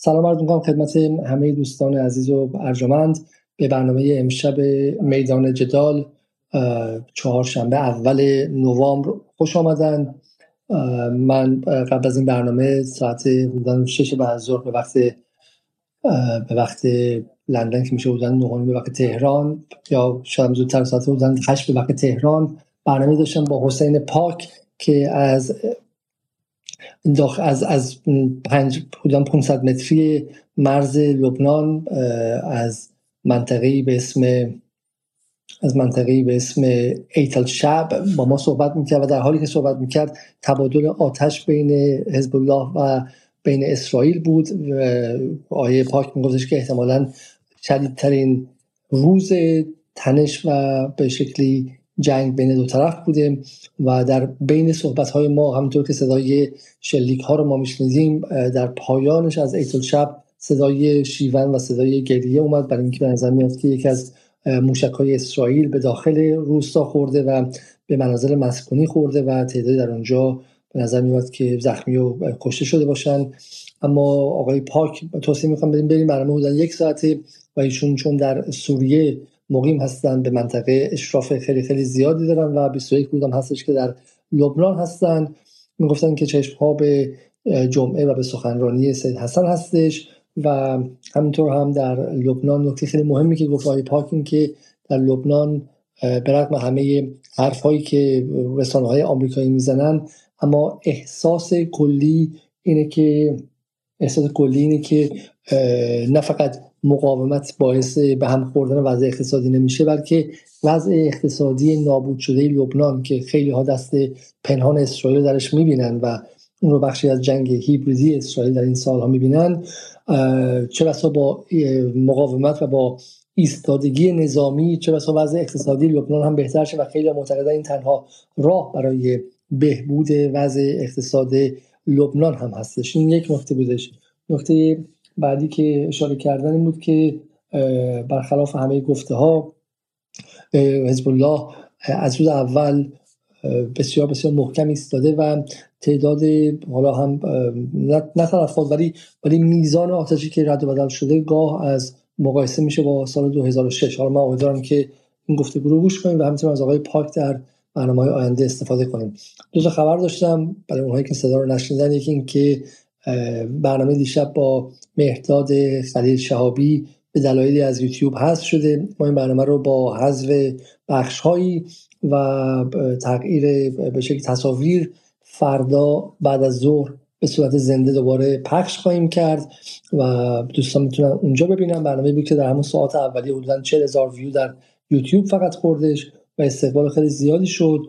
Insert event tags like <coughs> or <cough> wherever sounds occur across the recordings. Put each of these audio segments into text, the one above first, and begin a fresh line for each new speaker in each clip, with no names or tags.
سلام عرض می‌کنم خدمت همه دوستان عزیز و ارجمند به برنامه امشب میدان جدال چهارشنبه اول نوامبر. خوش آمدن. من قبل از این برنامه ساعت بودن شش بعد به وقت به وقت لندن که میشه بودن نه به وقت تهران یا شاید زودتر ساعت بودن به وقت تهران برنامه داشتم با حسین پاک که از داخل از از پنج 500 متری مرز لبنان از منطقه به اسم از منطقه به اسم ایتل شب با ما صحبت می‌کرد و در حالی که صحبت می‌کرد تبادل آتش بین حزب الله و بین اسرائیل بود آیه پاک میگفتش که احتمالا شدیدترین روز تنش و به شکلی جنگ بین دو طرف بوده و در بین صحبت های ما همونطور که صدای شلیک ها رو ما میشنیدیم در پایانش از ایتل شب صدای شیون و صدای گریه اومد. برای اینکه به نظر میاد که یکی از موشک های اسرائیل به داخل روستا خورده و به مناظر مسکونی خورده و تعدادی در اونجا به نظر میاد که زخمی و کشته شده باشن. اما آقای پاک توصیه می‌کنم بریم بریم برنامه بودن یک ساعته و ایشون چون در سوریه مقیم هستن به منطقه اشراف خیلی خیلی زیادی دارن و 21 روز هستش که در لبنان هستن. می‌گفتن که چشم ها به جمعه و به سخنرانی سید حسن هستش و همینطور هم در لبنان نکته خیلی مهمی که گفت آقای پاکین که در لبنان به رغم همه حرف هایی که رسانه های آمریکایی می‌زنن اما احساس کلی اینه که احساس کلی اینه که نه فقط مقاومت باعث به هم خوردن وضع اقتصادی نمیشه بلکه وضع اقتصادی نابود شده لبنان که خیلی ها دست پنهان اسرائیل درش می‌بینن و اون رو بخشی از جنگ هیبریدی اسرائیل در این سالها می‌بینن. چه بسا با مقاومت و با ایستادگی نظامی چه بسا وضع اقتصادی لبنان هم بهتر شه و خیلی معتقدن این تنها راه برای بهبود وضع اقتصاد لبنان هم هستش. این یک نکته بودش. نکته بعدی که اشاره کردن این بود که برخلاف همه گفته ها حزب الله از روز اول بسیار بسیار محکم ایستاده و تعداد حالا هم نه طرف ولی ولی میزان آتشی که رد و بدل شده گاه از مقایسه میشه با سال 2006 حالا من امیدوارم که این گفته رو گوش کنیم و همینطور از آقای پاک در برنامه های آینده استفاده کنیم. دو تا خبر داشتم برای اونهایی که صدا رو نشنیدن. یکی این که برنامه دیشب با مهداد خلیل شهابی به دلایلی از یوتیوب حذف شده. ما این برنامه رو با حذف بخش هایی و تغییر به شکل تصاویر فردا بعد از ظهر به صورت زنده دوباره پخش خواهیم کرد و دوستان می‌تونن اونجا ببینن. برنامه بود که در همون ساعت اولیه حدودا 40 هزار ویو در یوتیوب فقط خوردش و استقبال خیلی زیادی شد.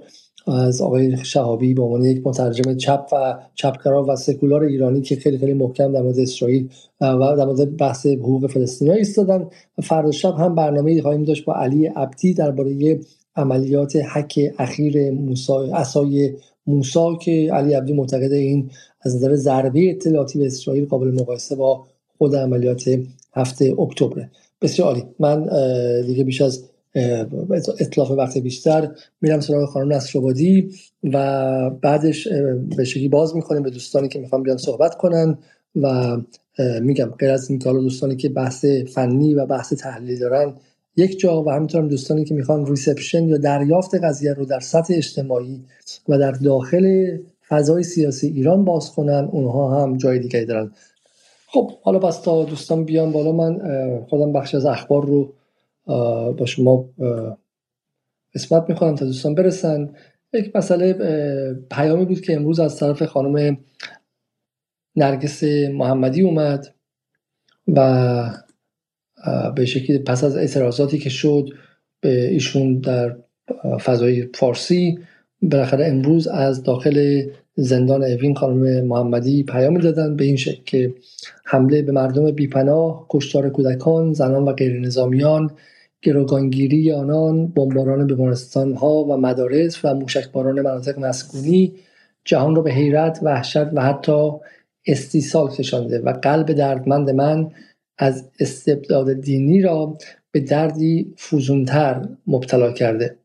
از آقای شهابی به عنوان یک مترجم چپ و چپگرا و سکولار ایرانی که خیلی خیلی محکم در مورد اسرائیل و در مورد بحث حقوق فلسطینی ایستادن. فردا شب هم برنامه خواهیم داشت با علی عبدی درباره عملیات حک اخیر موسا اسای موسا که علی عبدی معتقد این از نظر ضربه اطلاعاتی به اسرائیل قابل مقایسه با خود عملیات هفته اکتبر بسیار عالی. من دیگه بیش از اطلاف وقت بیشتر. میرم سراغ خانم نصرآبادی و بعدش به شکلی باز می‌کنیم به دوستانی که می‌خوام بیان صحبت کنن و میگم غیر از این دوستانی که بحث فنی و بحث تحلیلی دارن یک جا و همینطور دوستانی که می‌خوان ریسپشن یا دریافت قضیه رو در سطح اجتماعی و در داخل فضای سیاسی ایران باز کنن اونها هم جای دیگری دارن. خب حالا بس تا دوستان بیان بالا من خودم بخش از اخبار رو با شما قسمت می‌کنم تا دوستان برسن. یک مسئله پیامی بود که امروز از طرف خانم نرگس محمدی اومد و به شکلی پس از اعتراضاتی که شد به ایشون در فضای فارسی بالاخره امروز از داخل زندان اوین خانم محمدی پیامی دادن به این شکل که حمله به مردم بیپناه کشتار کودکان زنان و غیر نظامیان گروگانگیری آنان بمباران بیمارستان ها و مدارس و موشکباران مناطق مسکونی جهان را به حیرت وحشت و حتی استیصال کشانده و قلب دردمند من از استبداد دینی را به دردی فوزونتر مبتلا کرده.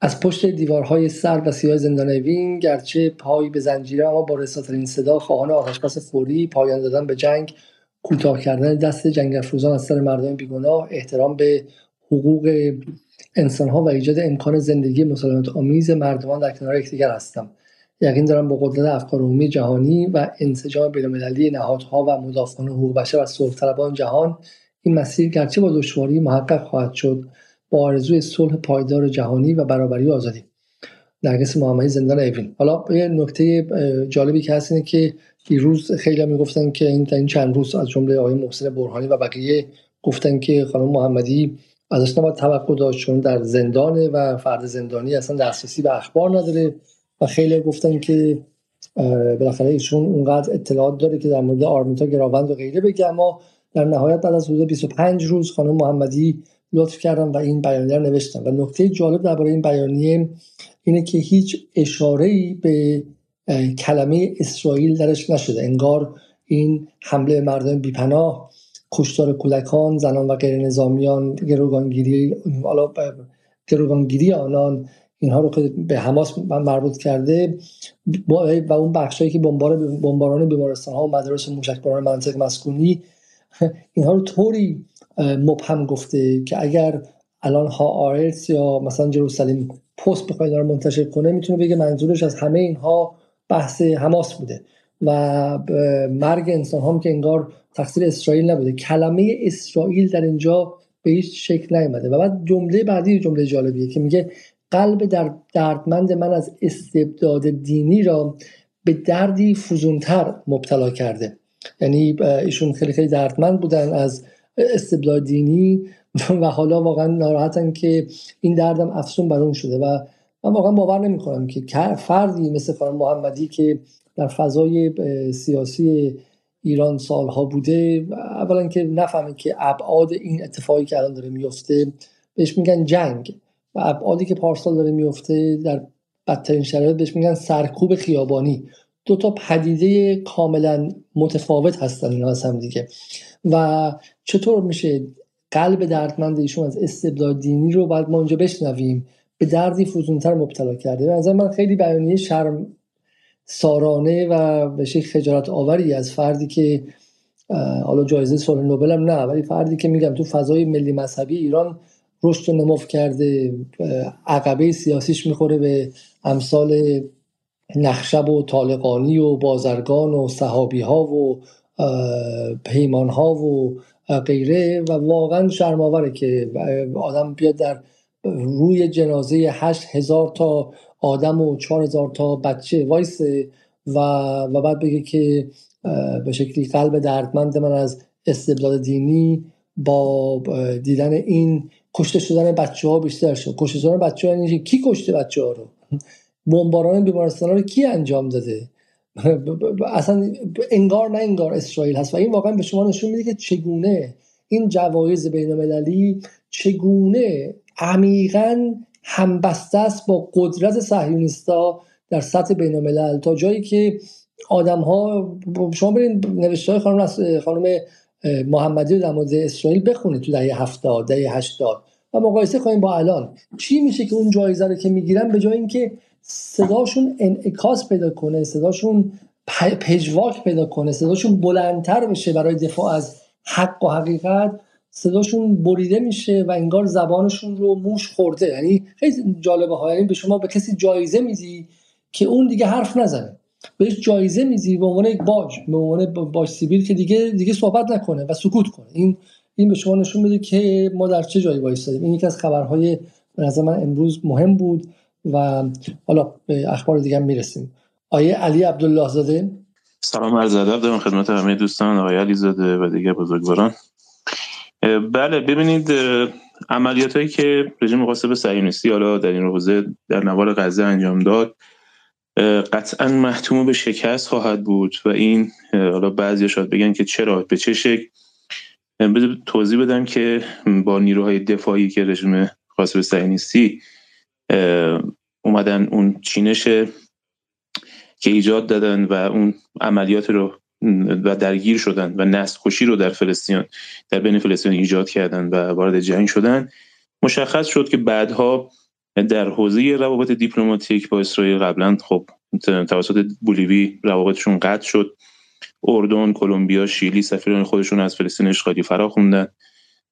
از پشت دیوارهای سر و سیاه زندان وین گرچه پای به زنجیره اما با رساترین صدا خواهان آتشبس فوری پایان دادن به جنگ کوتاه کردن دست جنگفروزان از سر مردم بیگناه احترام به حقوق انسانها و ایجاد امکان زندگی مسالمت آمیز مردمان در کنار یکدیگر هستم. یقین دارم با قدرت افکار عمومی جهانی و انسجام بینالمللی نهادها و مدافعان حقوق بشر و صلحطلبان جهان این مسیر گرچه با دشواری محقق خواهد شد با آرزوی صلح پایدار جهانی و برابری و آزادی. نرگس محمدی زندان اوین حالا یه نکته جالبی که هست اینه که دیروز خیلی می‌گفتن که این این چند روز از جمله آقای محسن برهانی و بقیه گفتن که خانم محمدی ازش نباید توقع داشت چون در زندانه و فرد زندانی اصلا دسترسی به اخبار نداره و خیلی گفتن که بالاخره ایشون اونقدر اطلاعات داره که در مورد آرمیتا گراوند و غیره بگه. اما در نهایت بعد از حدود 25 روز خانم محمدی لطف کردن و این بیانیه رو نوشتن و نکته جالب درباره این بیانیه اینه که هیچ اشاره به کلمه اسرائیل درش نشده. انگار این حمله مردم بیپناه کشتار کودکان زنان و غیر نظامیان گروگانگیری گروگانگیری آنان اینها رو به حماس مربوط کرده و اون بخشایی که بمباران بیمارستان ها و مدارس موشکباران منطق مسکونی اینها رو طوری مبهم گفته که اگر الان ها آرتس یا مثلا جروسلیم پست بخواد رو منتشر کنه می‌تونه بگه منظورش از همه اینها بحث حماس بوده و مرگ انسان هم که انگار تقصیر اسرائیل نبوده. کلمه اسرائیل در اینجا به هیچ شکل نیومده. و بعد جمله بعدی جمله جالبیه که میگه قلب در دردمند من از استبداد دینی را به دردی فزونتر مبتلا کرده. یعنی ایشون خیلی خیلی دردمند بودن از استبداد دینی <laughs> و حالا واقعا ناراحتن که این دردم افسون بر اون شده و من واقعا باور نمی کنم که فردی مثل خانم محمدی که در فضای سیاسی ایران سالها بوده اولا که نفهمه که ابعاد این اتفاقی که الان داره میفته بهش میگن جنگ و ابعادی که پارسال داره میفته در بدترین شرایط بهش میگن سرکوب خیابانی. دو تا پدیده کاملا متفاوت هستن اینا از هم دیگه. و چطور میشه قلب دردمند ایشون از استبداد دینی رو باید ما اونجا بشنویم به دردی فوزونتر مبتلا کرده. از من خیلی بیانیه شرم سارانه و به شکل خجالت آوری از فردی که حالا جایزه صلح نوبل هم نه ولی فردی که میگم تو فضای ملی مذهبی ایران رشد و نموف کرده عقبه سیاسیش می‌خوره به امثال نخشب و طالقانی و بازرگان و صحابی ها و پیمان ها و غیره و واقعا شرماوره که آدم بیاد در روی جنازه هشت هزار تا آدم و چهار هزار تا بچه وایسه و, و بعد بگه که به شکلی قلب دردمند من از استبداد دینی با دیدن این کشته شدن بچه ها بیشتر شد. کشته شدن بچه ها یعنی کی کشته بچه ها رو؟ بمباران بیمارستان ها رو کی انجام داده؟ اصلا انگار نه انگار اسرائیل هست. و این واقعا به شما نشون میده که چگونه این جوایز بین المللی چگونه عمیقا همبسته است با قدرت صهیونیستا در سطح بین الملل تا جایی که آدم ها شما برین نوشته های خانم, خانم محمدی در مورد اسرائیل بخونید تو دهه 70 دهه 80 و مقایسه کنیم با الان. چی میشه که اون جایزه رو که می‌گیرن؟ به جای اینکه صداشون انعکاس پیدا کنه صداشون پژواک پیدا کنه صداشون بلندتر بشه برای دفاع از حق و حقیقت صداشون بریده میشه و انگار زبانشون رو موش خورده. یعنی خیلی جالبه ها یعنی به شما به کسی جایزه میدی که اون دیگه حرف نزنه. بهش جایزه میدی به عنوان یک باج به عنوان باج سیبیل که دیگه دیگه صحبت نکنه و سکوت کنه. این این به شما نشون میده که ما در چه جایی وایسادیم این یکی از خبرهای به نظر من امروز مهم بود. و حالا به اخبار دیگه می‌رسیم. آیه علی عبدالله زاده
سلام عرض ادب دارم خدمت همه دوستان آقای علی زاده و دیگه بزرگواران. بله ببینید عملیات هایی که رژیم قاسب صهیونیستی حالا در این حوزه در نوار غزه انجام داد قطعا محتوم به شکست خواهد بود و این حالا بعضی شاید بگن که چرا به چه شکل؟ توضیح بدم که با نیروهای دفاعی که رژیم قاسب صهیونیستی اومدن اون چینش که ایجاد دادن و اون عملیات رو و درگیر شدن و نسل کشی رو در فلسطین در بین فلسطین ایجاد کردن و وارد جنگ شدن. مشخص شد که بعدها در حوزه روابط دیپلماتیک با اسرائیل قبلا خب توسط بولیوی روابطشون قطع شد. اردن، کلمبیا، شیلی سفیران خودشون از فلسطین اشغالی فرا خوندن.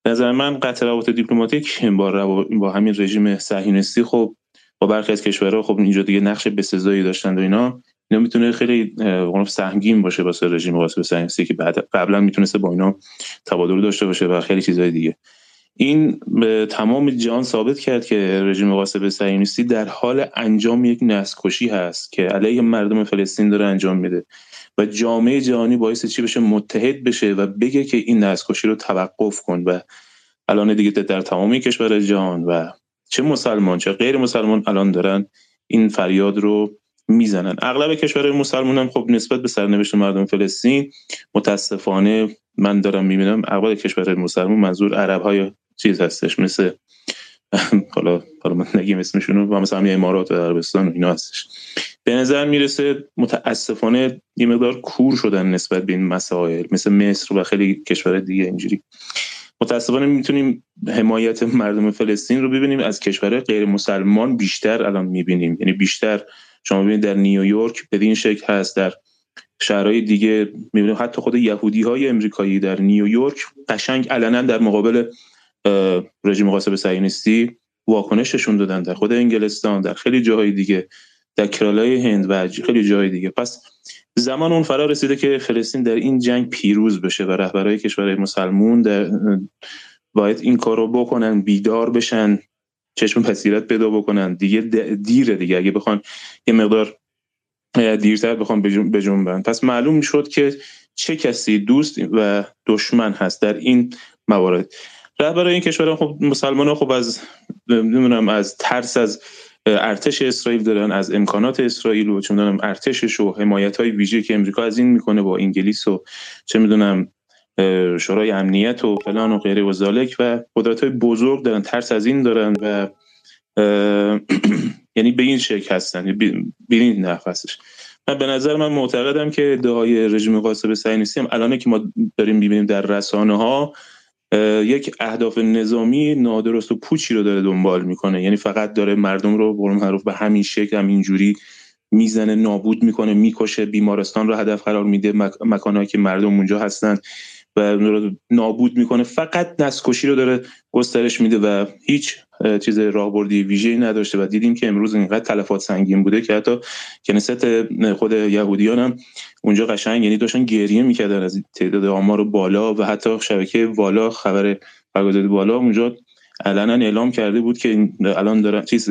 نظر من قطع روابط دیپلماتیک با, با همین رژیم صهیونیستی خب با برخی از کشورها خب اینجا دیگه نقش بسزایی داشتن و اینا. اینا می‌تونه خیلی سهمگین باشه واسه رژیم قاسم صهیونیستی که بعد قبلا می‌تونسته با اینا تبادل داشته باشه و خیلی چیزهای دیگه. این به تمام جهان ثابت کرد که رژیم قاسم صهیونیستی در حال انجام یک نسل هست که علیه مردم فلسطین داره انجام میده. و جامعه جهانی باعث چی بشه؟ متحد بشه و بگه که این نسل رو توقف کن و الان دیگه در تمامی کشور جهان و چه مسلمان چه غیر مسلمان الان دارن این فریاد رو می‌زنن. اغلب کشورهای مسلمان هم خب نسبت به سرنوشت مردم فلسطین متاسفانه من دارم می‌بینم اغلب کشورهای مسلمان منظور عرب های چیز هستش مثل <laughs> حالا حالا من نگیم اسمشون و مثلا امارات و عربستان و اینا هستش. به نظر می‌رسه متاسفانه یه مقدار کور شدن نسبت به این مسائل مثل مصر و خیلی کشور دیگه اینجوری. متاسفانه می‌تونیم حمایت مردم فلسطین رو ببینیم از کشورهای غیر مسلمان بیشتر الان می‌بینیم. یعنی بیشتر شما ببینید در نیویورک بدین شکل هست در شهرهای دیگه می‌بینیم. حتی خود یهودی های امریکایی در نیویورک قشنگ علنا در مقابل رژیم قاسم صهیونیستی واکنششون دادن در خود انگلستان در خیلی جاهای دیگه. در کرالای هند و خیلی جاهای دیگه. پس زمان اون فرا رسیده که فلسطین در این جنگ پیروز بشه و رهبرهای کشورهای مسلمون در باید این کار رو بکنن بیدار بشن چشم پسیرت پیدا بکنن. دیگه دیره دیگه. اگه بخوان یه مقدار دیرتر بخوان بجنبن پس معلوم شد که چه کسی دوست و دشمن هست در این موارد. رهبرای این کشورها خب مسلمان ها خب از نمی‌دونم از ترس از ارتش اسرائیل دارن از امکانات اسرائیل و می‌دونم ارتشش و حمایت های ویژه که امریکا از این می‌کنه با انگلیس و چه می‌دونم شورای امنیت و فلان و غیره و زالک و قدرت های بزرگ دارن ترس از این دارن و <clears throat> یعنی به این شکل هستن یعنی به این نفسش من به نظر من معتقدم که ادعای رژیم قاسم صهیونیستی هم الان که ما داریم می‌بینیم در رسانه ها یک اهداف نظامی نادرست و پوچی رو داره دنبال می‌کنه. یعنی فقط داره مردم رو برون معروف به همین شکل همین جوری می‌زنه نابود می‌کنه می‌کشه بیمارستان رو هدف قرار میده مکانهایی که مردم اونجا هستن. و نابود می‌کنه. فقط نسکشی رو داره گسترش میده و هیچ چیز راهبردی ویژه‌ای نداشته. و دیدیم که امروز اینقدر تلفات سنگین بوده که حتی کنست خود یهودیان هم اونجا قشنگ یعنی داشتن گریه می‌کردن از تعداد آمار بالا و حتی شبکه بالا خبر برگزاری بالا اونجا علنا اعلام کرده بود که الان دارن چیز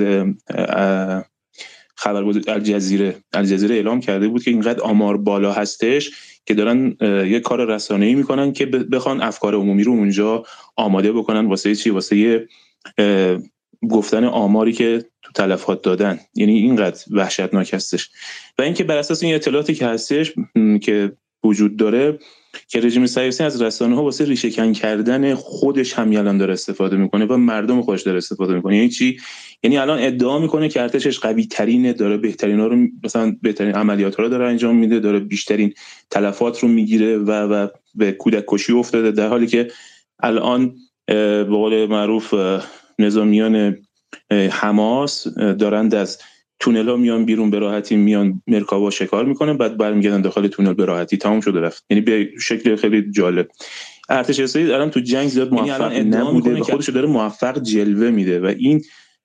خبرگزاری الجزیره الجزیره اعلام کرده بود که اینقدر آمار بالا هستش که دارن یه کار رسانه‌ای می‌کنن که بخوان افکار عمومی رو اونجا آماده بکنن. واسه چی؟ واسه گفتن آماری که تو تلفات دادن. یعنی اینقدر وحشتناک هستش. و اینکه بر اساس این اطلاعاتی که هستش که وجود داره که رژیم صهیونیستی از رسانه ها واسه ریشه کردن خودش هم الان داره استفاده می‌کنه و مردم خودش داره استفاده می‌کنه. یعنی چی؟ یعنی الان ادعا می‌کنه که ارتشش قوی ترینه داره بهترین ها رو مثلا بهترین عملیات ها رو داره انجام میده داره بیشترین تلفات رو می‌گیره و و به کودک کشی افتاده در حالی که الان به قول معروف نظامیان حماس دارند از تونل ها میان بیرون به راحتی میان مرکابا شکار می‌کنن بعد برمیگردن داخل تونل به راحتی. تمام شده رفت. یعنی به شکل خیلی جالب. ارتش اسرائیل الان تو جنگ زیاد یعنی موفق نبوده خودش داره موفق جلوه میده و این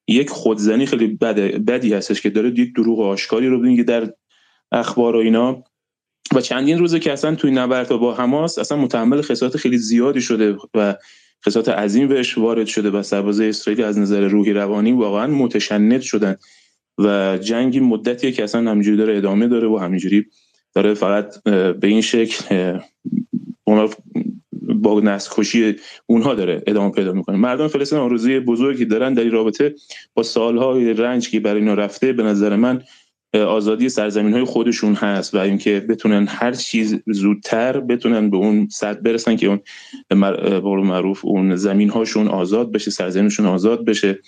یک خودزنی خیلی بد بدی هستش که داره یک دروغ آشکاری رو میگه در اخبار و اینا. و چندین روزه که اصلا توی نبرد با حماس اصلا متحمل خسارت خیلی زیادی شده و خسارت عظیم بهش وارد شده و سربازای اسرائیلی از نظر روحی روانی واقعا متشنج شدن. و جنگی مدتیه که اصلا همینجوری داره ادامه داره و همینجوری داره فقط به این شکل با نسل کشی اونها داره ادامه پیدا می‌کنه. مردم فلسطین آرزوی بزرگی دارن در این رابطه با سالهای رنج که برای اینا رفته به نظر من آزادی سرزمین های خودشون هست و اینکه بتونن هر چیز زودتر بتونن به اون سطح برسن که اون معروف اون زمین هاشون آزاد بشه سرزمینشون آزاد بشه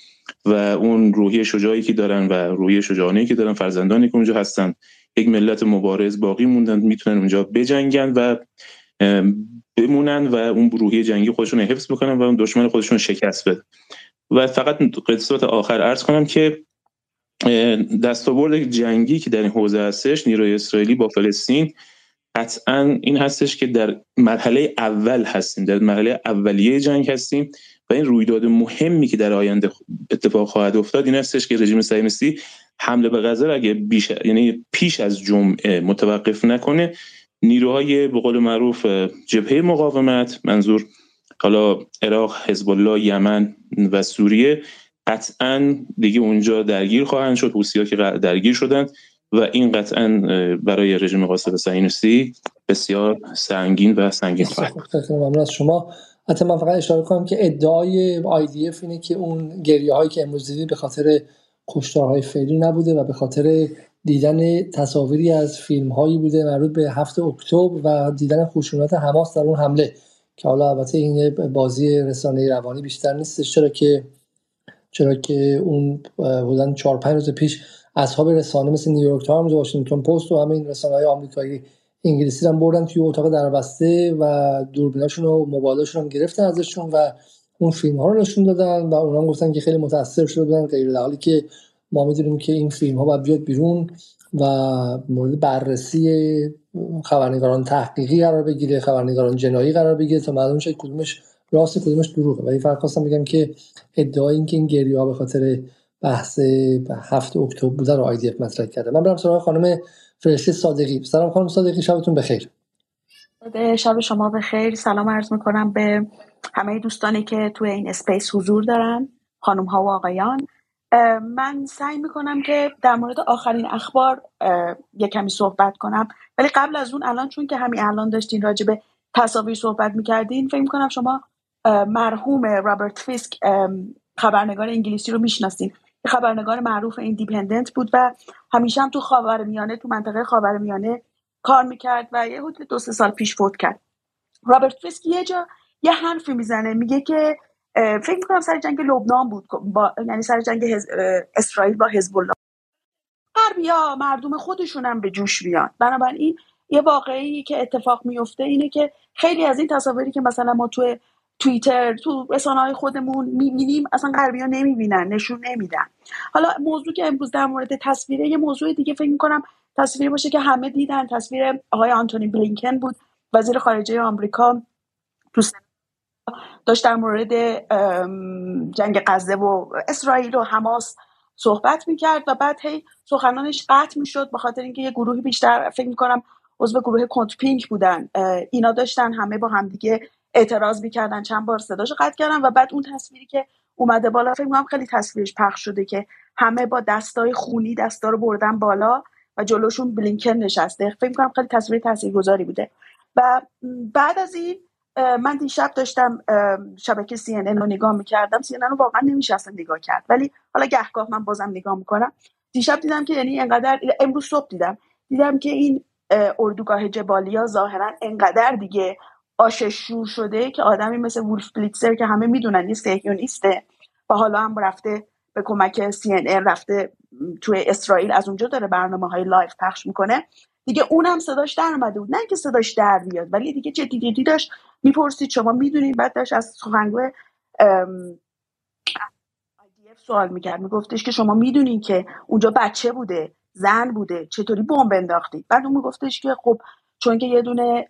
و اون روحی شجاعی که دارن و روحی شجاعانه که دارن فرزندانی که اونجا هستن یک ملت مبارز باقی موندن می‌تونن اونجا بجنگن و بمونن و اون روحی جنگی خودشون حفظ بکنن و اون دشمن خودشون شکست بده. و فقط قسمت آخر عرض کنم که دستاورد جنگی که در این حوزه هستش نیروی اسرائیلی با فلسطین قطعا این هستش که در مرحله اول هستیم در مرحله اولیه جنگ هستیم و این رویداد مهمی که در آینده اتفاق خواهد افتاد این هستش که رژیم صهیونیستی حمله به غزه اگه بیش یعنی پیش از جمعه متوقف نکنه نیروهای به قول معروف جبهه مقاومت منظور حالا عراق حزب الله یمن و سوریه قطعا دیگه اونجا درگیر خواهند شد ها که درگیر شدند و این قطعا برای رژیم قاسم صهیونیستی بسیار سنگین و سنگین خواهد
ممنون از شما. حتی من فقط اشاره کنم که ادعای IDF اینه که اون گریه هایی که امروز دیدی به خاطر کشتارهای فعلی نبوده و به خاطر دیدن تصاویری از فیلم هایی بوده مربوط به هفت اکتبر و دیدن خشونت حماس در اون حمله که حالا البته این بازی رسانه روانی بیشتر نیست چرا که چرا که اون بودن چهار پنج روز پیش اصحاب رسانه مثل نیویورک تایمز و واشنگتن پست و همین رسانه های آمریکایی انگلیسی هم بردن توی اتاق دربسته و دوربیناشون و موبایلشون هم گرفتن ازشون و اون فیلم ها رو نشون دادن و اونا گفتن که خیلی متاثر شده بودن غیر در حالی که ما می‌دونیم که این فیلم ها باید بیاد بیرون و مورد بررسی خبرنگاران تحقیقی قرار بگیره خبرنگاران جنایی قرار بگیره تا معلوم شه کدومش راست کدومش دروغه. ولی فقط خواستم بگم که ادعای اینکه این گریه ها به خاطر بحث هفت اکتبر بوده رو IDF مطرح کرده. من برم سراغ خانم فرشته صادقی. سلام خانم صادقی شبتون بخیر.
شب شما بخیر. سلام عرض می‌کنم به همه دوستانی که توی این space حضور دارن. خانم ها و آقایان. من سعی می‌کنم که در مورد آخرین اخبار یه کمی صحبت کنم. ولی قبل از اون الان چون که همین الان داشتین راجع به تصاویر صحبت می‌کردین فکر می‌کنم شما مرحوم رابرت فیسک خبرنگار انگلیسی رو می‌شناسین. خبرنگار معروف ایندیپندنت بود و همیشه هم تو خاورمیانه تو منطقه خاورمیانه کار می‌کرد و یه حدود دو سه سال پیش فوت کرد. رابرت فیسک یه جا یه حرفی می‌زنه میگه که فکر می‌کنم سر جنگ لبنان بود با یعنی سر جنگ اسرائیل با حزب الله غربیا مردم خودشون هم به جوش بیان. بنابراین یه واقعی که اتفاق میفته اینه که خیلی از این تصاویری که مثلا ما تو توییتر تو رسانه های خودمون می‌بینیم اصلا غربی ها نمی‌بینن نشون نمیدن. حالا موضوع که امروز در مورد تصویره یه موضوع دیگه فکر می‌کنم تصویری باشه که همه دیدن. تصویر آقای آنتونی بلینکن بود وزیر خارجه آمریکا تو داشت در مورد جنگ غزه و اسرائیل و حماس صحبت می‌کرد و بعد هی سخنانش قطع می‌شد به خاطر اینکه یه گروهی بیشتر فکر می‌کنم عضو گروه کنت بودن. اینا داشتن همه با همدیگه اعتراض می‌کردن. چند بار صداشو قطع کردن و بعد اون تصویری که اومده بالا فکر می‌کنم خیلی تصویرش پخش شده که همه با دستای خونی دستا رو بردن بالا و جلوشون بلینکن نشسته. فکر می‌کنم خیلی تصویر تاثیرگذاری بوده. و بعد از این من دیشب داشتم شبکه سی ان رو نگاه می‌کردم. سی رو واقعا نمیشه اصلا نگاه کرد. ولی حالا گهگاه من بازم نگاه می‌کنم. دیشب دیدم که یعنی انقدر امروز صبح دیدم. دیدم که این اردوگاه جبالیا ظاهرا انقدر دیگه آشش شور شده که آدمی مثل وولف بلیتزر که همه می‌دونن یه سهیونیسته و حالا هم رفته به کمک سی رفته توی اسرائیل از اونجا داره برنامه های live پخش می‌کنه. دیگه اونم صداش در اومده بود. نه اینکه صداش در بیاد ولی دیگه جدی جدی داشت می‌پرسید شما می‌دونید بعد داشت از سخنگو سوال می‌کرد. میگفتش که شما می‌دونین که اونجا بچه بوده زن بوده چطوری بمب انداختید بعد اون میگفتش که خب چون که یه دونه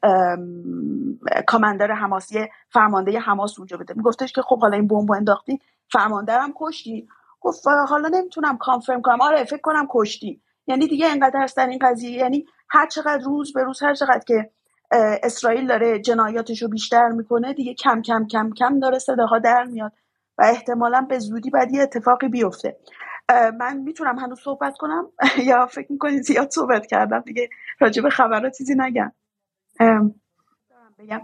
کاماندار حماسی فرمانده حماس اونجا بده میگفتش که خب حالا این بمب انداختی فرماندرم کشتی. گفت حالا نمی‌تونم کانفرم کنم. آره فکر کنم کشتی. یعنی دیگه انقدر هست در این قضیه. یعنی هر چقدر روز به روز هر چقدر که اسرائیل داره جنایاتش رو بیشتر می‌کنه دیگه کم کم کم کم داره صداها در میاد و احتمالا به زودی باید یه اتفاقی بیفته. من می‌تونم هنوز صحبت کنم؟ <laughs> یا فکر می‌کنید زیاد صحبت کردم؟ دیگه راجع به خبرات چیزی نگم. بگم.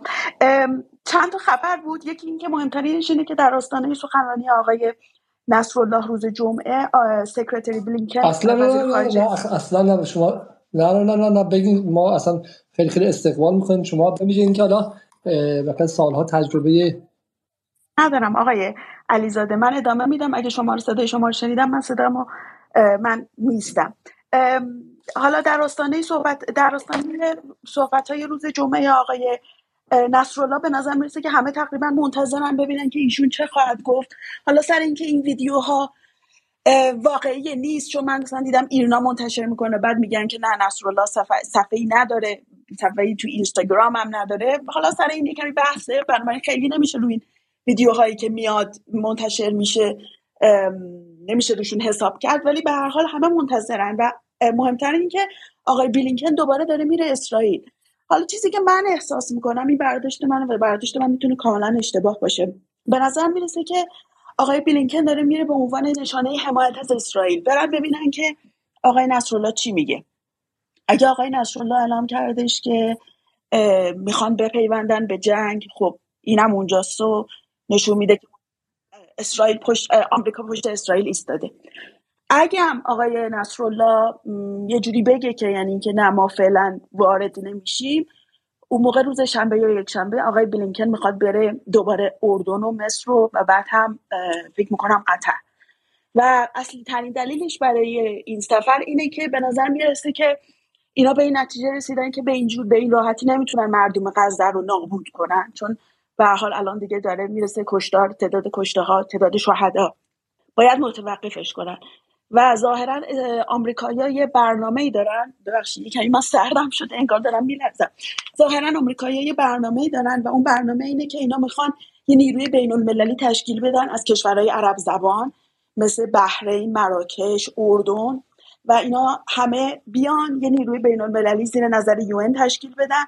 چند تا خبر بود. یکی اینکه مهمترینش اینه که در آستانه سخنرانی آقای نصرالله روز جمعه سکرتری بلینکن
اصلا نه اصلا شما نه نه نه نه بگین. ما اصلا خیلی خیلی استقبال می‌کنیم. شما ببینید که حالا مثلا سالها تجربه
ندارم. آقای علیزاده من ادامه میدم. اگه شما رو صدای شما رو شنیدم من صدامو من نیستم. حالا در آستانه صحبت در آستانه صحبت های روز جمعه آقای نصرالله به نظر می‌رسه که همه تقریبا منتظرن ببینن که ایشون چه خواهد گفت. حالا سر اینکه این ویدیوها واقعی نیست چون من مثلا دیدم ایرنا منتشر می‌کنه بعد میگن که نه نصرالله صفحه صفحه نداره صفحه تو اینستاگرام هم نداره. حالا سر این کمی بحثه بنابراین خیلی نمیشه روی این ویدیوهایی که میاد منتشر میشه نمیشه روشون حساب کرد ولی به هر حال همه منتظرن. و مهمتر این که آقای بیلینکن دوباره داره میره اسرائیل. حالا چیزی که من احساس می‌کنم این برداشت من و برداشت من می‌تونه کاملا اشتباه باشه. به نظر می‌رسه که آقای بلینکن داره میره به عنوان نشانه حمایت از اسرائیل. برن ببینن که آقای نصرالله چی میگه. اگه آقای نصرالله اعلام کردش که می‌خوان بپیوندن به جنگ خب اینم اونجاست و نشون میده که اسرائیل پشت آمریکا پشت اسرائیل ایستاده. اگه هم آقای نصرالله یه جوری بگه که یعنی که نه ما فعلا وارد نمیشیم اون موقع روز شنبه یا یک شنبه آقای بلینکن می‌خواد بره دوباره اردن و مصر رو و بعد هم فکر می‌کنم قطر. و اصلی ترین دلیلش برای این سفر اینه که به نظر می‌رسه که اینا به این نتیجه رسیدن که به اینجور به این راحتی نمی‌تونن مردم غزه رو نابود کنن. چون به حال الان دیگه داره می‌رسه کشتار تعداد کشته ها تعداد شهدا. باید متوقفش کنن. و ظاهرا آمریکایی‌ها یه برنامه‌ای دارن. ببخشید یکمی من سردم شده انگار دارم میلرزم. ظاهرا آمریکایی‌ها یه برنامه‌ای دارن و اون برنامه اینه که اینا می‌خوان یه نیروی بین المللی تشکیل بدن از کشورهای عرب زبان مثل بحرین، مراکش، اردن. و اینا همه بیان یه نیروی بین المللی زیر نظر یون تشکیل بدن.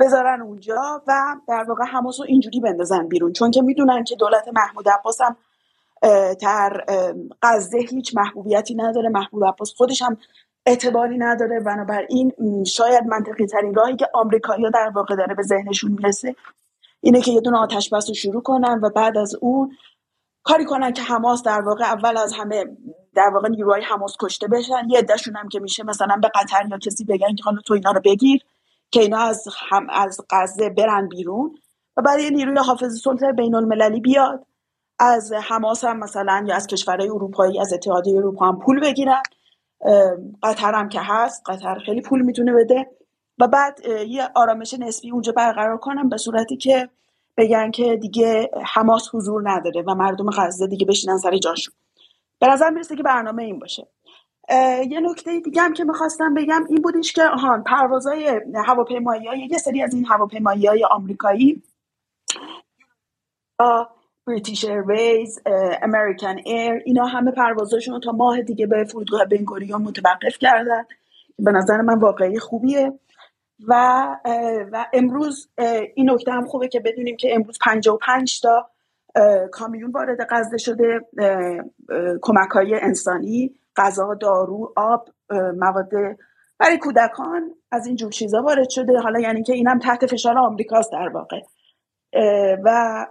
بذارن اونجا و در واقع حماس رو اینجوری بندازن بیرون. چون که می‌دونن که دولت محمود عباس هم در غزه هیچ محبوبیتی نداره. محبوب عباس خودش هم اعتباری نداره. بنابراین شاید منطقی ترین راهی که آمریکایی‌ها در واقع داره به ذهنشون می‌رسه اینه که یه دونه آتش بس رو شروع کنن و بعد از اون کاری کنن که حماس در واقع اول از همه در واقع نیروهای حماس کشته بشن. یه عدهشون هم که میشه مثلا به قطر یا کسی بگن که حالا تو اینا رو بگیر. که اینا از هم از غزه برن بیرون و یه نیروی حافظ سلطه بین المللی بیاد. از حماس هم مثلا یا از کشورهای اروپایی از اتحادیه اروپا هم پول بگیرن. قطر هم که هست قطر خیلی پول می‌تونه بده. و بعد یه آرامش نسبی اونجا برقرار کنم به صورتی که بگن که دیگه حماس حضور نداره و مردم غزه دیگه بشینن سر جاشون. به نظر می‌رسه که برنامه این باشه. یه نکته دیگه هم که می‌خواستم بگم این بودش که آهان پروازهای هواپیمایی های یه سری از این هواپیمایی های آمریکایی British Airways American Air اینا همه پروازاشون تا ماه دیگه به فرودگاه بنگوریون متوقف کردن. به نظر من واقعی خوبیه. و و امروز این نکته هم خوبه که بدونیم که امروز 55 تا کامیون وارد غزه شده کمک های انسانی. غذا دارو آب مواد. برای کودکان از این جور چیزا وارد شده. حالا یعنی که اینم تحت فشار آمریکاست در واقع. و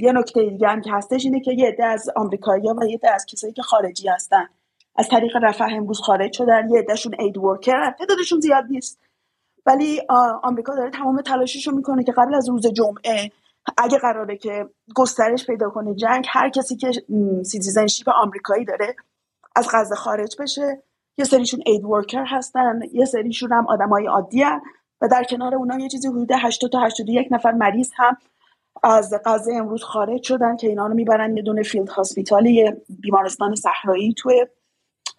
یه نکته دیگه هم که هستش اینه که یه عده از آمریکایی و یه عده از کسایی که خارجی هستن. از طریق رفح امروز خارج شدن. یه عدهشون اید ورکر تعدادشون زیاد نیست. ولی آمریکا داره تمام تلاشش رو می‌کنه که قبل از روز جمعه اگه قراره که گسترش پیدا کنه جنگ هر کسی که citizenship آمریکایی داره از غزه خارج بشه. یه سریشون aid worker هستن یه سریشون هم آدمای عادی هن. و در کنار اونا یه چیزی حدود 80 تا 81 نفر مریض هم از غزه امروز خارج شدن که اینا رو می‌برن یه دونه field hospital ی بیمارستان صحرایی توی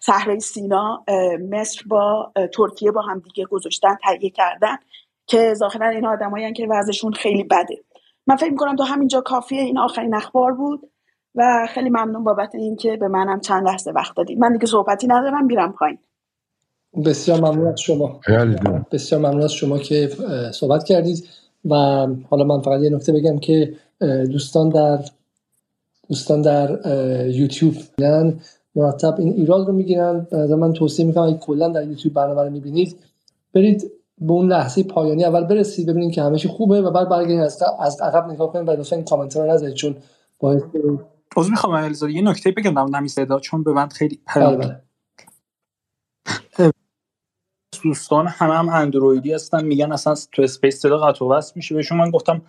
صحرای سینا مصر با ترکیه با هم دیگه گذاشتن تهیه کردن که ظاهرا این آدمایی که وضعشون خیلی بده. من فکر می‌کنم تو همینجا کافیه. این آخرین اخبار بود. و خیلی ممنون بابت اینکه به منم چند لحظه وقت دادید من دیگه صحبتی ندارم میرم پایین.
بسیار ممنون از شما. بسیار ممنون از شما که صحبت کردید و حالا من فقط یه نکته بگم که دوستان در دوستان در یوتیوب مرتب این ایراد رو می‌گیرن. از من توصیه می‌کنم اگه کلا در یوتیوب برنامه رو می‌بینید برید به اون لحظه پایانی اول برسید ببینید که همه خوبه و بعد برگردید از از عقب نگاه کنید و لطفا کامنت رو نذارید چون باعث
عذر می‌خوام علیزاده یه نکته بگم در نمی صدا چون به من خیلی بله، بله. دوستان همه هم اندرویدی هستن میگن اصلا تو space صدا قطع و میشه. بهشون من گفتم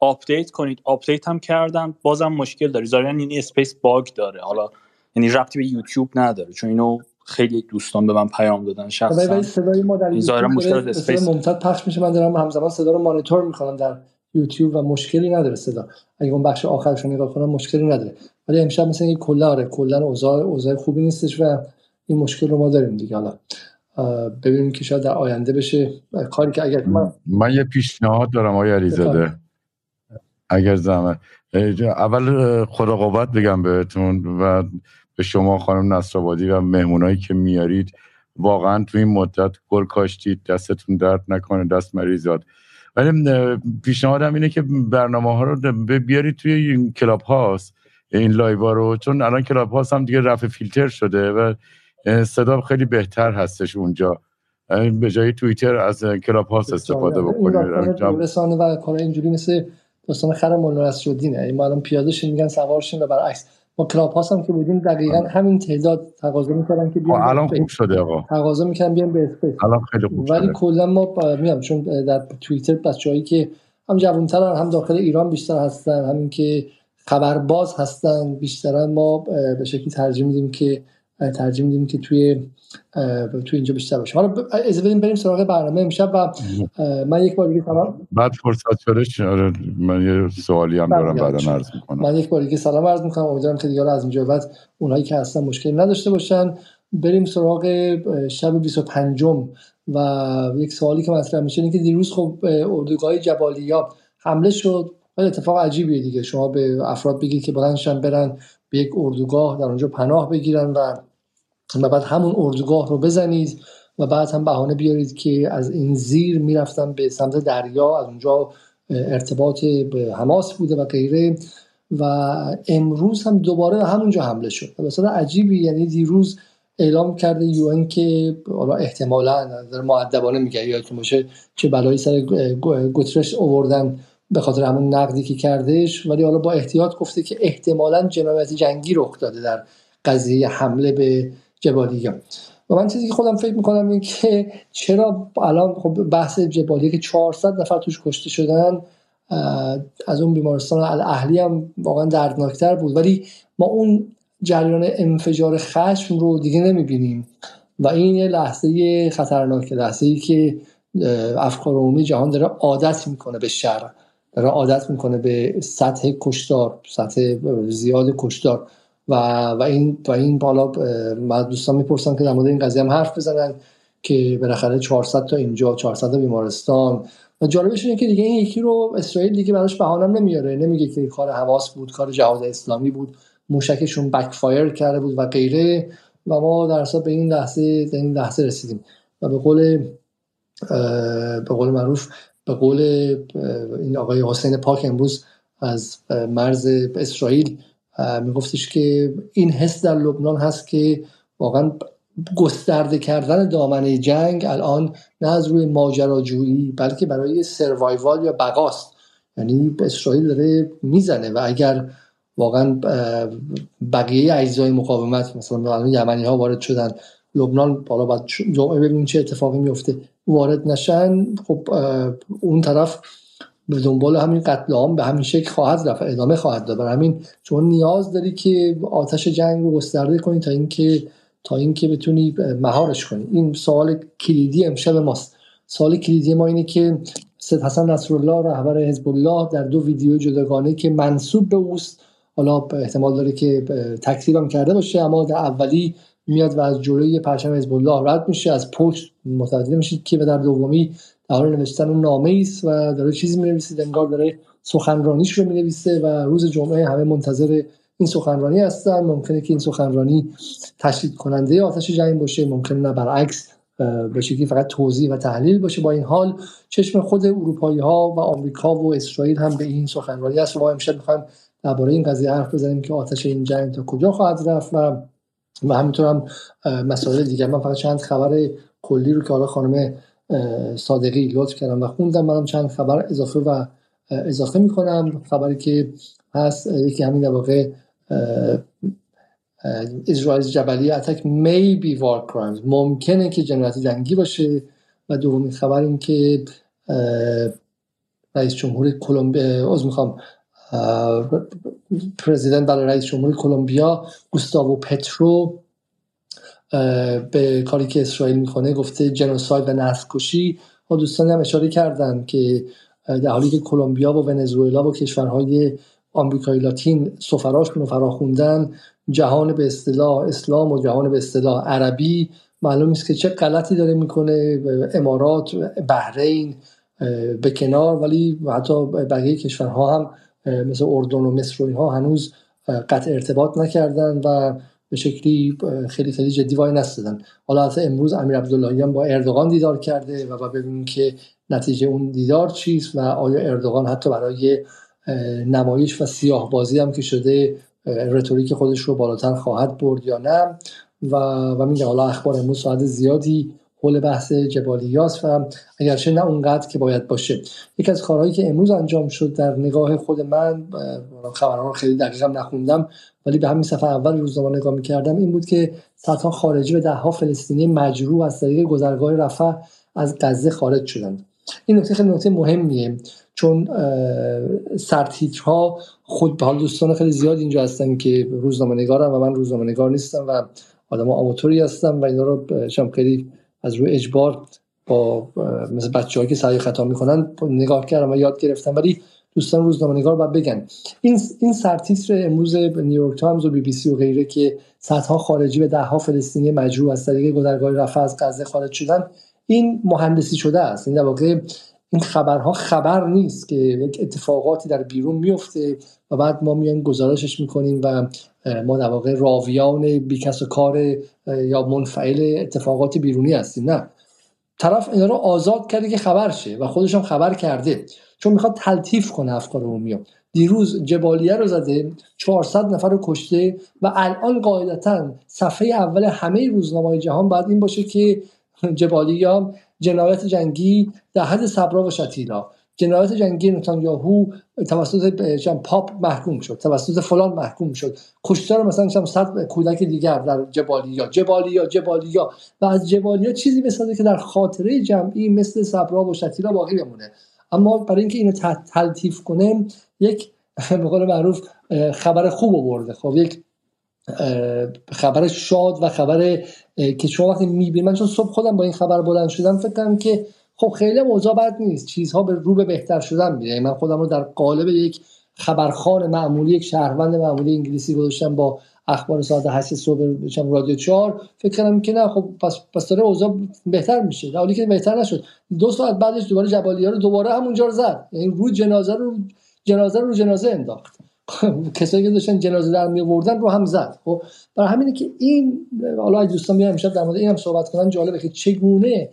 update کنید. update هم کردن بازم مشکل داره. ظاهرا این space bug داره. حالا یعنی ربطی به یوتیوب نداره چون اینو خیلی دوستان به من پیام دادن شخصا.
صدای ما در مشکل اسپیس. ممتد پخش میشه. من دارم همزمان صدا رو مانیتور می‌کنم در یوتیوب و مشکلی نداره صدا. اگه اون بخش آخرش رو نگاه کنم مشکلی نداره. ولی امشب مثلا این کلا آره کلا اوضاع اوضاع خوبی نیستش و این مشکل رو ما داریم دیگه. حالا ببینیم که شاید در آینده بشه. کاری که اگر من,
من یه پیشنهاد دارم آقای علیزاده. اگر زمان اول خدا قوت بگم بهتون و به شما خانم نصرآبادی و مهمونایی که میارید. واقعا تو این مدت گل کاشتید دستتون درد نکنه دست مریزاد ولی پیشنهادم اینه که برنامه ها رو بیارید توی این Clubhouse این live ا رو چون الان Clubhouse هم دیگه رفع فیلتر شده و صدا خیلی بهتر هستش اونجا. به جای توییتر از Clubhouse استفاده بکنید.
رسانه و کار اینجوری مثل داستان خر ملا شدیم ما الان پیاده شیم میگن سوار شیم و برعکس. ما Clubhouse هم که بودیم دقیقا همین تعداد تقاضا می‌کردن که
بیان الان خوب شده آقا.
تقاضا می‌کنن بیان به space
الان خیلی خوب
ولی کلا ما میام چون در توییتر بچه‌ای که هم جوان‌ترن هم داخل ایران بیشتر هستن همین که خبرباز هستن بیشتر ما به شکلی ترجیح میدیم که ترجیح میدیم که توی توی اینجا بیشتر باشه. حالا از بدیم بریم سراغ برنامه امشب و من یک بار دیگه سلام.
بعد فرصت شده آره، من یه سوالی هم دارم بعدا عرض می‌کنم.
من یک بار دیگه سلام عرض می‌کنم. امیدوارم که دیگه از اینجا بعد اونایی که هستن مشکلی نداشته باشن. بریم سراغ شب 25 و یک سوالی که مطرح میشه اینه که دیروز خب اردوگاه جبالیا حمله شد. اتفاق عجیبیه دیگه. شما به افراد بگید که بلندشن برن به یک اردوگاه در اونجا پناه بگیرن و و بعد همون اردوگاه رو بزنید و بعد هم بهانه بیارید که از این زیر می‌رفتن به سمت دریا از اونجا ارتباط به حماس بوده و غیره. و امروز هم دوباره همونجا حمله شد. مثلا عجیبی یعنی دیروز اعلام کرده یو که حالا احتمالا در معدبانه میگه یادتون باشه چه بلایی سر گوترش اووردن به خاطر همون نقدی که کردش. ولی حالا با احتیاط گفته که احتمالا جنایت جنگی رخ داده در قضیه حمله به جبالیه و من چیزی که خودم فکر می‌کنم این که چرا الان خب بحث جبالیه که 400 نفر توش کشته شدن از اون بیمارستان الاهلی هم واقعا دردناکتر بود. ولی ما اون جریان انفجار خشم رو دیگه نمی‌بینیم. و این یه لحظه خطرناکه لحظه ای که افکار عمومی جهان داره عادت می‌کنه به شر داره عادت می‌کنه به سطح کشتار سطح زیاد کشتار. و و این و این بالا من دوستان می‌پرسن که در مورد این قضیه هم حرف بزنن که بالاخره 400 تا اینجا 400 تا بیمارستان. و جالبش اینه که دیگه این یکی رو اسرائیل دیگه براش بهانه نمیاره. نمیگه که کار حواس بود کار جهاد اسلامی بود موشکشون بک فایر کرده بود و غیره. و ما در اصل به این لحظه به این لحظه رسیدیم. و به قول به قول معروف به قول این آقای حسین پاک امروز از مرز اسرائیل میگفتش که این حس در لبنان هست که واقعا گسترده کردن دامنه جنگ الان نه از روی ماجراجویی بلکه برای سروایوال یا بقاست. یعنی اسرائیل داره می‌زنه و اگر واقعا بقیه اجزای مقاومت مثلا یمنی ها وارد شدن لبنان بالا بعد جمعه ببینیم چه اتفاقی میفته وارد نشن خب اون طرف به دنبال همین قتل عام به همین شکل خواهد رفت ادامه خواهد داد. برای همین چون نیاز داری که آتش جنگ رو گسترده کنی تا اینکه تا اینکه بتونی مهارش کنی. این سوال کلیدی امشب ماست. سوال کلیدی ما اینه که سید حسن نصرالله رهبر حزب الله در دو ویدیو جداگانه که منصوب به اوست حالا احتمال داره که تکذیبم کرده باشه اما در اولی میاد و از جلوی پرچم حزب الله رد میشه از پشت متوجه میشید که در دومی حال نوشتن نامه است و داره چیزی می‌نویسه انگار داره سخنرانیش رو می‌نویسه و روز جمعه همه منتظر این سخنرانی هستن. ممکنه که این سخنرانی تشدید کننده آتش جنگ باشه ممکنه نه برعکس به شکلی فقط توضیح و تحلیل باشه. با این حال چشم خود اروپایی ها و آمریکا و اسرائیل هم به این سخنرانی است و ما امشب می‌خوایم درباره این قضیه حرف بزنیم که آتش این جنگ تا کجا خواهد رفت و و همینطور هم مسائل دیگر. من فقط چند خبر کلی رو که حالا خانم صادقی لطف کردم و خوندم. منم چند خبر اضافه و اضافه می‌کنم. خبری که هست یکی همین در واقع اسرائیل جبلی اتک may be war crimes. ممکنه که جنایت جنگی باشه. و دومین خبر این که رئیس جمهور کلمبیا از می‌خوام پرزیدنت برای رئیس جمهور کلمبیا گوستاوو پترو به کاری که اسرائیل می‌کنه گفته جنوساید و نسل کشی و دوستان هم اشاره کردن که در حالی که کلمبیا و ونزوئلا و کشورهای آمریکای لاتین سفراشون رو فراخوندن جهان به اصطلاح اسلام و جهان به اصطلاح عربی معلوم نیست که چه غلطی داره می‌کنه. امارات بحرین به کنار ولی حتی بقیه کشورها هم مثل اردن و مصر و اینها هنوز قطع ارتباط نکردن و به شکلی خیلی خیلی جدی وای نستدن حالا حتی امروز امیر عبداللهیان با اردوغان دیدار کرده و ببینیم که نتیجه اون دیدار چیست و آیا اردوغان حتی برای نمایش و سیاه بازی هم که شده رتوریک خودش رو بالاتر خواهد برد یا نه. و و میگه حالا اخبار امروز ساعت زیادی حول بحث جبالیاس و اگرچه نه اونقدر که باید باشه. یکی از کارهایی که امروز انجام شد در نگاه خود من خبرها رو خیلی دقیقا نخوندم ولی به همین صفحه اول روزنامه نگاه می‌کردم این بود که صدها خارجی و دهها فلسطینی مجروح از طریق گذرگاه رفح از غزه خارج شدند. این نکته خیلی نکته مهمیه چون سرتیترها خود به حال دوستان خیلی زیاد اینجا هستن که روزنامه نگارم و من روزنامه نگار نیستم و آدم آماتوری هستم و اینا رو خیلی از روی اجبار با مثل بچه که سعی خطا می‌کنن نگاه کردم و یاد گرفتم. ولی دوستان روزنامه نگار باید بگن. این این سرتیتر امروز نیویورک تایمز و بی بی سی و غیره که صدها خارجی و دهها فلسطینی مجروح از طریق گذرگاه رفح از غزه خارج شدن این مهندسی شده است. این در واقع این خبرها خبر نیست که یک اتفاقاتی در بیرون میفته و بعد ما میایم گزارشش می‌کنیم و ما در واقع راویان بیکس و کار یا منفعل اتفاقات بیرونی هستیم نه. طرف اینا رو آزاد کرده که خبر شه و خودش هم خبر کرده. چون می‌خواد تلطیف کنه افکار عمومی دیروز جبالیه رو زده 400 نفر رو کشته و الان قاعدتا صفحه اول همه روزنامه جهان باید این باشه که جبالیا جنایت جنگی در حد صبرا و شتیلا. جنایت جنگی نتانیاهو توسط پاپ محکوم شد توسط فلان محکوم شد. کشتار مثلا صد کودک دیگر در جبالیا جبالیا جبالیا. و از جبالیا چیزی بسازه که در خاطره جمعی مثل صبرا و شتیلا باقی بمونه. اما برای اینکه اینو تلطیف کنه یک <laughs> به قول معروف خبر خوب آورده. خب یک خبر شاد و خبر که شما وقتی می‌بینید من چون صبح خودم با این خبر بلند شدم فکر کنم که خب خیلی اوضاع بد نیست. چیزها به رو به بهتر شدن میره. یعنی من خودم رو در قالب یک خبرخان معمولی یک شهروند معمولی انگلیسی گذاشتم با اخبار ساعت 8 صبح رادیو 4 فکر کنم که نه خب پس پس داره اوضاع بهتر میشه. در حالی که بهتر نشد. دو ساعت بعدش دوباره جبالیه رو دوباره همونجا رو زد. یعنی رو جنازه رو جنازه رو جنازه انداخت. <laughs> کسایی که داشتن جنازه در می آوردن رو هم زد. خب برای همینه که این حالا دوستان میان امشب در مورد این هم صحبت کنن جالبه که چگونه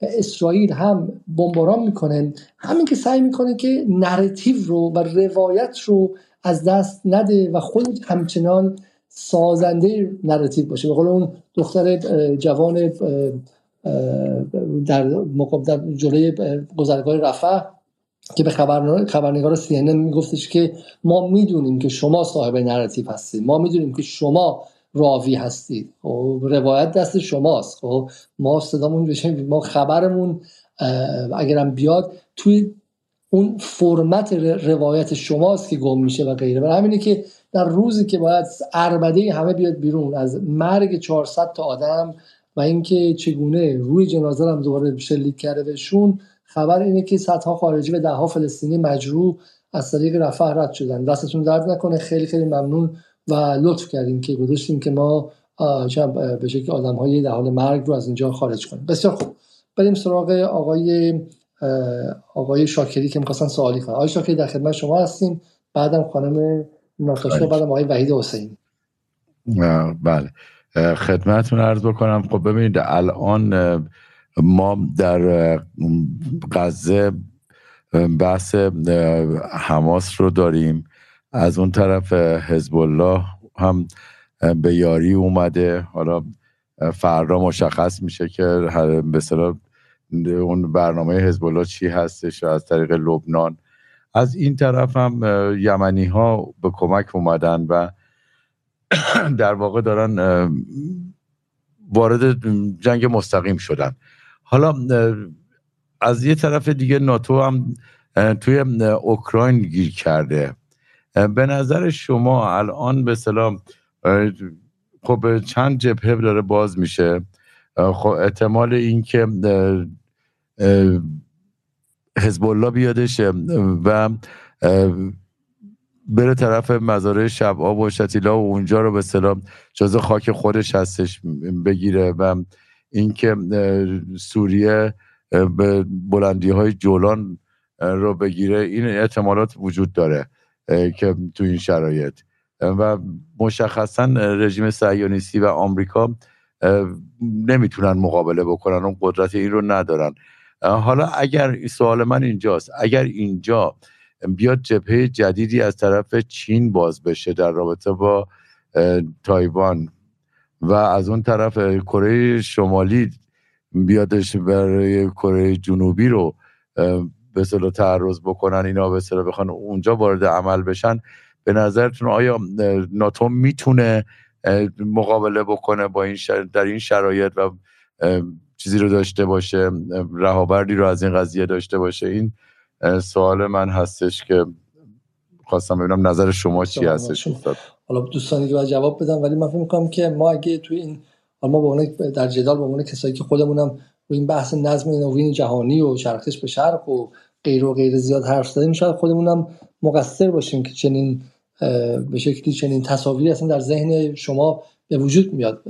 اسرائیل هم بمباران می‌کنه همین که سعی می‌کنه که نراتیو رو و روایت رو از دست نده و خود همچنان سازنده narrative باشه. به قول اون دختر جوان در در جلوی گذرگاه رفح. که به خبرنگار خبرنگار سی میگفتش که ما می‌دونیم که شما صاحب narrative هستید. ما می‌دونیم که شما راوی هستید. خب روایت دست شماست. خب ما صدامون بشه ما خبرمون اگرم بیاد توی اون فرمت روایت شماست که گم میشه و غیره. برای همینه که در روزی که باید اربده همه بیاد بیرون از مرگ 400 تا آدم و اینکه چگونه روی جنازه هم دوباره شلیک کرده بهشون خبر اینه که صدها خارجی و دهها فلسطینی مجروح از طریق رفح رد شدن. دستتون درد نکنه. خیلی خیلی ممنون و لطف کردیم که گذاشتیم که ما به شکل آدم های در حال مرگ رو از اینجا خارج کنیم. بسیار خوب. بریم سراغ آقای آقای شاکری که می‌خواستن سوالی کنن. آقای شاکری در خدمت شما هستیم. بعدم خانم ناتاشا بعدم آقای وحید حسین
بله. خدمتتون عرض بکنم. خب ببینید الان ما در غزه بحث حماس رو داریم. از اون طرف حزب الله هم به یاری اومده. حالا فردا مشخص میشه که به اون برنامه حزب الله چی هستش از طریق لبنان. از این طرف هم یمنی ها به کمک اومدن و <clears throat> در واقع دارن وارد جنگ مستقیم شدن. حالا از یه طرف دیگه ناتو هم توی اوکراین گیر کرده. به نظر شما الان به سلام خب چند جبهه داره باز میشه؟ خب احتمال اینکه حزب الله بیادش و بره طرف مزارع شباب و شتیلا و اونجا رو به سلام جز خاک خودش هستش بگیره و اینکه سوریه به بلندی های جولان رو بگیره این احتمالات وجود داره که تو این شرایط. و مشخصا رژیم سیانیستی و آمریکا نمی‌تونن مقابله بکنن اون قدرت این رو ندارن. حالا اگر سوال من اینجاست اگر اینجا بیاد جبهه جدیدی از طرف چین باز بشه در رابطه با تایوان و از اون طرف کره شمالی بیادش برای کره جنوبی رو به صلاح تعرض بکنن اینا به صلاح بخوان اونجا وارد عمل بشن. به نظرتون آیا ناتو می‌تونه مقابله بکنه با این در این شرایط و چیزی رو داشته باشه رهابردی رو از این قضیه داشته باشه؟ این سوال من هستش که خواستم ببینم نظر شما چی هستش
حالا دوستانی که باید جواب بدم ولی من فکر می‌کنم که ما اگه توی این ما با در جدال با عنوان کسایی که خودمونم روی این بحث نظم نوین جهانی و شرقش به شرق و غیر و غیر زیاد حرف زدیم شاید خودمونم مقصر باشیم که چنین به شکلی چنین تصاویری اصلا در ذهن شما به وجود میاد.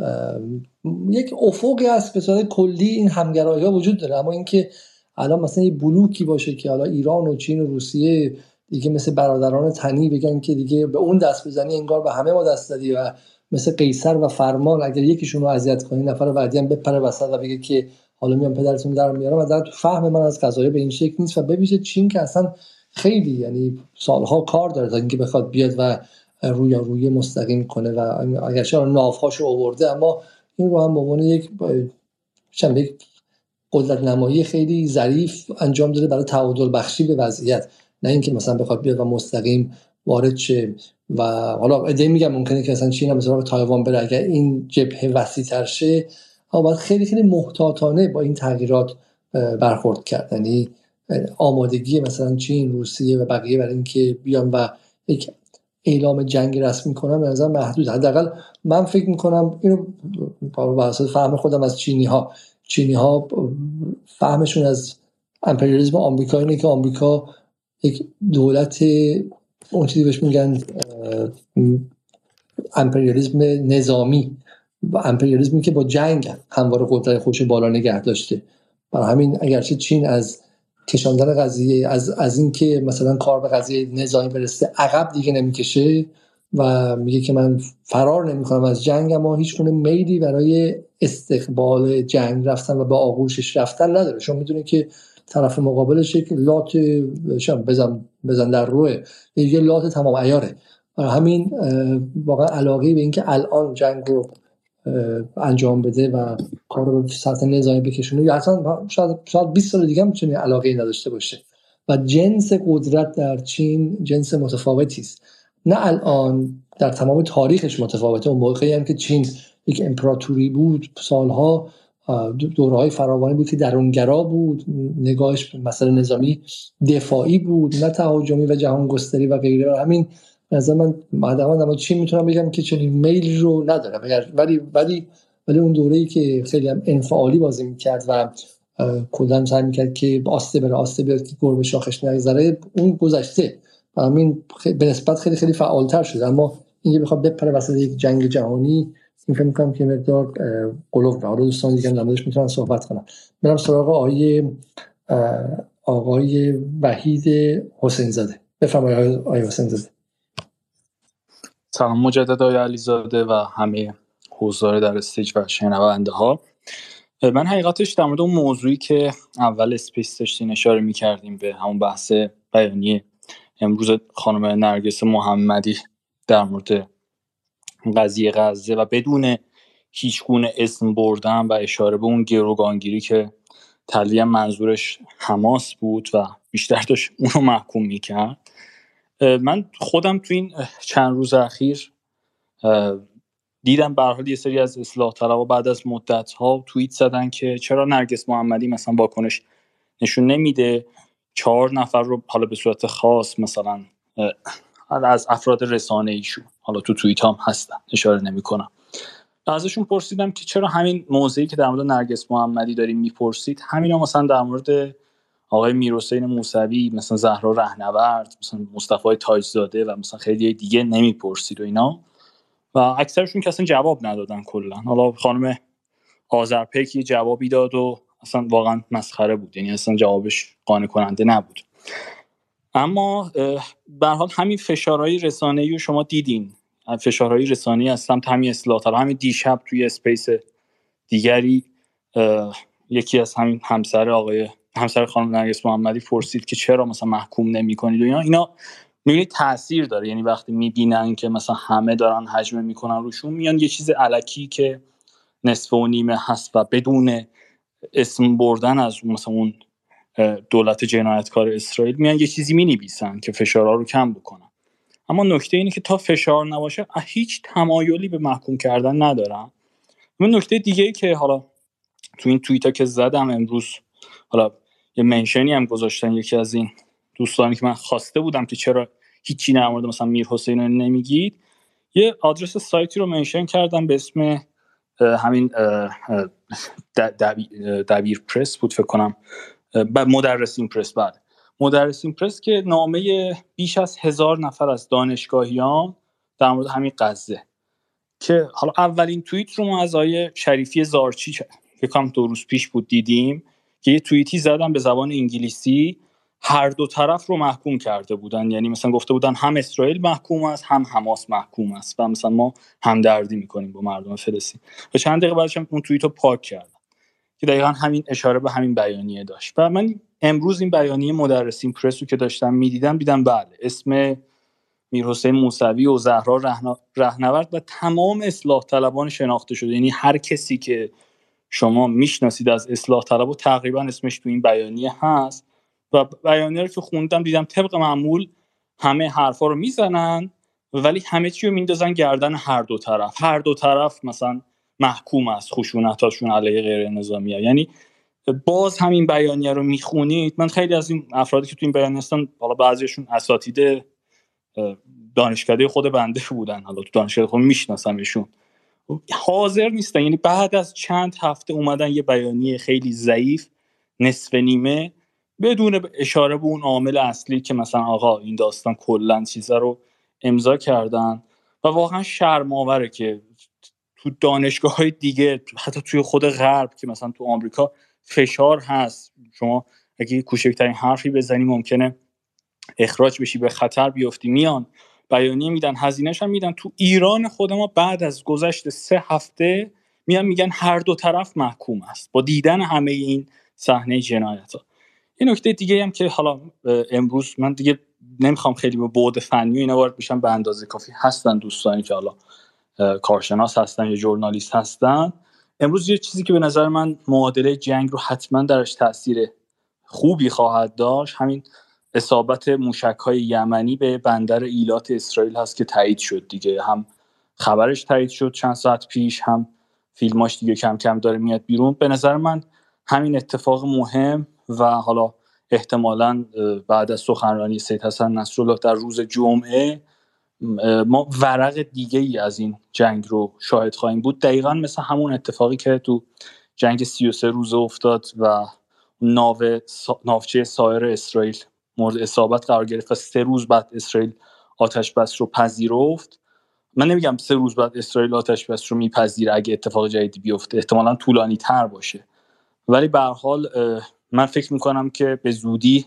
یک افقی هست به صورت کلی این همگرایی ها وجود داره اما اینکه الان مثلا یه بلوکی باشه که حالا ایران و چین و روسیه دیگه مثل برادران تنی بگن که دیگه به اون دست بزنی انگار به همه ما دست دادی و مثل قیصر و فرمان اگر یکیشون رو اذیت کنی نفر بعدی هم بپره وسط و بگه که حالا میام پدرتون در میارم. و در تو فهم من از قضايا به این شکل نیست و ببینید چین که اصلا خیلی یعنی سالها کار داره تا اینکه بخواد بیاد و روی روی مستقیم کنه و اگرچه نافهاشو آورده اما این رو هم به یک یک قدرت نمایی خیلی ظریف انجام داده برای تعادل بخشی به وضعیت. نه اینکه مثلا بخواد بیاد و مستقیم وارد شه. و حالا ایده میگم ممکنه که مثلا چین هم مثلا تایوان بره. اگر این جبهه وسیع تر شه اما باید خیلی خیلی محتاطانه با این تغییرات برخورد کرد. یعنی آمادگی مثلا چین روسیه و بقیه برای اینکه بیان و یک اعلام جنگ رسمی کنم به نظر محدود. حداقل من فکر می‌کنم اینو با فهم خودم از چینی ها چینی ها فهمشون از امپریالیسم آمریکا که آمریکا یک دولت اون چیزی بهش میگن امپریالیسم نظامی. و امپریالیسمی که با جنگ همواره قدرت خودش بالا نگه داشته. برای همین اگرچه چین از کشاندن قضیه از از اینکه مثلا کار به قضیه نظامی برسه عقب دیگه نمی‌کشه و میگه که من فرار نمی‌کنم از جنگ اما هیچ گونه میلی برای استقبال جنگ رفتن و به آغوشش رفتن نداره. شما می‌دونه که طرف مقابلش یک لات بزن بزن در روه. یه لات تمام عیاره. همین واقعا علاقه به اینکه الان جنگ رو انجام بده و کار رو سطح نظامی بکشونه یا اصلا شاید, شاید 20 سال دیگه هم چنین علاقه نداشته باشه. و جنس قدرت در چین جنس متفاوتی است. نه الان در تمام تاریخش متفاوته. اون موقعی هم که چین یک امپراتوری بود سالها دورهای فراوانی بود که درونگرا بود نگاهش به مسئله نظامی دفاعی بود نه تهاجمی و جهان گستری و غیره. همین نظر من بعدا اما چی می‌تونم بگم که چنین میل رو ندارم. ولی ولی ولی اون دوره‌ای که خیلی هم انفعالی بازی می‌کرد و کلا سعی می‌کرد که آسته بره آسته بیاد که گربه شاخش نگذره اون گذشته و همین به نسبت خیلی خیلی فعالتر شده. اما اینکه بخواد بپره وسط یک جنگ جهانی این فکر می‌کنم که مقدار غلوه حالا دوستان دیگه نمازش می‌تونن صحبت کنم برم سراغ آقای آقای وحید حسین زاده بفرمایید آقای حسین زاده
سلام مجدد آقای علیزاده و همه حضار در stage و شنونده ها من حقیقتش در مورد اون موضوعی که اول space داشتین اشاره می‌کردیم به همون بحث بیانیه امروز خانم نرگس محمدی در مورد قضیه غزه و بدون هیچ گونه اسم بردن و اشاره به اون گروگانگیری که تلیه منظورش حماس بود و بیشتر داشت اونو محکوم می‌کرد. من خودم تو این چند روز اخیر دیدم به حال یه سری از اصلاح طلبها بعد از مدت ها توییت زدن که چرا نرگس محمدی مثلا واکنش نشون نمیده؟ چهار نفر رو حالا به صورت خاص مثلا از افراد رسانه ایشون. حالا تو توییت هم هستن. اشاره نمی‌کنم. ازشون پرسیدم که چرا همین موضعی که در مورد نرگس محمدی داریم می‌پرسید همینا مثلا در مورد آقای میرحسین موسوی مثلا زهرا رهنورد مثلا مصطفی تاجزاده و مثلا خیلی دیگه نمی‌پرسید و اینا. و اکثرشون که اصلا جواب ندادن کلا. حالا خانم آذرپیک یه جوابی داد و اصلا واقعا مسخره بود. یعنی اصلا جوابش قانع کننده نبود. اما به حال همین فشارهای رسانه‌ای رو شما دیدین. فشارهای رسانه‌ای از سمت همین اصلاحات. همین دیشب توی space دیگری یکی از همین همسر آقای همسر خانم نرگس محمدی پرسید که چرا مثلا محکوم نمی‌کنید و اینا. اینا تاثیر داره. یعنی وقتی می‌بینن که مثلا همه دارن هجمه می‌کنن روشون میان یه چیز الکی که نصف و نیمه هست و بدون اسم بردن از مثلا اون دولت جنایتکار اسرائیل میان یه چیزی می که فشارها رو کم بکنن. اما نکته اینه که تا فشار نباشه هیچ تمایلی به محکوم کردن ندارن. و نکته دیگه ای که حالا تو این توییتا که زدم امروز حالا یه منشنی هم گذاشتن یکی از این دوستانی که من خواسته بودم که چرا هیچی در مورد مثلا میر حسین نمیگید یه آدرس سایتی رو منشن کردم به اسم همین دبیر پرس بود فکر کنم. مدرسین پرس بعد. مدرسین پرس که نامه بیش از هزار نفر از دانشگاهیان در مورد همین قضیه. که حالا اولین توییت رو ما از آیه شریفی زارچی کم دو روز پیش بود دیدیم که یه توییتی زدن به زبان انگلیسی هر دو طرف رو محکوم کرده بودن. یعنی مثلا گفته بودن هم اسرائیل محکوم است هم حماس محکوم است. و مثلا ما همدردی می‌کنیم با مردم فلسطین. و چند دقیقه بعدش اون توییت پاک کردم که دقیقا همین اشاره به همین بیانیه داشت. و من امروز این بیانیه مدرسین پرس رو که داشتم می‌دیدم دیدم بله اسم میرحسین موسوی و زهرا رهنورد و تمام اصلاح طلبان شناخته شده. یعنی هر کسی که شما می‌شناسید از اصلاح طلب و تقریبا اسمش تو این بیانیه هست. و بیانیه رو که خوندم دیدم طبق معمول همه حرفا رو می‌زنن ولی همه چی رو میندازن گردن هر دو طرف. هر دو طرف مثلا محکوم است خشونتاشون علیه غیر نظامی ها. یعنی باز همین بیانیه رو می‌خونید. من خیلی از این افرادی که تو این بیانیه هستن حالا بعضیشون اساتید دانشکده خود بنده بودن. حالا تو دانشکده خود میشناسمشون حاضر نیستن. یعنی بعد از چند هفته اومدن یه بیانیه خیلی ضعیف نصف نیمه بدون اشاره به اون عامل اصلی که مثلا آقا این داستان کلا چیزا رو امضا کردن. و واقعا شرم آوره که تو دانشگاه های دیگه حتی توی خود غرب که مثلا تو آمریکا فشار هست. شما اگه کوچکترین حرفی بزنی ممکنه اخراج بشی به خطر بیفتی. میان بیانیه میدن هزینهش هم میدن. تو ایران خود ما بعد از گذشت سه هفته میان میگن هر دو طرف محکوم است. با دیدن همه این صحنه جنایت ها یه نکته دیگه هم که حالا امروز من دیگه نمی‌خوام خیلی به بعد فنی و اینا وارد بشم به اندازه کافی هستن دوستانی که حالا کارشناس هستن یا ژورنالیست هستن. امروز یه چیزی که به نظر من معادله جنگ رو حتما درش تاثیر خوبی خواهد داشت همین اصابت موشک های یمنی به بندر ایلات اسرائیل هست که تایید شد دیگه. هم خبرش تایید شد چند ساعت پیش هم فیلماش دیگه کم کم داره میاد بیرون. به نظر من همین اتفاق مهم و حالا احتمالا بعد از سخنرانی سید حسن نصرالله در روز جمعه ما ورق دیگه ای از این جنگ رو شاهد خواهیم بود. دقیقا مثل همون اتفاقی که تو جنگ 33 روزه افتاد و ناو ناوچه سایر اسرائیل مورد اصابت قرار گرفت و سه روز بعد اسرائیل آتش بس رو پذیرفت. من نمیگم سه روز بعد اسرائیل آتش بس رو میپذیره اگه اتفاق جدیدی بیفته. احتمالا طولانی تر باشه. ولی به حال من فکر می‌کنم که به زودی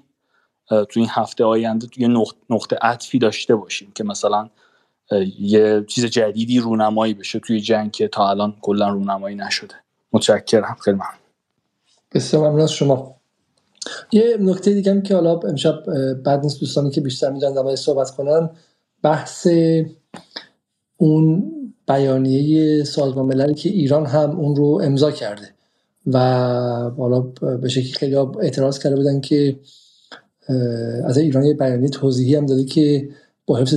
تو این هفته آینده توی نقطه عطفی داشته باشیم که مثلا یه چیز جدیدی رونمایی بشه توی جنگ که تا الان کلا رونمایی نشده. متشکرم. خیلی ممنون.
بسیار ممنون شما. یه نکته دیگه هم که حالا امشب بعد نیست دوستانی که بیشتر می‌دونن در صحبت کنن بحث اون بیانیه سازمان مللی که ایران هم اون رو امضا کرده. و حالا به شکلی خیلی اعتراض کرده بودن که از ایران یه بیانیه توضیحی هم داده که با حفظ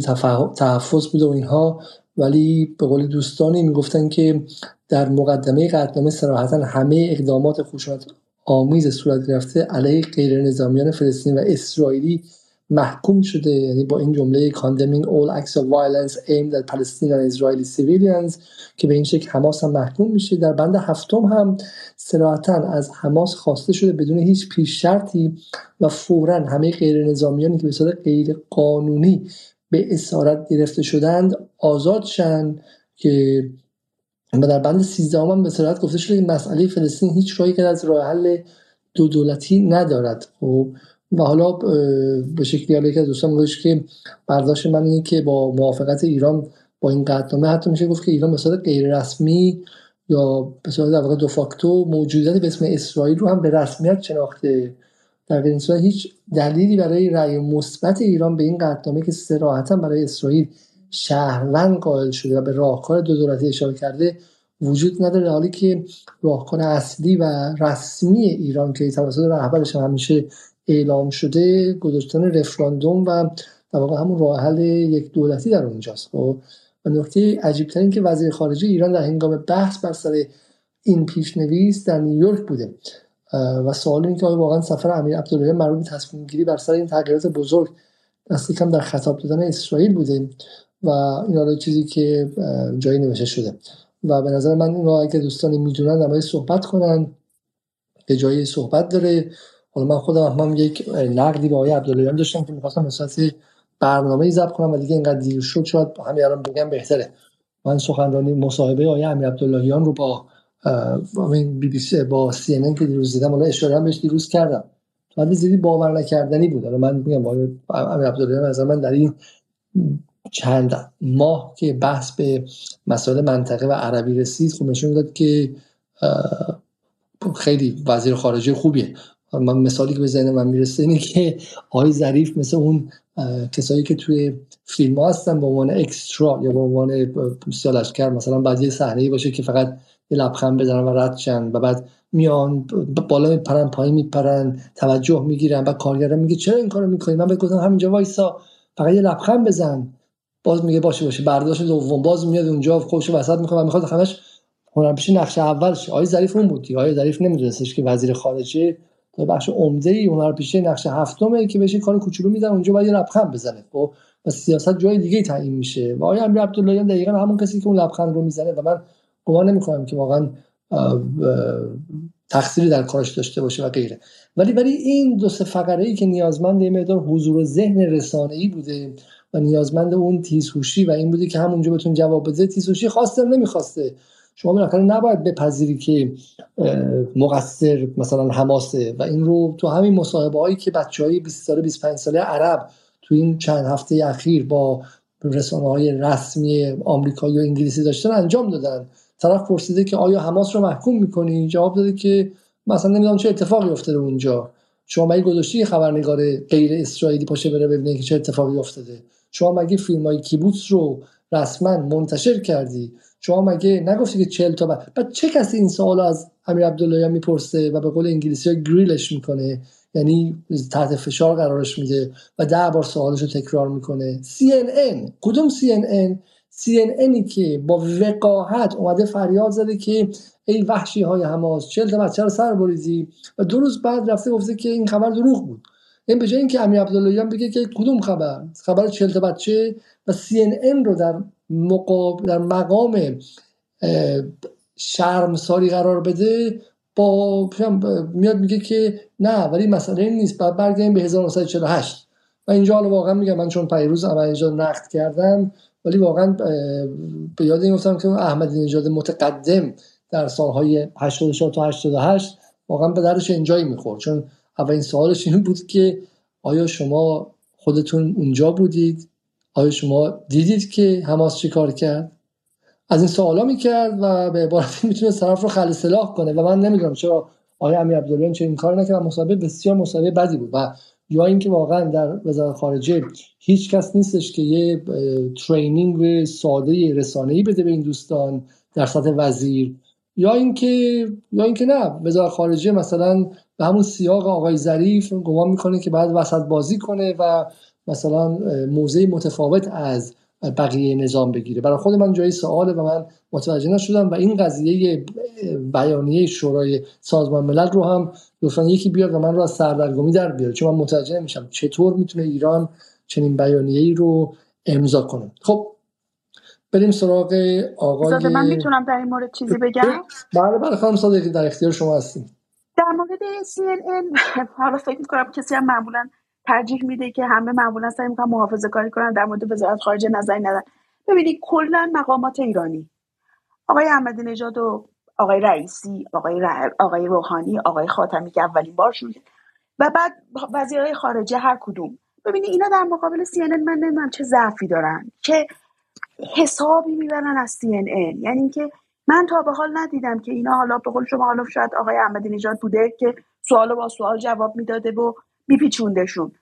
تحفظ بوده و اینها ولی به قول دوستانی می‌گفتن که در مقدمه قطعنامه صراحتا همه اقدامات خشونت آمیز صورت گرفته علیه غیر نظامیان فلسطینی و اسرائیلی محکوم شده یعنی با این جمله condemning all acts of violence aimed at Palestinian and Israeli civilians که به این شکل حماس هم محکوم میشه. در بند هفتم هم سراحتا از حماس خواسته شده بدون هیچ پیش شرطی و فورا همه غیر نظامیانی که به صورت غیر قانونی به اسارت گرفته شدند آزاد شن که و در بند 13 هم به صورت گفته شده این مسئله فلسطین هیچ راهی که از راه حل دو دولتی ندارد. خب و حالا به شکلی حالا که از دوستان گفتش که برداشت من اینه که با موافقت ایران با این قطعنامه حتی میشه گفت که ایران به صورت غیر رسمی یا به صورت در واقع دو فاکتو موجودیت به اسم اسرائیل رو هم به رسمیت شناخته. در این صورت هیچ دلیلی برای رأی مثبت ایران به این قطعنامه که صراحتا برای اسرائیل شهروند قائل شده و به راهکار دو دولتی اشاره کرده وجود نداره. حالی که راهکار اصلی و رسمی ایران که توسط رهبرش همیشه اعلام شده گذاشتن رفراندوم و در واقع همون راه حل یک دولتی در اونجاست. خب و نکته عجیب ترین که وزیر خارجه ایران در هنگام بحث بر سر این پیشنویس در نیویورک بوده. و سوال این که آیا واقعا سفر امیر عبدالله مربوط به تصمیم گیری بر سر این تغییرات بزرگ دست کم در خطاب دادن اسرائیل بوده و این حالا چیزی که جایی نوشته شده. و به نظر من اون اگه دوستانی می‌دونن در صحبت کنن به جایی صحبت داره. حالا من خودم هم یک نقدی با آقای عبداللهیان داشتم که می‌خواستم مثلا برنامه ضبط کنم و دیگه اینقدر دیر شد شاید همین الان بگم بهتره. من سخنرانی مصاحبه آقای امیر عبداللهیان رو با بی بی سی با سی ان که دیروز دیدم حالا اشاره هم بهش دیروز کردم. ولی زیدی باور نکردنی بود. حالا من میگم امیر عبداللهیان از من در این چند ماه که بحث به مسائل منطقه و عربی رسید خب نشون داد که خیلی وزیر خارجه خوبیه. من مثالی که به ذهن من می‌رسه اینه که آقای ظریف مثل اون کسایی که توی فیلم هستن به عنوان اکسترا یا به عنوان سیالشکر مثلا بعد یه صحنه باشه که فقط یه لبخند بزنن و رد شن و بعد میان بالا میپرن پایین میپرن توجه می‌گیرن و کارگران میگه چرا این کارو می‌کنی؟ من بهت گفتم همینجا وایسا فقط یه لبخند بزن. باز میگه باشه باشه. برداشت دوم باز میاد اونجا خودش وسط می‌کنه و می‌خواد همش هنرپیشه نقشه اول شه. آقای ظریف اون بود آقای ظریف نمیدونستش که وزیر خارجه بخش عمده ای هنرپیشه نقشه هفتمه که بهش کار کوچولو میدن اونجا باید لبخند بزنه خب؟ و سیاست جای دیگه تعیین میشه. و آقای امیر عبداللهیان دقیقا همون کسی که اون لبخند رو می‌زنه و من گمان نمی‌کنم که واقعا تقصیری در کارش داشته باشه و غیره. ولی ولی این دو سه فقره ای که نیازمند یه مقدار حضور ذهن رسانه ای بوده و نیازمند اون تیزهوشی و این بوده که همونجا بتون جواب بده تیزهوشی خواسته نمی‌خواسته. شما بالاخره نباید بپذیری که مقصر مثلا حماسه و این رو تو همین مصاحبه هایی که بچه های 20 ساله 25 ساله عرب تو این چند هفته اخیر با رسانه های رسمی آمریکایی و انگلیسی داشتن انجام دادن. طرف پرسیده که آیا حماس رو محکوم می‌کنی؟ جواب داده که مثلا نمی‌دونم چه اتفاقی افتاده اونجا. شما مگه گذاشتی خبرنگار غیر اسرائیلی پاشه بره ببینه که چه اتفاقی افتاده؟ شما مگه فیلم های کیبوتس رو رسما منتشر کردی؟ شما مگه نگفتی که 40 تا بعد چه کسی این سوال از امیر عبدالله می‌پرسه و به قول انگلیسی ها گریلش می‌کنه؟ یعنی تحت فشار قرارش میده و ده بار سوالش رو تکرار می‌کنه. CNN کدوم CNN CNN که با وقاحت اومده فریاد زده که ای وحشی های حماس چل تا بچه سر بریزی؟ و دو روز بعد رفته گفته که این خبر دروغ بود. این به جای اینکه امیر عبداللهیان بگه که کدوم خبر؟ خبر چل تا بچه و CNN رو در مقاب در مقام شرمساری قرار بده با میاد میگه که نه ولی مسئله این نیست بعد برگردیم به 1948 و اینجا حالا واقعا میگم من چون پیروز اینجا نقد کردم ولی واقعا به یاد این گفتم که احمدی نژاد متقدم در سالهای 84 تا 88 واقعا به درش اینجایی می‌خورد. چون اولین سوالش این بود که آیا شما خودتون اونجا بودید؟ آیا شما دیدید که حماس چی کار کرد؟ از این سوالا می‌کرد و به عبارتی می‌تونه طرف رو خل سلاح کنه و من نمی‌دونم چرا آیا امیر عبدالله چه این کار نکرد. مصاحبه بسیار مصاحبه بدی بود و یا اینکه واقعا در وزارت خارجه هیچ کس نیستش که یه ترینینگ ساده رسانه‌ای بده به این دوستان در سطح وزیر یا اینکه یا اینکه نه. وزارت خارجه مثلا به همون سیاق آقای ظریف گمان می‌کنه که بعد وسط بازی کنه و مثلا موضع متفاوت از بقیه نظام بگیره. برای خود من جای سواله و من متوجه نشدم و این قضیه بیانیه شورای سازمان ملل رو هم لطفا یکی بیاد و من رو از سردرگمی در بیاره. چون من متوجه نمیشم چطور می‌تونه ایران چنین بیانیه ای رو امضا کنه. خب بریم سراغ آقای
من می‌تونم در این مورد چیزی بگم؟
بله بله خانم صادقی در اختیار شما هستیم.
در مورد CNN حالا فکر می‌کنم کسی هم معمولا ترجیح میده که همه معمولا سعی می‌کنن محافظه کاری کنن در مورد وزارت خارجه نظری ندن ببینید کلا مقامات ایرانی. آقای احمدی نژاد و آقای رئیسی آقای آقای روحانی آقای خاتمی که اولین بار شد و بعد وزیرهای خارجه هر کدوم. ببینید اینا در مقابل CNN من نمی‌دونم چه ضعفی دارن که حسابی می‌برن از CNN یعنی اینکه من تا به حال ندیدم که اینا حالا به قول شما حالا شاید آقای احمدی نژاد بوده که سوال با سوال جواب می‌داده و میپیچوندشون.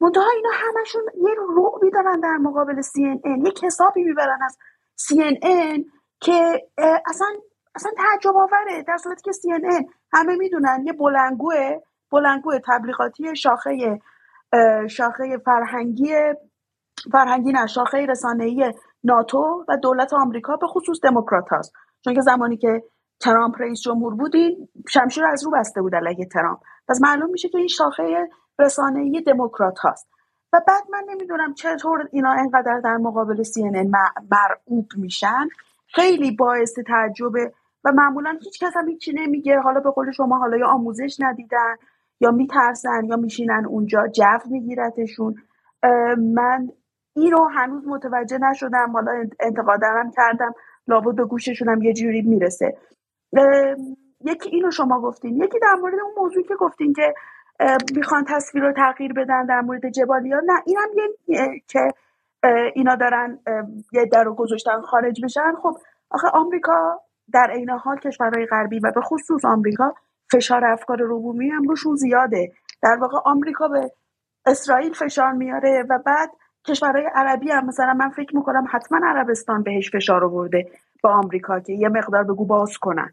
منتها اینا همشون یه رعبی دارن در مقابل CNN یک حسابی می‌برن از CNN که اصلا اصلا تعجب آوره. در صورتی که CNN همه می‌دونن یه بلنگوه بلنگو تبلیغاتی شاخه شاخه فرهنگی فرهنگی نه شاخه رسانه‌ای ناتو و دولت آمریکا به خصوص دموکرات هاست. چون که زمانی که ترامپ رئیس جمهور بودین شمشیر از رو بسته بود علیه ترامپ. پس معلوم میشه که این شاخه رسانه‌ای دموکرات هاست و بعد من نمی‌دونم چطور اینا انقدر در مقابل CNN مرعوب میشن. خیلی باعث تعجبه و معمولا هیچ کس هم هیچی نمیگه. حالا به قول شما حالا یا آموزش ندیدن یا میترسن یا میشینن اونجا جو میگیرتشون. من اینو هنوز متوجه نشدم. حالا انتقادم کردم. لابد به گوششونم یه جوری می‌رسه. یکی اینو شما گفتین. یکی در مورد اون موضوعی که گفتین که می‌خوان تصویر رو تغییر بدن در مورد جبالیا نه. اینم یه که اینا دارن یه در رو گذاشتن خارج بشن. خب آخه آمریکا در عین حال کشورهای غربی و به خصوص آمریکا فشار افکار روبومی هم روشون زیاده. در واقع آمریکا به اسرائیل فشار میاره و بعد کشورهای عربی هم مثلا من فکر می‌کنم حتما عربستان بهش فشار آورده با آمریکا که یه مقدار بگو باز کنن.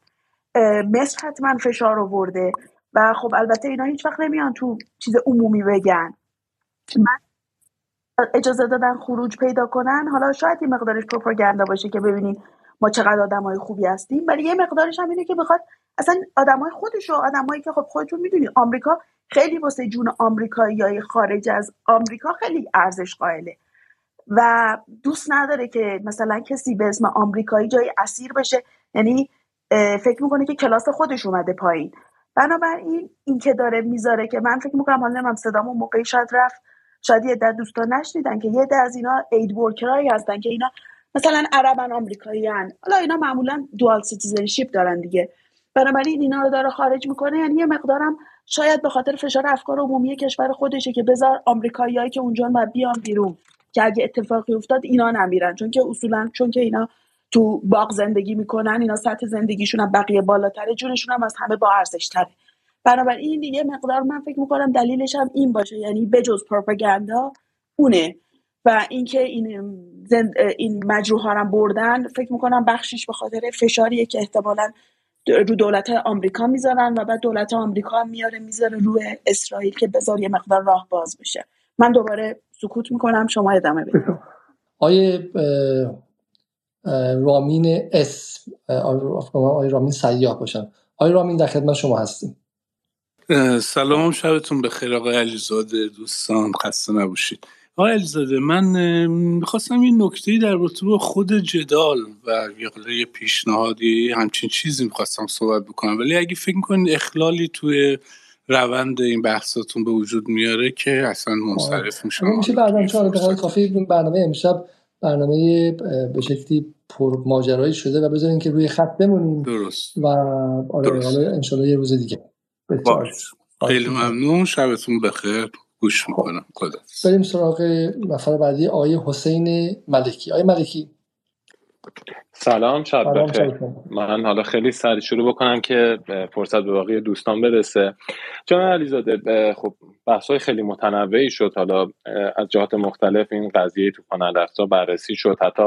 مصر حتما فشار آورده. و خب البته اینا هیچ وقت نمیان تو چیز عمومی بگن. من اجازه دادن خروج پیدا کنن. حالا شاید یه مقدارش پروپاگاندا باشه که ببینین ما چقدر آدمای خوبی هستیم. ولی یه مقدارش هم اینه که بخواد اصلا آدمای خودش و آدمایی که خب خودتون می‌دونید آمریکا خیلی واسه جون آمریکایی خارج از آمریکا خیلی ارزش قائله. و دوست نداره که مثلا کسی به اسم آمریکایی جای اسیر بشه. یعنی فکر می‌کنه که کلاس خودش اومده پایین. بنابراین این که داره می‌ذاره که من فکر می‌کنم حالا نمیم صدامو موقعی شاید رفت شاید یه در دوستان نشنیدن که یه از اینا اید ورکرایی هستن که اینا مثلا عربن آمریکایی هن. حالا اینا معمولا dual citizenship دارن دیگه بنابراین اینا رو داره خارج می‌کنه یعنی یه مقدارم شاید به خاطر فشار افکار عمومی کشور خودشه که بذار آمریکاییایی که اونجان بیان بیرون که اگه اتفاقی افتاد اینا نمیرن چون که اصولا چون که اینا تو باغ زندگی می‌کنن اینا سطح زندگیشون هم بقیه بالاتره جونشون هم از همه با ارزش تره. بنابراین این دیگه مقدار من فکر می‌کنم دلیلش هم این باشه یعنی بجز پروپاگاندا اونه. و اینکه این زند... این مجروح هم بردن فکر می‌کنم بخشش به خاطر فشاریه که احتمالا رو دولت آمریکا می‌ذارن و بعد دولت آمریکا هم میاره می‌ذاره روی اسرائیل که بذار یه مقدار راه باز بشه. من دوباره سکوت می‌کنم شما ادامه بدید.
آیه رامین اس آیه رامین سیاه باشم آیه رامین در خدمت شما هستیم.
سلام شبتون بخیر. آقای علیزاده دوستان خسته نباشید. آقای علیزاده من می‌خواستم این نکته در رابطه با خود جدال و یه پیشنهادی همچین چیزی می‌خواستم صحبت بکنم. ولی اگه فکر می‌کنید اخلالی توی روند این بحثاتون به وجود میاره که اصلا منصرف میشه.
میشه بعدا دقیقه کافی برنامه امشب برنامه به شکلی پر ماجرایی شده و بذارین که روی خط بمونیم.
درست.
و آره انشالله یه روز دیگه.
خیلی ممنون. شبتون بخیر. گوش می‌کنم. خدا
بریم سراغ نفر بعدی. آقای حسین ملکی. آقای ملکی.
سلام شب بخیر. من حالا خیلی سریع شروع بکنم که فرصت به باقی دوستان برسه. جان علیزاده خب بحث های خیلی متنوعی شد. حالا از جهات مختلف این قضیه تو افزا بررسی شد. حتی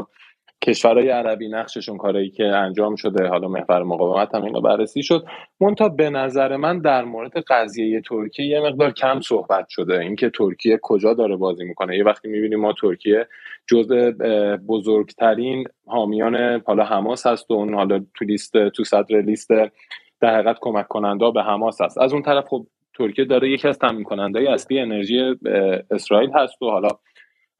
کشورهای عربی نقششون کارایی که انجام شده حالا محور مقاومت هم اینو بررسی شد. مونتا به نظر من در مورد قضیه ترکیه یه مقدار کم صحبت شده. اینکه ترکیه کجا داره بازی می‌کنه. یه وقتی می‌بینیم ما ترکیه جزء بزرگترین حامیان حالا حماس هست و اون حالا تو لیست تو صدر لیست در حقیقت کمک کننده به حماس هست. از اون طرف خب ترکیه داره یکی از تامین کننده اصلی انرژی اسرائیل هست و حالا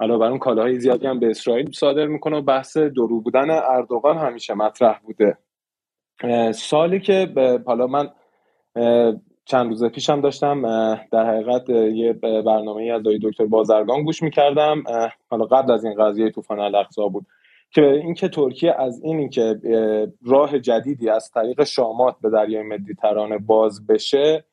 علاوه بر اون کالاهای زیادی هم به اسرائیل صادر می‌کنه و بحث درو بودن اردوغان همیشه مطرح بوده. سالی که حالا من چند روز پیشم داشتم در حقیقت یه برنامه از دایی دکتر بازرگان گوش می‌کردم. حالا قبل از این قضیه طوفان الاقصا بود که اینکه ترکیه از این که راه جدیدی از طریق شامات به دریای مدیترانه باز بشه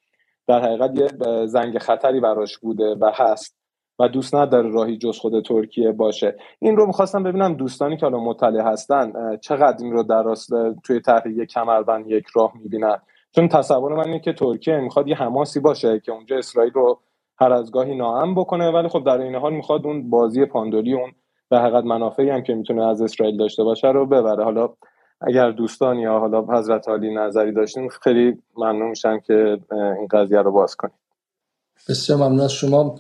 در حقیقت یه زنگ خطری براش بوده و هست. دوست نداره راهی جز خود ترکیه باشه. این رو می‌خواستم ببینم دوستانی که حالا مطلع هستن چقدر این رو در راست توی تحریک کمربند یک راه می‌بینن؟ چون تصور من اینه که ترکیه می‌خواد یه حماسی باشه که اونجا اسرائیل رو هر از گاهی ناام بکنه ولی خب در این حال می‌خواد اون بازی پاندولی اون به حقیقت منافعی هم که می‌تونه از اسرائیل داشته باشه رو ببره. حالا اگر دوستان یا حالا حضرت عالی نظری داشتین خیلی ممنون میشم که این قضیه رو باز کنید.
بسیار ممنون از شما.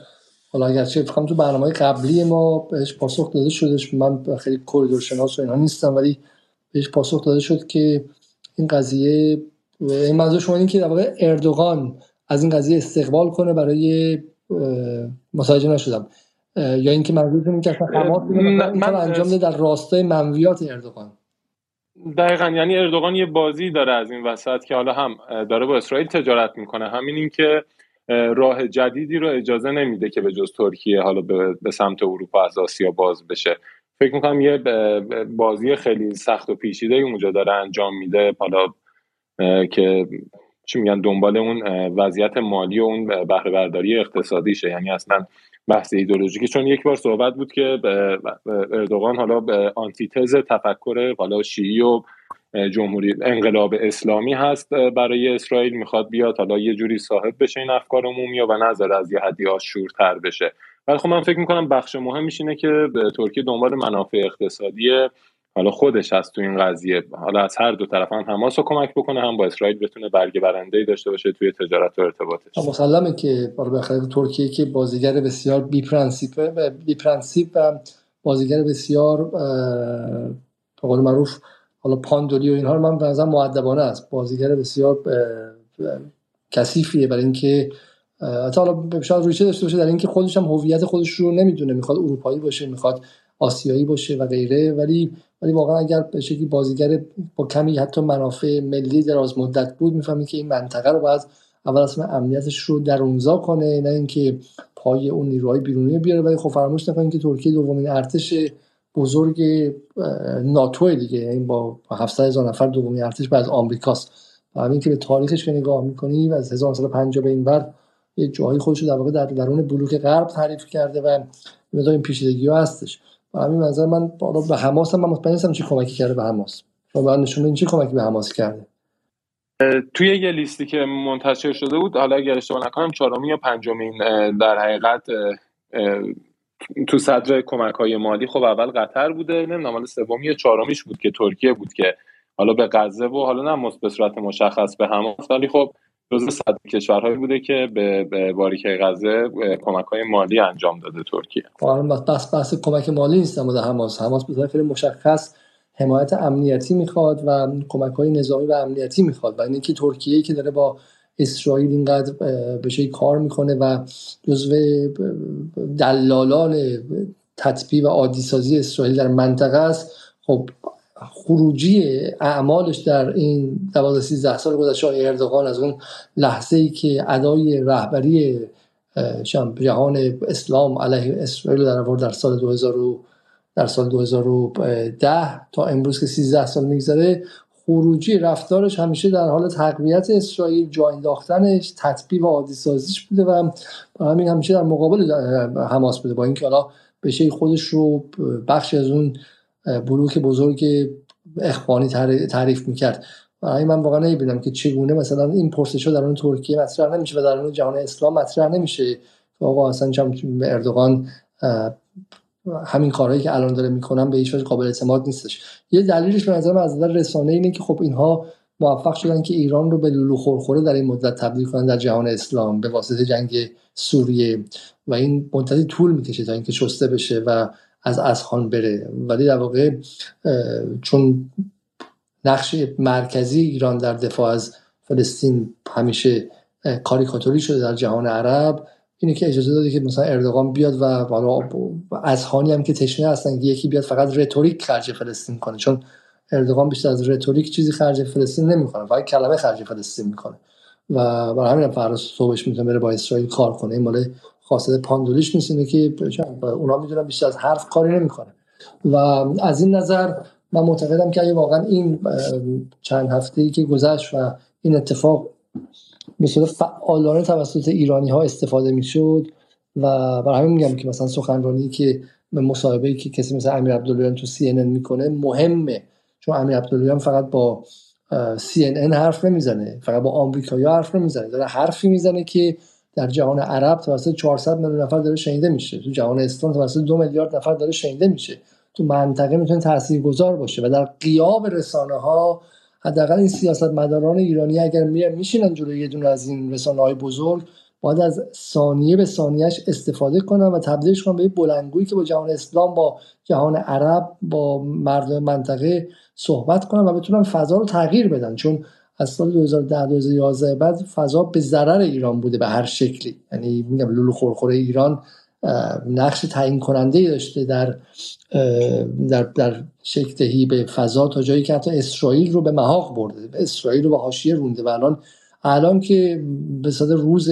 حالا اگرچه فکرم تو برنامه قبلی ما بهش پاسخ داده شدش من خیلی کوریدور شناس و اینا نیستم ولی بهش پاسخ داده شد که این قضیه این منظور شما این که در واقع اردوغان از این قضیه استقبال کنه برای متوجه نشدم. یا اینکه منظورتون این که من انجام ده در راستای منویات اردوغان.
دقیقا یعنی اردوغان یه بازی داره از این وسط که حالا هم داره با اسرائیل تجارت می‌کنه همین این که راه جدیدی رو اجازه نمیده که به جز ترکیه حالا به سمت اروپا از آسیا باز بشه. فکر می‌کنم یه بازی خیلی سخت و پیچیده اونجا داره انجام میده. حالا که چی میگن دنبال اون وضعیت مالی و اون بهره برداری اقتصادیشه. یعنی اصلا بحث ایدولوژیکی. چون یک بار صحبت بود که اردوغان حالا به آنتیتز تفکر حالا شیعی و جمهوری انقلاب اسلامی هست برای اسرائیل می‌خواد بیاد. حالا یه جوری صاحب بشه این افکار عمومی و نظر از یه حدی شورتر بشه. ولی خب من فکر می‌کنم بخش مهمش اینه که ترکیه دنبال منافع اقتصادی حالا خودش هست تو این قضیه. حالا از هر دو طرف هم حماس رو کمک بکنه هم با اسرائیل بتونه برگ برنده داشته باشه توی تجارت و ارتباطش.
مسلمه که برای ترکیه که بازیگر بسیار بی پرنسیپ و بازیگر بسیار به قول معروف حالا پاندولی و اینها رو من به معدبانه است. بازیگر بسیار کثیفیه برای اینکه حالا شاید رویچه داشته باشه در اینکه خودش هم هویت خودش رو نمی‌دونه. می‌خواد اروپایی باشه می‌خواد آسیایی باشه و غیره. ولی ولی واقعا اگر به شکلی بازیگر با کمی حتی منافع ملی دراز مدت بود می‌فهمید که این منطقه رو باید اول اصلا امنیتش رو درونزا کنه نه اینکه پای اون نیروهای بیرونی بیاره. ولی خب فراموش نکنید که ترکیه دومین ارتش بزرگ ناتو دیگه. این یعنی با 700 هزار نفر دومین ارتش بعد از آمریکاست. و همین که به تاریخش که نگاه می‌کنی و از 1950 به این بعد یه جایی خودش در واقع در درون بلوک غرب تعریف کرده و مقدار این پیچیدگی هستش. و همین نظر من بالا به حماس هم من مطمئن نیستم چی کمکی کرده به حماس. شما نشون این چی کمکی به حماس کرده.
توی یه لیستی که منتشر شده بود حالا اگر اشتباه نکنم چهارمی یا پنجمین در حقیقت تو صدر کمک های مالی خب اول قطر بوده نمی‌دونم حالا سومی یا چهارمیش بود که ترکیه بود که حالا به غزه و حالا نه به صورت مشخص به حماس ولی خب جزو صد کشورهایی بوده که به, به باریکه غزه کمک های مالی انجام داده ترکیه.
بس بحث کمک مالی نیست در حماس. حماس به خیلی مشخص حمایت امنیتی می‌خواد و کمک های نظامی و امنیتی می‌خواد و اینکه ترکیه که داره با اسرائیل اینقدر به کار می‌کنه و جزو دلالان تطبیع و عادی سازی اسرائیل در منطقه است. خب خروجی اعمالش در این 12 13 سال گذشته اردوغان از اون لحظه ای که ادای رهبری جهان اسلام علیه اسرائیل در آورد در سال 2000 در سال 2010 تا امروز که 13 سال میگذره خروجی رفتارش همیشه در حال تقویت اسرائیل جا انداختنش تطبیق و عادی سازیش بوده و همین همیشه در مقابل حماس بوده. با اینکه حالا به خودش رو بخش از اون بلوک بزرگ اخوانی تعریف می‌کرد. برای من واقعا نمی‌بینم که چگونه مثلا این پرسش در اون ترکیه مطرح نمیشه و در اون جهان اسلام مطرح نمیشه آقا اصلا چم اردوغان همین کارهایی که الان داره می‌کنن به هیچ قابل اعتماد نیستش. یه دلیلش به نظر از نظر رسانه اینه که خب اینها موفق شدن که ایران رو به لولو خورخوره در این مدت تبدیل کنن در جهان اسلام به واسطه جنگ سوریه و این مدتی طول می‌کشه تا اینکه شسته بشه و از اسخان بره. ولی در واقع چون نقش مرکزی ایران در دفاع از فلسطین همیشه کاریکاتوری شده در جهان عرب اینه که اجازه داده که مثلا اردوغان بیاد و حالا از خانی هم که تشنه هستن که یکی بیاد فقط رتوریک خرج فلسطین کنه. چون اردوغان بیشتر از رتوریک چیزی خرج فلسطین نمی‌کنه فقط کلمه خرج فلسطین می‌کنه. و برای همین فردا صبحش می‌تونه بره با اسرائیل کار کنه. این مال خاصه پاندولیش نیست که اونا می‌دونن بیشتر از حرف کاری نمی‌کنه. و از این نظر من معتقدم که اگه واقعا این چند هفته ای که گذشت و این اتفاق به صورت فعالانه توسط ایرانی ها استفاده می‌شد و برای همین میگم که مثلا سخنرانی که مصاحبه که کسی مثل امیر عبداللهیان تو سی می‌کنه مهمه. چون امیر عبداللهیان فقط با سی حرف نمی‌زنه فقط با آمریکایی حرف نمی‌زنه. داره حرفی می‌زنه که در جهان عرب توسط 400 میلیون نفر داره شنیده میشه. تو جهان اسلام توسط دو میلیارد نفر داره شنیده میشه. تو منطقه می‌تونه تاثیرگذار باشه و در قیاب رسانه ها حداقل این سیاست مداران ایرانی اگر میان میشینن جلوی یه دونه از این رسانه های بزرگ باید از ثانیه به ثانیهش استفاده کنن و تبدیلش کنن به بلندگویی که با جهان اسلام با جهان عرب با مردم منطقه صحبت کنن و بتونن فضا رو تغییر بدن. چون از سال 2010 2011 بعد فضا به ضرر ایران بوده به هر شکلی. یعنی میگم لولو خورخوره ایران نقش تعیین کننده داشته در در در شکل به فضا تا جایی که حتی اسرائیل رو به محاق برده اسرائیل رو به حاشیه رونده و الان الان که به صد روز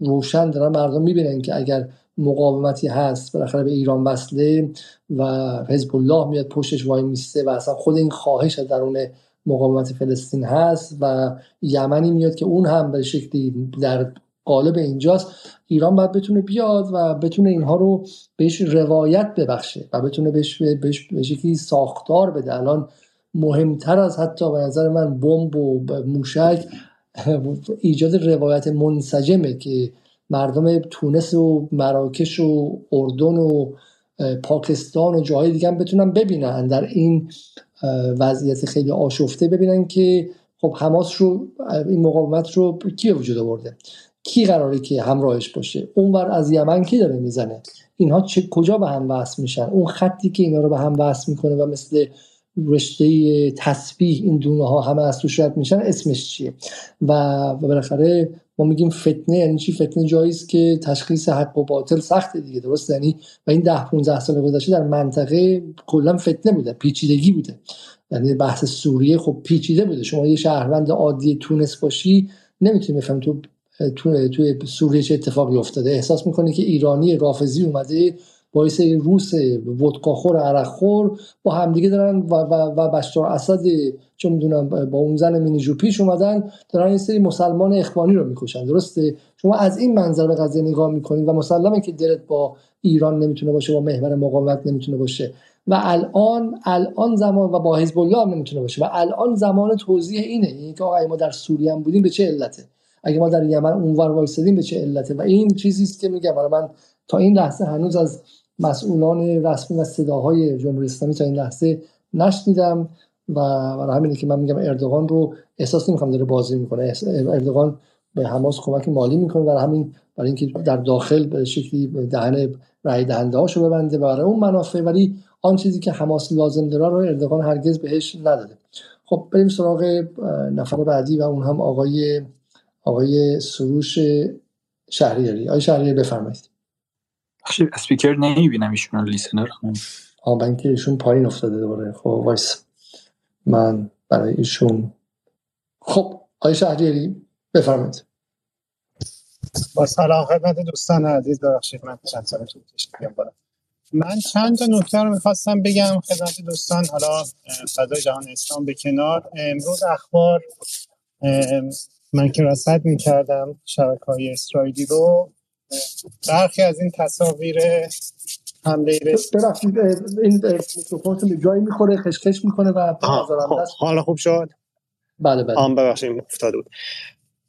روشن دارن مردم می‌بینن که اگر مقاومتی هست بالاخره به ایران وصله و حزب الله میاد پشتش وای میسته و اصلا خود این خواهش از درون مقاومت فلسطین هست و یمنی میاد که اون هم به شکلی در قالب اینجاست ایران باید بتونه بیاد و بتونه اینها رو بهش روایت ببخشه و بتونه بهش به شکلی ساختار بده. الان مهمتر از حتی به نظر من بمب و موشک ایجاد روایت منسجمه که مردم تونس و مراکش و اردن و پاکستان و جاهای دیگه هم بتونن ببینن. در این وضعیت خیلی آشفته ببینن که خب حماس رو این مقاومت رو کی وجود آورده؟ کی قراره که همراهش باشه؟ اونور از یمن کی داره می‌زنه؟ اینها چه کجا به هم وصل میشن؟ اون خطی که اینا رو به هم وصل می‌کنه و مثل رشته تسبیح این دونه ها همه از توش رد میشن اسمش چیه؟ و بالاخره ما میگیم فتنه یعنی چی؟ فتنه جاییست که تشخیص حق و باطل سخته دیگه درست یعنی و این ده 15 سال گذشته در منطقه کلا فتنه بوده پیچیدگی بوده. یعنی بحث سوریه خب پیچیده بوده. شما یه شهروند عادی تونس باشی نمی‌تونی بفهم تو تو توی سوریه چه اتفاقی افتاده. احساس می‌کنه که ایرانی رافضی اومده باعث روس ودکاخور عرقخور با همدیگه دارن و, و, و بشار اسد چه می‌دونم با اون زن مینی پیش اومدن دارن این سری مسلمان اخوانی رو می‌کشن. درسته؟ شما از این منظر به قضیه نگاه می‌کنید و مسلمه که دلت با ایران نمی‌تونه باشه با محور مقاومت نمی‌تونه باشه. و الان الان زمان و با حزب الله نمی‌تونه باشه. و الان زمان توضیح اینه اینکه که آقا ما در سوریه هم بودیم به چه علته؟ اگه ما در یمن اونور وایسادیم به چه علته؟ و این چیزی است که میگم. من تا این لحظه هنوز از مسئولان رسمی و صداهای جمهوری اسلامی تا این لحظه نشنیدم و برای همینه که من میگم اردوغان رو احساس نمی‌کنم داره بازی می‌کنه. اردوغان به حماس کمک مالی می‌کنه برای همین برای اینکه در داخل به شکلی دهن رای دهنده هاشو ببنده برای اون منافع. ولی آن چیزی که حماس لازم داره رو اردوغان هرگز بهش نداده. خب بریم سراغ نفر بعدی و اون هم آقای آقای سروش شهریاری. آقای شهریاری بفرمایید.
اسپیکر نمی‌بینم ایشون listener
آه من که ایشون پایین افتاده دوباره. خب وایس. من برای ایشون. خب آقای شهریاری بفرمایید.
با سلام خدمت دوستان عزیز. ببخشید من چند سال طول من چند تا نکته رو می‌خواستم بگم خدمت دوستان. حالا فضای جهان اسلام به کنار. امروز اخبار من که رصد می‌کردم شبکه های اسرائیلی رو. برخی از این تصاویر حمله
ببخشید این میکروفون به جایی می‌خوره خشخش می‌کنه و
خب، حالا خوب شد؟
بله بله.
آم ببخشید افتاده بود.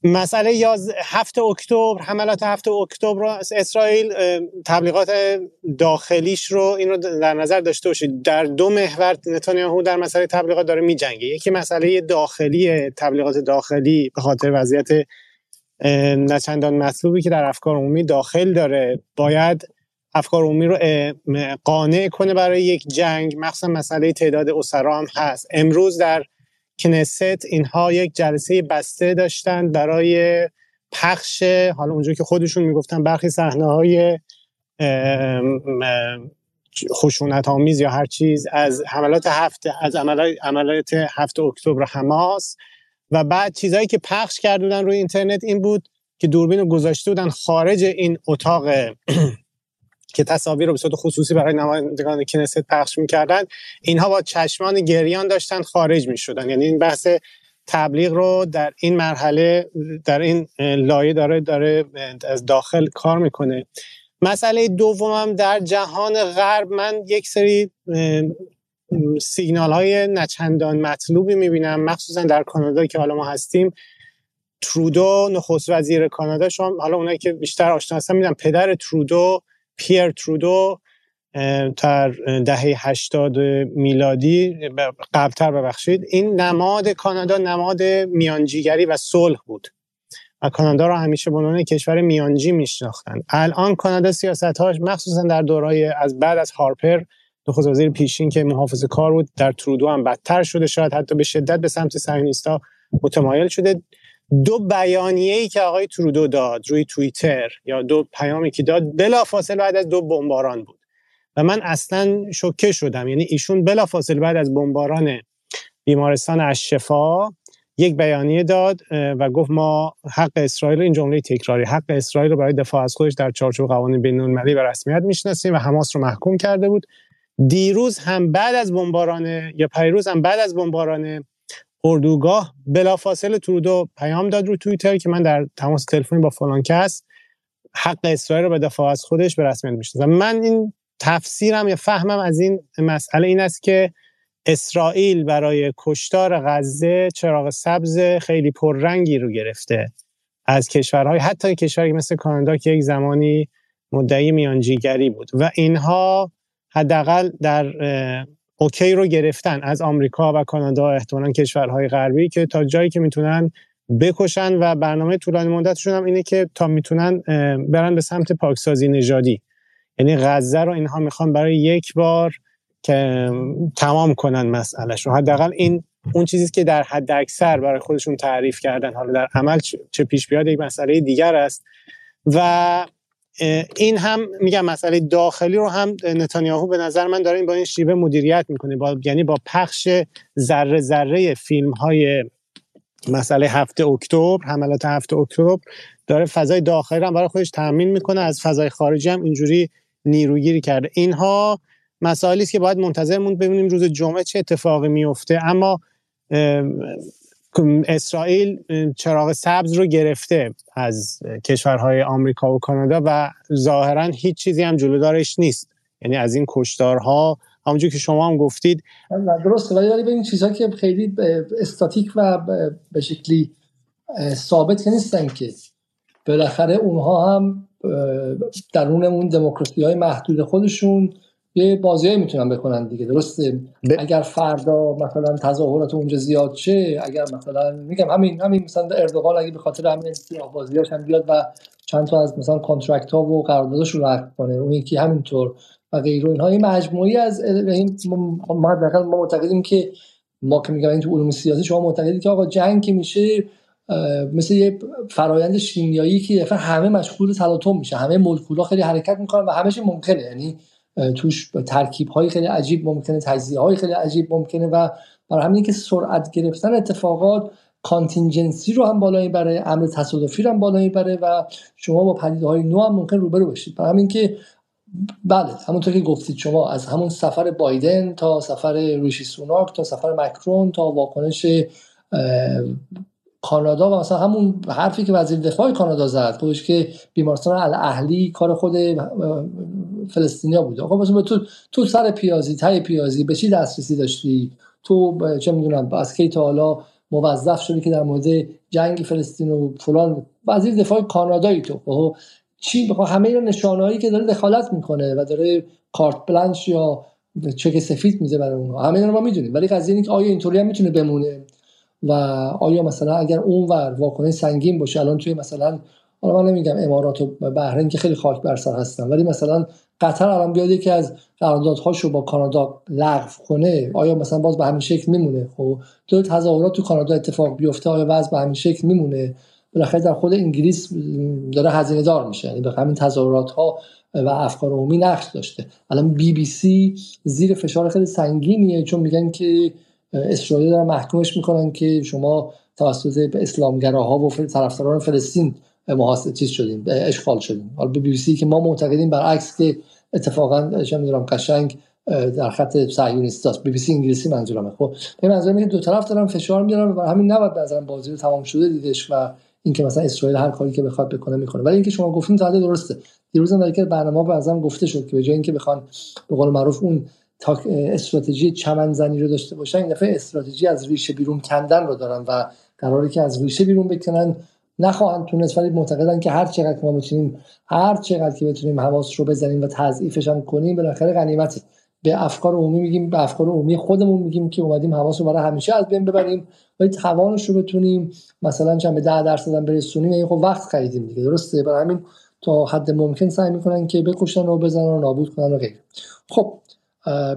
مسئله یاز هفت اکتبر حملات هفت اکتبر اسرائیل تبلیغات داخلیش رو این رو در نظر داشته باشید. در دو محور نتانیاهو در مسئله تبلیغات داره میجنگه. یکی مسئله داخلی تبلیغات داخلی به خاطر وضعیت نچندان مطلوبی که در افکار عمومی داخل داره. باید افکار عمومی رو قانع کنه برای یک جنگ. مخصوصا مسئله تعداد اسرا هم هست. امروز در کنست اینها یک جلسه بسته داشتن برای پخش حالا اونجا که خودشون می‌گفتن برخی صحنه های خشونت آمیز یا هر چیز از حملات هفت از عملات هفت اکتبر حماس و بعد چیزهایی که پخش کرده روی اینترنت این بود که دوربین رو گذاشته بودن خارج این اتاق که تصاویر رو به صورت خصوصی برای نمایندگان کنست پخش می‌کردن اینها با چشمان گریان داشتن خارج می‌شدن. یعنی این بحث تبلیغ رو در این مرحله در این لایه داره داره از داخل کار می‌کنه. مسئله دومم در جهان غرب من یک سری سیگنال های نچندان مطلوبی می‌بینم مخصوصا در کانادا که حالا ما هستیم. ترودو نخست وزیر کانادا شما حالا اونایی که بیشتر آشنا هستن می‌دونم پدر ترودو پیر ترودو در دهه 80 میلادی قبلتر ببخشید این نماد کانادا نماد میانجیگری و صلح بود. و کانادا رو همیشه به عنوان کشور میانجی میشناختن الان کانادا سیاستهاش مخصوصا در دورای از بعد از هارپر نخست وزیر پیشین که محافظ کار بود در ترودو هم بدتر شده شاید حتی به شدت به سمت صهیونیست‌ها متمایل شده. دو بیانیه ای که آقای ترودو داد روی توییتر یا دو پیامی که داد بلافاصله بعد از دو بمباران بود. و من اصلا شوکه شدم. یعنی ایشون بلافاصله بعد از بمباران بیمارستان اشفا یک بیانیه داد و گفت ما حق اسرائیل این جمله تکراری حق اسرائیل رو برای دفاع از خودش در چارچوب قوانین بین‌المللی و رسمیت می‌شناسیم و حماس رو محکوم کرده بود. دیروز هم بعد از بمباران یا پیروز هم بعد از بمباران اردوگاه. بلافاصله ترودو پیام داد رو توییتر که من در تماس تلفنی با فلان کس حق اسرائیل رو به دفاع از خودش به رسمیت می‌شناسم. من این تفسیرم یا فهمم از این مسئله این است که اسرائیل برای کشتار غزه چراغ سبز خیلی پررنگی رو گرفته از کشورهای حتی کشوری مثل کانادا که یک زمانی مدعی میانجیگری بود. و اینها حداقل در اوکی رو گرفتن از آمریکا و کانادا احتمالا کشورهای غربی که تا جایی که می‌تونن بکشن و برنامه طولانی مدتشون هم اینه که تا می‌تونن برن به سمت پاکسازی نژادی. یعنی غزه رو اینها می‌خوان برای یک بار که تمام کنن مسئلهش رو حداقل این اون چیزی که در حد اکثر برای خودشون تعریف کردن. حالا در عمل چه پیش بیاد یک مسئله دیگر است. و این هم میگم مسئله داخلی رو هم نتانیاهو به نظر من داره این با این شیوه مدیریت می‌کنه با یعنی با پخش ذره ذره فیلم های مسئله هفته اکتبر حملات هفته اکتبر داره فضای داخلی هم برای خودش تامین می‌کنه از فضای خارجی هم اینجوری نیروگیری کرده. اینها مسائلی است که باید منتظر موند ببینیم روز جمعه چه اتفاقی میفته اما اسرائیل چراغ سبز رو گرفته از کشورهای آمریکا و کانادا و ظاهرا هیچ چیزی هم جلودارش نیست. یعنی از این کشتارها همونجور که شما هم گفتید
درسته ولی ولی این چیزها که خیلی استاتیک و به شکلی ثابت نیستن که بالاخره اونها هم درون اون دموکراسی های محدود خودشون یه بازیایی می‌تونن بکنن دیگه درسته؟ ب... اگر فردا مثلا تظاهرات اونجا زیاد شه اگر مثلا میگم همین همین مثلا اردوغان اگه به خاطر همین سیاه بازیاش هم بیاد و چند تا از مثلا contract ها و قرارداداش رو رد کنه اون یکی همینطور و غیر اینها. این مجموعی از این ما ما معتقدیم که ما که میگم این تو علوم سیاسی شما معتقدید که آقا جنگ که میشه مثل یه فرایند شیمیایی که همه مشغول تلاطم میشه همه مولکولا خیلی حرکت می‌کنن و همه ممکنه. یعنی توش ترکیب های خیلی عجیب ممکنه تجزیه های خیلی عجیب ممکنه و برای همین که سرعت گرفتن اتفاقات کانتینجنسی رو هم بالا می‌بره امر تصادفی رو هم بالا می‌بره و شما با پدیده های نو هم ممکن روبرو باشید برای همین که بله همونطور که گفتید شما از همون سفر بایدن تا سفر ریشی سوناک تا سفر مکرون تا واکنش کانادا و مثلا همون حرفی که وزیر دفاع کانادا زد خودش که بیمارستان الاهلی کار خود فلسطینیا بود آقا مثلا تو تو سر پیازی تای پیازی به چی دسترسی داشتی؟ تو چه می‌دونم از کی تا حالا موظف شدی که در مورد جنگ فلسطین و فلان. وزیر دفاع کانادایی تو. خب چی؟ بخوا همه این نشانهایی که داره دخالت می‌کنه و داره کارت بلنش یا چک سفید میده برای اونها. همه رو ما می‌دونیم. ولی قضیه اینه که آیا اینطوری هم می‌تونه بمونه؟ و آیا مثلا اگر اون ور واکنش سنگین باشه الان توی مثلا حالا من نمیگم امارات و بحرین که خیلی خاک بر سر هستن ولی مثلا قطر الان بیاد یکی از قراردادهاشو با کانادا لغو کنه آیا مثلا باز به همین شکل میمونه؟ خب دو تظاهرات تو کانادا اتفاق بیفته آیا وضع به همین شکل میمونه؟ بالاخره در خود انگلیس داره هزینه دار میشه یعنی به همین تظاهرات ها و افکار عمومی نقش داشته. الان بی بی سی زیر فشار خیلی سنگینیه چون میگن که اسرائیل دارن محکومش می‌کنن که شما توسط اسلامگراها و طرفداران فلسطین محاصره چیز شدیم اشغال شدیم حالا بی بی سی که ما معتقدیم برعکس که اتفاقا چه می‌دونم قشنگ در خط صهیونیست است. بی بی سی انگلیسی منظورمه. خب به منظورم که دو طرف دارن فشار میارن و همین نباید به بازی رو تمام شده دیدش و اینکه مثلا اسرائیل هر کاری که بخواد بکنه می‌کنه. ولی اینکه شما گفتین تا درسته. دیروز هم در یک برنامه به گفته شد که به جای اینکه بخوان به قول معروف اون تا استراتژی چمن زنی رو داشته باشن این دفعه استراتژی از ریشه بیرون کندن رو دارن و قراره که از ریشه بیرون بکنن نخواهند تونست ولی معتقدن که هر چقدر ما بتونیم هر چقدر که بتونیم حواس رو بزنیم و تضعیفش هم کنیم بالاخره غنیمت به افکار عمومی میگیم به افکار عمومی خودمون میگیم که اومدیم حواس رو برای همیشه از بین ببریم. ولی توانش رو بتونیم مثلا چند به 10 درصد هم برسونیم یعنی خب وقت خریدیم دیگه درسته؟ برای همین تا حد ممکن سعی می‌کنن که بکشن و بزنن و نابود کنن و غیره. خب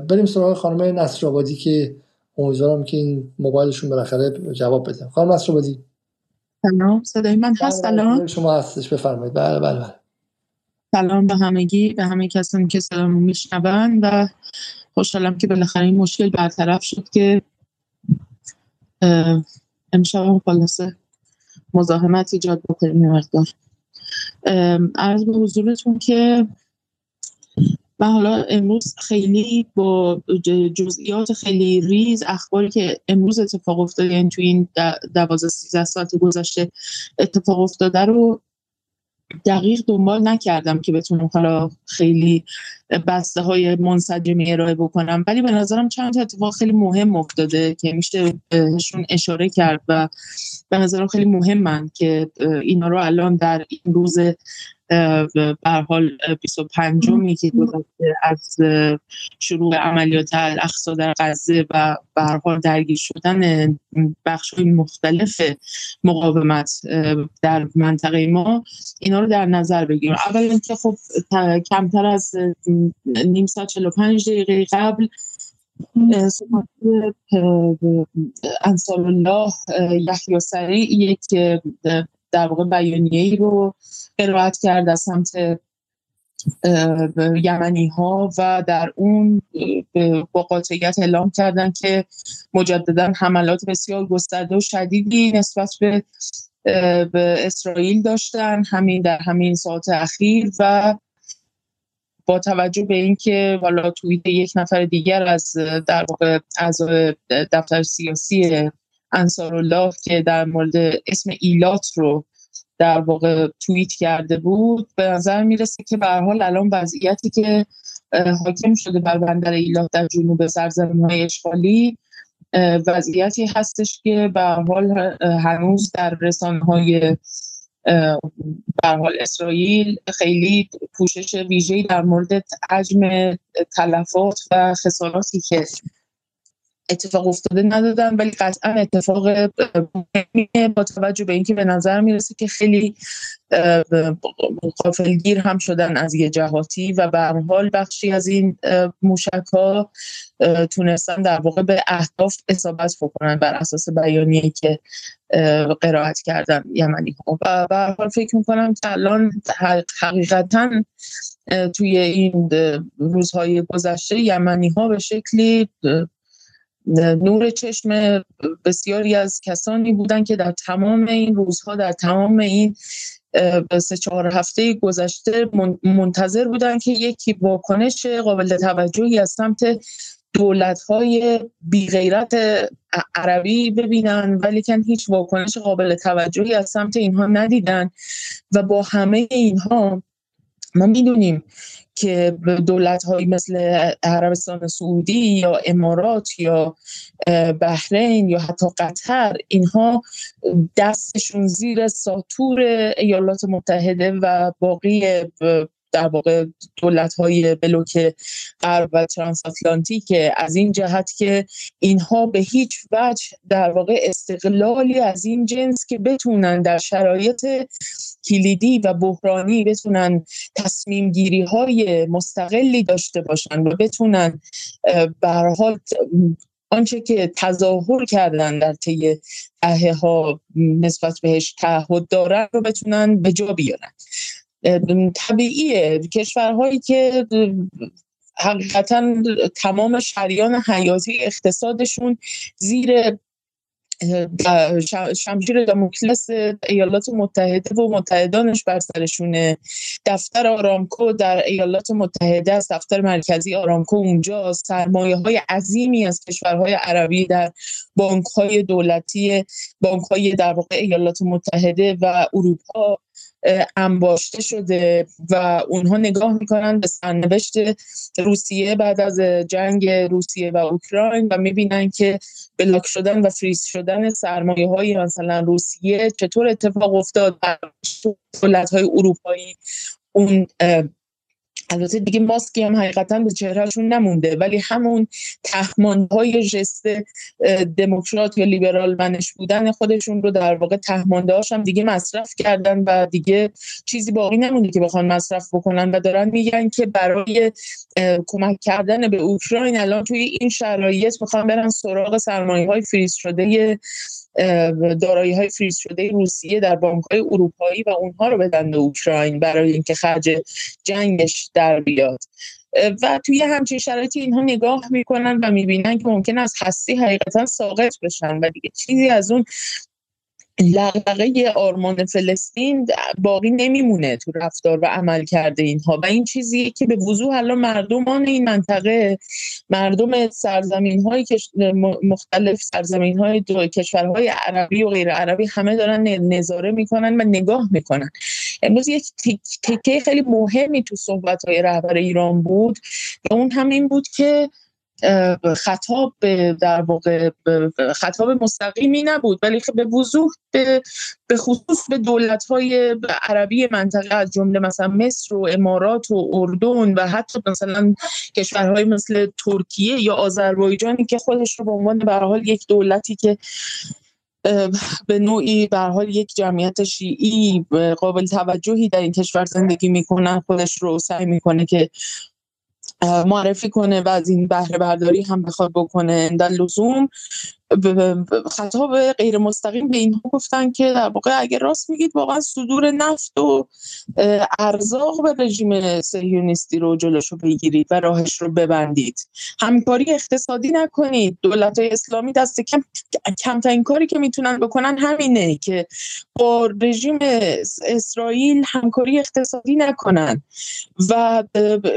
بریم سراغ خانم نصرآبادی که امیدوارم که این موبایلشون بالاخره جواب بده. خانم نصرآبادی.
سلام صدای من هست؟
بله، الان شما هستش بفرمایید. بله بله بله.
سلام به همگی به همه کسانی که صدامو میشنون و خوشحالم که بالاخره این مشکل برطرف شد که امشب هم خلاصه مزاحمت ایجاد بکنیم مقدار. عرض به حضورتون که من حالا امروز خیلی با جزئیات خیلی ریز اخباری که امروز اتفاق افتاده یعنی تو این دوازده سیزده ساعت گذشته اتفاق افتاده رو دقیق دنبال نکردم که بتونم حالا خیلی بسته های منسجمی ارائه بکنم. ولی به نظرم چند اتفاق خیلی مهم افتاده که میشه بهشون اشاره کرد و به نظرم خیلی مهمن که اینا رو الان در این روز به حال 25 می که گذشته از شروع عملیات الاقصا در غزه و به حال درگیر شدن بخش مختلف مقاومت در منطقه ما اینا رو در نظر بگیریم. اول اینکه خب کمتر از نیم ساعت 45 دقیقه قبل انصار الله یحیی سریع یک در واقع بیانیه رو قرائت کرد از سمت یمنی ها و در اون با قاطعیت اعلام کردن که مجددا حملات بسیار گسترده و شدیدی نسبت به به اسرائیل داشتن همین در همین ساعت اخیر و با توجه به اینکه والا توییت یک نفر دیگر از در واقع اعضای دفتر سیاسی انصار الله که در مورد اسم ایلات رو در واقع توییت کرده بود به نظر می‌رسه که به حال الان وضعیتی که حاکم شده بر بندر ایلات در جنوب سرزمین های اشغالی وضعیتی هستش که به حال هنوز در رسانه های حال اسرائیل خیلی پوشش ویژه‌ای در مورد حجم تلفات و خساراتی که اتفاق افتاده ندادن ولی قطعا اتفاق با توجه به اینکه به نظر می‌رسه که خیلی قافلگیر هم شدن از یه جهاتی و به حال بخشی از این موشک ها تونستن در واقع به اهداف اصابت بکنن بر اساس بیانیه که قرائت کردن یمنی ها و حال فکر می‌کنم که الان حقیقتا توی این روزهای گذشته یمنی ها به شکلی نور چشم بسیاری از کسانی بودن که در تمام این روزها در تمام این سه چهار هفته گذشته منتظر بودن که یکی واکنش قابل توجهی از سمت دولت های بیغیرت عربی ببینن ولی کن هیچ واکنش قابل توجهی از سمت اینها ندیدن. و با همه اینها ما می‌دونیم که دولت های مثل عربستان سعودی یا امارات یا بحرین یا حتی قطر اینها دستشون زیر ساتور ایالات متحده و باقی در واقع دولت های بلوک غرب و ترانس آتلانتیک از این جهت که اینها به هیچ وجه در واقع استقلالی از این جنس که بتونن در شرایط کلیدی و بحرانی بتونن تصمیم گیری های مستقلی داشته باشن و بتونن به آنچه که تظاهر کردن در طی دهه ها نسبت بهش تعهد دارن رو بتونن به جا بیارن. طبیعیه. کشورهایی که حقیقتا تمام شریان حیاتی اقتصادشون زیر شمشیر داموکلس ایالات متحده و متحدانش بر سرشونه. دفتر آرامکو در ایالات متحده است. دفتر مرکزی آرامکو اونجا. سرمایه های عظیمی از کشورهای عربی در بانک های دولتی بانک های در واقع ایالات متحده و اروپا انباشته شده و اونها نگاه می‌کنن به سرنوشت روسیه بعد از جنگ روسیه و اوکراین و می‌بینن که بلاک شدن و فریز شدن سرمایه های مثلا روسیه چطور اتفاق افتاد. دولت های اروپایی اون البته دیگه ماسکی هم حقیقتا به چهرهشون نمونده ولی همون تهمانده های جست دموکرات یا لیبرال منش بودن خودشون رو در واقع تهمانده هم دیگه مصرف کردن و دیگه چیزی باقی نمونده که بخوان مصرف بکنن و دارن میگن که برای کمک کردن به اوکراین. الان توی این شرایط می‌خوان برن سراغ سرمایه های فریز شده دارایی های فریز شده روسیه در بانک های اروپایی و اونها رو بدن به اوکراین برای اینکه خرج جنگش در بیاد. و توی همچین شرایطی اینها نگاه می‌کنن و می‌بینن که ممکن است هستی حقیقتا ساقط بشن. و دیگه چیزی از اون لغلقه آرمان فلسطین باقی نمیمونه تو رفتار و عمل کرده اینها. و این چیزی که به وضوح الان مردمان این منطقه مردم سرزمین های مختلف سرزمین های کشورهای عربی و غیر عربی همه دارن نظاره می‌کنن و نگاه می‌کنن. امروز یک تکه خیلی مهمی تو صحبت های رهبر ایران بود و اون هم این بود که خطاب در واقع خطاب مستقیمی نبود ولی خب به وضوح به, به خصوص به دولت های عربی منطقه از جمله مثلا مصر و امارات و اردن و حتی مثلا کشورهای مثل ترکیه یا آذربایجانی که خودش رو به عنوان به حال یک دولتی که به نوعی به حال یک جمعیت شیعی قابل توجهی در این کشور زندگی می‌کنن خودش رو سعی می‌کنه که معرفی کنه و از این بهره برداری هم بخواد بکنه. در لزوم خطاب غیر مستقیم به اینها گفتن که در واقع اگر راست میگید واقعا صدور نفت و ارزاق به رژیم سهیونیستی رو جلوشو بگیرید و راهش رو ببندید. همکاری اقتصادی نکنید. دولت های اسلامی دست کم کمترین کاری که می‌تونن بکنن همینه که با رژیم اسرائیل همکاری اقتصادی نکنن. و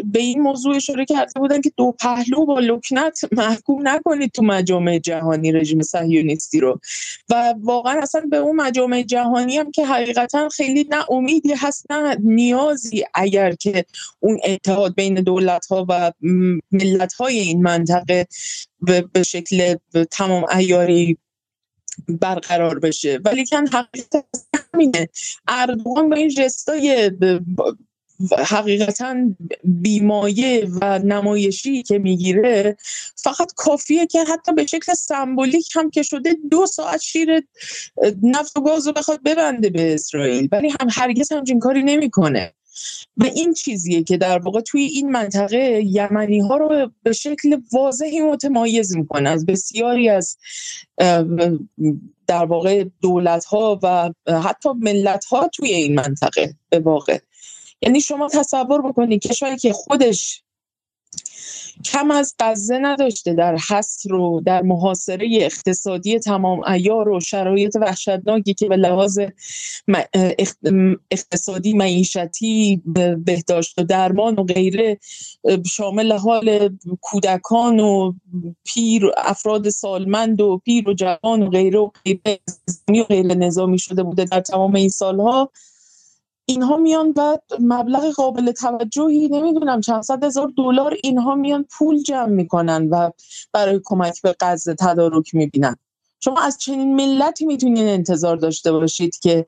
به این موضوع اشاره کرده بودن که دو پهلو با لکنت محکوم نکنید تو مجامع جهانی رژیم صهیونیستی رو. و واقعا اصلا به اون مجامع جهانی هم که حقیقتا خیلی نه امیدی هست نه نیازی اگر که اون اتحاد بین دولت ها و ملت های این منطقه به شکل تمام ایاری برقرار بشه. ولی کن حقیقت همینه. اردوغان با این جستای حقیقتا بیمایه و نمایشی که می‌گیره فقط کافیه که حتی به شکل سمبولیک هم که شده دو ساعت شیر نفت و گاز رو بخواد ببنده به اسرائیل. ولی هم هرگز همچین کاری نمی‌کنه. و این چیزیه که در واقع توی این منطقه یمنی ها رو به شکل واضحی متمایز می‌کنه. از بسیاری از در واقع دولت ها و حتی ملت ها توی این منطقه به واقع. یعنی شما تصور بکنید کشوری که خودش کم از غزه نداشته در حصر رو در محاصره اقتصادی تمام ایار و شرایط وحشتناکی که به لحاظ اقتصادی معیشتی بهداشت و درمان و غیره شامل حال کودکان و پیر افراد سالمند و پیر و جوان و غیره و غیره و غیر نظامی شده بوده در تمام این سالها. اینها میان و مبلغ قابل توجهی نمی‌دونم چند صد هزار دلار اینها میان پول جمع می‌کنن و برای کمک به غزه تدارک می‌بینن. شما از چنین ملتی می‌تونین انتظار داشته باشید که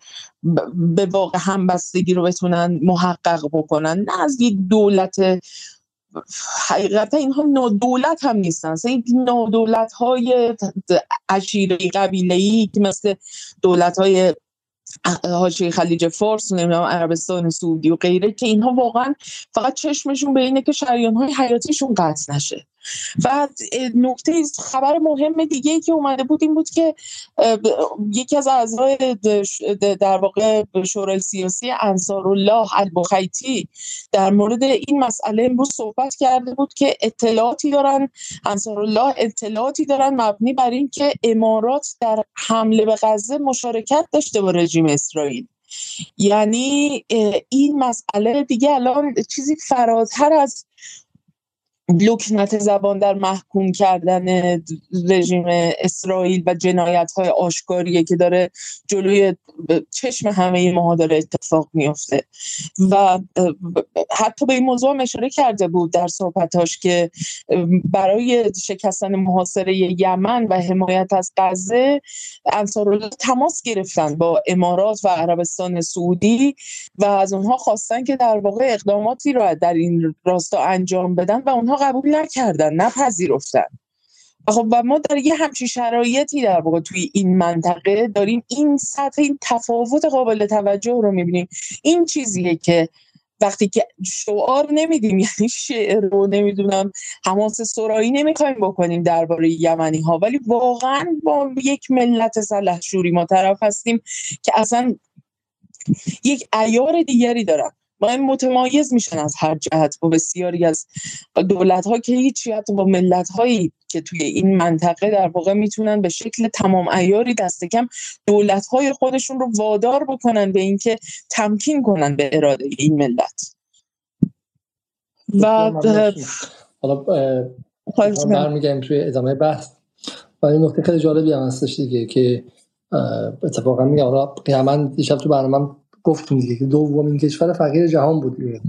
به واقع همبستگی رو بتونن محقق بکنن. نه از یک دولت حقیقتا اینها دولت هم نیستن. این نادولت های عشیره قبیله ای که مثل دولت های حاشیه خلیج فارس نمی‌دونم عربستان سعودی و غیره که اینها واقعا فقط چشمشون به اینه که شریان های حیاتیشون قطع نشه. و نکته خبر مهم دیگه که اومده بود این بود که یکی از اعضای در واقع شورای سیاسی انصار الله البخیتی در مورد این مسئله امروز صحبت کرده بود که اطلاعاتی دارن انصار الله اطلاعاتی دارن مبنی بر این که امارات در حمله به غزه مشارکت داشته با رژیم اسرائیل. یعنی این مسئله دیگه الان چیزی فراتر از لکنت زبان در محکوم کردن رژیم اسرائیل و جنایت های آشکاریه که داره جلوی چشم همه ما داره اتفاق میفته و حتی به این موضوع اشاره کرده بود در صحبتاش که برای شکستن محاصره یمن و حمایت از غزه انصار تماس گرفتن با امارات و عربستان سعودی و از اونها خواستن که در واقع اقداماتی را در این راستا انجام بدن و اونها قبول نکردن نپذیرفتن. خب و ما در یه همچین شرایطی در واقع توی این منطقه داریم این سطح این تفاوت قابل توجه رو می‌بینیم. این چیزیه که وقتی که شعار نمیدیم <laughs> یعنی شعر رو نمی‌دونم حماس سرایی نمی‌خوایم بکنیم درباره یمنی ها ولی واقعا با یک ملت سلحشوری ما طرف هستیم که اصلا یک ایار دیگری دارن. و متمایز میشن از هر جهت با بسیاری از دولت ها که هیچی حتی با ملت هایی که توی این منطقه در واقع می‌تونن به شکل تمام ایاری دست کم دولت های خودشون رو وادار بکنن به اینکه تمکین کنن به اراده این ملت.
و حالا برمیگردیم توی ادامه بحث. و این نکته خیلی جالبی هم هستش دیگه که اتفاقا میگه حالا قیامن دیشب تو برنامه گفتیم دیگه که دومین کشور فقیر جهان بود.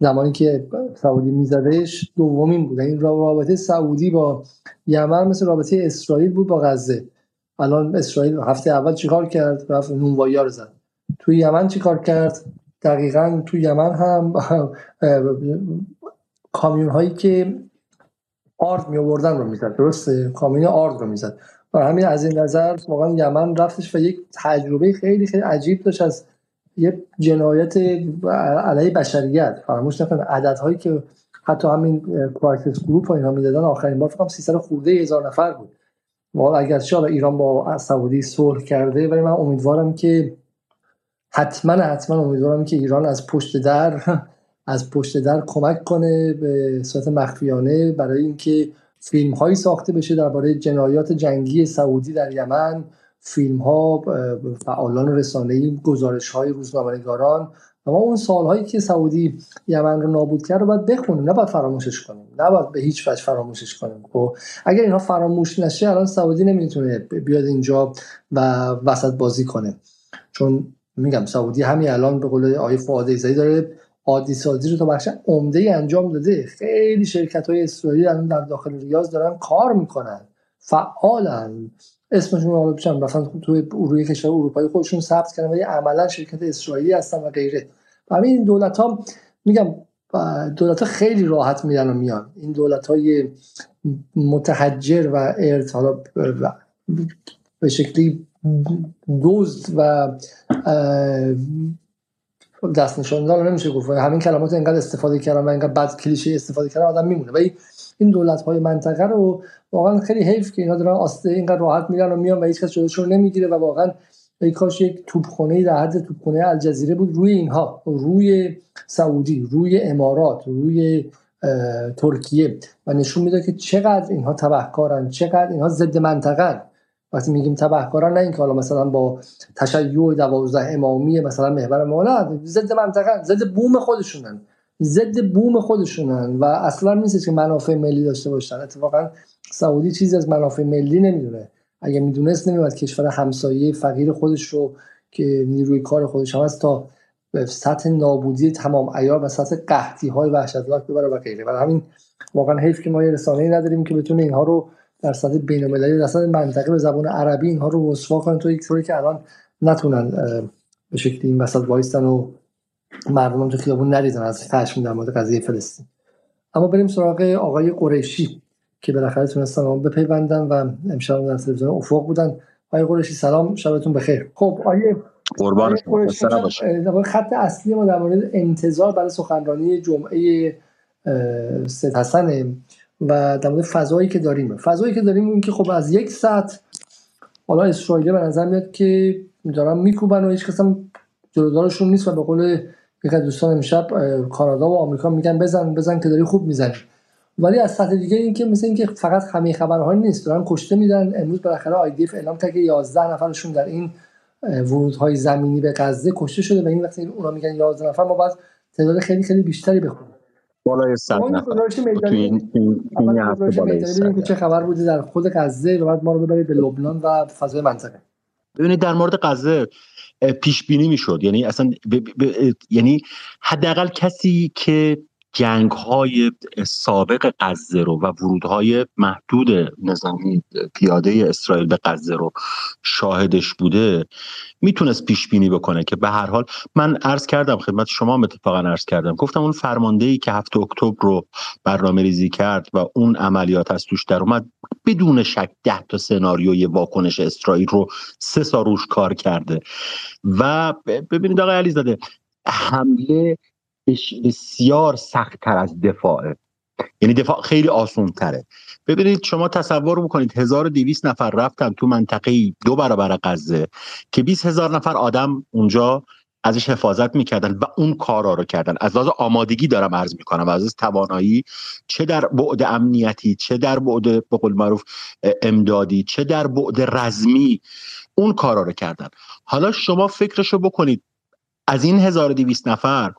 زمانی که سعودی میزدش دومین بود. این رابطه سعودی با یمن مثل رابطه اسرائیل بود با غزه. الان اسرائیل هفته اول چیکار کرد؟ رفت نونوایی رو زد. توی یمن چیکار کرد؟ دقیقا توی یمن هم <laughs> کامیون هایی که آرد می آوردن رو می‌زد. درسته؟ کامیون آرد رو می‌زد. و همین از این نظر واقعا یمن رفتش و یک تجربه خیلی خیلی عجیب داشت از یه جنایت علیه بشریت. فراموش نکنید عددهایی که حتی همین Crisis Group و اینا می‌دادن آخرین بار فکر 300 خورده هزار نفر بود. والا اگر حالا ایران با سعودی صلح کرده ولی من امیدوارم که حتما حتما امیدوارم که ایران از پشت در از پشت در کمک کنه به صورت مخفیانه برای اینکه فیلم هایی ساخته بشه درباره جنایات جنگی سعودی در یمن. فیلم ها فعالان رسانه‌ای گزارش های روزنامه‌نگاران اما اون سالهایی که سعودی یمن رو نابود کرد رو باید بخونیم. نباید فراموشش کنیم. نباید به هیچ وجه فراموشش کنیم. خب اگر اینها فراموش نشه الان سعودی نمی‌تونه بیاد اینجا و وسط بازی کنه. چون میگم سعودی همین الان به قول آقای فؤاد داره عادی سازی رو تا بخش عمده انجام داده. خیلی شرکت های اسرائیلی الان در داخل ریاض دارن کار می‌کنن. فعالن. اسمشون رو پیشم مثلا توی روی کشور اروپایی خودشون ثبت کردن ولی عملا شرکت اسرائیلی هستن و غیره. و همین این دولت ها میگم دولت ها خیلی راحت میرن و میان. این دولت های متحجر و ارت حالا به شکلی دوزد و دست نشان دار نمیشه گفت. همین کلمات انقدر استفاده کردن و انقدر بد کلیشه استفاده کردن آدم میمونه. ولی این دولت های منطقه رو واقعا خیلی حیف که اینا دارن آسته اینقدر راحت میرن و میان و هیچ کس جلوشون نمی‌گیره و واقعا ای کاش یک توپخونه در حد توپخونه الجزیره بود روی اینها روی سعودی روی امارات روی ترکیه و نشون میده که چقدر اینها تبهکارن چقدر اینها ضد منطقه وقتی میگیم تبهکاران نه اینکه حالا مثلا با تشیع دوازده امامی مثلا محور نه ضد منطقه ضد بوم خودشونن. ضد بوم خودشونن و اصلا نیست که منافع ملی داشته باشن. اتفاقا سعودی چیزی از منافع ملی نمی‌دونه. اگه می‌دونست نمیاد کشور همسایه فقیر خودش رو که نیروی کار خودش هم هست تا به سطح نابودی تمام ایار و سطح قحطی های وحشتناک ببره و غیره. برای همین واقعا حیف که ما یه رسانه‌ای نداریم که بتونه اینها رو در سطح بین‌المللی در سطح منطقه به زبان عربی اینها رو رسوا کنه. تو یک طوری که الان نتونن به شکلی این وسط وایستن و مردم تو خیابون نریزن از خشم در مورد قضیه فلسطین. اما بریم سراغ آقای قریشی که بالاخره تونستن اون بپیوندن و امشب در تلویزیون افق بودن. آقای قریشی سلام شبتون بخیر. خب آقای
قربان
خط اصلی ما در مورد انتظار برای سخنرانی جمعه سید حسن و در مورد فضایی که داریم. فضایی که داریم این که خب از یک ساعت حالا اسرائیل به نظر میاد که دارن میکوبن و هیچ کس جلودارشون نیست و به قول یک از دوستان امشب کانادا و آمریکا میگن بزن بزن که داری خوب می‌زنی. ولی از سطح دیگه این که مثل اینکه فقط همه خبرها نیست دارن کشته میدن. امروز بالاخره آیدیف اعلام کرد که 11 نفرشون در این ورودهای زمینی به غزه کشته شده. و این وقتی اونا میگن 11 نفر ما باید تعداد خیلی خیلی بیشتری بخونیم.
بالای 100 نفر. این این
چه خبر بودی در خود غزه. و بعد ما رو ببرید به لبنان و فضای منطقه.
ببینید در مورد غزه پیش بینی می‌شد. یعنی اصلا ب... ب... یعنی حداقل کسی که جنگ های سابق غزه رو و ورودهای محدود نظامی پیاده اسرائیل به غزه رو شاهدش بوده می‌تونست پیش بینی بکنه که به هر حال من عرض کردم خدمت شما اتفاقا عرض کردم گفتم اون فرمانده ای که هفته اکتبر رو برنامه ریزی کرد و اون عملیات از توش در اومد بدون شک ده تا سناریوی واکنش اسرائیل رو سه سال روش کار کرده. و ببینید آقای علیزاده حمله بسیار سختتر از دفاعه. یعنی دفاع خیلی آسون تره ببینید شما تصور بکنید 1200 نفر رفتن تو منطقه دو برابر غزه که 20 هزار نفر آدم اونجا ازش حفاظت می‌کردن و اون کارا رو کردن. از لحاظ آمادگی دارم عرض می‌کنم. از توانایی چه در بعد امنیتی چه در بعد به قول معروف امدادی چه در بعد رزمی اون کارا رو کردن. حالا شما فکرشو بکنید. از این 1200 نفر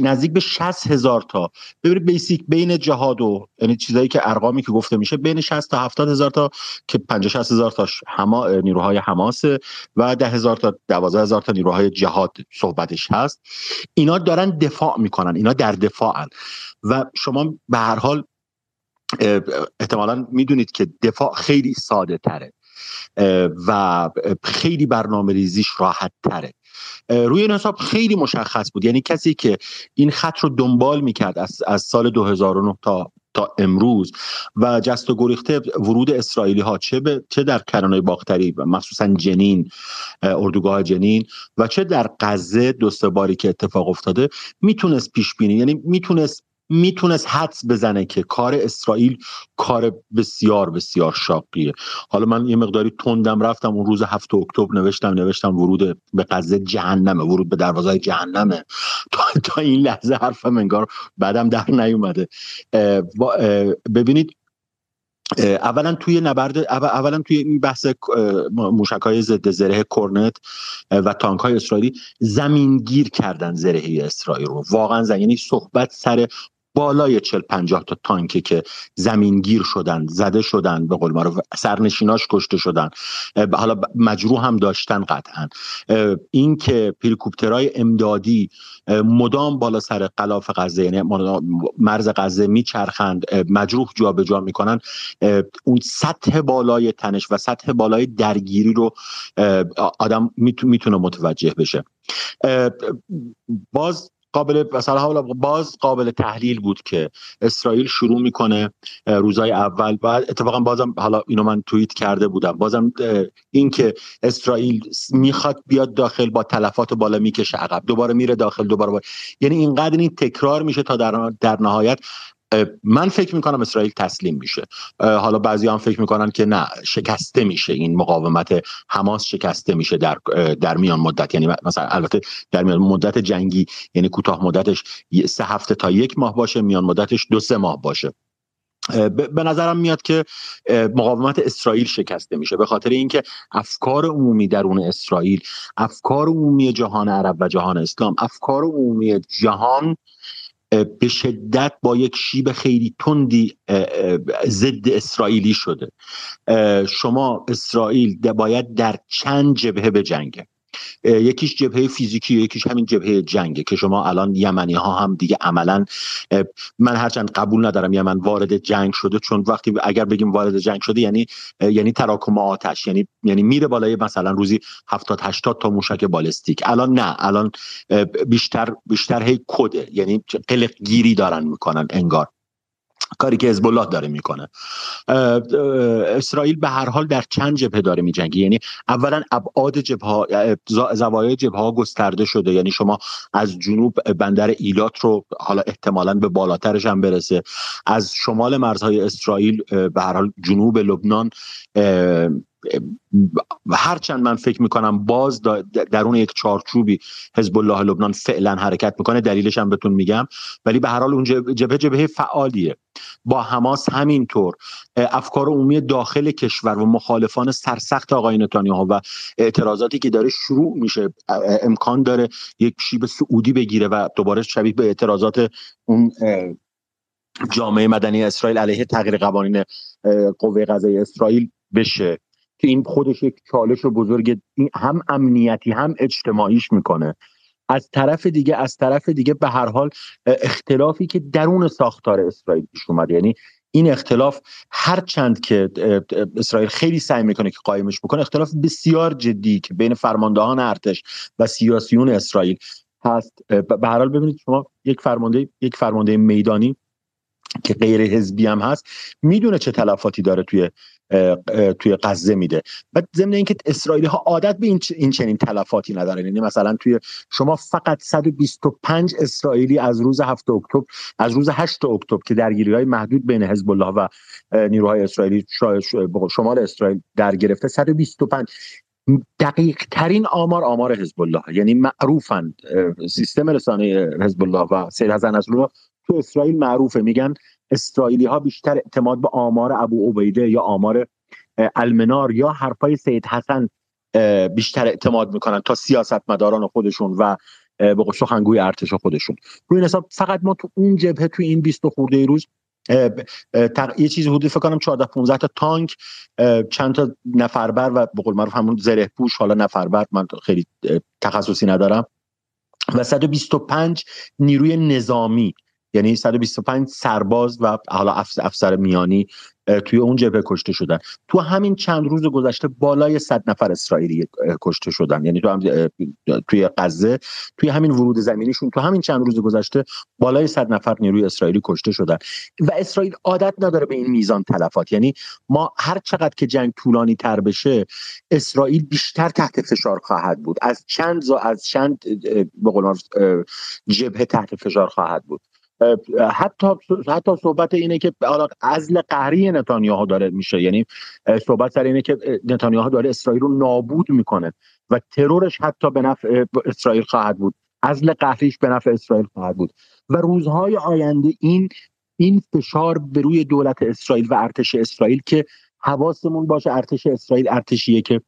نزدیک به 60 هزار تا. ببینید بیسیک بین جهاد و یعنی چیزایی که ارقامی که گفته میشه بین 60 تا 70 هزار تا که 50 60 هزار تا هما نیروهای حماس و 10 هزار تا 12 هزار تا نیروهای جهاد صحبتش هست. اینا دارن دفاع می‌کنن اینا در دفاعن. و شما به هر حال احتمالا می‌دونید که دفاع خیلی ساده تره و خیلی برنامه ریزیش راحت تره روی این حساب خیلی مشخص بود. یعنی کسی که این خط رو دنبال می‌کرد از, از سال 2009 تا تا امروز و جست و گریخته ورود اسرائیلی ها چه, به، چه در کرانه باختری مخصوصا جنین اردوگاه جنین و چه در غزه دو باری که اتفاق افتاده می‌تونست پیش بینی یعنی می‌تونست می‌تونست حدس بزنه که کار اسرائیل کار بسیار بسیار شاقیه. حالا من یه مقداری تندم رفتم اون روز هفته اکتبر نوشتم نوشتم ورود به غزه جهنمه ورود به دروازه جهنمه. تا, این لحظه حرفم انگار بعدم در نیومده. ببینید اولا توی نبرد اولا توی این بحث موشک های ضد زره کرنت و تانک های اسرائیلی زمینگیر کردن زرهی اسرائیل رو. واقعا زن یعنی صحبت سر بالای 40 50 تا تانکی که زمینگیر شدن زده شدن به قول معروف سرنشیناش کشته شدن. حالا مجروح هم داشتن قطعا. این که هلیکوپترهای امدادی مدام بالا سر قلاف غزه یعنی مرز غزه میچرخند مجروح جابجا جا می‌کنن اون سطح بالای تنش و سطح بالای درگیری رو آدم می‌تونه متوجه بشه. باز قابل مثلا باز قابل تحلیل بود که اسرائیل شروع می‌کنه روزای اول. و اتفاقا بازم حالا اینو من توییت کرده بودم. بازم این که اسرائیل می‌خواد بیاد داخل با تلفات بالا می‌کشه عقب. دوباره میره داخل دوباره با... یعنی اینقدر این تکرار میشه تا در, در نهایت من فکر می‌کنم اسرائیل تسلیم میشه. حالا بعضی هم فکر می‌کنن که نه شکسته میشه این مقاومت حماس شکسته میشه در در میان مدت. یعنی مثلا البته در میان مدت جنگی یعنی کوتاه مدتش سه هفته تا یک ماه باشه میان مدتش دو سه ماه باشه. به نظرم میاد که مقاومت اسرائیل شکسته میشه. به خاطر اینکه افکار عمومی درون اسرائیل افکار عمومی جهان عرب و جهان اسلام افکار عمومی جهان به شدت با یک شیب خیلی تندی ضد اسرائیلی شده. شما اسرائیل باید در چند جبهه به جنگه یکیش جبهه فیزیکی یکیش همین جبهه جنگه که شما الان یمنی ها هم دیگه عملا من هرچند قبول ندارم یمن وارد جنگ شده چون وقتی اگر بگیم وارد جنگ شده یعنی یعنی تراکم آتش یعنی یعنی میره بالای مثلا روزی 70 80 تا موشک بالستیک. الان نه الان بیشتر بیشتر هی کده یعنی قلق گیری دارن می‌کنن انگار. کاری که حزب الله داره می‌کنه. اسرائیل به هر حال در چند جبهه داره میجنگه. یعنی اولا ابعاد جبهه زوایای جبهه ها گسترده شده. یعنی شما از جنوب بندر ایلات رو حالا احتمالا به بالاترش هم برسه. از شمال مرزهای اسرائیل به هر حال جنوب لبنان هرچند من فکر می‌کنم باز درون یک چارچوبی حزب الله لبنان فعلا حرکت می‌کنه دلیلش هم بهتون میگم. ولی به هر حال اون جبهه جبهه فعالیه. با حماس همینطور. افکار عمومی داخل کشور و مخالفان سرسخت آقای نتانیاهو و اعتراضاتی که داره شروع میشه امکان داره یک شیب سعودی بگیره و دوباره شبیه به اعتراضات اون جامعه مدنی اسرائیل علیه تغییر قوانین قوه قضایی اسرائیل بشه. که این خودش یک چالش بزرگ هم امنیتی هم اجتماعیش می‌کنه. از طرف دیگه از طرف دیگه به هر حال اختلافی که درون ساختار اسرائیل پیش اومد. یعنی این اختلاف هر چند که اسرائیل خیلی سعی می‌کنه که قایمش بکنه اختلاف بسیار جدی که بین فرماندهان ارتش و سیاسیون اسرائیل هست. به هر حال ببینید شما یک فرمانده یک فرمانده میدانی که غیر حزبی هم هست می‌دونه چه تلفاتی داره توی توی غزه میده. و ضمن اینکه اسرائیلی ها عادت به این چنین تلفاتی ندارن. یعنی مثلا توی شما فقط 125 اسرائیلی از روز 7 اکتبر از روز 8 اکتبر که درگیری های محدود بین حزب الله و نیروهای اسرائیلی شمال اسرائیل در گرفته 125 دقیق ترین آمار آمار حزب الله یعنی معروفند. سیستم رسانه حزب الله و سید حسن نصرالله تو اسرائیل معروفه. میگن اسرائیلی ها بیشتر اعتماد به آمار ابو عبیده یا آمار المنار یا حرفای سید حسن بیشتر اعتماد می‌کنن تا سیاستمداران خودشون و به سخنگوی ارتش خودشون. روی این حساب فقط ما تو اون جبهه تو این 20 خورده روز یه چیزی حدود فکر کنم 14 15 تا تانک چند تا نفربر و به قول معروف همون زره پوش حالا نفربر من خیلی تخصصی ندارم و 125 نیروی نظامی یعنی 125 سرباز و حالا افسر میانی توی اون جبهه کشته شدن. تو همین چند روز گذشته بالای 100 نفر اسرائیلی کشته شدن. یعنی تو هم توی غزه توی همین ورود زمینیشون تو همین چند روز گذشته بالای 100 نفر نیروی اسرائیلی کشته شدن. و اسرائیل عادت نداره به این میزان تلفات. یعنی ما هر چقدر که جنگ طولانی تر بشه اسرائیل بیشتر تحت فشار خواهد بود. از چند از چند به قول جبهه تحت فشار خواهد بود. حتی حتی صحبت اینه که ازل قهری نتانیاهو داره میشه. یعنی صحبت سر اینه که نتانیاهو داره اسرائیل رو نابود می‌کنه و ترورش حتی به نفع اسرائیل خواهد بود. ازل قهریش به نفع اسرائیل خواهد بود. و روزهای آینده این این فشار به روی دولت اسرائیل و ارتش اسرائیل که حواسمون باشه ارتش اسرائیل ارتشیه که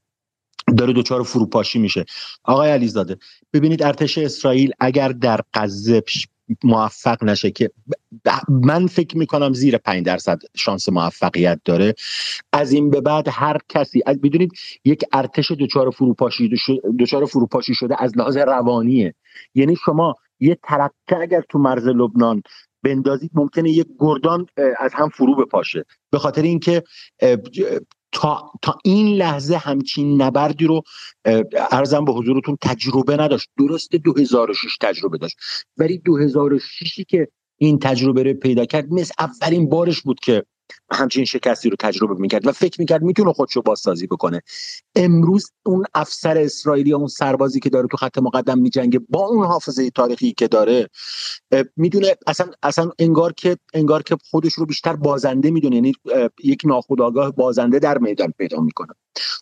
داره دچار فروپاشی میشه. آقای علیزاده ببینید ارتش اسرائیل اگر در غزه موفق نشه که من فکر می‌کنم زیر 5 درصد شانس موفقیت داره. از این به بعد هر کسی از بدونید یک ارتش دچار فروپاشی دچار فروپاشی شده از لحاظ روانیه. یعنی شما یه ترقه اگر تو مرز لبنان بندازید ممکنه یک گردان از هم فرو بپاشه. به خاطر اینکه تا, تا این لحظه همچین نبردی رو ارزم به حضورتون تجربه نداشت. درست 2006 تجربه داشت. ولی 2006 که این تجربه رو پیدا کرد مثل اولین بارش بود که همچین شکستی رو تجربه می‌کرد و فکر می‌کرد می‌تونه خودشو بازسازی بکنه. امروز اون افسر اسرائیلی اون سربازی که داره تو خط مقدم میجنگه با اون حافظه تاریخی که داره می‌دونه اصلا اصلا انگار که انگار که خودش رو بیشتر بازنده می‌دونه. یعنی یک ناخودآگاه بازنده در میدان پیدا می‌کنه.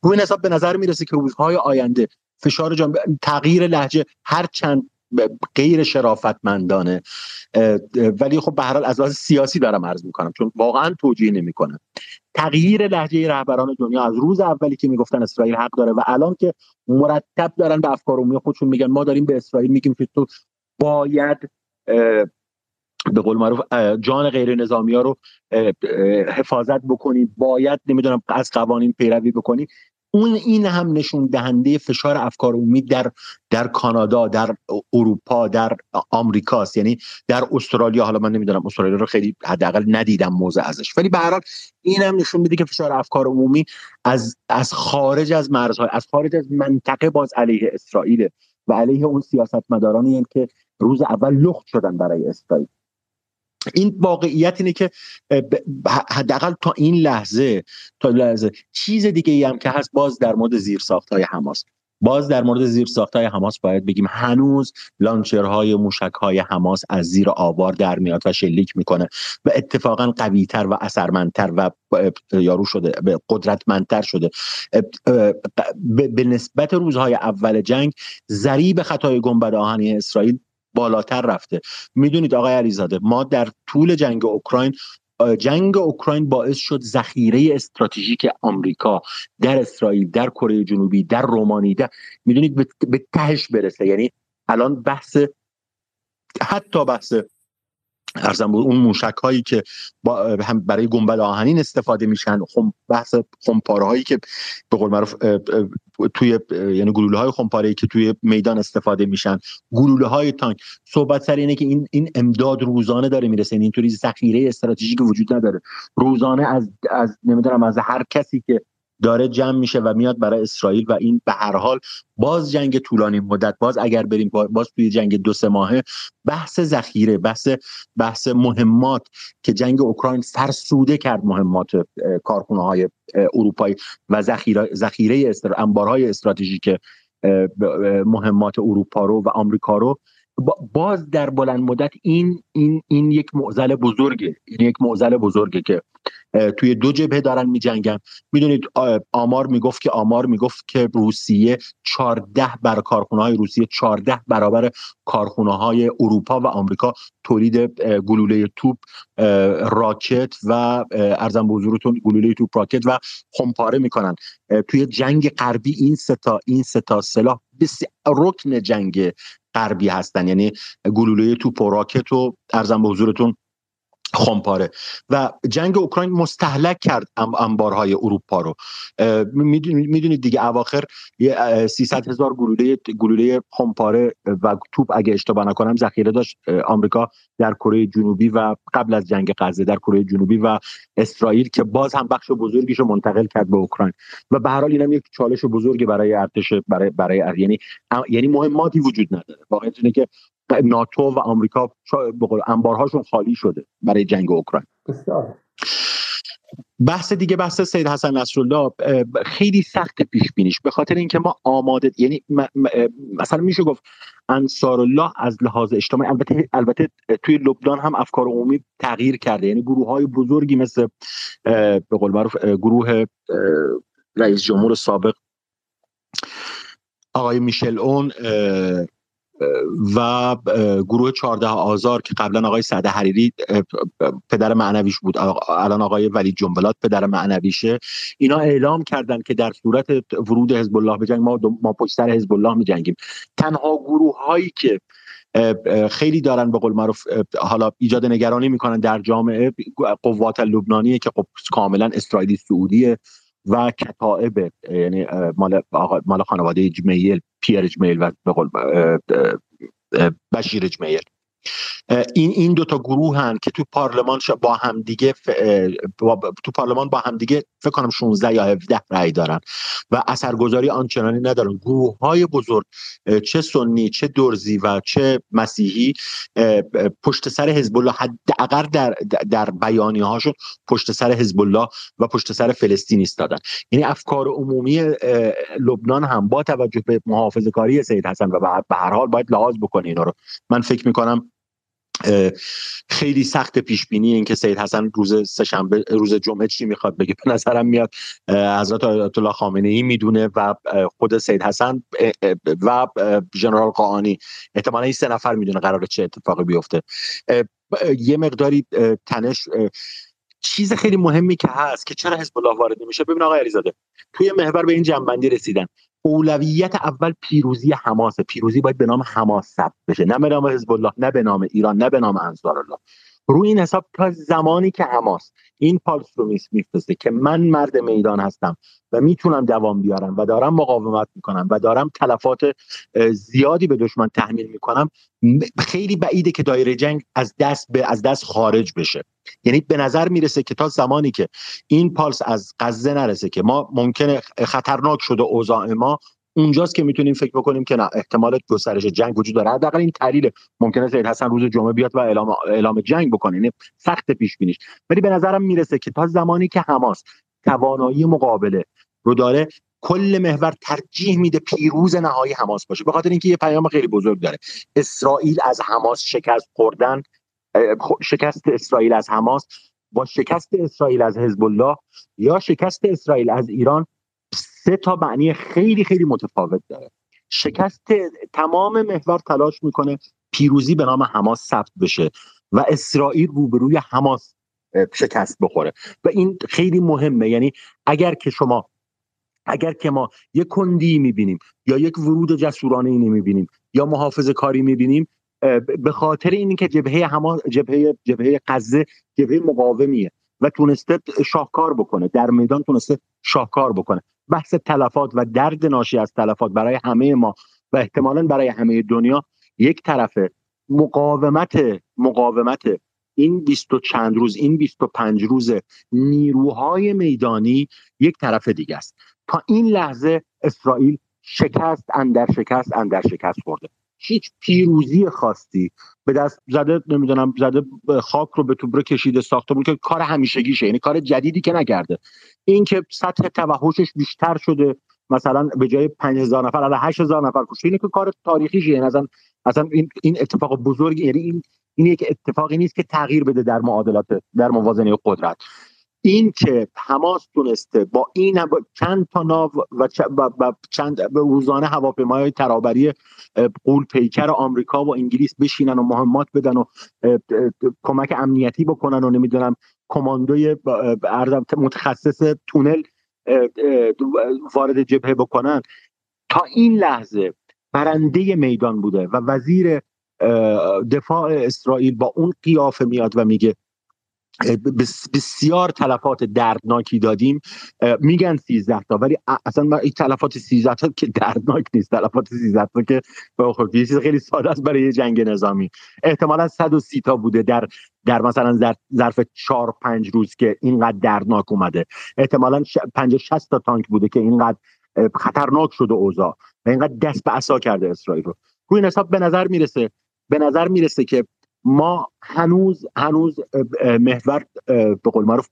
روی حساب به نظر می‌رسه که روزهای آینده فشار جان تغییر لحجه هر چند غیر شرافتمندانه. ولی خب به هر حال از لحاظ سیاسی دارم عرض می‌کنم چون واقعا توجیه نمی‌کنم. تغییر لحجه رهبران دنیا از روز اولی که می‌گفتن اسرائیل حق داره و الان که مرتب دارن به افکار عمومی خودشون میگن ما داریم به اسرائیل میگیم که تو باید به قول معروف جان غیر نظامی ها رو حفاظت بکنی باید نمی‌دونم از قوانین پیروی بکنی. اون این هم نشون دهنده فشار افکار عمومی در در کانادا در اروپا در آمریکاست. یعنی در استرالیا حالا من نمی‌دونم استرالیا رو خیلی حداقل ندیدم موضع ازش. ولی به هر این هم نشون میده که فشار افکار عمومی از از خارج از مرزهای از خارج از منطقه باز علیه اسرائیل و علیه اون سیاستمدارانی که روز اول لخت شدن برای اسرائیل. این واقعیت اینه که حداقل تا این لحظه تا لحظه چیز دیگه ای هم که هست باز در مورد زیر های حماس. باز در مورد زیر های حماس باید بگیم هنوز لانچرهای موشکهای حماس از زیر آوار در میاد و شلیک می‌کنه و اتفاقا قویتر و اثرمندتر و یارو شده قدرتمندتر شده. به نسبت روزهای اول جنگ ضریب خطای گنبد آهنی اسرائیل بالاتر رفته. می‌دونید آقای علیزاده ما در طول جنگ اوکراین جنگ اوکراین باعث شد ذخیره استراتژیک آمریکا در اسرائیل در کره جنوبی در رومانی در می‌دونید به تهش برسه. یعنی الان بحث حتی بحث ارزم اون موشک هایی که هم برای گنبد آهنین استفاده میشن خم بحث خمپاره هایی که به قول معروف توی یعنی گلوله های خمپاره که توی میدان استفاده میشن. گلوله های تانک. صحبت سر اینه که این این امداد روزانه داره می‌رسه. یعنی اینطوری ذخیره استراتژیک وجود نداره. روزانه از از نمی‌دونم از هر کسی که داره جمع میشه و میاد برای اسرائیل و این به هر حال باز جنگ طولانی مدت باز اگر بریم باز توی جنگ دو سه ماهه بحث ذخیره بحث بحث مهمات که جنگ اوکراین فرسوده کرد مهمات کارخونه های اروپایی و ذخیره ذخیره انبارهای استراتژیک مهمات اروپا رو و آمریکا رو باز در بلند مدت این این این یک معضل بزرگه. این یک معضل بزرگه که توی دو جبهه دارن میجنگن. می‌دونید آمار می‌گفت که آمار می‌گفت که روسیه 14 بر کارخونه های روسیه 14 برابر کارخونه های اروپا و آمریکا تولید گلوله توپ راکت و ارزم بزرگتون گلوله توپ راکت و خمپاره می‌کنن. توی جنگ غربی این ستا این ستا سلاح رکن جنگ غربی هستن. یعنی گلوله توپ و راکت و ارزم به حضورتون خمپاره. و جنگ اوکراین مستحلک کرد انبارهای اروپا رو. می‌دونید دیگه اواخر 300 هزار گلوله گلوله خمپاره و توپ اگه اشتباه نکنم ذخیره داشت آمریکا در کره جنوبی و قبل از جنگ غزه در کره جنوبی و اسرائیل که باز هم بخش بزرگیش رو منتقل کرد به اوکراین. و به هر حال اینم یک چالش بزرگی برای ارتش برای برای یعنی یعنی مهماتی وجود نداره. واقعیت اینه که ناتو و آمریکا انبارهاشون خالی شده برای جنگ اوکراین. بحث دیگه بحث سید حسن نصرالله خیلی سخت پیش بینیش. به خاطر اینکه ما آماده یعنی مثلا میشه گفت انصار الله از لحاظ اجتماعی البته البته توی لبنان هم افکار عمومی تغییر کرده. یعنی گروه های بزرگی مثل به قول معروف گروه رئیس جمهور سابق آقای میشل اون و گروه 14 آزار که قبلا آقای سعد حریری پدر معنویش بود الان آقای ولی جنبلات پدر معنویشه. اینا اعلام کردن که در صورت ورود حزب الله به جنگ ما ما پشت سر حزب الله می جنگیم تنها گروه هایی که خیلی دارن به قول معروف حالا ایجاد نگرانی می‌کنن در جامعه قوات لبنانیه که خب کاملا اسرائیلی سعودیه. و کتائب یعنی مال مال خانواده جمیل پیر جمیل و به قول بشیر جمیل این این دو تا گروه هن که تو پارلمان با هم دیگه تو پارلمان با هم دیگه فکر کنم 16 یا 17 رأی دارن و اثرگذاری آنچنانی ندارن. گروه های بزرگ چه سنی چه درزی و چه مسیحی پشت سر حزب الله حداقل در در بیانی هاشون پشت سر حزب الله و پشت سر فلسطین ایستادن. یعنی افکار عمومی لبنان هم با توجه به محافظه کاری سید حسن و به هر حال باید لحاظ بکنه اینا رو. من فکر می‌کنم خیلی سخت پیش بینی این که سید حسن روز سهشنبه روز جمعه چی می‌خواد بگه؟ به نظرم میاد حضرت آیت الله خامنه ای می‌دونه و خود سید حسن و ژنرال قاانی احتمالا این سه نفر می‌دونه قرار چه اتفاقی بیفته. یه مقداری تنش چیز خیلی مهمی که هست که چرا حزب الله وارد نمیشه؟ ببین آقای علیزاده توی محور به این جنبندی رسیدن. اولویت اول پیروزی حماس پیروزی باید به نام حماس ثبت بشه. نه به نام حزب الله نه به نام ایران نه به نام انصار الله روی این حساب تا زمانی که حماس این پالس رو میفرسته که من مرد میدان هستم و می‌تونم دوام بیارم و دارم مقاومت می‌کنم و دارم تلفات زیادی به دشمن تحمیل می‌کنم خیلی بعیده که دایره جنگ از دست به از دست خارج بشه. یعنی به نظر می‌رسه که تا زمانی که این پالس از غزه نرسه که ما ممکنه خطرناک شده اوضاع ما اونجاست که می‌تونیم فکر بکنیم که نه احتمال گسترش جنگ وجود داره. حداقل این تحلیل ممکنه سید حسن روز جمعه بیاد و اعلام اعلام جنگ بکنه. یعنی سخت پیش بینیش. ولی به نظرم می‌رسه که تا زمانی که حماس توانایی مقابله رو داره کل محور ترجیح میده پیروز نهایی حماس باشه. به خاطر اینکه یه پیام خیلی بزرگ داره. اسرائیل از حماس شکست خوردن شکست اسرائیل از حماس با شکست اسرائیل از حزب الله یا شکست اسرائیل از ایران سه تا معنی خیلی خیلی متفاوت داره. شکست تمام محور تلاش می‌کنه پیروزی به نام حماس ثبت بشه و اسرائیل روبروی حماس شکست بخوره. و این خیلی مهمه. یعنی اگر که شما اگر که ما یک کندی می‌بینیم یا یک ورود جسورانه ای نمی‌بینیم یا محافظه کاری می‌بینیم به خاطر اینکه جبهه هما جبهه جبهه غزه جبهه مقاومیه و تونسته شاهکار بکنه در میدان تونسته شاهکار بکنه. بحث تلفات و درد ناشی از تلفات برای همه ما و احتمالا برای همه دنیا یک طرفه. مقاومت مقاومت این بیست و چند روز این بیست و پنج روز نیروهای میدانی یک طرف دیگه است. تا این لحظه اسرائیل شکست اندر شکست اندر شکست خورده. هیچ پیروزی خاصی به دست زده نمی‌دونم زده خاک رو به توبره کشیده ساخته بود که کار همیشگیشه یعنی کار جدیدی که نکرده. این که سطح توحشش بیشتر شده مثلا به جای 5000 نفر الان 8000 نفر کشته اینه که کار تاریخیشه یعنی اصلا اصلا این این اتفاق بزرگی یعنی این این یک اتفاقی نیست که تغییر بده در معادلات در موازنه قدرت. این که حماس تونسته با این با چند تا ناو و, چند روزانه هواپیمای ترابری قول پیکر آمریکا و انگلیس بشینن و مهمات بدن و کمک امنیتی بکنن و نمی‌دونم کماندوی متخصص تونل وارد جبهه بکنن. تا این لحظه برنده میدان بوده و وزیر دفاع اسرائیل با اون قیافه میاد و میگه بسیار تلفات دردناکی دادیم. میگن 13 تا ولی اصلا این تلفات 13 تا که دردناک نیست. تلفات 13 تا که خب یه چیز خیلی ساده است برای یه جنگ نظامی. احتمالا 130 تا بوده در در مثلا ظرف 4 5 روز که اینقدر دردناک اومده. احتمالا 50 60 تا تانک بوده که اینقدر خطرناک شده اوضاع. و اینقدر دست به عصا کرده اسرائیل رو. روی این حساب به نظر می‌رسه به نظر می‌رسه که ما هنوز هنوز محور به قول معروف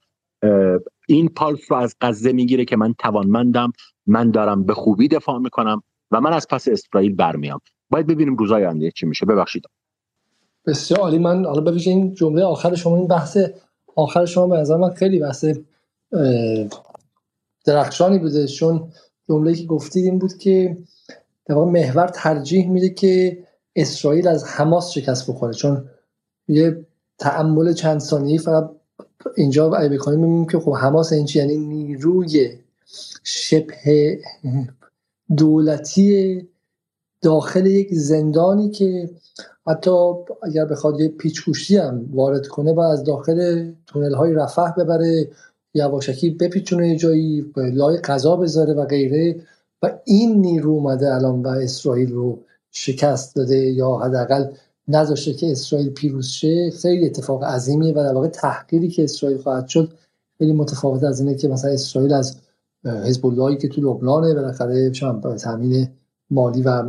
این پالس رو از غزه می‌گیره که من توانمندم من دارم به خوبی دفاع می‌کنم و من از پس اسرائیل برمیام. باید ببینیم روزای آینده چی میشه. ببخشید.
بسیار عالی. من حالا ببینید این جمله آخر شما این بحث آخر شما به نظر من خیلی بحث درخشانی بوده. چون جمله که گفتید این بود که در محور ترجیح میده که اسرائیل از حماس شکست بخوره. چون یه تعمل چند ثانیه فقط اینجا اگه بکنیم می‌بینیم که خب حماس این چی؟ یعنی نیروی شبه دولتی داخل یک زندانی که حتی اگر بخواد یه پیچکوشی هم وارد کنه و از داخل تونل های رفح ببره یواشکی بپیچونه جایی لای قضا بذاره و غیره. و این نیرو اومده الان و اسرائیل رو شکست داده یا حداقل نذاشته که اسرائیل پیروز شه خیلی اتفاق عظیمیه و در واقع تحقیری که اسرائیل خواهد شد خیلی متفاوت از اینه که مثلا اسرائیل از حزب اللهی که تو لبنانه بالاخره تامین مالی و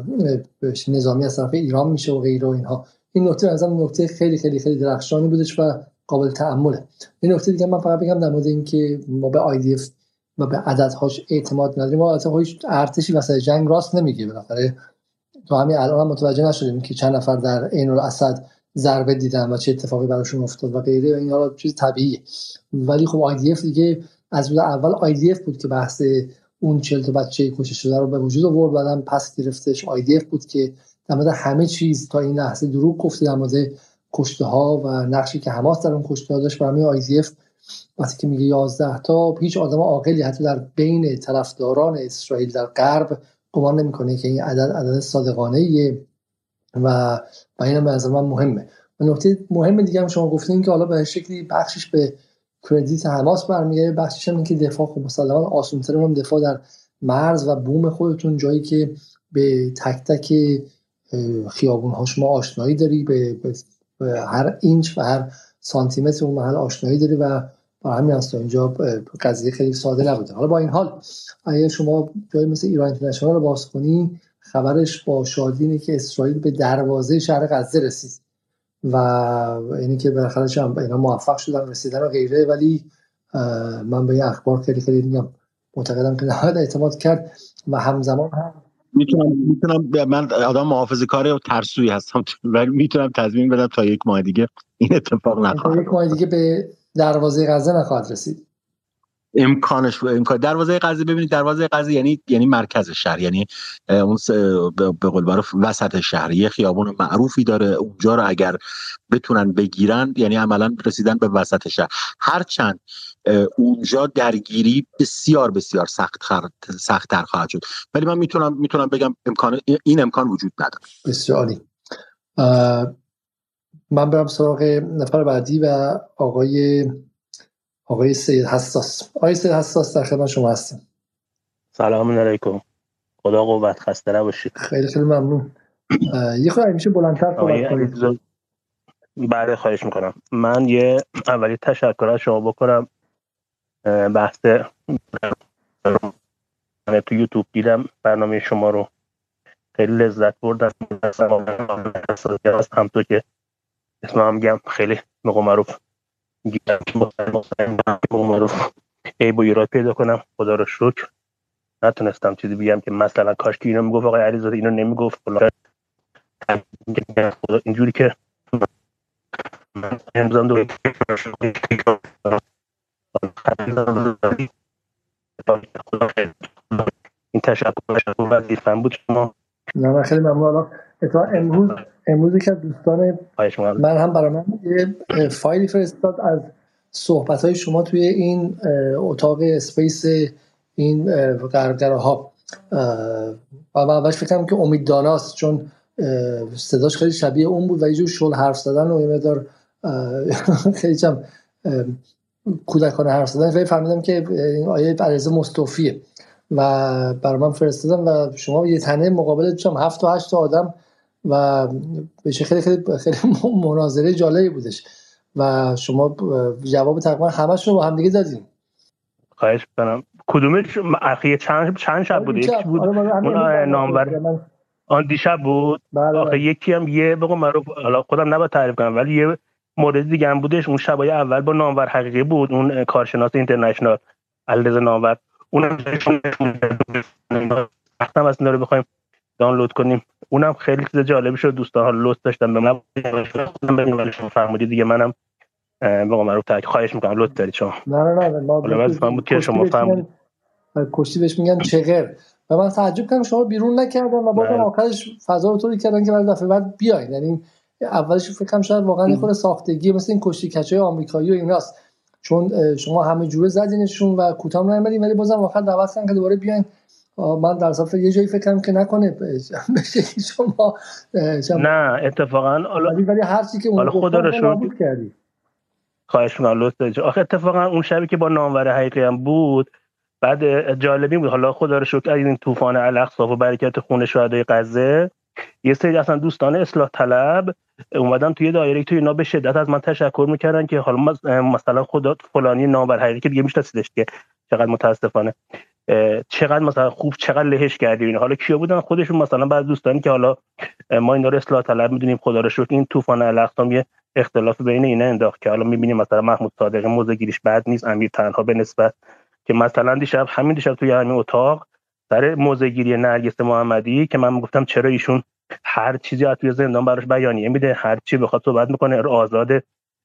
نظامی از طرف ایران میشه و غیره اینها. این نکته از نکته خیلی خیلی خیلی درخشانی بودش و قابل تأمله. این نکته دیگه من فقط بگم در مورد اینکه ما به IDF و به عددهاش اعتماد نداریم. ما اصلا ارتشی واسه جنگ راست نمیگه بالاخره تو همین الان هم متوجه نشدیم که چند نفر در عین الاسد ضربه دیدن و چه اتفاقی براشون افتاد و غیره این حالا چیز طبیعیه. ولی خب آیدیف دیگه از روز اول آیدیف بود که بحث اون 40 تا بچه کشته شده رو به وجود آورد بعدم پس گرفتش. آیدیف بود که در مورد همه چیز تا این لحظه دروغ گفته در مورد کشته ها و نقشی که حماس در اون کشته ها داشت. برای آیدیف وقتی که میگه 11 تا هیچ آدم عاقلی حتی در بین طرفداران اسرائیل در غرب گمان نمی‌کنه که این عدد عدد صادقانه ایه و و این به من مهمه. و نکته مهم دیگه هم شما گفتین که حالا به شکلی بخشش به کردیت حماس برمیگه بخشش هم که دفاع خب مسلما آسان‌تر هم دفاع در مرز و بوم خودتون جایی که به تک تک خیابون ها شما آشنایی داری به, هر اینچ و هر سانتیمتر اون محل آشنایی داری و همین هست اینجا قضیه خیلی ساده نبوده. حالا با این حال اگر شما جایی مثل ایران اینترنشنال رو باز کنی خبرش با شادی اینه که اسرائیل به دروازه شهر غزه رسید. و اینی که بالاخره هم اینا موفق شدن رسیدن و غیره. ولی من به این اخبار خیلی خیلی میگم معتقدم که نهایت اعتماد کرد. و همزمان هم
می‌تونم می‌تونم من آدم محافظه کار و ترسوی هستم. <laughs> ولی می‌تونم تضمین بدم تا یک ماه دیگه این اتفاق نخواهد
یک ماه دیگه به دروازه غزه نخواهد رسید.
امکانش امکان دروازه غزه ببینید دروازه غزه یعنی یعنی مرکز شهر. یعنی اون به قول معروف وسط شهر. یه خیابون معروفی داره. اونجا رو اگر بتونن بگیرن یعنی عملا رسیدن به وسط شهر. هرچند اونجا درگیری بسیار بسیار سخت سخت تر خواهد شد. ولی من می‌تونم می‌تونم بگم امکان این امکان وجود نداره.
بسیاری من برم سراغ نفر بعدی و آقای آقای سید حساس آقای سید حساس در خدمت شما هستیم
سلام علیکم خدا قوت خسته نباشید
خیلی خیلی ممنون یه خود میشه بلندتر صحبت کنید
بله خواهش می‌کنم من یه اولی تشکر از شما بکنم بحث من تو یوتیوب دیدم برنامه شما رو خیلی لذت بردم همطور که اسم هم گم خیلی مقو معروف. معروف عیب و ایراد پیدا کنم. خدا رو شکر. نتونستم چیزی بگم که مثلا کاش که اینو می‌گفت آقای علیزاده اینو نمی‌گفت. اینجوری که امضام دو این تشکر بود شما.
نه من خیلی ممنون. امروز امروز که دوستان من هم برای من یه فایلی فرستاد از صحبت های شما توی این اتاق اسپیس این قرقره ها و اولش فکرم که امید داناست چون صداش خیلی شبیه اون بود و یه جور شل حرف زدن و یه <laughs> خیلی چم کودکانه حرف زدن. خیلی فهمیدم که این آیه علیزه مستوفیه و برای من فرستادم و شما یه تنه مقابل هم هفت و هشت آدم و بشه خیلی خیلی خیلی <laughs> مناظره جالبی بودش. و شما جواب تقریبا همش رو با هم دیگه دادیم
خواهش کنم کدومش؟ اخیه چند چند شب بود؟ یکی بود. آره، اون نامور. آن دیشب بود؟ بله آخه بله. یکی هم یه بگو من حالا خودم نباید تعریف کنم ولی یه مورد دیگه هم بودش. اون شبای اول با نامور حقیقی بود. اون کارشناس اینترنشنال. علیرضا نامور. اونم وقتم از داره بخوایم دانلود کنیم. اونم خیلی چیز جالبی شد. دوستان ها لطف داشتن به من ولی شما فرمودید دیگه منم به قول تک خواهش می‌کنم. لطف دارید شما.
نه نه نه. ما
بود که شما فرمودید
کشتی بهش میگن چغر. و من تعجب کردم شما بیرون نکردن و بازم آخرش فضا رو طوری کردن که برای دفعه بعد بیاین. یعنی اولش فکرم شاید واقعا این خود ساختگی مثل این کشتی کچای آمریکایی و ایناست. چون شما همه جوره زدینشون و کوتاه نیومدین ولی بازم آخر دعوت کردن که دوباره بیاین. من در صفحه یه جایی فکرم که نکنه <laughs> بشه شما
نه اتفاقا
ولی هر چی که اون
خدا رو شکر. کردی. خواهش می‌کنم لطف آخه اتفاقا اون شبی که با نامور حقیقی هم بود بعد جالبی بود. حالا خدا رو شکر این طوفان الاقصا و برکت خون شهدای غزه یه سری اصلا دوستان اصلاح طلب اومدن توی دایره توی اینا به شدت از من تشکر می‌کردن که حالا مثلا خدا فلانی نامور حقیقی که دیگه میشناسیدش که چقدر متاسفانه. چقدر مثلا خوب چقدر لهش کردی اینا. حالا کیا بودن؟ خودشون مثلا بعض دوستانی که حالا ما اینا رو اصلاح طلب می‌دونیم خدا رو شکر. این طوفان الاقصا یه اختلاف بین اینا انداخت که حالا می‌بینیم مثلا محمود صادقی موزه گیریش بد نیست امیر تنها به نسبت که مثلا دیشب همین دیشب توی همین اتاق سر موزه گیری نرگس محمدی که من گفتم چرا ایشون هر چیزی از توی زندان براش بیانیه میده هر چی بخواد صحبت می‌کنه آزاده.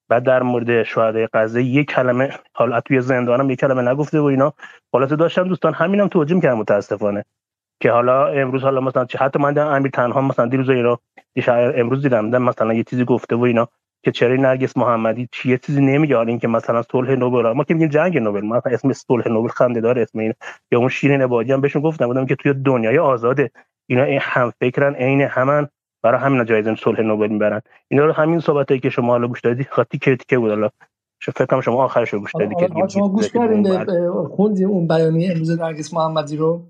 بعد در مورد شهدای غزه یک کلمه حالا توی زندانم یک کلمه نگفته و اینا. خلاصه داشتم دوستان همینم توجیه می‌کردم متاسفانه. که حالا امروز حالا مثلا حتی من امیر تنها مثلا دیروز اینا امروز دیدم مثلا یه چیزی گفته و اینا. که چرا نرگس محمدی چیه چیزی نمیگه؟ حالا اینکه مثلا صلح نوبل ما که میگیم جنگ نوبل مثلا اسم صلح نوبل خنده داره اسم این یا اون شیرین عبادی هم بهشون گفتم بودم که توی دنیای آزاده. اینا این هم فکرن عین همن برای همین جایزه صلح نوبل می‌برن اینا رو همین صحبتی که شما حالا گوش دادید خاطی تیکه بود حالا فکر کنم شما آخرش رو گوش دادید
که شما گوش کردین خوندیم اون بیانیه امروز نرگس محمدی رو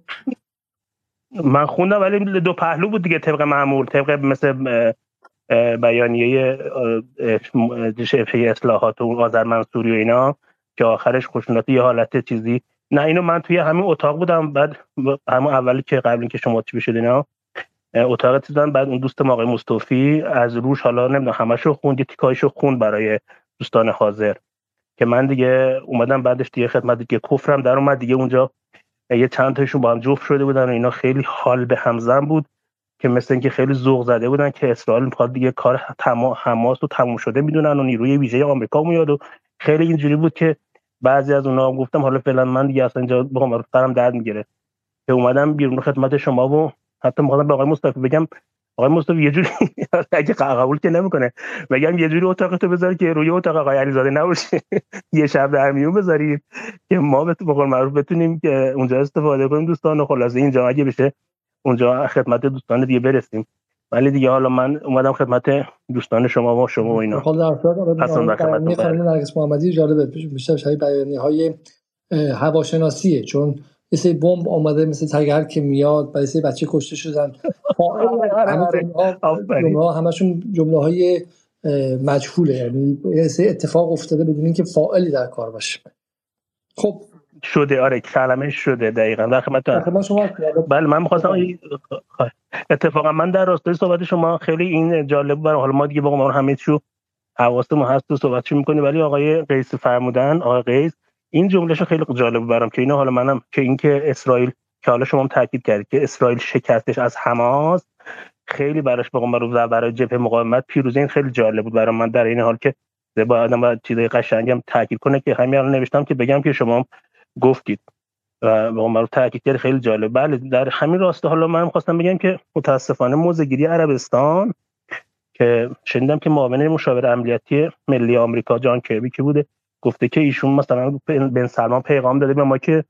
من خوندم ولی دو پهلو بود دیگه طبق معمول طبق مثل بیانیه شبه اصلاحات و آذر منصوری و اینا که آخرش خوشناتی یه حالت چیزی نه اینو من توی همین اتاق بودم بعد همون اولی که قبل اینکه شما چی بشید اینا اتاق دیدم بعد اون دوست آقای مصطفی از روش حالا نمی‌دونم همشو خوند یه تیکایشو خوند برای دوستان حاضر. که من دیگه اومدم بعدش دیگه خدمت دیگه کفرم در اومد دیگه اونجا یه چند تاشون با هم جفت شده بودن و اینا خیلی حال به همزن بود که مثل اینکه خیلی ذوق زده بودن که اسرائیل می‌خواد دیگه کار حماس رو تموم شده می‌دونن و نیروی ویژه آمریکا میاد و خیلی اینجوری بود که بعضی از اونها گفتم حالا فعلا من دیگه اصلا اینجا بخوام سرم درد می‌گیره. که اومدم بیرون خدمت شما و حتی می‌خوام به آقای مصطفی بگم آقای مصطفی یه جوری <laughs> اگه قبول که نمی‌کنه بگم یه جوری اتاق تو بذار که روی اتاق آقای علیزاده نباشه. <laughs> یه شب در میون بذارید که ما به تو معروف بتونیم که اونجا استفاده کنیم دوستان. خلاصه اینجا اگه بشه اونجا خدمت دوستان دیگه برسیم. ولی دیگه حالا من اومدم خدمت دوستان شما و شما و اینا.
حالا در خدمت نرگس محمدی جالبه بیشتر شبیه بیانی های هواشناسیه. چون یه سری بمب آمده مثل تگر که میاد بعد سری بچه کشته شدن. <laughs> جمله همشون جمله های مجهوله. یعنی یه اتفاق افتاده بدون اینکه فاعلی در کار باشه. خب
شده. آره کلمه شده دقیقا. در خدمت شما بله من می‌خواستم اتفاقا من در راستای صحبت شما خیلی این جالب برای حالا ما دیگه ما همه چیو حواستمون هست و صحبتشو می‌کنیم ولی آقای قیس فرمودن آقای قیس این جملهشو خیلی جالب برام که اینا حالا منم که اینکه اسرائیل که حالا شما هم تاکید کردید که اسرائیل شکستش از حماس خیلی براش بگم برای برای جبهه مقاومت پیروزی این خیلی جالب بود برای من در این حال که با آدم باید چیزای قشنگم تاکید کنه که همین الان نوشتم که بگم که شما گفتید. و به رو تاکید کرد خیلی جالب. بله در همین راسته حالا من خواستم بگم که متاسفانه موزگیری عربستان که شنیدم که معاون مشاور امنیتی ملی آمریکا جان کربی که بوده گفته که ایشون مثلا بن سلمان پیغام داده به ما که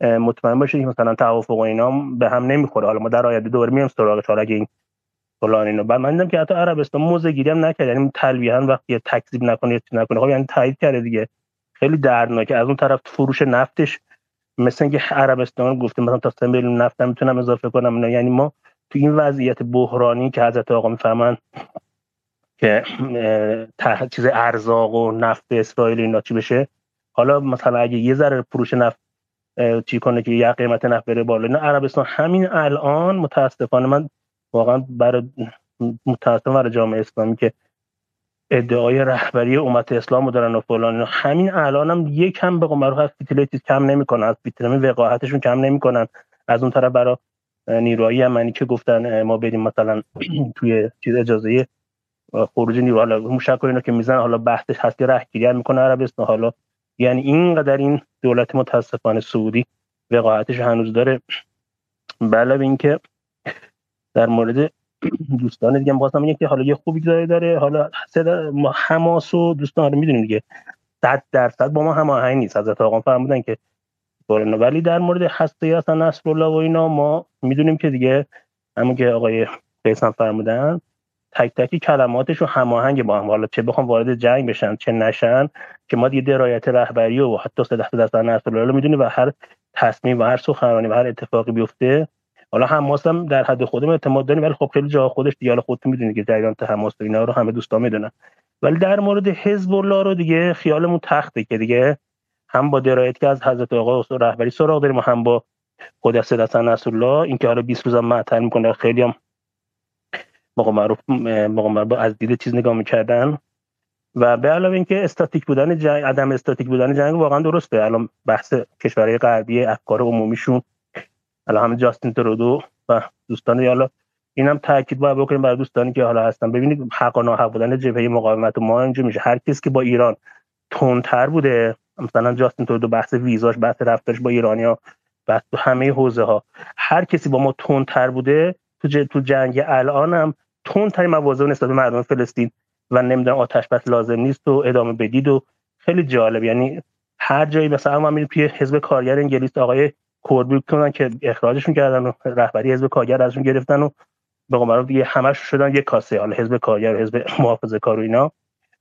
مطمئن باشید مثلا توافق و اینا به هم نمی‌خوره. حالا ما در آینده دوباره میام سراغ حالا اگه این فلان اینو بعد من دیدم که حتی عربستان موزه گیری هم نکرد یعنی تلویحا وقتی تکذیب نکنه نکنه. خب یعنی تایید کرده دیگه. خیلی دردناکه. از اون طرف فروش نفتش مثل اینکه عربستان گفته مثلا تا 3 میلیون نفت می‌تونم اضافه کنم. یعنی ما تو این وضعیت بحرانی که حضرت آقا می‌فهمن که چیز ارزاق و نفت اسرائیل اینا چی بشه حالا مثلا اگه یه ذره فروش نفت چی کنه که یه قیمت نفت بره بالا. نه عربستان همین الان متاسفانه من واقعا برای متاسفانه برای جامعه اسلامی که ادعای رهبری امت اسلام رو دارن و فلان همین الان هم یک کم به قمر از فیتیلیتیز کم نمی‌کنن. از فیتیلمی وقاحتشون کم نمی‌کنن. از اون طرف برای نیروهای یمنی که گفتن ما بریم مثلا <clears throat> توی چیز اجازه خروج نیرو. حالا موشک اینا که میزن حالا بحثش هست که رهگیری هم می‌کنه عربستان. حالا یعنی اینقدر این دولت متاسفانه سعودی وقاحتش هنوز داره. <clears throat> بله اینکه در مورد دوستان دیگه خواستم بگم که حالا یه خوبی داره داره. حالا ما حماس و دوستان رو می‌دونیم دیگه. صد درصد با ما هماهنگ نیست. حضرت آقا فرمودن که ولی در مورد هسته اصلا نصر الله و اینا ما می‌دونیم که دیگه همون که آقای قیسم فرمودن تک تکی کلماتش و هماهنگ با هم. حالا چه بخوام وارد جنگ بشن چه نشن که ما دیگه درایت رهبری و حتی سه دست دست نصر الله می‌دونیم و هر تصمیم و هر سخنرانی و هر اتفاقی بیفته حالا حماس هم در حد خودم اعتماد داریم ولی خب خیلی جا خودش دیگه حالا خودتون می‌دونید که جریان حماس اینا رو همه دوستا می‌دونن. ولی در مورد حزب الله رو دیگه خیالمون تخته که دیگه هم با درایت که از حضرت آقا رهبری سراغ داریم و هم با خود سید حسن نصرالله اینکه حالا 20 روز معطل می‌کنه خیلی هم موقع معروف موقع از دید چیز نگاه می‌کردن. و به علاوه اینکه استاتیک بودن جنگ عدم استاتیک بودن جنگ واقعا درسته. الان بحث کشورهای غربی افکار عمومیشون الان همه جاستین ترودو و دوستان حالا اینم تاکید باید بکنیم برای دوستانی که حالا هستن. ببینید حق و ناحق بودن جبهه مقاومت ما اینجا میشه. هر کسی که با ایران تندتر بوده مثلا جاستین ترودو بحث ویزاش بحث رفتارش با ایرانیا بحث تو همه حوزه ها هر کسی با ما تندتر بوده تو, تو جنگ الان هم تندترین مواضع نسبت به مردم فلسطین و نمی‌دونم آتش بس لازم نیست و ادامه بدید و خیلی جالب. یعنی هر جایی مثلا ما میریم توی حزب کارگر انگلیس آقای کوربی کنن که اخراجشون کردن و رهبری حزب کارگر ازشون گرفتن و به قول دیگه همش شدن یه کاسه. حالا حزب کارگر حزب <laughs> محافظه کار و اینا.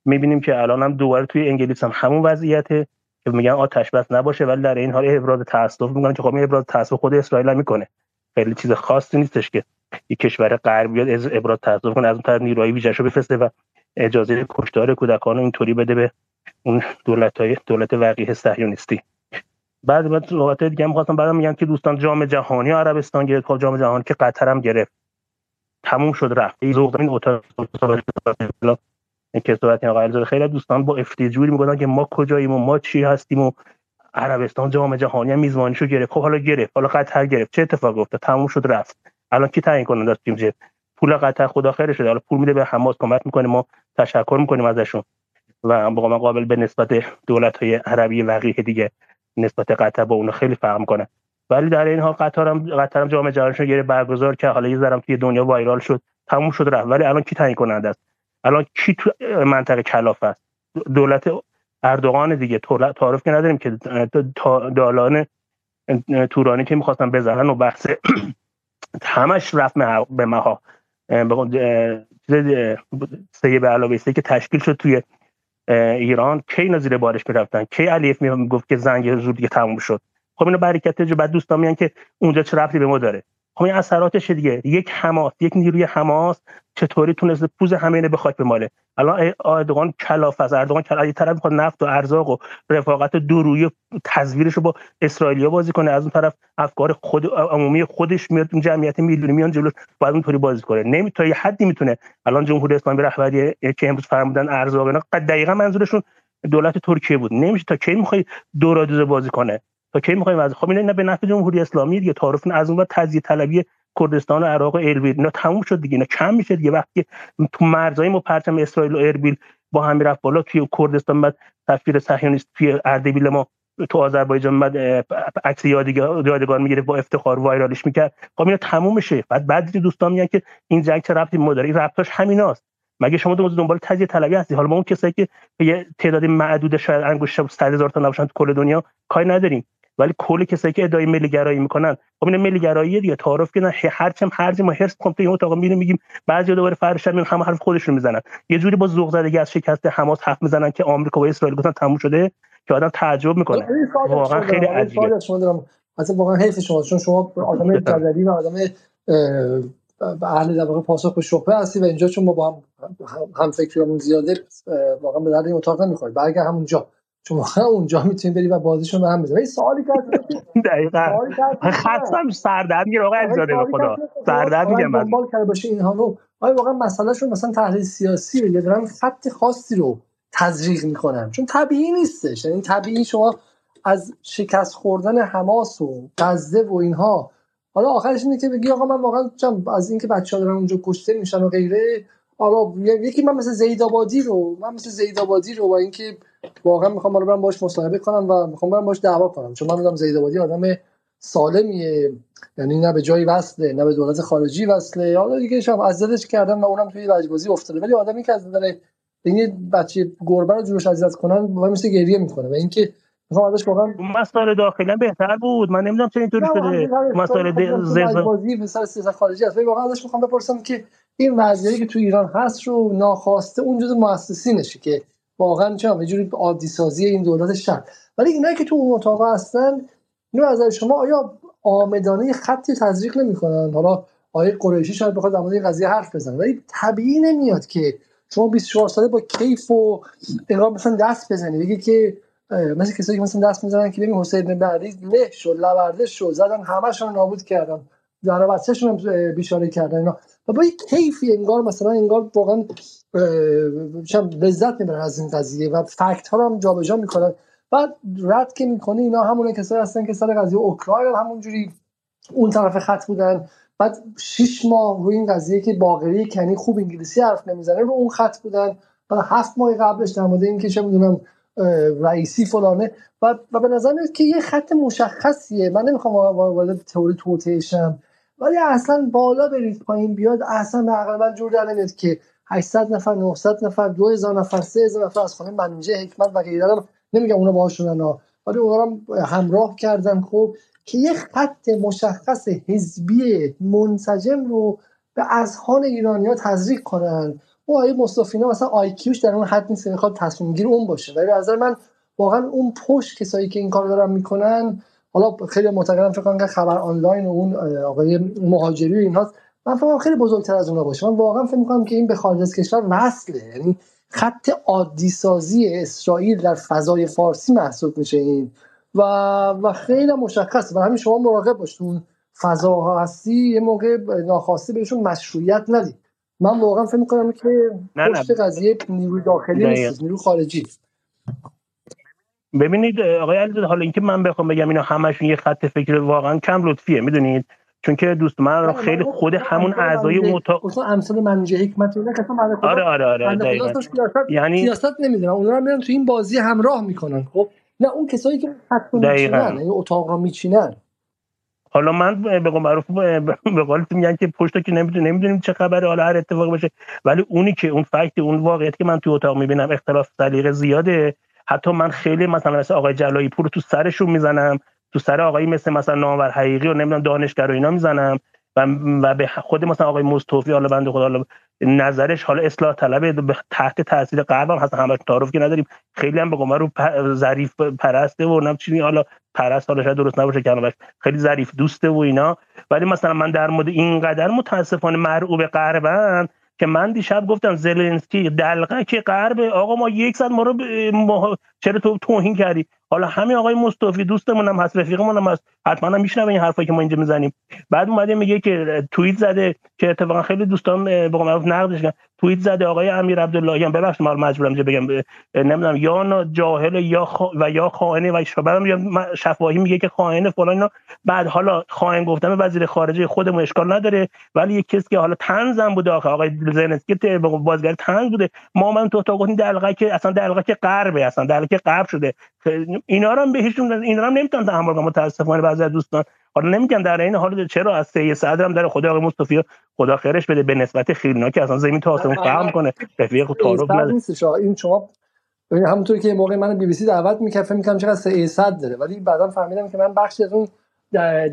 می‌بینیم که الان هم دوباره توی انگلیس هم همون وضعیته که میگن آتش بس نباشه ولی در این حال ابراز تاسف میگن که خب این ابراز تاسف خود اسرائیل هم می‌کنه. خیلی چیز خاصی نیستش که یک کشور غربی بیاد از ابراز تاسف کنه از اون طرف نیروهای ویژه‌شو بفرسته و اجازه کشتار کودکان اینطوری بده به اون دولت های دولت وقیه صهیونیستی بعد بعد نقاط دیگه هم خواستم بعدم میگم که دوستان جام جهانی عربستان گرفت خب جام جهانی که قطر هم گرفت. تموم شد رفت. ذوق این اتاق که صحبت آقای خیلی دوستان با افتجوری میگن که ما کجاییم و ما چی هستیم و عربستان جام جهانی هم میزبانیشو گرفت خب حالا گرفت حالا قطر گرفت چه اتفاقی افتاد تموم شد رفت الان کی تعیین کننده است تیم پول قطر خدا خیر شده حالا پول میده به حماس کمک می‌کنه ما تشکر می‌کنیم ازشون و با قابل به نسبت دولت های عربی وقیه دیگه نسبت قطر با اون خیلی فرق کنه ولی در این حال قطر هم قطر هم جام جهانیشو گره برگزار که حالا یه ذرم توی دنیا وایرال شد. تموم شد رفت. ولی الان کی تعیین کننده است؟ الان کی تو منطقه کلاف است؟ دولت اردوغان دیگه تعارف که نداریم که دالان تورانی که می‌خواستن بزنن و بحث <clears throat> همش رفت به مها. سه به علاوه که تشکیل شد توی ایران کی اینا بارش می‌رفتن؟ کی علیف می‌گفت که زنگ زود دیگه تموم شد؟ خب اینو برکت بعد دوستان میگن که اونجا چه ربطی به ما داره؟ خب این اثراتش دیگه. یک حماس یک نیروی حماس چطوری تونسته پوز همه به خاک بماله. الان اردوغان کلاف از اردوغان کلاف یه طرف می‌خواد نفت و ارزاق و رفاقت دورویی تزویرش رو با اسرائیلیا بازی کنه. از اون طرف افکار خود عمومی خودش میاد اون جمعیت میلیونی میان جلو باید اونطوری بازی کنه. نمی تا یه حدی می‌تونه. الان جمهوری اسلامی رهبری که امروز فرمودن ارزاق اینا دقیقا منظورشون دولت ترکیه بود. نمیشه تا کی می‌خوای دورادوزه بازی کنه. تا کی می‌خوایم از خب اینا به نفع جمهوری اسلامی دیگه تعارف از اون تجزیه طلبی کردستان و عراق و اربیل اینا تموم شد دیگه اینا کم میشه دیگه. وقتی تو مرزای ما پرچم اسرائیل و اربیل با هم رفت بالا توی کردستان بعد سفیر صهیونیست توی اردبیل ما تو آذربایجان بعد عکس یادگار می‌گیره با افتخار وایرالش می‌کرد. خب اینا تموم میشه. بعد بعد دوستان میگن که این جنگ چه ربطی ما داره؟ این ربطش همیناست. مگه شما دنبال تجزیه طلبی هستی؟ حالا ما اون کسایی که یه تعداد معدود شاید انگشت 100 هزار تا نباشن تو کل دنیا کاری نداریم. ولی کل کسایی که ادعای ملی گرایی می‌کنن خب این ملی گرایی دیگه تعارف که نه هر چم هر ما هرس کنیم تو اتاق میریم میگیم بعضی دوباره فرش میگن هم حرف خودشون می‌زنن. یه جوری با ذوق زدگی از شکست حماس حرف می‌زنن که آمریکا و اسرائیل گفتن تموم شده که آدم تعجب می‌کنه. واقعا خیلی عجیبه.
اصلا واقعا حیف شما چون شما آدم جدلی و آدم اهل در واقع پاسخ به شبهه هستی و اینجا چون ما با هم هم فکریمون زیاده واقعا به درد این اتاق نمی‌خوره. برگه همونجا. چون <laughs> اونجا می‌تونی بری و بازیشون به هم بزنی. سوالی که <laughs>
دقیقاً. خاصم سردرد می‌گیره آقا علیزاده به خدا. سردرد میگم من
دنبال کرده باشه اینها رو. آیا واقعا مسئله شون مثلا تحلیل سیاسی یا دارن خط خاصی رو تزریق می‌کنن؟ چون طبیعی نیستش. یعنی طبیعی شما از شکست خوردن حماس و غزه و اینها. حالا آخرش اینه که بگی آقا من واقعا از اینکه بچه‌ها دارن اونجا کشته میشن و غیره. حالا یکی من مثل زید آبادی رو من مثل زید آبادی رو با اینکه واقعا می‌خوام بالا برم باش مصاحبه کنم و می‌خوام برم باش دعوا کنم. چون من می‌دونم زید آبادی آدم سالمیه. یعنی نه به جایی وصله نه به دولت خارجی وصله. حالا دیگه شما عزتش کردم و اونم توی لجبازی افتاده. ولی آدمی که از نظر این بچه گربه رو جورش اذیت کنن با مثل گریه می‌کنه. و اینکه می‌خوام ازش واقعا
مسائل داخلا بهتر بود. من نمی‌دونم چه اینطوری شده. مسائل
زرزازی پسر سیاست خارجی است. واقعا ازش می‌خوام بپرسم که این وضعیتی که تو ایران هست رو ناخواسته اون جزء مؤسسینشه که واقعا چه یه جوری عادی سازی این دولت شهر. ولی اینایی که تو اون اتاق هستن اینو از شما آیا آمدانه خطی تزریق نمی‌کنن؟ حالا آیه قریشی شاید بخواد در مورد این قضیه حرف بزنه. ولی طبیعی نمیاد که شما 24 ساله با کیف و انگار مثلا دست بزنی. بگی که مثل کسایی که مثلا دست می‌زنن که ببین حسین بعدی له شد لورده شد زدن همشون نابود کردن. زن بچه‌شون هم بیچاره کردن اینا. و با یک کیفی انگار مثلا انگار واقعا لذت می‌برن از این قضیه و فکت ها هم جابجا می‌کنن. بعد رد که می‌کنه اینا همون کسایی هستن که سر قضیه اوکراین همونجوری اون طرف خط بودن. بعد شش ماه روی این قضیه که باقری کنی خوب انگلیسی حرف نمی‌زنه رو اون خط بودن. بعد هفت ماه قبلش در مورد اینکه چه می‌دونم رئیسی فلانه. و, و به نظر میاد که یه خط مشخصیه. من نمی‌خوام وارد تئوری توتیشم ولی اصلا بالا برید پایین بیاد اصلا به عقل من جور در نمیاد که 800 نفر 900 نفر 2000 نفر 3000 نفر از خانه منیجه حکمت و غیره نمیگم اونا باهاشونن ها ولی اونا رو همراه کردن. خب که یه خط مشخص حزبی منسجم رو به اذهان ها تزریق کنن. اون آیه مصطفینا مثلا آیکیوش در اون حد نیست می‌خواد تصمیم گیر اون باشه. ولی به نظر من واقعا اون پشت کسایی که این کار دارن می‌کنن حالا خیلی معتقدم فکر کنم خبر آنلاین و اون آقای مهاجری و اینها من فکر خیلی بزرگتر از اونها باشه. من واقعا فکر می‌کنم که این به خارج از کشور وصله. یعنی خط عادی سازی اسرائیل در فضای فارسی محسوب میشه این. و و خیلی مشخصه. و همین شما مراقب باشید اون فضاها هستی یه موقع ناخواسته بهشون مشروعیت ندید من واقعا فکر می‌کنم که پشت قضیه نیروی داخلی نیست نیروی خارجی.
ببینید آقای علیزاده حالا اینکه من بخوام بگم اینا همشون یه خط فکر واقعا کم لطفیه می‌دونید؟ چون که دوست من خیلی خود همون اعضای
متا اصلا امثال منجه حکمت اینا که
آره آره آره
یعنی سیاست نمی‌دونم. اونا رو میرن تو این بازی همراه می‌کنن. خب نه اون کسایی که خط میچینن این اتاق رو میچینن.
حالا من به قول معروف به قول میگن که پشت که نمی‌دونیم نمی‌دونیم چه خبره حالا هر اتفاقی باشه. ولی اونی که اون فکت اون واقعیت که من تو اتاق می‌بینم اختلاف سلیقه زیاده. حتی من خیلی مثلا مثل آقای جلایی پور تو سرشون می‌زنم. تو سر آقایی مثل مثلا نامور حقیقی و نمی‌دونم دانشگر و اینا می‌زنم و و به خود مثلا آقای مصطفی حالا بنده خدا حالا نظرش حالا اصلاح طلب تحت تاثیر غرب هم هست. همش تعارف که نداریم. خیلی هم به قوم رو ظریف پرسته و نم چی حالا پرست حالا شاید درست نباشه کلمش خیلی ظریف دوسته و اینا. ولی مثلا من در مورد اینقدر متاسفانه مرعوب غربن که من دیشب گفتم زلنسکی دلقه که غرب آقا ما یک ساعت ما رو چرا تو توهین کردی؟ حالا همین آقای مصطفی دوستمون هم هست رفیقمون هم هست. حتما هم میشنوه این حرفایی که ما اینجا می‌زنیم. بعد اومده میگه که توییت زده که اتفاقا خیلی دوستان به قول معروف نقدش کردن توییت زده آقای امیر عبداللهیان هم. ببخشید ما مجبورم اینجا بگم نمی‌دونم یا جاهل یا خا... و یا خائن و بعدم شفاهی میگه که خائن فلان اینا. بعد حالا خائن گفتم وزیر خارجه خودمون اشکال نداره. ولی یک کسی که حالا تنزم بوده آخه آقای زنسکی بازیگر تنز بوده. ما من تو تا گفتیم دلقه که اصلا دلقه که غربه اصلا دلقه غرب شده. اینا رو هم بهشون اینا هم نمی‌تونن تحمل کنن متاسفانه بعضی از دوستان. حالا نمیگم در این حال چرا از سه صدر هم در خدا آقای مصطفی خدا خیرش بده به نسبت خیلینا که اصلا زمین تا آسمون فهم کنه. رفیق تعارف
نداره این شما ببین همونطوری که موقع من بی بی سی دعوت می‌کرد فکر می‌کنم چقدر سه صد داره. ولی بعدا فهمیدم که من بخشی از اون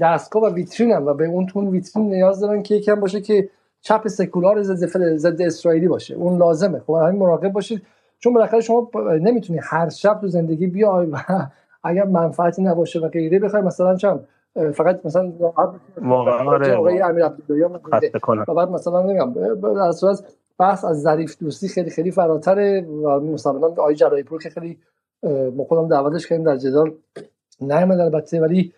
دستگاه و ویترینم و به اون تون ویترین نیاز دارن که یکم باشه که چپ سکولار ضد ضد اسرائیلی باشه. اون لازمه. خب همین مراقب باشید. چون بالاخره شما نمی‌تونی هر شب تو زندگی بیای و <laughs> اگر منفعتی نباشه و غیره بخوای مثلا چم فقط مثلا
واقعا آره.
آقای امیر عبداللهیان و بعد مثلا نمیگم در صورت بحث از ظریف دوستی خیلی خیلی فراتره و مثلا آقای جرایی پور که خیلی ما خودم دعوتش کردیم در جدال نیامد البته ولی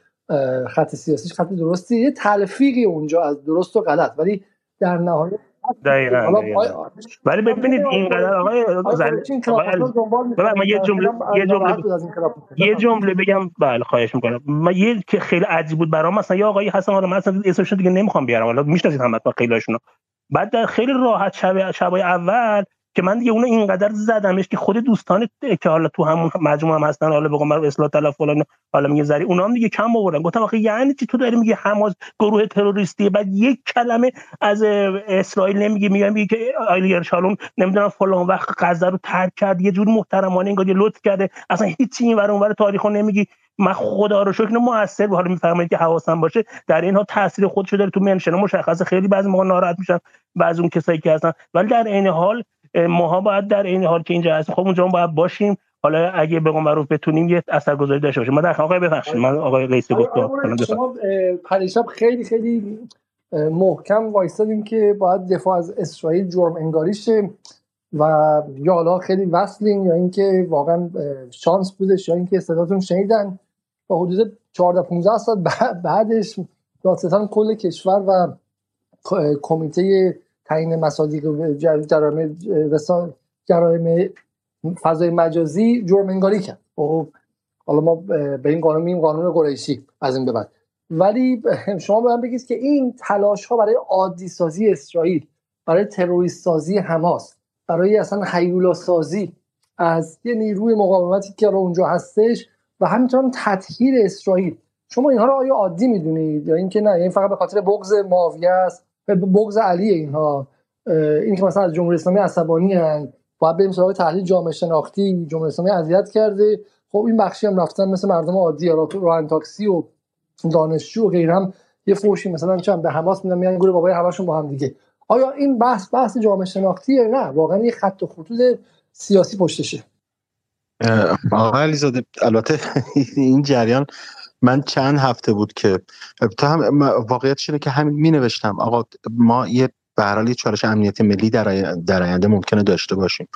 خط سیاسیش خط درستی یه تلفیقی اونجا از درست و غلط. ولی در نهایت
دقیقاً ولی ببینید اینقدر آقای من یه جمله یه جمله یه جمله بگم بله خواهش می‌کنم. من یه که خیلی عجیب بود برام مثلا یا آقای حسن حالا مثلا اسمش دیگه نمی‌خوام بیارم. حالا می‌شناسید هم خیلیشونو بعد در خیلی راحت شب شبای اول که من دیگه اونو اینقدر زدمش که خود دوستان که حالا تو همون مجموعه هم هستن حالا بگم اصلاح طلب فلان حالا میگه زری اونا هم دیگه کم آوردن. گفتم آخه یعنی چی؟ تو داری میگه حماس گروه تروریستی بعد یک کلمه از اسرائیل نمیگه میگه میگه که آیلیر شالون نمی‌دونم فلان وقت غزه رو ترک کرد یه جور محترمانه انگار لطف کرده. اصلا هیچ این ور اونور تاریخو نمیگی. من خدا رو شکر موثر حالا می‌فهمید که حواسم باشه در اینها تاثیر خودشو داره تو منشن. مشخصه خیلی بعضی موقع ناراحت میشن بعضی اون کسایی که هستن. ولی در عین حال ماها باید در این حال که اینجا هستیم. خب اونجا باید باشیم. حالا اگه به معروف بتونیم یه اثرگذاری داشته باشیم. ما در آقای ببخشید من آقای رئیس گفتم
شما پریشب خیلی خیلی محکم وایستادیم که باید دفاع از اسرائیل جرم انگاری شه و یا حالا خیلی وصلین یا اینکه واقعا شانس بودش یا اینکه صداتون شنیدن. با حدود 14 15 سال بعدش دادستان کل کشور و کمیته تعیین مصادیق جرایم جرایم فضای مجازی جرم انگاری کرد. خب حالا ما به این قانون میگیم قانون قریشی از این به بعد. ولی <laughs> شما به من بگید که این تلاش ها برای عادی سازی اسرائیل برای تروریست سازی حماس برای اصلا حیولا سازی از یه نیروی مقاومتی که اونجا هستش و همینطور تطهیر اسرائیل شما اینها رو آیا عادی می‌دونید؟ یا اینکه نه این فقط به خاطر بغض معاویه است؟ بغض علی اینها. این که مثلا از جمهوری اسلامی عصبانی هن. باید بریم سراغ تحلیل جامعه شناختی. جمهوری اسلامی اذیت کرده. خب این بخشی هم رفتن مثل مردم عادی راه تاکسی و دانشجو و غیره هم یه فوشی مثلا چند به حماس میدن میان گروه بابای همشون با هم دیگه. آیا این بحث بحث جامعه شناختیه؟ نه واقعا یه خط و خطوط سیاسی پشتشه.
آقا علیزاده البته <laughs> این جریان من چند هفته بود که تا هم واقعیتش اینه که همین می نوشتم آقا ما یه به حال چالش امنیت ملی در, در آینده ممکنه داشته باشیم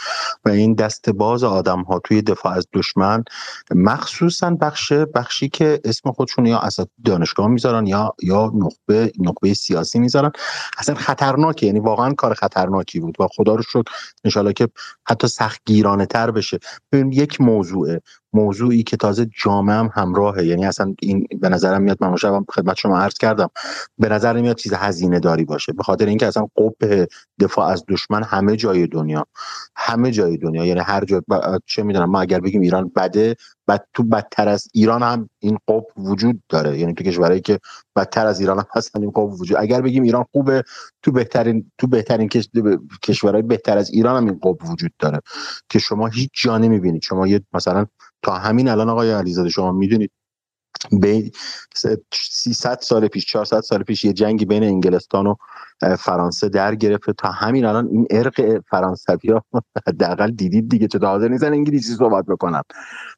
و این دست باز آدم ها توی دفاع از دشمن مخصوصا بخش بخشی که اسم خودشون یا از دانشگاه می‌ذارن یا یا نخبه نخبه سیاسی می‌ذارن. اصلا خطرناکه یعنی واقعا کار خطرناکی بود و خدا رو شکر انشالله که حتی سخت گیرانه تر بشه. ببین یک موضوعه. موضوعی که تازه جامعه هم همراهه. یعنی اصلا این به نظرم میاد من شبم خدمت شما عرض کردم به نظر میاد چیز هزینه داری باشه. به خاطر اینکه اصلا قبه دفاع از دشمن همه جای دنیا همه جای دنیا. یعنی هر جا چه می‌دونم ما اگر بگیم ایران بده بعد تو بدتر از ایران هم این قب وجود داره. یعنی تو کشورهایی که بدتر از ایران هم هستن این قب وجود اگر بگیم ایران خوبه تو بهترین تو بهترین کشورهای بهتر از ایران هم این قب وجود داره. که شما هیچ جا نمی‌بینید. شما یه مثلا تا همین الان آقای علیزاده شما می‌دونید به 300 سال پیش 400 سال پیش یه جنگی بین انگلستان و فرانسه در گرفته تا همین الان این ارق فرانسوی ها حداقل دیدید دیگه چه حاضر نیستن انگلیسی صحبت بکنن.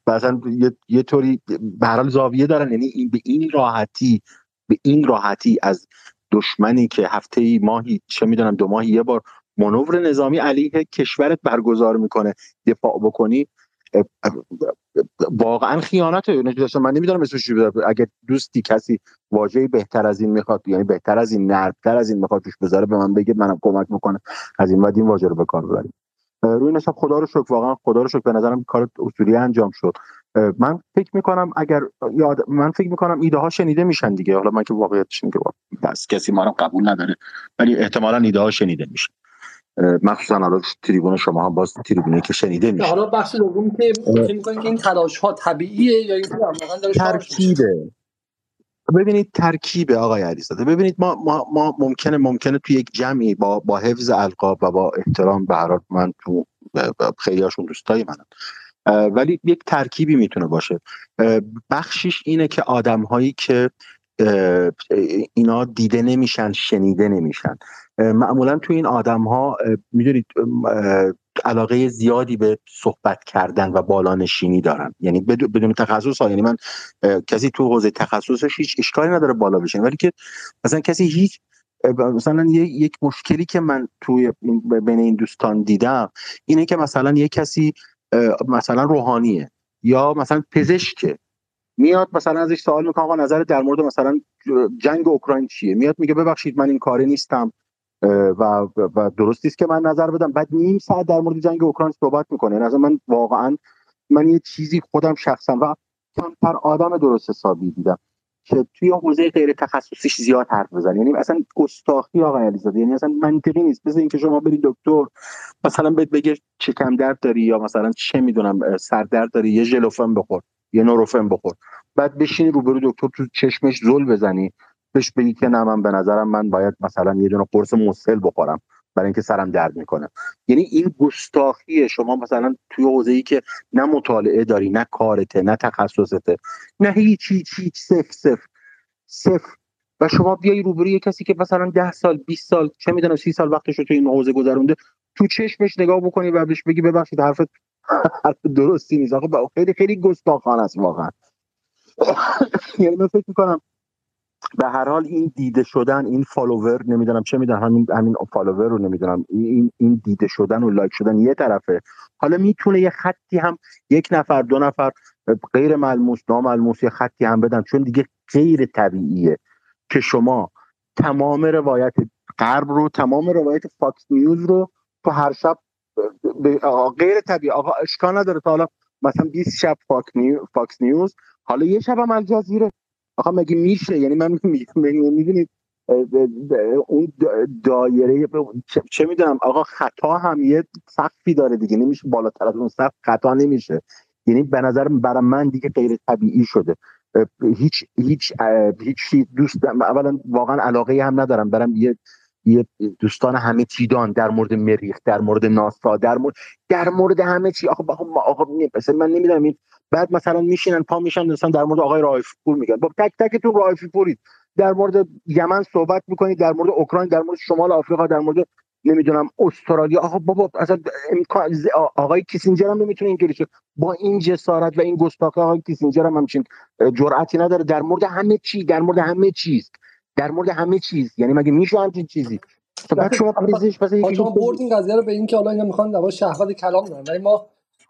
و اصلا یه, یه طوری به هر زاویه دارن یعنی این به این راحتی به این راحتی از دشمنی که هفته ای ماهی چه می‌دونم دو ماهی یه بار منور نظامی علیه کشورت برگزار می‌کنه. دفاع بکنی واقعا خیانته یعنی من نمی‌دونم اسمش اگه دوستی کسی واژه بهتر از این می‌خواد یعنی بهتر از این نرمتر از این می‌خواد توش بذاره به من بگه منم کمک می‌کنه از این بعد این واژه رو به کار ببریم. روی حساب خدا رو شکر واقعا خدا رو شکر به نظرم کار اصولی انجام شد. من فکر می‌کنم اگر یاد من فکر می‌کنم ایده ها شنیده میشن دیگه. حالا من که واقعیتش که بس کسی ما رو قبول نداره ولی احتمالا ایده ها شنیده میشن مخصوصا حالا تریبون شما هم باز تریبونی که شنیده میشه.
حالا بحث دوم که فکر که این تلاش ها طبیعیه یا اینکه واقعا داره
ترکیبه. ببینید ترکیب آقای علیزاده. ببینید ما, ما, ما ممکنه ممکنه تو یک جمعی با با حفظ القاب و با احترام به هر من تو خیلی هاشون دوستای منم ولی یک ترکیبی می‌تونه باشه. بخشش اینه که آدم هایی که اینا دیده نمیشن شنیده نمیشن. معمولا تو این آدم ها می‌دونید علاقه زیادی به صحبت کردن و بالانشینی دارن. یعنی بدون تخصص ها. یعنی من کسی تو حوزه تخصصش هیچ اشکالی نداره بالا بشین ولی که مثلا کسی هیچ مثلا یک مشکلی که من توی بین این دوستان دیدم اینه که مثلا یه کسی مثلا روحانیه یا مثلا پزشکه. میاد مثلا ازش سوال می‌کنه آقا نظر در مورد مثلا جنگ اوکراین چیه؟ میاد میگه ببخشید من این کاری نیستم. و و درست است که من نظر بدم. بعد نیم ساعت در مورد جنگ اوکراین صحبت می‌کنه. یعنی من واقعا من یه چیزی خودم شخصا و کمتر آدم درست حسابی دیدم که توی حوزه غیر تخصصیش زیاد حرف بزنه. یعنی اصلا گستاخی آقای علیزاده. یعنی اصلا منطقی نیست. مثل اینکه شما برید دکتر مثلا بهت بگه چکم درد داری یا مثلا چه می‌دونم سردرد داری یه ژلوفن بخور یه نوروفن بخور. بعد بشینی روبرو دکتر تو چشمش زل بزنی. بهش بگی که نه من به نظرم من باید مثلا یه دونه قرص مسل بخورم برای اینکه سرم درد می‌کنه. یعنی این گستاخیه شما مثلا توی حوزه ای که نه مطالعه داری نه کارته نه تخصصته نه هیچ هیچ هیچ صفر صفر صفر. و شما بیای روبروی کسی که مثلا ده سال 20 سال چه می‌دونم سی سال وقتش رو تو این حوزه گذرونده تو چشمش نگاه بکنی و بهش بگی ببخشید حرفت حرف درستی نیست. آقا خیلی خیلی گستاخانه است واقعا. یعنی من فکر می‌کنم به هر حال این دیده شدن این follower نمی‌دونم چه می‌دونم همین همین follower رو نمی‌دونم. این این دیده شدن و like شدن یه طرفه. حالا می‌تونه یه خطی هم یک نفر دو نفر غیر ملموس ناملموس یه خطی هم بدن چون دیگه غیر طبیعیه که شما تمام روایت غرب رو تمام روایت فاکس نیوز رو تو هر شب غیر طبیعی آقا اشکال نداره تا حالا مثلا 20 شب فاکس نیوز حالا یه شب هم الجزیره آقا مگه میشه؟ یعنی من می‌دونید اون دایره چه می‌دونم آقا خطا هم یه سقفی داره دیگه نمیشه بالاتر از اون سقف خطا نمیشه. یعنی به نظر برای من دیگه غیر طبیعی شده. هیچ هیچ هیچ دوست اولا واقعا علاقه هم ندارم. برم یه یه دوستان همه چیدان در مورد مریخ در مورد ناسا در مورد در مورد همه چی. آقا, آقا مثلا من نمی‌دونم این بعد مثلا میشینن پا میشن مثلا در مورد آقای رایفی پور میگن. با تک تکتون رایفی پورید. در مورد یمن صحبت می‌کنید در مورد اوکراین در مورد شمال آفریقا در مورد نمی‌دونم استرالیا. آقا بابا اصلا امکان آقای کیسینجر هم نمی‌تونه اینجوری شه. با این جسارت و این گستاخی آقای کیسینجر هم همچین جرأتی نداره. در مورد همه چی در مورد همه چیز. در مورد همه چیز. یعنی مگه میشه همچین چیزی؟ خب بعد شما پزشک پس
شما برد این قضیه رو به این که حالا اینا می‌خوان در شهوت کلام دارن. ولی ما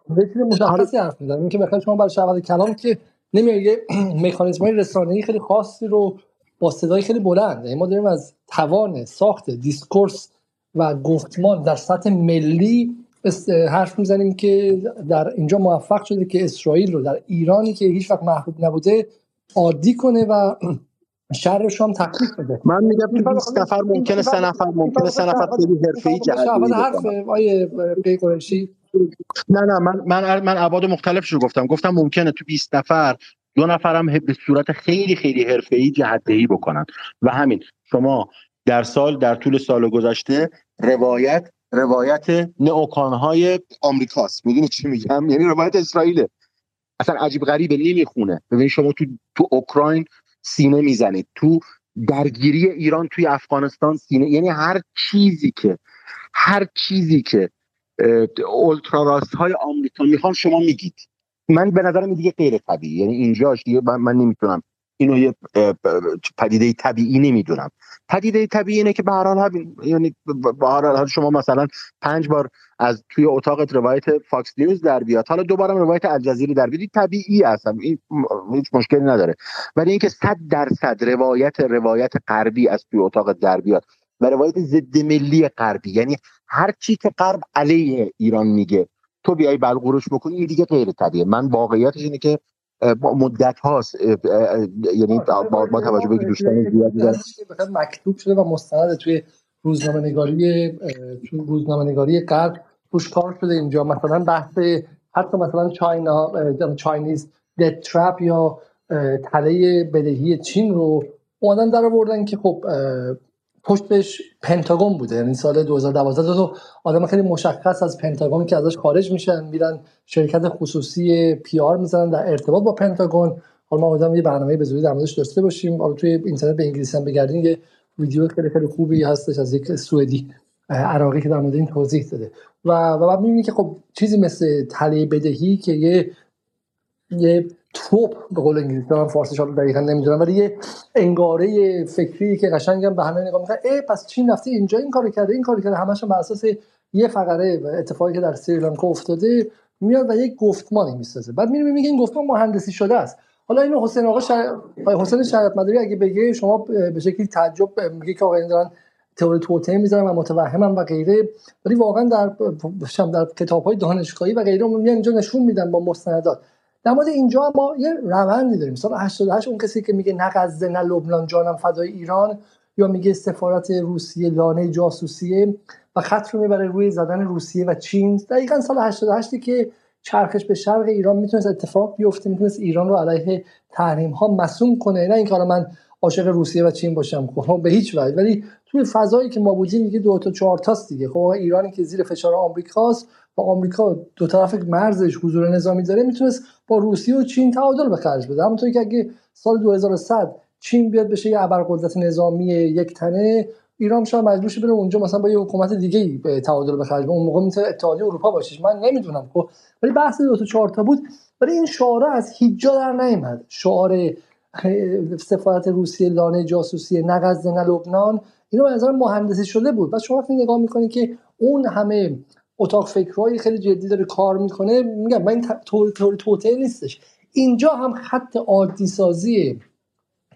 به چیز مشخصی حرف می‌زنیم اینکه بخاطر شما برای شهوت کلام که نمیاد یه <clears throat> مکانیزمای رسانه‌ای خیلی خاصی رو با صدای خیلی بلند. یعنی ما داریم از توان ساخت discourse و گفتمان در سطح ملی حرف می‌زنیم که در اینجا موفق شده که اسرائیل رو در ایرانی که هیچ وقت محبوب نبوده عادی کنه و <clears throat> شرش هم تخفیف بده.
من میگم 20 نفر ممکنه سه نفر ممکنه سه نفر خیلی حرفه‌ای
جهت حرف آیه قیقرشی
نه نه من من من ابعاد مختلفش رو گفتم. گفتم ممکنه تو 20 نفر دو نفرم به صورت خیلی خیلی حرفه‌ای جهت دهی بکنن. و همین شما در سال در طول سال گذشته روایت روایت نئوکانهای آمریکاست. می‌دونی چی میگم؟ یعنی روایت اسرائیل اصلا عجیب غریبه نمی‌خونه. ببین شما تو تو اوکراین سینه می‌زنید. تو درگیری ایران توی افغانستان سینه یعنی هر چیزی که هر چیزی که اولترا راست های آمریکا. می‌خوان شما میگید. من به نظرم دیگه غیر طبیعی یعنی اینجاش دیگه من نمی‌تونم. اینو یه پدیده طبیعی نمی‌دونم. پدیده طبیعی اینه که به هر حال یعنی به هر شما مثلا پنج بار از توی اتاق روایت فاکس نیوز در بیاد. حالا دوباره روایت الجزیره در بیاد. طبیعی هستم این هیچ مشکلی نداره. ولی اینکه صد درصد روایت روایت غربی از توی اتاق در بیاد. و روایت ضد ملی غربی. یعنی هر چی که غرب علیه ایران میگه تو بیای بلغورش بکنی این دیگه غیر طبیعیه من واقعیتش اینه که مدت هاست یعنی با, با توجه به دوستان زیادی
مکتوب شده و مستند توی روزنامه نگاری تو روزنامه نگاری غرب روش کار شده اینجا. مثلا بحث حتی مثلا چاینا چاینیز دد ترپ یا تله بدهی چین رو اومدن در آوردن که خب پشتش پنتاگون بوده. یعنی سال 2012 دو آدم خیلی مشخص از پنتاگون که ازش خارج میشن میرن شرکت خصوصی PR می‌زنن در ارتباط با پنتاگون. حالا ما آدم یه برنامه به زودی در داشته باشیم. حالا توی اینترنت به انگلیسی هم بگردین. یه ویدیو خیلی خیلی خوبی هستش از یک سوئدی عراقی که در مورد این توضیح داده. و و بعد می‌بینی که خب چیزی مثل تله بدهی که یه یه trope به قول انگلیسی من فارسیش حالا دقیقا نمی‌دونم ولی یه انگاره فکری که قشنگم به همه نگاه می‌کنه ای پس چین رفته اینجا این کارو کرده این کارو کرده. همش بر اساس یه فقره اتفاقی که در سریلانکا افتاده میاد و یک گفتمانی می‌سازه. بعد میره میگه این گفتمان مهندسی شده است. حالا اینو حسین آقا شر... حسین شریعت مداری اگه بگه شما به شکلی تعجب میگه که آقا دارن تئوری توته می‌ذارن و متوهمم و غیره ولی واقعا در در کتاب های دانشگاهی و غیره میان اینجا نشون میدن با مستندات. در مورد اینجا ما یه روندی داریم. سال 88 اون کسی که میگه نه غزه نه لبنان جانم فدای ایران یا میگه سفارت روسیه لانه جاسوسیه و خط رو می‌بره روی زدن روسیه و چین. دقیقا سال 88 که چرخش به شرق ایران می‌تونست اتفاق بیفته می‌تونست ایران رو علیه تحریم ها مسوم کنه. نه اینکه حالا من عاشق روسیه و چین باشم. خب به هیچ وجه. ولی توی فضایی که ما بودیم میگه دو تا چهار تاست دیگه. خب ایرانی که زیر فشار آمریکاست با آمریکا دو طرف مرزش حضور نظامی داره می‌تونست با روسیه و چین تعادل به خرج بده. همونطوری که اگه سال 2100 چین بیاد بشه یه ابرقدرت نظامی یک تنه ایران شاید مجبور بره اونجا مثلا با یه حکومت دیگه به تعادل به خرج اون موقع می‌تونه اتحادیه اروپا باشه. من نمی‌دونم. خب ولی بحث دو تا چهار تا بود. ولی این شعار از هیچ جا در نیامد شعار سفارت روسیه لانه جاسوسی نه غزه نه لبنان اینو به نظر مهندسی شده بود. و شما وقتی نگاه می‌کنید که اون همه اتاق فکرهای خیلی جدی داره کار می‌کنه میگم من این طور توته نیستش. اینجا هم خط عادی سازی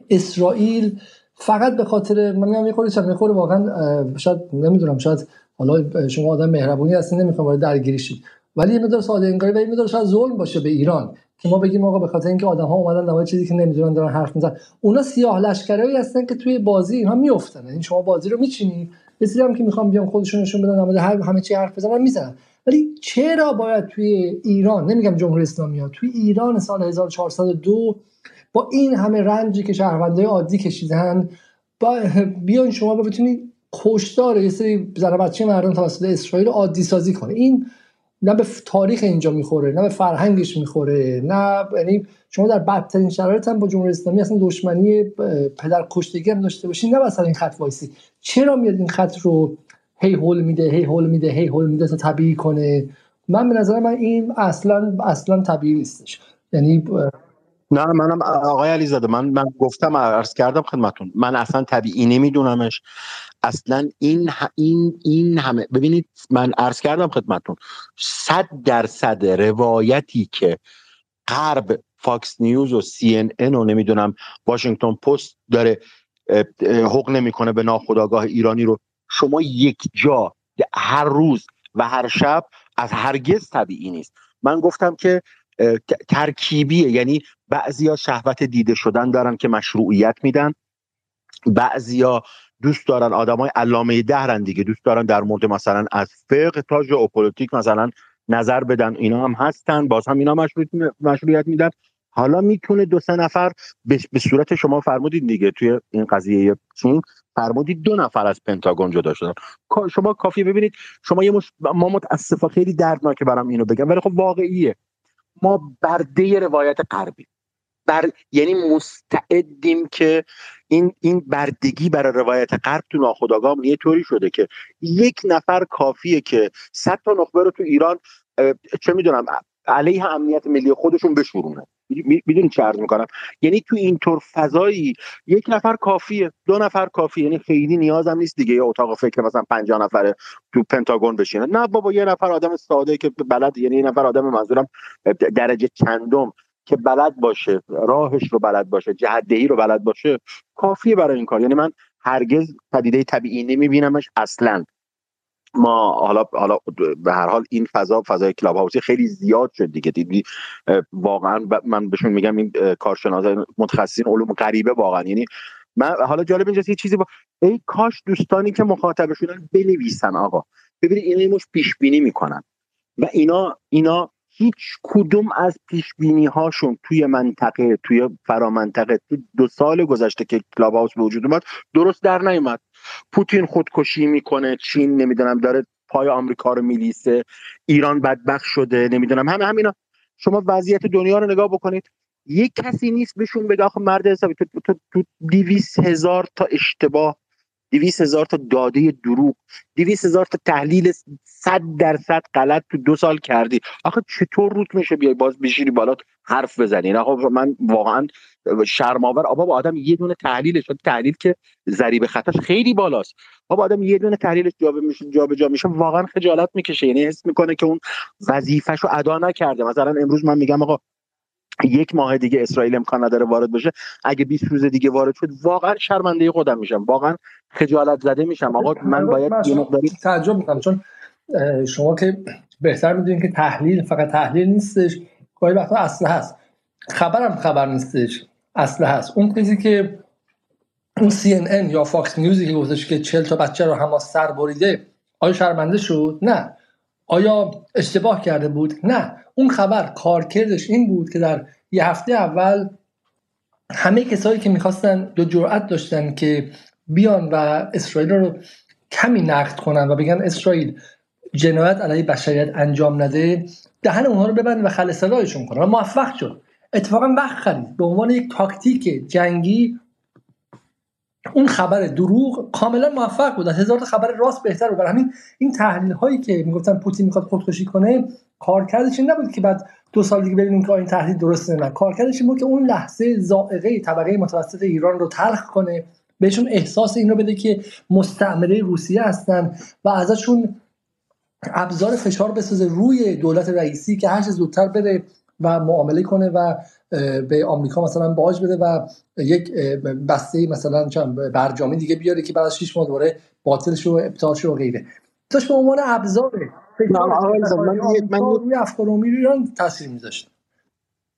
اسرائیل فقط به خاطر من میگم می‌خوره چند می‌خوره واقعا شاید نمی‌دونم شاید حالا شما آدم مهربونی هستین نمی‌خوام وارد درگیری شید. ولی یه مقدار ساده انگاری و یه مقدار شاید ظلم باشه به ایران. که ما بگیم آقا به خاطر اینکه آدم ها اومدن در چیزی که نمی‌دونن دارن حرف می‌زنن اونا سیاه لشکرایی هستن که توی بازی اینها میافتن یعنی شما بازی رو میچینی یه هم که می‌خوام بیام خودشون نشون بدن نماده هر همه چی حرف بزنن می‌زنن. ولی چرا باید توی ایران نمیگم جمهوری اسلامی ها توی ایران سال 1402 با این همه رنجی که شهروندای عادی کشیدن با بیان شما بتونید کشتار یه سری زن بچه مردم توسط اسرائیل عادی سازی کنه این نه به تاریخ اینجا می‌خوره نه به فرهنگش می‌خوره نه یعنی شما در بدترین شرایط هم با جمهوری اسلامی اصلا دشمنی پدر کشتگی هم داشته باشین نه این خط وایسی. چرا میاد این خط رو هی هول میده هی هول میده هی هول میده تا طبیعی کنه؟ من به نظر من این اصلا اصلا طبیعی نیستش. یعنی
نه منم آقای علیزاده من من گفتم عرض کردم خدمتون من اصلا طبیعی نمیدونمش. اصلا این این این همه ببینید من عرض کردم خدمتون صد درصد روایتی که غرب فاکس نیوز و سی ان ان و نمی‌دونم واشنگتن پست داره حقنه می‌کنه به ناخودآگاه ایرانی رو شما یک جا هر روز و هر شب از هرگز طبیعی نیست. من گفتم که ترکیبیه یعنی بعضیا شهوت دیده شدن دارن که مشروعیت میدن بعضیا دوست دارن آدمای علامه دهرن دیگه. دوست دارن در مورد مثلا از فقه تا ژئوپلیتیک مثلا نظر بدن. اینا هم هستن. باز هم اینا مشروعیت میدن. حالا می‌تونه دو سه نفر به صورت شما فرمودید دیگه. توی این قضیه چین فرمودید دو نفر از پنتاگون جدا شدن. شما کافی ببینید. شما یه مش... ما متاسفا خیلی دردناکه برام اینو بگم ولی خب واقعیه. ما برده روایت غربی. بر یعنی مستعدیم که این این بردگی برای روایت غرب تو ناخودآگاه یه طوری شده که یک نفر کافیه که صد تا نخبه رو تو ایران چه می‌دونم علیه امنیت ملی خودشون بشورونه. می‌دونی چه عرض می‌کنم؟ یعنی تو اینطور فضایی یک نفر کافیه دو نفر کافیه یعنی خیلی نیازم نیست دیگه یه اتاق فکر مثلا 50 نفره تو پنتاگون بشینه. نه بابا یه نفر آدم ساده که بلد یعنی یه نفر آدم منظورم درجه چندم. که بلد باشه راهش رو بلد باشه جهت‌دهی رو بلد باشه کافیه برای این کار. یعنی من هرگز پدیده طبیعی نمیبینمش اصلا. ما حالا حالا به هر حال این فضا فضای کلاب هاوسی خیلی زیاد شد دیگه. دیدی واقعا من بهشون میگم این کارشناس متخصصین علوم غریبه واقعا. یعنی من حالا جالب اینجاست یه چیزی با ای کاش دوستانی که مخاطبشونن بنویسن آقا. ببینید اینا مش پیش بینی می‌کنن. و اینا اینا هیچ کدوم از پیش بینی هاشون توی منطقه توی فرامنطقه تو دو سال گذشته که کلاب هاوس به وجود اومد درست در نیومد. پوتین خودکشی می‌کنه چین نمی‌دونم داره پای آمریکا رو میلیسه ایران بدبخت شده نمی‌دونم همه همینا. شما وضعیت دنیا رو نگاه بکنید یک کسی نیست بهشون بگه آخه مرد حسابی تو تو تو هزار تا اشتباه دیویس هزار تا داده دروغ. دیویس هزار تا تحلیل صد درصد غلط تو دو سال کردی. آخه چطور روت میشه بیای باز بشینی بالا حرف بزنی؟ آقا من واقعا شرماور آبا آدم یه دونه تحلیلش تحلیل که ضریب خطاش خیلی بالاست. بابا آدم یه دونه تحلیلش جابه میشه جابجا میشه واقعا خجالت می‌کشه. یعنی حس می‌کنه که اون وظیفهشو ادا نکرده. مثلا امروز من میگم آقا یک ماه دیگه اسرائیل امکان نداره وارد بشه. اگه 20 روز دیگه وارد شد واقعا شرمنده خودم میشم. واقعا خجالت زده میشم. آقا من باید یه مقداری
تعجب می‌کنم چون شما که بهتر می‌دونید که تحلیل فقط تحلیل نیستش. گاهی وقتا اصل هست. خبرم خبر نیستش. اصل هست. اون چیزی که اون CNN یا فاکس نیوزی که گفتش که 40 تا بچه رو حماس سر بریده آیا شرمنده شد؟ نه. آیا اشتباه کرده بود؟ نه. اون خبر کارکردش این بود که در یه هفته اول همه کسایی که می‌خواستن دو جرأت داشتن که بیان و اسرائیل رو کمی نقد کنن و بگن اسرائیل جنایت علیه بشریت انجام نده دهن اونها رو ببند و خلصلایشون کنن. و موفق شد. اتفاقا وقت خرید. به عنوان یک تاکتیک جنگی اون خبر دروغ کاملا موفق بود. هزار تا خبر راست بهتر بود. همین این تحلیل هایی که می‌گفتن پوتین می‌خواد خودکشی کنه کارکردش این نبود که بعد دو سال دیگه ببینیم که این تحلیل درسته نه. کارکردش این بود که اون لحظه زائقه طبقه متوسط ایران رو تلخ کنه بهشون احساس این رو بده که مستعمره روسیه هستن و ازشون ابزار فشار بسازه روی دولت رئیسی که هر زودتر بره و معامله کنه و به آمریکا مثلا باج بده و یک بسته مثلا برجامی دیگه بیاره که بعد از 6 ماه دوباره باطلش و ابطالش و غیره. داشت به عنوان ابزار من روی افکار ایران تاثیر میذاشت.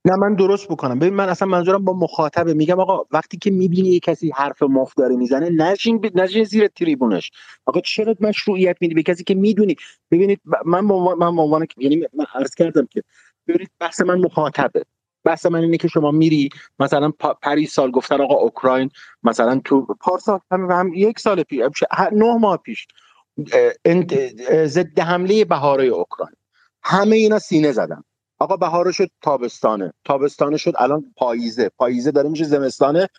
نه من درست بکنم. ببین من اصلا منظورم با مخاطبه. میگم آقا وقتی که می‌بینی یه کسی حرف مفت داره می‌زنه نشین ب... نشین زیر تریبونش. آقا چرا مشروعیت میدی به کسی که می‌دونی؟ ببینید من من عنوان یعنی من عرض کردم که ببینید بحث من مخاطبه. بحث من اینه که شما میری مثلا پری سال گفتن آقا اوکراین مثلا تو پارسال هم, هم یک سال پیش نه ماه پیش ضد حمله بهاره اوکراین. همه اینا سینه زدن. آقا بهار شد تابستانه. تابستانه شد الان پاییزه. پاییزه داره میشه زمستانه.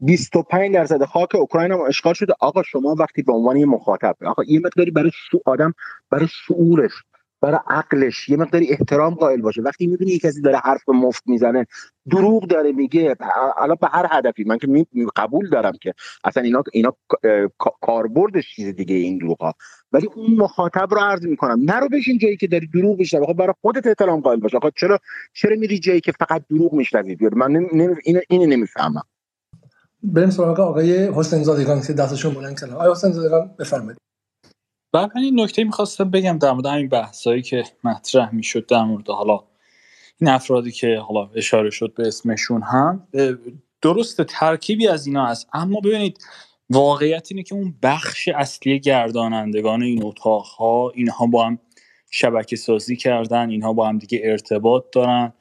25 درصد خاک اوکراین هم اشغال شده. آقا شما وقتی به عنوان یه مخاطب آقا یه مقداری برای شو آدم برای شعورش برای عقلش یه مقداری احترام قائل باشه. وقتی می‌بینی کسی داره حرف مفت می‌زنه دروغ داره میگه. الان به هر هدفی. من که قبول دارم که اصلا اینا اینا کاربردش چیز دیگه این دروغ ولی اون مخاطب رو عرض می‌کنم. نرو بشین جایی که داری دروغ میشنوی. آقا برای خودت احترام قائل باش. آقا چرا چرا میری جایی که فقط دروغ میشنوی؟ من نمی... اینو اینو نمی‌فهمم.
بریم سراغ آقای حسین زادگان که دستشون بلند کردن. آقای حسین زادگان بفرمایید.
بعد این نکته می‌خواستم بگم در مورد همین بحثایی که مطرح می‌شد در مورد حالا این افرادی که حالا اشاره شد به اسمشون هم درست ترکیبی از اینا هست. اما ببینید واقعیت اینه که اون بخش اصلی گردانندگان این اتاق ها اینها با هم شبکه سازی کردن اینها با هم دیگه ارتباط دارن.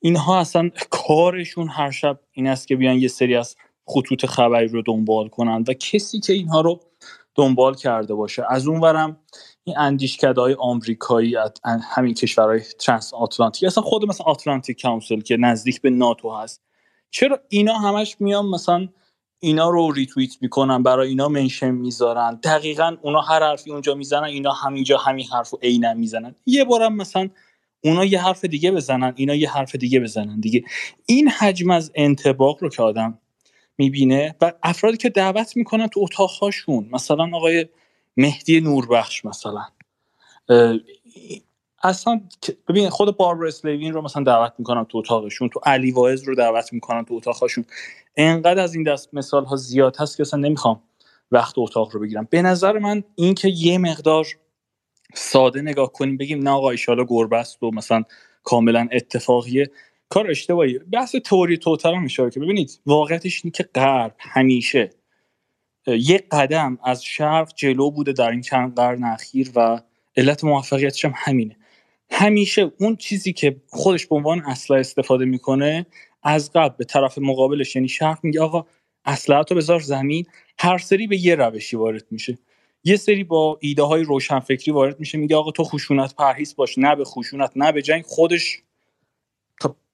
اینها اصلا کارشون هر شب این است که بیان یه سری از خطوط خبری رو دنبال کنن و کسی که اینها رو دنبال کرده باشه. از اونورم این اندیشکده آمریکایی همین کشورهای transatlantic اصلا خود مثلا Atlantic Council که نزدیک به ناتو هست چرا اینا همش میان مثلا اینا رو ریتویت می‌کنن برای اینا mention می‌ذارن؟ دقیقا اونا هر حرفی اونجا می‌زنن اینا همینجا همین حرف رو عینا می‌زنن. یه بارم مثلا اونا یه حرف دیگه بزنن اینا یه حرف دیگه بزنن دیگه. این حجم از انتباق رو که آدم می‌بینه و افرادی که دعوت می‌کنن تو اتاقهاشون مثلا آقای مهدی نوربخش مثلا. اصلا ببین خود باربر اسلیوین رو مثلا دعوت می‌کنن تو اتاقشون تو علی واعظ رو دعوت می‌کنن تو اتاقشون انقدر از این دست مثال ها زیاد هست که اصلا نمی‌خوام وقت اتاق رو بگیرم. به نظر من اینکه یه مقدار ساده نگاه کنیم بگیم نه آقا ایشالا گربه است و مثلا کاملا اتفاقیه. کار اشتباهی. بحث توری توتر هم اشاره که ببینید واقعیتش اینه که غرب همیشه یک قدم از شرق جلو بوده در این چند قرن اخیر و علت موفقیتش هم همینه. همیشه اون چیزی که خودش به عنوان اسلحه استفاده می‌کنه از قبل به طرف مقابلش یعنی شرق میگه آقا اسلحه رو بذار زمین هر سری به یه روشی وارد میشه. یه سری با ایده های روشنفکری وارد میشه میگه آقا تو خشونت پرهیز باش نه به خشونت نه به جنگ خودش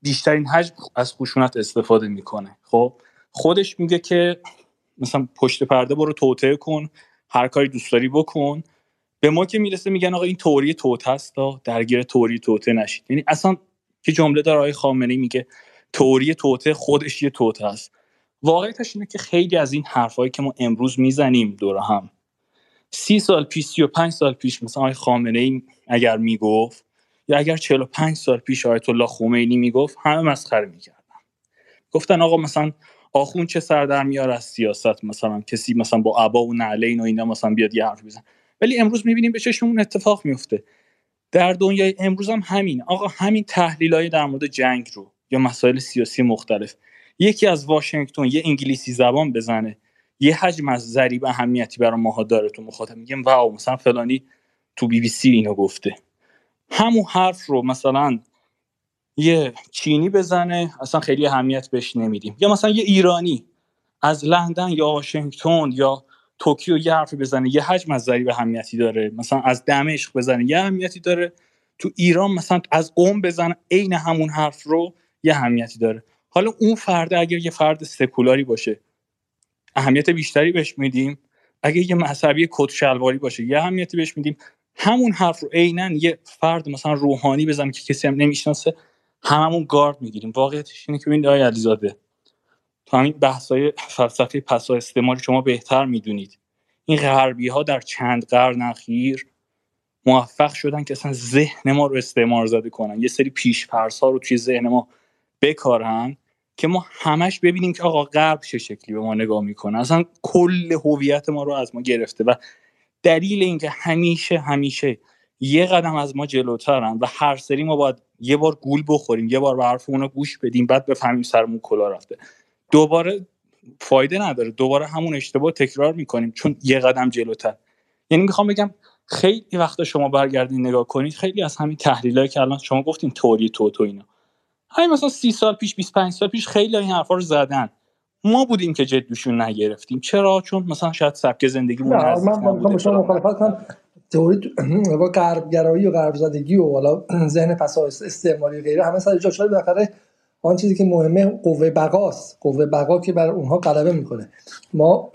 بیشترین حجم از خشونت استفاده می‌کنه. خب خودش میگه که مثلا پشت پرده برو توته کن هر کاری دوست داری بکن. به ما که می‌رسه میگن آقا این توری توته است درگیر توری توته نشید. یعنی اصلا که جمله داره آقای خامنه‌ای میگه توری توته خودش یه توته است. واقعیتش اینه که خیلی از این حرفایی که ما امروز می‌زنیم دور هم. سی سال پیش سی و پنج سال پیش مثلا آقای خامنه ای اگر می‌گفت یا اگر پنج سال پیش آیت الله خمینی می‌گفت همه مسخره می‌کردن. گفتن آقا مثلا آخون چه سر در میار از سیاست؟ مثلا کسی مثلا با عبا و نعلین و اینا مثلا بیاد یه حرف بزن ولی امروز می‌بینیم به چشمون اتفاق میفته در دنیای امروز هم همین. آقا همین تحلیل های در مورد جنگ رو یا مسائل سیاسی مختلف. یکی از واشنگتن یه انگلیسی زبان بزنه. یه حجم از ضریب اهمیتی برای ماها داره تو مخاطب. میگم واو مثلا فلانی تو بی بی سی اینو گفته. همون حرف رو مثلا یه چینی بزنه اصلا خیلی اهمیت بهش نمیدیم. یا مثلا یه ایرانی از لندن یا واشنگتن یا توکیو یه حرفی بزنه یه حجم از ضریب اهمیتی داره. مثلا از دمشق بزنه یه اهمیتی داره. تو ایران مثلا از قوم بزنه عین همون حرف رو یه اهمیتی داره. حالا اون فرد اگر یه فرد سکولاری باشه اهمیت بیشتری بهش میدیم. اگه یه مذهبی کت شلواری باشه یه اهمیتی بهش میدیم. همون حرف رو عینا یه فرد مثلا روحانی بزنه که کسی هم نمی‌شناسه هممون گارد می‌گیریم. واقعیتش اینه که ببینید آقای علیزاده تو همین بحثای فلسفه پسا استعماری شما بهتر می‌دونید. این غربی ها در چند قرن اخیر موفق شدن که اصلا ذهن ما رو استعمار زده کنن. یه سری پیش ها رو توی ذهن ما بکارن که ما همش ببینیم که آقا غرب چه شکلی به ما نگاه می‌کنه. اصلا کل هویت ما رو از ما گرفته و دلیل اینکه همیشه همیشه یه قدم از ما جلوترن و هر سری ما باید یه بار گول بخوریم یه بار به حرف اونا گوش بدیم بعد بفهمیم سرمون کلا رفته. دوباره فایده نداره. دوباره همون اشتباه تکرار می‌کنیم چون یه قدم جلوتر. یعنی می‌خوام بگم خیلی وقتا شما برگردین نگاه کنید خیلی از همین تحلیلایی که الان شما گفتین توری تو تو اینا. همین مثلا سی سال پیش 25 سال پیش خیلی این حرفا رو زدن. ما بودیم که جدوشون نگرفتیم. چرا؟ چون مثلا شاید سبک زندگی
من من شما مخالفت کنم تئوری <clears throat> با غربگرایی و غرب زدگی و حالا <clears throat> ذهن پسا استعماری غیره همه سر جا شده. بالاخره آن چیزی که مهمه قوه بقاست قوه بقا که بر اونها غلبه می‌کنه. ما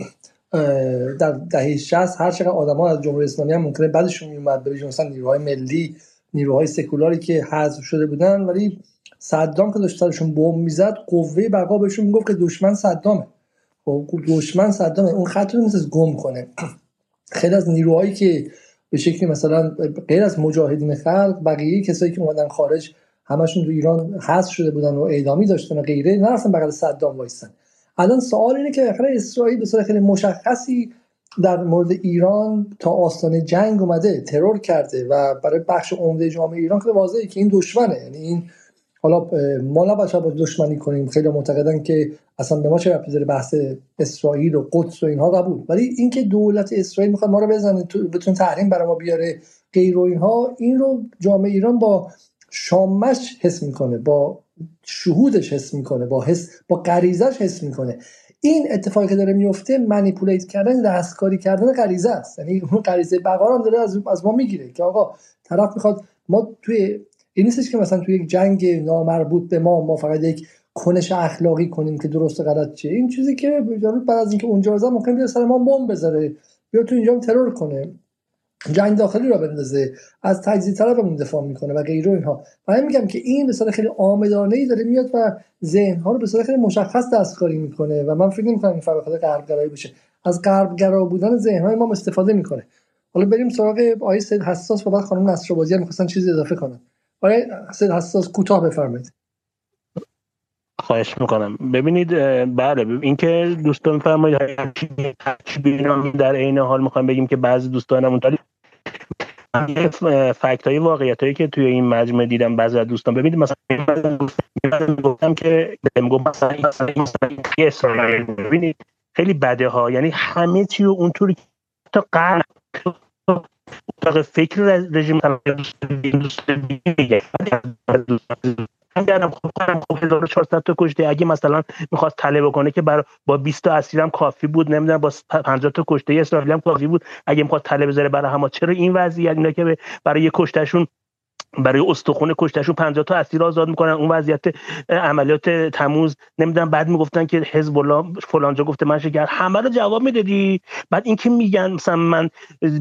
در دهه 60 هر چقدر آدم‌ها از جمهوری اسلامی هم ممکنه بعدشون میومد به مثلا نیروهای ملی نیروهای سکولاری که حذف شده بودن ولی صدام که داشت سرشون بمب می‌زد قوه بقا بهشون می‌گفت که دشمن صدامه. خب دشمن صدامه. اون خط رو نیست گم کنه. خیلی از نیروهایی که به شکلی مثلا غیر از مجاهدین خلق بقیه کسایی که اومدن خارج همشون تو ایران حذف شده بودن و اعدامی داشتن و غیره نرسن بغل صدام وایسن الان سوال اینه که بالاخره اسرائیل به صورت خیلی مشخصی در مورد ایران تا آستانه جنگ اومده ترور کرده و برای بخش عمده جامعه ایران خیلی واضحه که این دشمنه. یعنی این حالا ما نباید با دشمنی کنیم. خیلی معتقدن که اصلا به ما چه ربطی بحث اسرائیل و قدس و اینها قبول. ولی اینکه دولت اسرائیل می‌خواد ما رو بزنه تو بتون تحریم برای ما بیاره غیر و اینها این رو جامعه ایران با شامش حس می‌کنه با شهودش حس می‌کنه با حس با غریزش حس می‌کنه. این اتفاقی که داره میفته منیپولیت کردن دستکاری کردن غریزه است. یعنی اون غریزه بقا هم داره از ما می‌گیره که آقا طرف می‌خواد ما توی این نیستش که مثلا توی یک جنگ نامربوط به ما ما فقط یک کنش اخلاقی کنیم که درست و غلط چیه. این چیزی که بعد از اینکه اونجا زد ممکن بیاد سر ما بمب بذاره بیا تو اینجا ترور کنه. جنگ داخلی را بندازه از تجزیه طلبمون دفاع می‌کنه و غیره اینها. من میگم که این به خیلی آمدانه ای داره میاد و ذهن ها رو به خیلی مشخص دستکاری می‌کنه و من فکر نمی‌کنم این فقط غربگرایی بشه از غربگرا بودن ذهن های ما استفاده می‌کنه. حالا بریم سراغ آیه حساس و بعد خانم نصرآبادی هم می‌خواستن چیزی اضافه کنن. آیه سید حساس کوتاه بفرمایید.
خواهش می‌کنم. ببینید بله اینکه دوستان فرمایید در عین حال می‌خوام بگیم که بعضی دوستانمون فکت های واقعیت هایی که توی این مجموعه دیدم بعضی از دوستان. ببینید مثلا گفتم که مثلا اسرائیل. ببینید خیلی بده ها. یعنی همه چی اونطوری تا قرن فکر رژیم کردم خب خب 1400 تا کشته اگه مثلا می‌خواست تله بکنه که برای با 20 تا اسیرم کافی بود نمی‌دونم با 50 تا کشته اسرائیل هم کافی بود اگه می‌خواد تله بذاره برای همه چرا این وضعیت اینا که برای کشتهشون برای استخونه کشتهشون 50 تا اسیر آزاد می‌کنن. اون وضعیت عملیات تموز نمی‌دونم بعد می‌گفتن که حزب الله فلانجا گفته من شگر همه رو جواب می‌دادی. بعد اینکه میگن مثلا من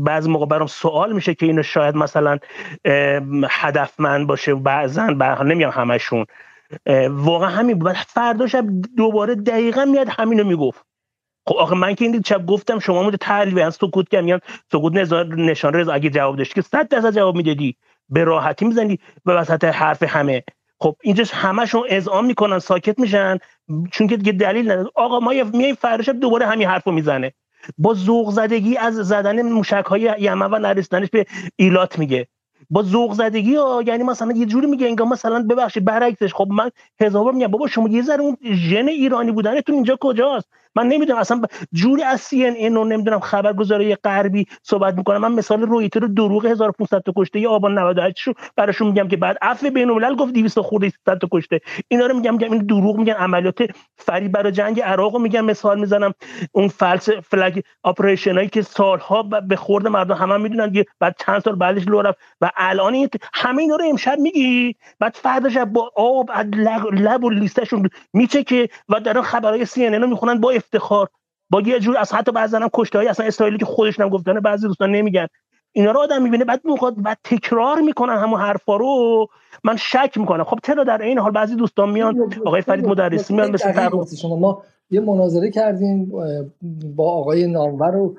بعض موقع برام سوال میشه که اینو شاید مثلا هدفمند باشه بعضا نمیگم همشون واقعا همین بود. فردا شب دوباره دقیقا میاد همینو می‌گفت. خب آخه من که این شب گفتم شما مود تحلیل از سکوت کردم میگن سکوت نشان رضا اگه جواب داشتی که 100 درصد جواب می‌دادی. به راحتی می‌زنی به وسط حرف همه. خب اینجا همشون اذعان می‌کنن ساکت میشن چون که دیگه دلیل نداره. آقا ما میای فردا دوباره همین حرفو می‌زنه. با ذوق زدگی از زدن موشک های یمن و نرسیدنش به ایلات میگه. با ذوق زدگی ها یعنی مثلا یه جوری میگه انگار مثلا ببخشید برعکسش. خب من هزار میگم بابا شما یه ذره اون ژن ایرانی بودنتون اینجا کجاست؟ من نمی‌دونم اصلا جوری از سی ان ان و نمی‌دونم خبرگزاری غربی صحبت می‌کنم. من مثال رویتر دروغ 1500 تا کشته یا آبان 98 شو براشون میگم که بعد عفو بین الملل گفت 200 خورده 300 تا کشته. اینا رو میگم میگم این دروغ میگن عملیات فریب برای جنگ عراق رو میگم مثال می‌زنم. اون false flag operation هایی که سالها به خورد مردم همه هم می‌دونن که بعد چند سال بعدش لو رفت. و الان همه اینا رو امشب میگی. بعد فردا با آب لب و لیستشون میچکه و در خبرهای سی ان می‌خونن با افتخار با یه جور از حتی بعضی هم کشته های اصلا اسرائیلی که خودش هم گفتن بعضی دوستان نمیگن. اینا رو آدم می‌بینه بعد می‌خواد بعد تکرار می‌کنن همون حرفا رو. من شک می‌کنم. خب چرا در این حال بعضی دوستان میان؟ آقای فرید مدرسی میان مثل
ما یه مناظره کردیم با آقای نامور و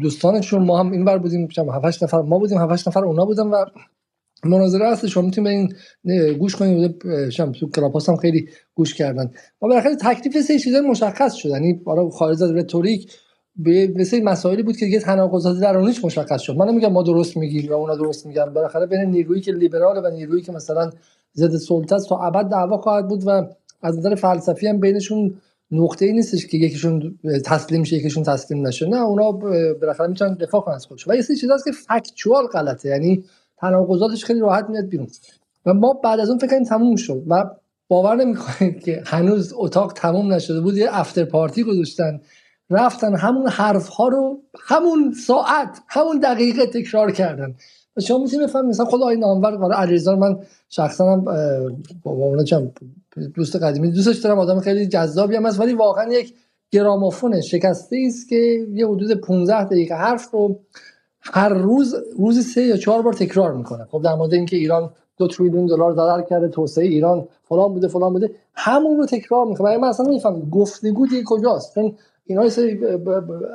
دوستانشون. ما هم اینور بودیم 7 نفر ما بودیم 7 نفر اونا بودن و مناظره هست شما می‌تونید این گوش کنید. شما تو کلاپاس هم خیلی گوش کردن. ما بالاخره تکلیف سه چیزا مشخص شد. یعنی برای خارج از رتوریک به مثل مسائلی بود که دیگه تناقضات درونیش مشخص شد. من نمیگم ما درست میگیم و اونا درست میگن. بالاخره بین نیرویی که لیبرال و نیرویی که مثلا ضد سلطه تا ابد دعوا خواهد بود و از نظر فلسفی هم بینشون نقطه ای نیستش که یکیشون تسلیم شه یکیشون تسلیم نشه. نه اونا بالاخره می‌تونن دفاع کنن از خودشون. و یه سری چیزاست که فکتوال غلطه. یعنی تناقضاتش خیلی راحت میاد بیرون. و ما بعد از اون فکر تموم شد. و باور نمی‌کنید که هنوز اتاق تموم نشده بود یه افتر پارتی گذاشتن. رفتن همون حرف ها رو همون ساعت همون دقیقه تکرار کردن. و شما می‌تونید بفهمید مثلا خود آقای نامور قرار علیرضا من شخصا هم با دوست قدیمی دوستش دارم آدم خیلی جذابی هم هست ولی واقعا یک گرامافون شکسته است که یه حدود 15 دقیقه حرف رو هر روز روزی سه یا چهار بار تکرار می‌کنه. خب در مورد اینکه ایران دو تریلیون دلار ضرر کرده توسعه ایران فلان بوده فلان بوده همون رو تکرار می‌کنه. من اصلا نمی‌فهمم گفتگو دیگه کجاست. چون اینا یه سری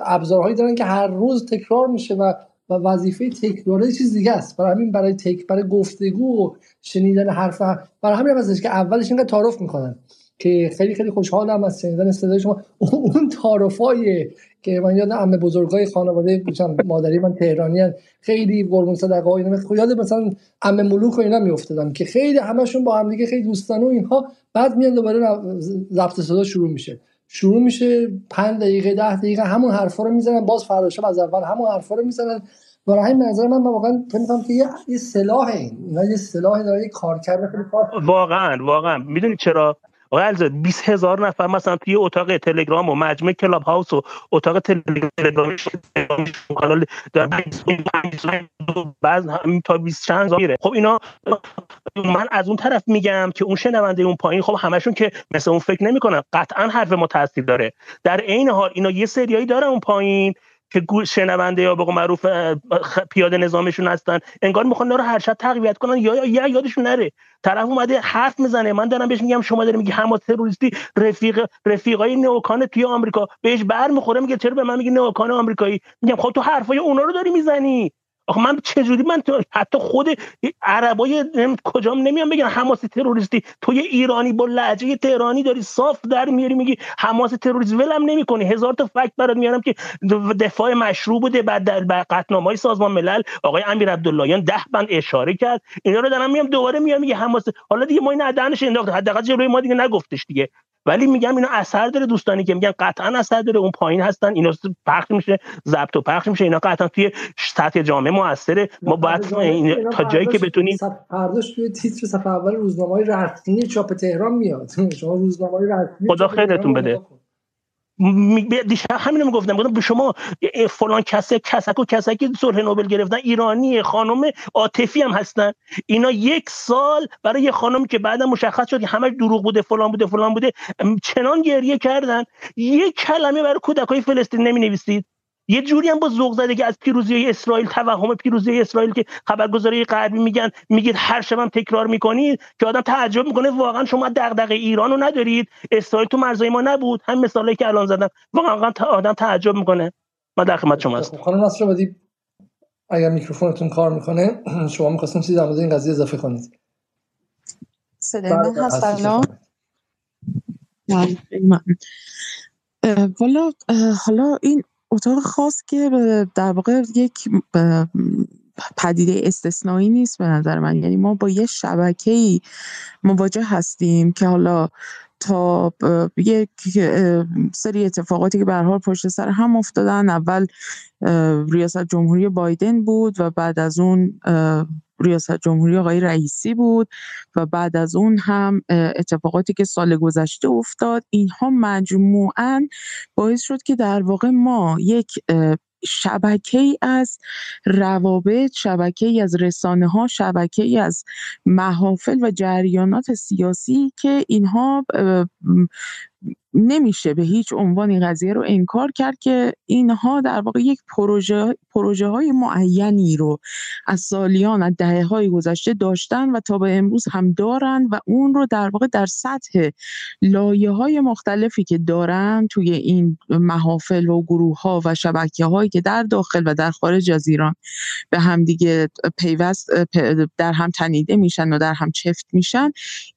ابزارهایی دارن که هر روز تکرار میشه و و وظیفه تکرار چیز دیگه است. برای همین برای تک برای گفتگو و شنیدن حرف برای همین که اولش اینقدر تعارف می‌کنن. که خیلی خیلی خوشحالم از شنیدن صدای شما. اون تعارفای که من یاد عمه بزرگای خانواده مادری من تهرانی خیلی قربون صدقه ها اینا یاد مثلا عمه ملوک و اینا میافتادم که خیلی همشون با هم دیگه خیلی دوستانه و اینها. بعد میان دوباره ضبط صدا شروع میشه. شروع میشه 5 دقیقه ده دقیقه همون حرفا رو می‌زنن. باز فردا از اول همون حرفا رو می‌زنن. برای همین نظر من واقعا فکر که یه سلاح این. یه سلاح داره کارکرد خیلی
واقعا واقعا. می‌دونی چرا؟ آقای الزاد 20 هزار نفر مثلا توی اتاق تلگرام و مجمع کلاب هاوس و اتاق تلگرام کانال بعض تا 20 چند میره. خب اینا من از اون طرف میگم که اون شنونده اون پایین خب همشون که مثل اون فکر نمی‌کنن. قطعا حرف ما تاثیر داره. در عین حال اینا یه سریایی داره اون پایین. که شنونده یا بگو معروف پیاده نظامشون هستن. انگار می‌خوان رو هر شب تقویت کنن. یا یا یادشون نره. طرف اومده حرف می‌زنه. من دارم بهش میگم شما داری میگی حماس تروریستی رفیق رفیقای نوکان توی آمریکا. بهش بر می‌خوره میگه چرا به من میگی نوکان آمریکایی؟ میگم خب تو حرفای اونا رو داری می‌زنی. آخه من چجوری من حتی خود عربای کجام نمیان بگن حماس تروریستی؟ تو یه ایرانی با لهجه تهرانی داری صاف در میاری میگی حماس تروریست ولم نمی‌کنی. هزار تا فکت برات میارم که دفاع مشروع بوده بعد در های سازمان ملل آقای امیر عبداللهیان ده بند اشاره کرد. اینا رو دارم میام دوباره میام میگه حماس حالا دیگه ما این ادانش انداخت حداقل جلوی ما دیگه نگفتش دیگه. ولی میگم اینا اثر داره دوستانی که میگن قطعا اثر داره اون پایین هستن اینا پخش میشه ضبط و پخش میشه اینا قطعا توی سطح جامعه موثره. ما باید تا جایی که بتونیم
فرداش توی تیتر صفحه اول روزنامه‌های رسمی چاپ تهران میاد. <laughs> شما روزنامه‌های رسمی
خدا خیرتون بده. دیشب همینو می‌گفتم گفتم به شما فلان کسه کسک و کسکی صلح نوبل گرفتن ایرانی خانم عاطفی هم هستن. اینا یک سال برای یه خانم که بعدا مشخص شد که همش دروغ بوده فلان بوده فلان بوده چنان گریه کردن. یک کلمه برای کودکای فلسطین نمی نویسید یه جوری هم با ذوق زدگی از پیروزی اسرائیل توهم پیروزی اسرائیل که خبرگزاری غربی میگن میگید هر شبم تکرار می‌کنید که آدم تعجب می‌کنه واقعا شما دغدغه ایران رو ندارید اسرائیل تو مرزای ما نبود. هم مثالی که الان زدم. واقعا آدم تعجب می‌کنه. ما در خدمت شما هستم.
خانم نصر بدی اگر میکروفونتون کار می‌کنه <clears throat> شما می‌خواستین چیزی در مورد این قضیه اضافه کنید.
صدای من هست الان؟ والا حالا این اتاق خاص که در واقع یک پدیده استثنایی نیست به نظر من. یعنی ما با یه شبکه مواجه هستیم که حالا تا یک سری اتفاقاتی که به حال پشت سر هم افتادن. اول ریاست جمهوری بایدن بود و بعد از اون ریاست جمهوری آقای رئیسی بود و بعد از اون هم اتفاقاتی که سال گذشته افتاد اینها مجموعاً باعث شد که در واقع ما یک شبکه ای از روابط شبکه ای از رسانه ها شبکه ای از محافل و جریانات سیاسی که اینها نمیشه به هیچ عنوان این قضیه رو انکار کرد که اینها در واقع یک پروژه پروژه های معینی رو از سالیان از دهه های گذشته داشتن و تا به امروز هم دارن و اون رو در واقع در سطح لایه های مختلفی که دارن توی این محافل و گروه ها و شبکه هایی که در داخل و در خارج از ایران به هم دیگه پیوست در هم تنیده میشن و در هم چفت میشن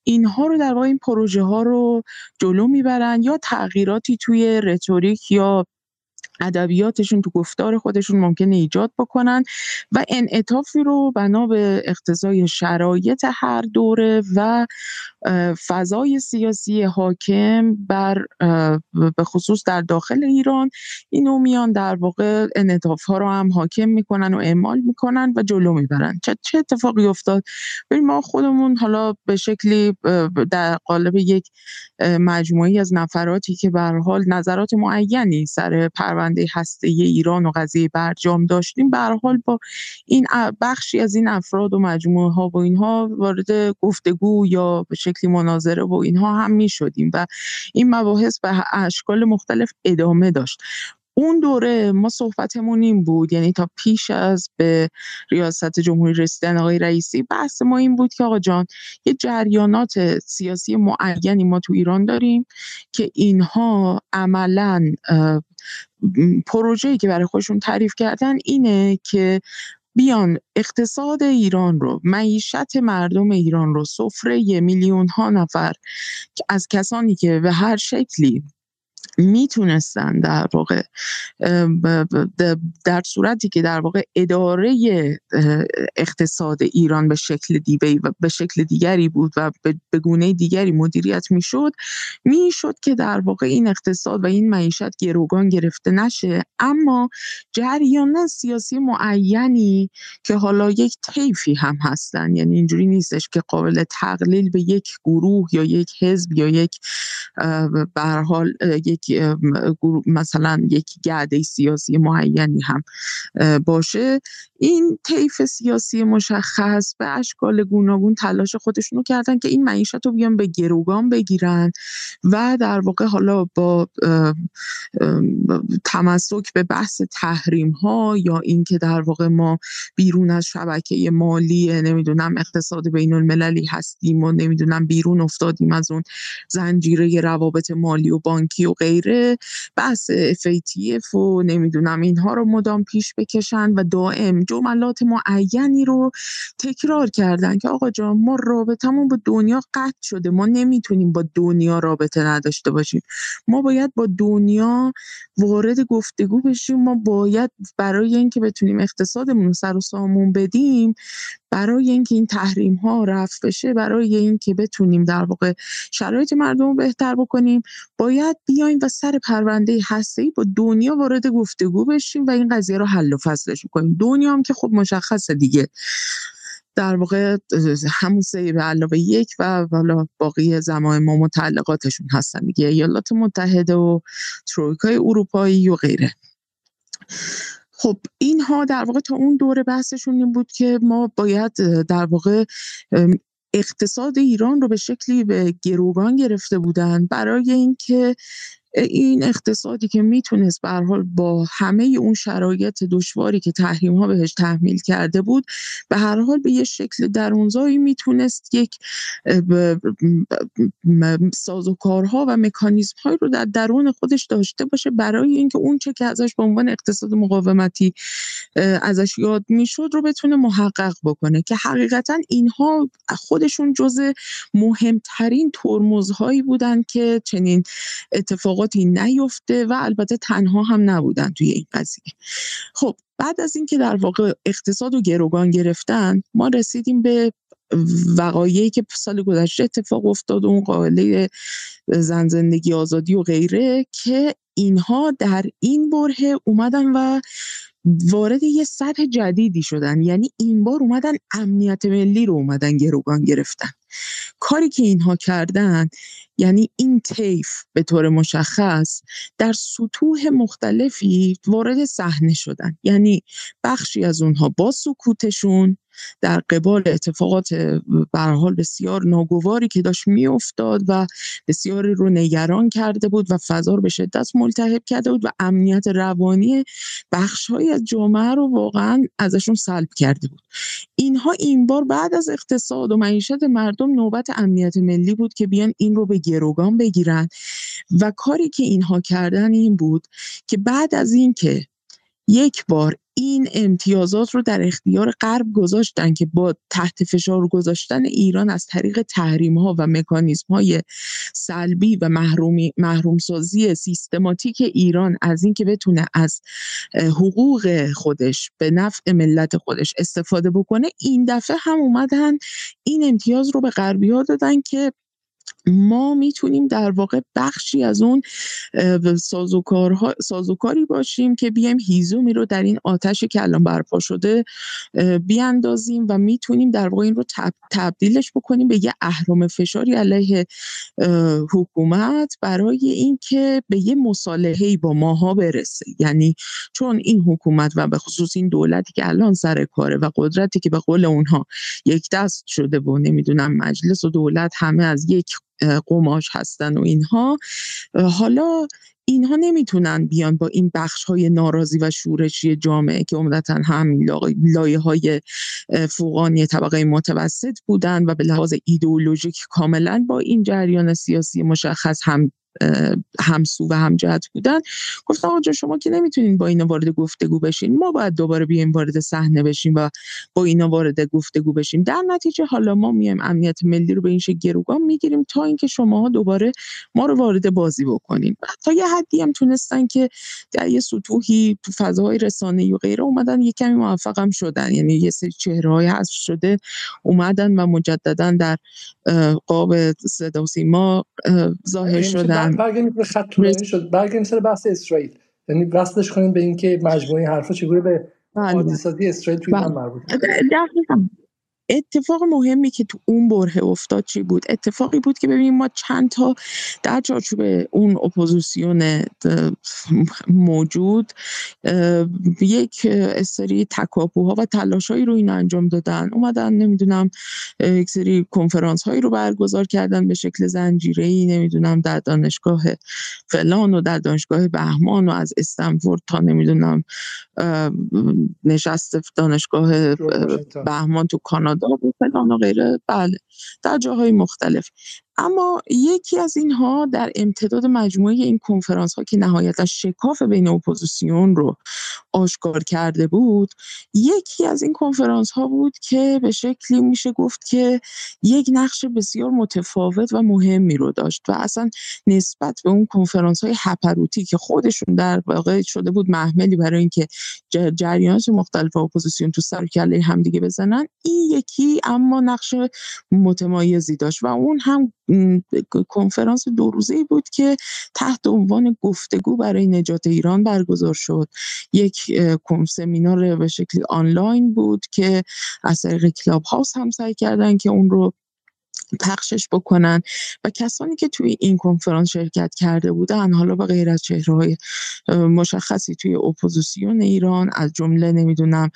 اینها رو در واقع این پروژه ها رو جلو می‌برن یا تغییراتی توی رتوریک یا ادبیاتشون تو گفتار خودشون ممکنه ایجاد بکنن و انعطافی رو بنا به اقتضای شرایط هر دوره و فضای سیاسی حاکم بر به خصوص در داخل ایران اینو میان در واقع انعطاف ها رو هم حاکم می‌کنن و اعمال می‌کنن و جلو می‌برن. چه, چه اتفاقی افتاد؟ ما خودمون حالا به شکلی در قالب یک مجموعی از نفراتی که به حال نظرات معینی سر پرونده هسته ایران و قضیه برجام داشتیم به حال با این بخشی از این افراد و مجموعه ها و اینها وارد گفتگو یا به شکلی مناظره و اینها هم می شدیم و این مباحث به اشکال مختلف ادامه داشت. اون دوره ما صحبتمون این بود یعنی تا پیش از به ریاست جمهوری رسیدن آقای رئیسی بحث ما این بود که آقا جان یه جریانات سیاسی معینی ما تو ایران داریم که اینها عملا پروژه‌ای که برای خودشون تعریف کردن اینه که بیان اقتصاد ایران رو معیشت مردم ایران رو سفره میلیون ها نفر از کسانی که به هر شکلی می‌تونستن در واقع در صورتی که در واقع اداره اقتصاد ایران به شکل دیگری و به شکل دیگری بود و به گونه دیگری مدیریت می‌شد می‌شد که در واقع این اقتصاد و این معیشت گروگان گرفته نشه. اما جریان سیاسی معینی که حالا یک طیفی هم هستن یعنی اینجوری نیستش که قابل تقلیل به یک گروه یا یک حزب یا یک به حال مثلا یک گرده سیاسی معینی هم باشه. این طیف سیاسی مشخص به اشکال گوناگون تلاش خودشونو کردن که این معیشت رو بیان به گروگان بگیرن و در واقع حالا با تمسک به بحث تحریم ها یا اینکه در واقع ما بیرون از شبکه مالی نمی‌دونم اقتصاد بین المللی هستیم و نمی‌دونم بیرون افتادیم از اون زنجیره روابط مالی و بانکی و غیره بحث FATF و نمی‌دونم اینها رو مدام پیش بکشن و دائم جملات معینی رو تکرار کردن که آقا جان ما رابطمون با دنیا قطع شده ما نمی‌تونیم با دنیا رابطه نداشته باشیم. ما باید با دنیا وارد گفتگو بشیم ما باید برای اینکه بتونیم اقتصادمون سر و سامون بدیم برای اینکه این تحریم ها رفع بشه برای اینکه بتونیم در واقع شرایط مردم رو بهتر بکنیم باید بیایم و سر پرونده هسته با دنیا وارد گفتگو بشیم و این قضیه رو حل و فصلش کنیم دنیا هم که خب مشخصه دیگه. در واقع همون سه به علاوه یک و حالا باقی زمان ما متعلقاتشون هستن دیگه. ایالات متحده و ترویکای اروپایی و غیره. خب اینها در واقع تا اون دوره بحثشون این بود که ما باید در واقع اقتصاد ایران رو به شکلی به گروگان گرفته بودن برای اینکه این اقتصادی که می‌تونست به حال با همه اون شرایط دشواری که تحریم ها بهش تحمیل کرده بود به هر حال به یه شکل درونزایی می‌تونست یک سازوکارها و مکانیزم هایی رو در درون خودش داشته باشه برای اینکه اون چه که ازش به عنوان اقتصاد مقاومتی ازش یاد می‌شد رو بتونه محقق بکنه که حقیقتا اینها خودشون جز مهمترین ترمزهایی بودن که چنین اتفاقات اتفاقاتی نیفته و البته تنها هم نبودن توی این قضیه. خب بعد از اینکه در واقع اقتصاد و گروگان گرفتن ما رسیدیم به وقایعی که سال گذشته اتفاق افتاد و اون قائله زن زندگی آزادی و غیره که اینها در این بره اومدن و وارد یه سطح جدیدی شدن. یعنی این بار اومدن امنیت ملی رو اومدن گروگان گرفتن. کاری که اینها کردن یعنی این طیف به طور مشخص در سطوح مختلفی وارد صحنه شدن. یعنی بخشی از اونها با سکوتشون در قبال اتفاقات به حال بسیار ناگواری که داشت میافتاد و بسیاری رو نگران کرده بود و فضا رو به شدت ملتهب کرده بود و امنیت روانی بخشهایی از جامعه رو واقعا ازشون سلب کرده بود. اینها این بار بعد از اقتصاد و معیشت مردم نوبت امنیت ملی بود که بیان این رو به گروگان بگیرن و کاری که اینها کردن این بود که بعد از اینکه یک بار این امتیازات رو در اختیار غرب گذاشتن که با تحت فشار گذاشتن ایران از طریق تحریم ها و مکانیزم های سلبی و محرومی محرومسازی سیستماتیک ایران از اینکه بتونه از حقوق خودش به نفع ملت خودش استفاده بکنه این دفعه هم اومدن این امتیاز رو به غربی ها دادن که ما می‌تونیم در واقع بخشی از اون سازوکارها سازوکاری باشیم که بیایم هیزومی رو در این آتش که الان برپا شده بیاندازیم و می‌تونیم در واقع این رو تبدیلش بکنیم به یه اهرم فشاری علیه حکومت برای اینکه به یه مصالحه با ماها برسه. یعنی چون این حکومت و به خصوص این دولتی که الان سر کاره و قدرتی که به قول اونها یک دست شده و نمی‌دونم مجلس و دولت همه از یک قماش هستن و اینها. حالا اینها نمی‌تونن بیان با این بخش های ناراضی و شورشی جامعه که عمدتا هم لایه های فوقانی طبقه متوسط بودن و به لحاظ ایدئولوژیک کاملا با این جریان سیاسی مشخص هم همسو و همجهت بودن. گفتم آقا شما که نمی‌تونین با اینا وارد گفتگو بشین. ما باید دوباره بیایم وارد صحنه بشیم و با اینا وارد گفتگو بشیم. در نتیجه حالا ما میایم امنیت ملی رو به این شکل گروگان می‌گیریم تا اینکه شما دوباره ما رو وارد بازی بکنیم تا یه حدی هم تونستن که در یه سطوحی تو فضاهای رسانه‌ای و غیره اومدن یه کمی موفق هم شدن. یعنی یه سری چهره های حذف شده اومدن و مجددا در قاب صدا و سیما ظاهر شدن.
برگردیم به خط طولانی شد. برگردیم سر بحث اسرائیل. یعنی وصلش کنیم به اینکه مجموعه حرفا چگونه به
بله.
سازی اسرائیل توی
بله.
مربوط
اتفاق مهمی که تو اون بره افتاد چی بود؟ اتفاقی بود که ببینیم ما چند تا در چارچوب اون اپوزیسیون موجود یک سری تکاپوها و تلاشهایی رو این انجام دادن. اومدن نمی‌دونم یک سری کنفرانس هایی رو برگزار کردن به شکل زنجیره نمی‌دونم در دانشگاه فلان و در دانشگاه بهمان و از استنفورد تا نمی‌دونم نشست دانشگاه بهمان تو کانادا. و فلان و غیره. بله در جاهای مختلف. اما یکی از اینها در امتداد مجموعه این کنفرانس ها که نهایتا شکاف بین اپوزیسیون رو آشکار کرده بود یکی از این کنفرانس ها بود که به شکلی میشه گفت که یک نقش بسیار متفاوت و مهمی رو داشت و اصلا نسبت به اون کنفرانس های هپروتی که خودشون در واقع شده بود محملی برای اینکه جریانات مختلف اپوزیسیون تو سر کله همدیگه بزنن این یکی اما نقش متمایزی داشت و اون هم کنفرانس دو روزه بود که تحت عنوان گفتگو برای نجات ایران برگزار شد. یک سمینار به شکلی آنلاین بود که از طریق کلاب هاوس هم سعی کردن که اون رو پخشش بکنن. و کسانی که توی این کنفرانس شرکت کرده بودن حالا به غیر از چهره مشخصی توی اپوزیسیون ایران از جمله نمی‌دونم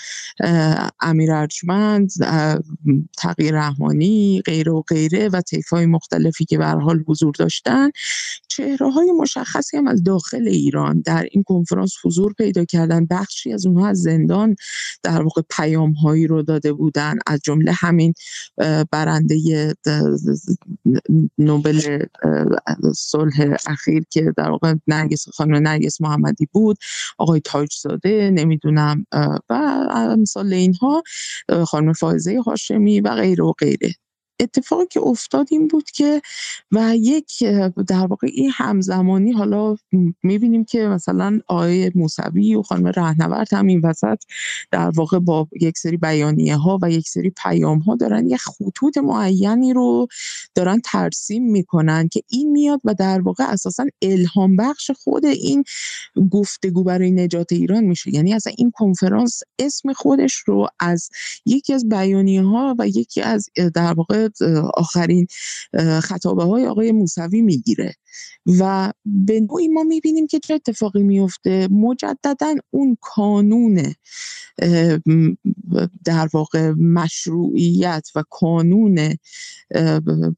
امیر ارجمند تقی رحمانی غیره و غیره و طیف های مختلفی که به حال حضور داشتن چهره های مشخصی هم از داخل ایران در این کنفرانس حضور پیدا کردن. بخشی از اونها از زندان در واقع پیام هایی رو داده بودن. از جمله همین برنده نوبل صلح اخیر که در واقع نرگس خانم نرگس محمدی بود آقای تاجزاده نمی‌دونم و مثال اینها خانم فائزه هاشمی و غیره و غیره. اتفاقی که افتاد این بود که و یک در واقع این همزمانی حالا می‌بینیم که مثلا آقای موسوی و خانم رهنورد هم این وسط در واقع با یک سری بیانیه ها و یک سری پیام ها دارن یک خطوط معینی رو دارن ترسیم می‌کنن که این میاد و در واقع اساسا الهام بخش خود این گفتگو برای نجات ایران میشه. یعنی اصلا این کنفرانس اسم خودش رو از یکی از بیانیه ها و یکی از در واقع آخرین خطابه های آقای موسوی می‌گیره. و به نوعی ما می‌بینیم که چه اتفاقی میفته مجددا اون کانون در واقع مشروعیت و کانون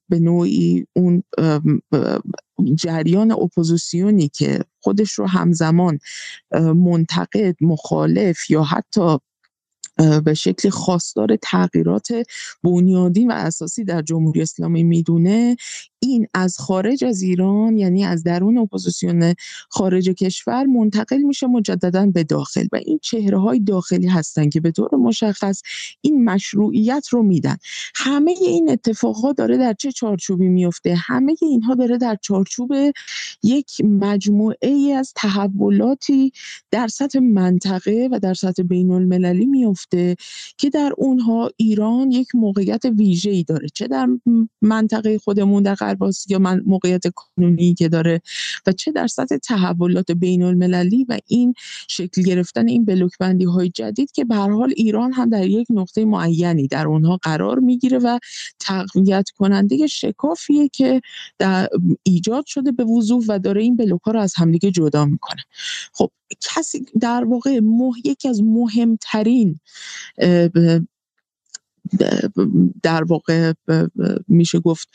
به نوعی اون جریان اپوزیسیونی که خودش رو همزمان منتقد مخالف یا حتی به شکل خواستار تغییرات بنیادین و اساسی در جمهوری اسلامی می‌دونه. این از خارج از ایران یعنی از درون اپوزیسیون خارج کشور منتقل میشه مجددا به داخل و این چهره های داخلی هستن که به طور مشخص این مشروعیت رو میدن. همه این اتفاقات داره در چه چارچوبی میفته؟ همه اینها داره در چارچوب یک مجموعه ای از تحولاتی در سطح منطقه و در سطح بین المللی میفته که در اونها ایران یک موقعیت ویژه‌ای داره. چه در منطقه خودمون در پرواز یا من موقعیت قانونی که داره و چه در سطح تحولات بین المللی و این شکل گرفتن این بلوک بندی های جدید که به حال ایران هم در یک نقطه معینی در اونها قرار می‌گیره و تقویت کننده شکافیه که در ایجاد شده به وضوح و داره این بلوک ها رو از همدیگه جدا می‌کنه. خب کسی در واقع مح... یکی از مهمترین در واقع میشه گفت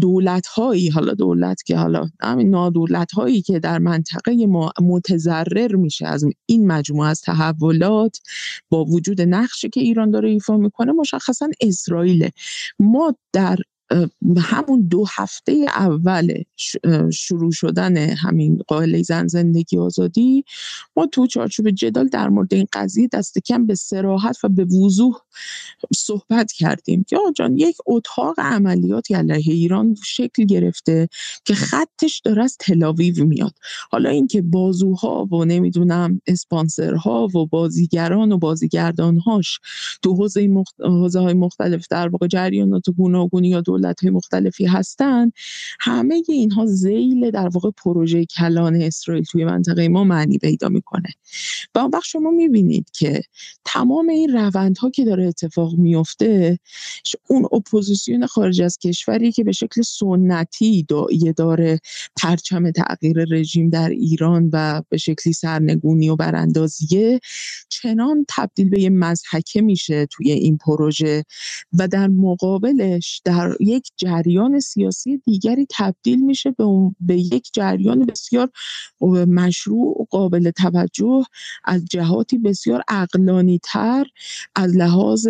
دولت هایی حالا دولت که حالا همین نادولت هایی که در منطقه ما متضرر میشه از این مجموعه از تحولات با وجود نقشی که ایران داره ایفا می‌کنه مشخصا اسرائیل ما در همون دو هفته اول شروع شدن همین قائله زن زندگی آزادی ما تو چارچوب جدال در مورد این قضیه دست کم به سراحت و به وضوح صحبت کردیم. که جان یک اتاق عملیاتی علیه ایران شکل گرفته که خطش داره از تلاویو میاد. حالا اینکه بازوها و نمی‌دونم اسپانسرها و بازیگران و بازیگردانهاش تو حوزه مخت... های مختلف در واقع جریانات گوناگونی یا دولت های مختلفی هستن همه اینها زیل در واقع پروژه کلان اسرائیل توی منطقه ما معنی پیدا می‌کنه. و اون وقت شما می‌بینید که تمام این روندها که داره اتفاق میفته اون اپوزیسیون خارج از کشوری که به شکل سنتی دایه داره پرچم تغییر رژیم در ایران و به شکلی سرنگونی و براندازیه چنان تبدیل به یه مزحکه میشه توی این پروژه و در مقابلش در یک جریان سیاسی دیگری تبدیل میشه به, به یک جریان بسیار مشروع و قابل توجه از جهاتی بسیار اقلانی تر از لحاظ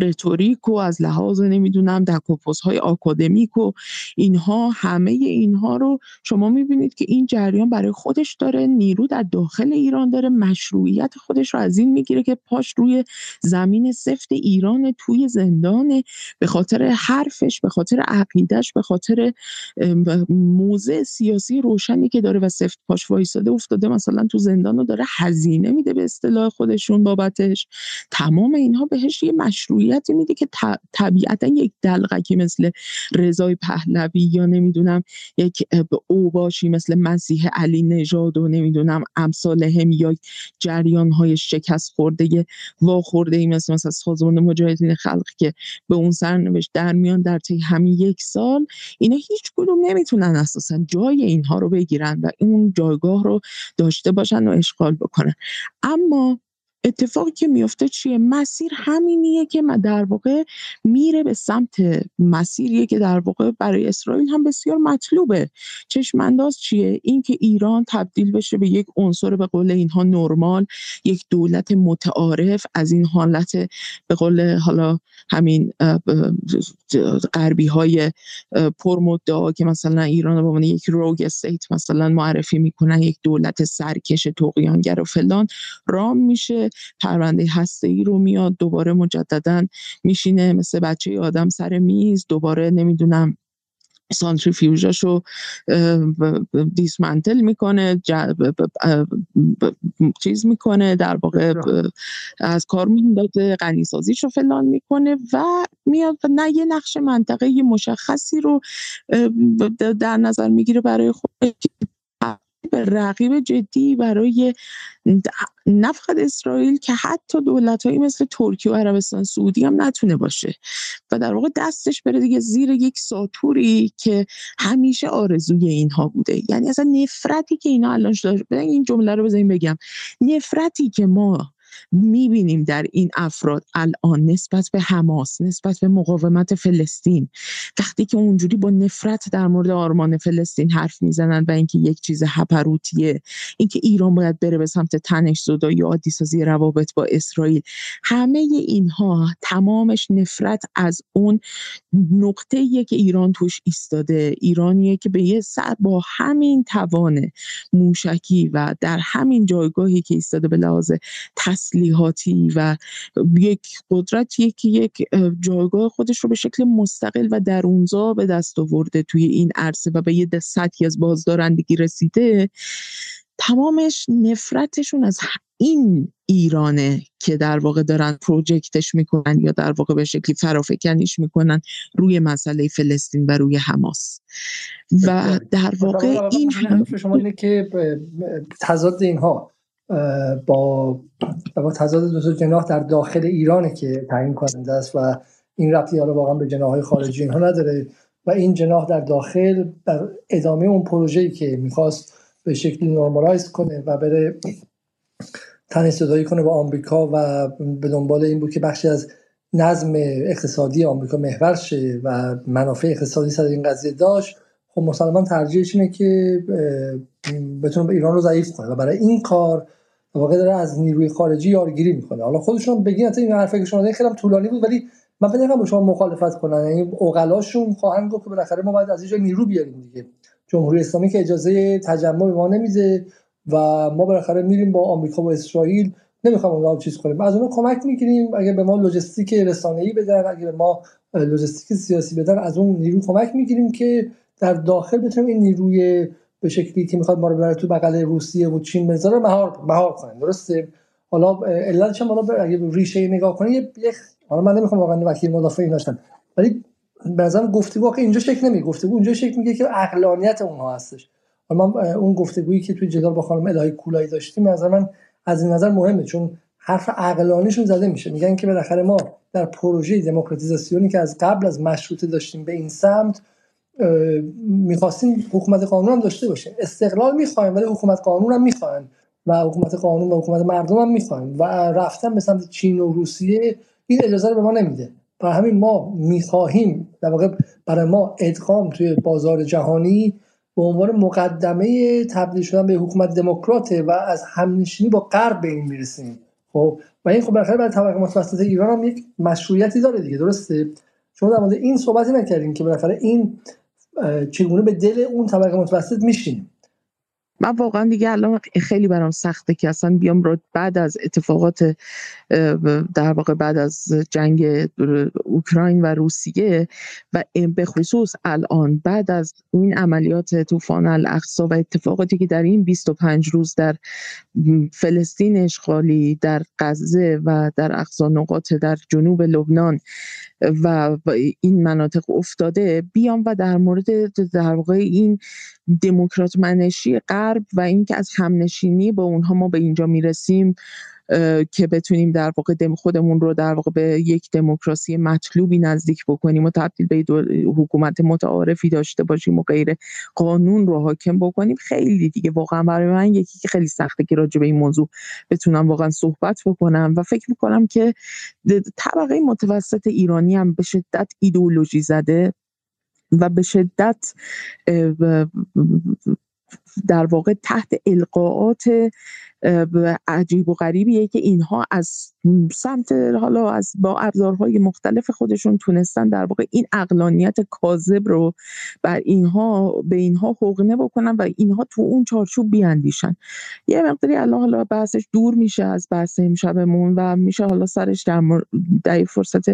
رتوریک و از لحاظ نمی‌دونم دکوپوس های آکادمیک و اینها همه اینها رو شما می‌بینید که این جریان برای خودش داره نیرو در داخل ایران داره مشروعیت خودش رو از این می‌گیره که پاش روی زمین سفت ایران توی زندان به خاطر حرفش به خاطر عقیدش به خاطر موضع سیاسی روشنی که داره و سفت پاش وایساده افتاده مثلا تو زندان رو داره هزینه میده به اصطلاح خودشون بابتش. تمام اینها بهش یه مشروعیتی میده که طبیعتا یک دلغکی مثل رضای پهلوی یا نمی‌دونم یک اوباشی مثل مسیح علی نژاد و نمی‌دونم امثال هم یا جریان های شکست خورده واخورده ای مثل مثل سازمان مجاهدین خلق که به اون سرنوشت در میان در طی همین یک سال اینا هیچ کدوم نمی‌تونن اساسا جای اینها رو بگیرن و اون جایگاه رو داشته باشن و اشغال بکنن. اما اتفاقی که میفته چیه؟ مسیر همینیه که در واقع میره به سمت مسیریه که در واقع برای اسرائیل هم بسیار مطلوبه. چشم انداز چیه؟ اینکه ایران تبدیل بشه به یک عنصر به قول اینها نرمال یک دولت متعارف. از این حالت به قول حالا همین غربی های پرمدعا که مثلا ایران به عنوان یک روگ استیت مثلا معرفی می‌کنن یک دولت سرکش توقیانگر و فلان رام میشه. پرونده هسته ای رو میاد دوباره مجددا میشینه مثل بچه آدم سر میز دوباره نمی‌دونم سانتریفیوژاش رو دیسمنتل می‌کنه چیز می‌کنه در واقع از کار میندازه غنیسازیش رو فلان می‌کنه و میاد نه یه نقش منطقه مشخصی رو در نظر می‌گیره برای خود رقیب جدی برای فقط اسرائیل که حتی دولت مثل ترکیه و عربستان سعودی هم نتونه باشه. و در واقع دستش بره دیگه زیر یک ساتوری که همیشه آرزوی اینها بوده. یعنی اصلا نفرتی که اینا الان این جمله رو بزنیم بگم. نفرتی که ما می‌بینیم در این افراد الان نسبت به حماس نسبت به مقاومت فلسطین. وقتی که اونجوری با نفرت در مورد آرمان فلسطین حرف می‌زنن و اینکه یک چیز هپروتیه اینکه ایران باید بره به سمت تنش زدایی عادی سازی روابط با اسرائیل همه اینها تمامش نفرت از اون نقطه که ایران توش ایستاده. ایرانیه که به یه سر با همین توان موشکی و در همین جایگاهی که ایستاده به لحاظ تسلیحاتی و یک قدرتی که یک جایگاه خودش رو به شکل مستقل و درونزا به دست آورده توی این عرصه و به یه سطحی از بازدارندگی رسیده. تمامش نفرتشون از این ایرانه که در واقع دارن پروژکتش می‌کنن یا در واقع به شکلی فرافکنیش می‌کنن روی مسئله فلسطین و روی حماس. و در واقع این
شما اینه که تضاد اینها با با تضاد دو جناح در داخل ایرانه که تعیین کننده است و این ربطی حالا واقعا به جناح های خارجی اینها نداره و این جناح در داخل در ادامه اون پروژه‌ای که می‌خواست به شکلی نورمالایز کنه و بره تن صدایی کنه با آمریکا و به دنبال این بود که بخشی از نظم اقتصادی آمریکا محور شه و منافع اقتصادی سر این قضیه داشت خب مسلمان ترجیحش اینه که بتونه ایران رو ضعیف کنه و برای این کار واقع داره از نیروی خارجی یارگیری می‌کنه. حالا خودشون بگین این حرفی که شما خیلی طولانی بود ولی من فکر با شما مخالفت کنن. یعنی اوغلاشون خواهند گفت که بالاخره ما باید از اینجا نیرو بیاریم دیگه. جمهوری اسلامی که اجازه تجمع ما نمیده و ما بالاخره میریم با آمریکا و اسرائیل. نمی‌خوام اونها چیز کنیم. از اونها کمک می‌گیریم. اگه به ما لوجستیک رسانه‌ای بدن اگه به ما لوجستیک سیاسی بدن از اون نیرو کمک می‌گیریم که در داخل بتونیم این نیروی به شکلی که می‌خواد ما رو بره تو بغل روسیه و چین بذاره مهار مهار کنیم درسته؟ حالا علتش هم حالا اگه ریشه نگاه کنید یه حالا من نمی‌خوام واقعا وکیل مدافع این داشتم ولی به نظرم گفتگو که اینجا شکل نمیگه گفتگو اونجا شکل میگه که عقلانیت اونها هستش. حالا من اون گفتگویی که توی جدال با خانم الهی کولایی داشتیم از من از این نظر مهمه چون حرف عقلانیشون زده میشه. میگن که بالاخره ما در پروژه دموکراتیزاسیونی که از قبل از مشروطه داشتیم به این سمت می‌خواستیم حکومت قانون هم داشته باشیم. استقلال می‌خوایم ولی حکومت قانون هم می‌خوایم و حکومت قانون و حکومت مردم هم می‌خوایم و رفتن به سمت چین و روسیه این اجازه رو به ما نمیده. برای همین ما می‌خواهیم در واقع برای ما ادغام توی بازار جهانی به عنوان مقدمه تبدیل شدن به حکومت دموکراته و از همنشینی با غرب به این می‌رسیم. خب و این خب بالاخره برای طبقه متوسط ایران هم یک مشروعیتی داره دیگه درسته؟ شما در مورد این صحبتی نکردین که بالاخره این چگونه به دل اون طبقه متوسط میشین
من واقعا دیگه الان خیلی برام سخته که اصلا بیام رو بعد از اتفاقات در واقع بعد از جنگ اوکراین و روسیه و به خصوص الان بعد از این عملیات طوفان الاقصا و اتفاقاتی که در این 25 روز در فلسطین اشغالی در غزه و در اقصا نقاط در جنوب لبنان و این مناطق افتاده بیام و در مورد در واقع این دموکرات منشی غرب و اینکه از همنشینی با اونها ما به اینجا می‌رسیم. که بتونیم در واقع دم خودمون رو در واقع به یک دموکراسی مطلوبی نزدیک بکنیم و تبدیل به حکومت متعارفی داشته باشیم و غیر قانون رو حاکم بکنیم خیلی دیگه. واقعا برای من یکی که خیلی سخته که راجع به این موضوع بتونم واقعا صحبت بکنم و فکر می‌کنم که طبقه متوسط ایرانی هم به شدت ایدئولوژی زده و به شدت در واقع تحت القاعات عجیب و غریبیه که اینها از سمت حالا از با ابزارهای مختلف خودشون تونستن در واقع این اقلانیت کاذب رو بر اینها به اینها حقنه بکنن و اینها تو اون چارچوب بیاندیشن. یه مقداری الان حالا بحثش دور میشه از بحث امشبمون و میشه حالا سرش در, در فرصت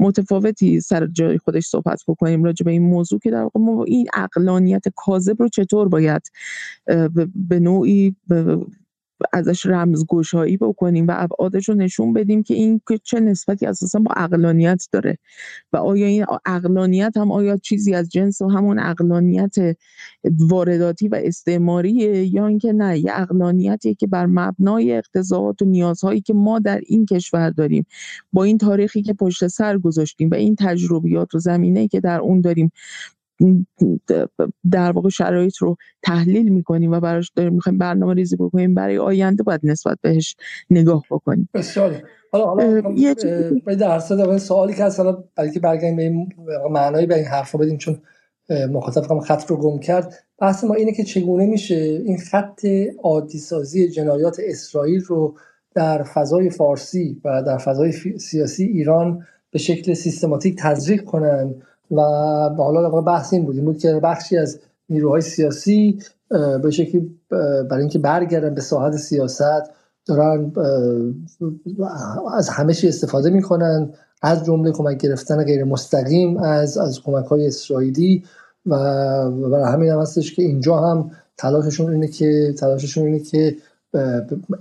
متفاوتی سر جای خودش صحبت بکنیم راجع به این موضوع که در واقع ما این اقلانیت کاذب رو چطور باید به نوعی ازش رمزگشایی بکنیم و ابعادش رو نشون بدیم که این چه نسبتی اساسا با اقلانیت داره. و آیا این اقلانیت هم آیا چیزی از جنس و همون اقلانیت وارداتی و استعماریه یا اینکه نه یه اقلانیتیه که بر مبنای اقتضاعات و نیازهایی که ما در این کشور داریم با این تاریخی که پشت سر گذاشتیم و این تجربیات و زمینه که در اون داریم در واقع شرایط رو تحلیل می‌کنیم و براش داریم می‌خوایم برنامه ریزی بکنیم برای آینده باید نسبت بهش نگاه بکنیم.
بسیار حالا حالا یه در سوالی که اصلا برای که برگردیم به این معنایی به این حرفا بدیم چون مخاطب خط رو گم کرد. بحث ما اینه که چگونه میشه این خط عادی سازی جنایات اسرائیل رو در فضای فارسی و در فضای سیاسی ایران به شکل سیستماتیک تزریق کنن و حالا بحث این بود. این بود که بخشی از نیروهای سیاسی به شکلی برای اینکه برگردن به ساحت سیاست دارن از همه چی استفاده می‌کنن از جمله کمک گرفتن غیر مستقیم از از کمک های اسرائیلی و برای همین هم هستش که اینجا هم تلاششون اینه که تلاششون اینه که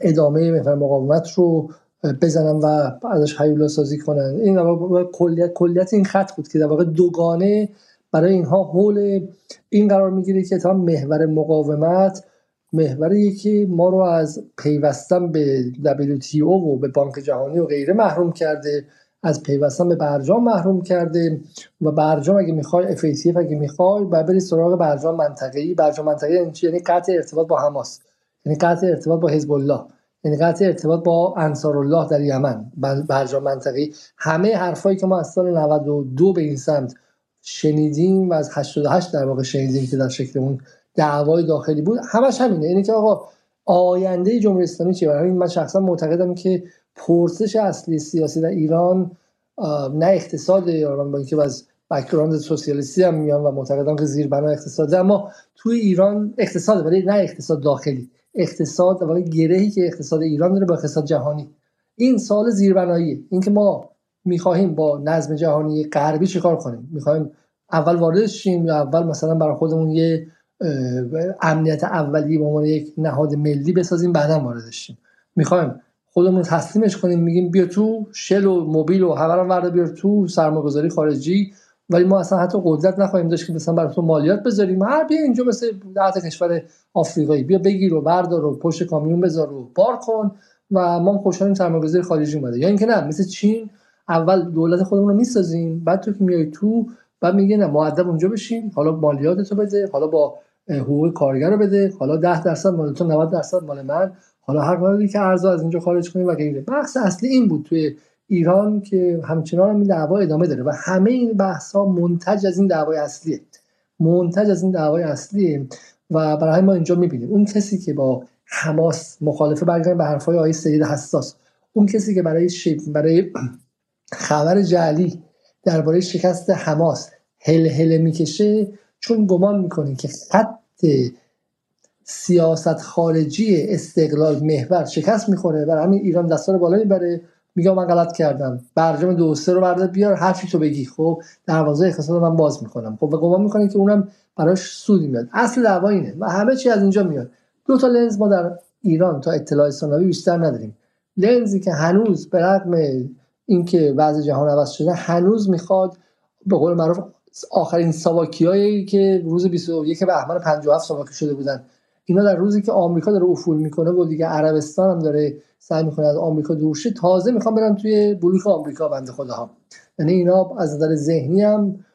ادامه محور مقاومت رو بزنن و ازش هیولا سازی کنن. این کلیت کلیت این خط بود که در واقع دوگانه برای اینها حول این قرار می‌گیره که تا محور مقاومت محوری که ما رو از پیوستن به WTO و به بانک جهانی و غیره محروم کرده از پیوستن به برجام محروم کرده و برجام اگه می‌خوای FATF اگه می‌خوای و بری سراغ برجام منطقه‌ای. برجام منطقه‌ای یعنی قطع ارتباط با حماس. یعنی قطع ارتباط با حزب الله. یعنی قطع ارتباط با انصار الله در یمن. برجام منطقی. همه حرفایی که ما از سال 92 به این سمت شنیدیم و از 88 در واقع شنیدیم که در شکل اون دعوای داخلی بود همش همینه. اینه که آقا آینده جمهوری اسلامی چیه؟ برای من شخصا معتقدم که پرسش اصلی سیاسی در ایران نه اقتصاد ایران با اینکه از بکگراند سوسیالیستی هم میان و معتقدم که زیر بنا اما توی ایران اقتصاد ولی نه اقتصاد داخلی. اقتصاد و گرهی که اقتصاد ایران داره با اقتصاد جهانی. این سال زیربناییه اینکه ما می‌خواهیم با نظم جهانی غربی چیکار کنیم؟ می‌خواهیم اول وارد شیم یا اول مثلا برای خودمون یه امنیت اولیه به عنوان یک نهاد ملی بسازیم بعدا وارد شیم. می‌خوایم خودمون تسلیمش کنیم میگیم بیا تو شل و موبیل و همه رو بیار تو سرمایه‌گذاری خارجی ولی ما اصلا حتی قدرت نخواهیم داشت که مثلا برای تو مالیات بذاریم. هر بیا اینجا مثل ده کشور آفریقایی. بیا بگیر و بردار و پشت کامیون بذار و بار کن و ما خوشحالیم سرمایه‌گذاری خارجی اومده. یا اینکه نه مثل چین اول دولت خودمون رو می‌سازیم بعد تو که میای تو بعد میگه نه مؤدب اونجا بشین حالا مالیات تو بده حالا با حقوق کارگر رو بده حالا 10 درصد مال تو 90 درصد مال من. حالا هر مالی که ارزو از اینجا خارج کنیم و غیره. بحث اصلی این بود توی ایران که همچنان این دعوا ادامه داره و همه این بحث ها منتج از این دعوای اصلیه. منتج از این دعوای اصلیه و برای ما اینجا می‌بینیم اون کسی که با حماس مخالفه برگردن به حرفای آقای سید حساس اون کسی که برای برای خبر جعلی درباره شکست حماس هل هل می‌کشه چون گمان می‌کنه که خط سیاست خارجی استقلال محور شکست می‌خوره برای همین ایران دستار بالا می‌بره. میگه من غلط کردم. برجام دو سه رو برده بیار حرفی تو بگی. خب دروازه اقتصاد من باز می‌کنم. خب و گمان می‌کنه که اونم براش سودی میاد. اصل دعوا اینه و همه چی از اینجا میاد. دو تا لنز ما در ایران تا اطلاع ثانوی بیشتر نداریم. لنزی که هنوز به رغم اینکه وضع جهان عوض شده هنوز می‌خواد به قول معروف آخرین ساواکیایی که روز 21 بهمن 57 ساواکی شده بودن. اینا در روزی که آمریکا داره افول می‌کنه و دیگه عربستان هم داره سعی می‌کنه از آمریکا دور شه. تازه می‌خوام برن توی بلوک آمریکا بنده خداها. یعنی اینا از نظر ذهنی هم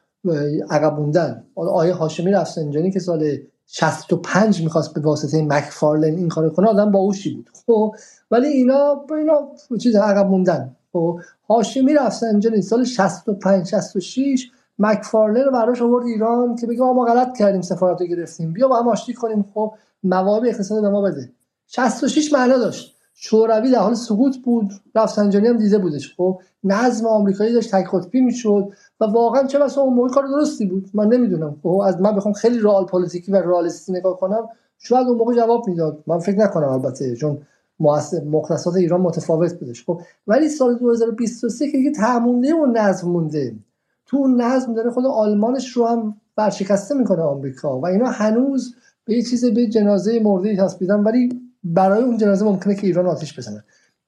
عقب موندن. آیه هاشمی رفسنجانی که سال 65 می‌خواست به واسطه مکفارلن این کارو کنه آدم باهوشی بود. خب ولی اینا اینا چیز عقب موندن. خب هاشمی رفسنجانی سال 65 66 مکفارلن رو براش آورد ایران که بگه ما غلط کردیم سفارت رو گرفتیم. بیا با هم آشتی کنیم. خب موارد اقتصاد به ما بده. 66 معنا داشت. شوروی در حال سقوط بود رفسنجانی هم دیده بودش. خب نظم آمریکایی داشت تک قطبی می‌شد و واقعا چه بسا اون موقع کار درستی بود. من نمی‌دونم. خب از من بخوام خیلی رئال پلیتیکی و رئالیستی نگاه کنم شاید اون موقع جواب می‌داد. من فکر نکنم البته چون مختصات ایران متفاوت بودش. خب ولی سال 2023 که دیگه تمونده و نظم مونده. تو اون نظم داره خود آلمانش رو هم برشکسته می‌کنه آمریکا و اینا هنوز به یه چیز به جنازه مرده تسبیدن ولی برای اون جنازه ممکنه که ایران آتیش بزنه.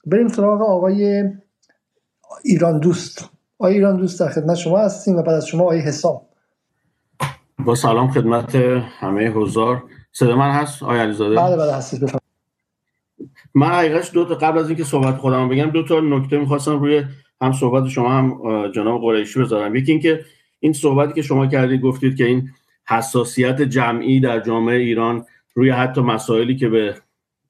بریم سراغ آقای ایران دوست. آقای ایران دوست در خدمت شما هستیم و بعد از شما آقای حسام.
با سلام خدمت همه حضار. صدا من هست؟ آقای علیزاده؟
بله بله هستید
من حقیقتش دو تا قبل از اینکه صحبت خودم بگم دو تا نکته می‌خواستم روی هم صحبت شما هم جناب قریشی بذارم. یکی اینکه این صحبتی که شما کردید گفتید که این حساسیت جمعی در جامعه ایران روی حتی مسائلی که به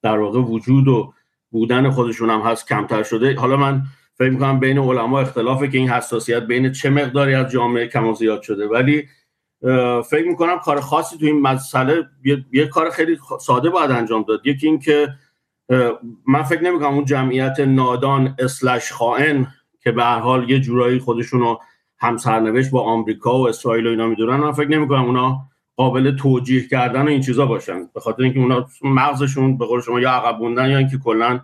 در واقع وجود و بودن خودشون هم هست کمتر شده. حالا من فکر می‌کنم بین علما اختلافه که این حساسیت بین چه مقداری از جامعه کم و زیاد شده. ولی فکر می‌کنم کار خاصی تو این مسئله یه, کار خیلی ساده باید انجام داد. یکی اینکه من فکر نمی‌کنم اون جمعیت نادان اسلش خائن که به هر حال یه جورایی خودشون رو هم سرنوشت با آمریکا و اسرائیل و اینا می‌دونن. من فکر نمی‌کنم اونا قابل توجیه کردن و این چیزا باشن. به خاطر اینکه اونا مغزشون به قول شما یا عقب موندن یا اینکه کلا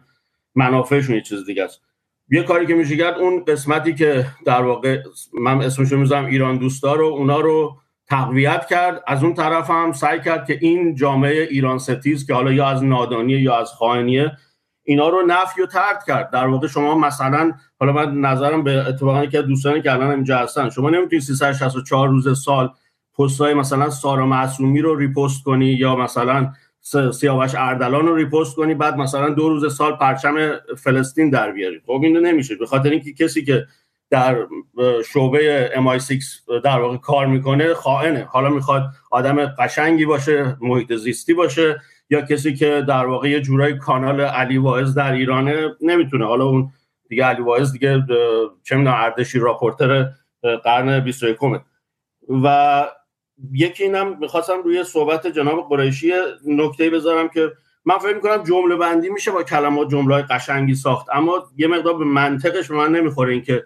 منافعشون یه چیز دیگه است. یه کاری که میشه کرد اون قسمتی که در واقع من اسمشو می‌ذارم ایران دوستا رو اونا رو تقویت کرد. از اون طرف هم سعی کرد که این جامعه ایران ستیز که حالا یا از نادانی یا از خائنیه اینا رو نفی و ترد کرد. در واقع شما مثلا حالا من نظرم به اتفاقا که دوستانی که الان اینجا هستن شما نمی‌تونید 364 روز سال پستای مثلا سارا معصومی رو ریپوست کنی یا مثلا سیاوش اردلان رو ریپوست کنی بعد مثلا دو روز سال پرچم فلسطین در بیاری. خب اینو نمیشه. به خاطر اینکه کسی که در شعبه MI6 در واقع کار می‌کنه خائنه. حالا می‌خواد آدم قشنگی باشه محیط زیستی باشه یا کسی که در واقع یه جورای کانال علی واعظ در ایرانه نمی‌تونه. حالا اون دیگه علی واعظ دیگه چه می‌دونم اردشی راپورتر قرن 21 و یکی اینم می‌خواستم روی صحبت جناب قریشی نکته بذارم که من فکر می‌کنم جمله بندی میشه با کلمات جمله قشنگی ساخت. اما یه مقدار به منطقش من نمی‌خوره اینکه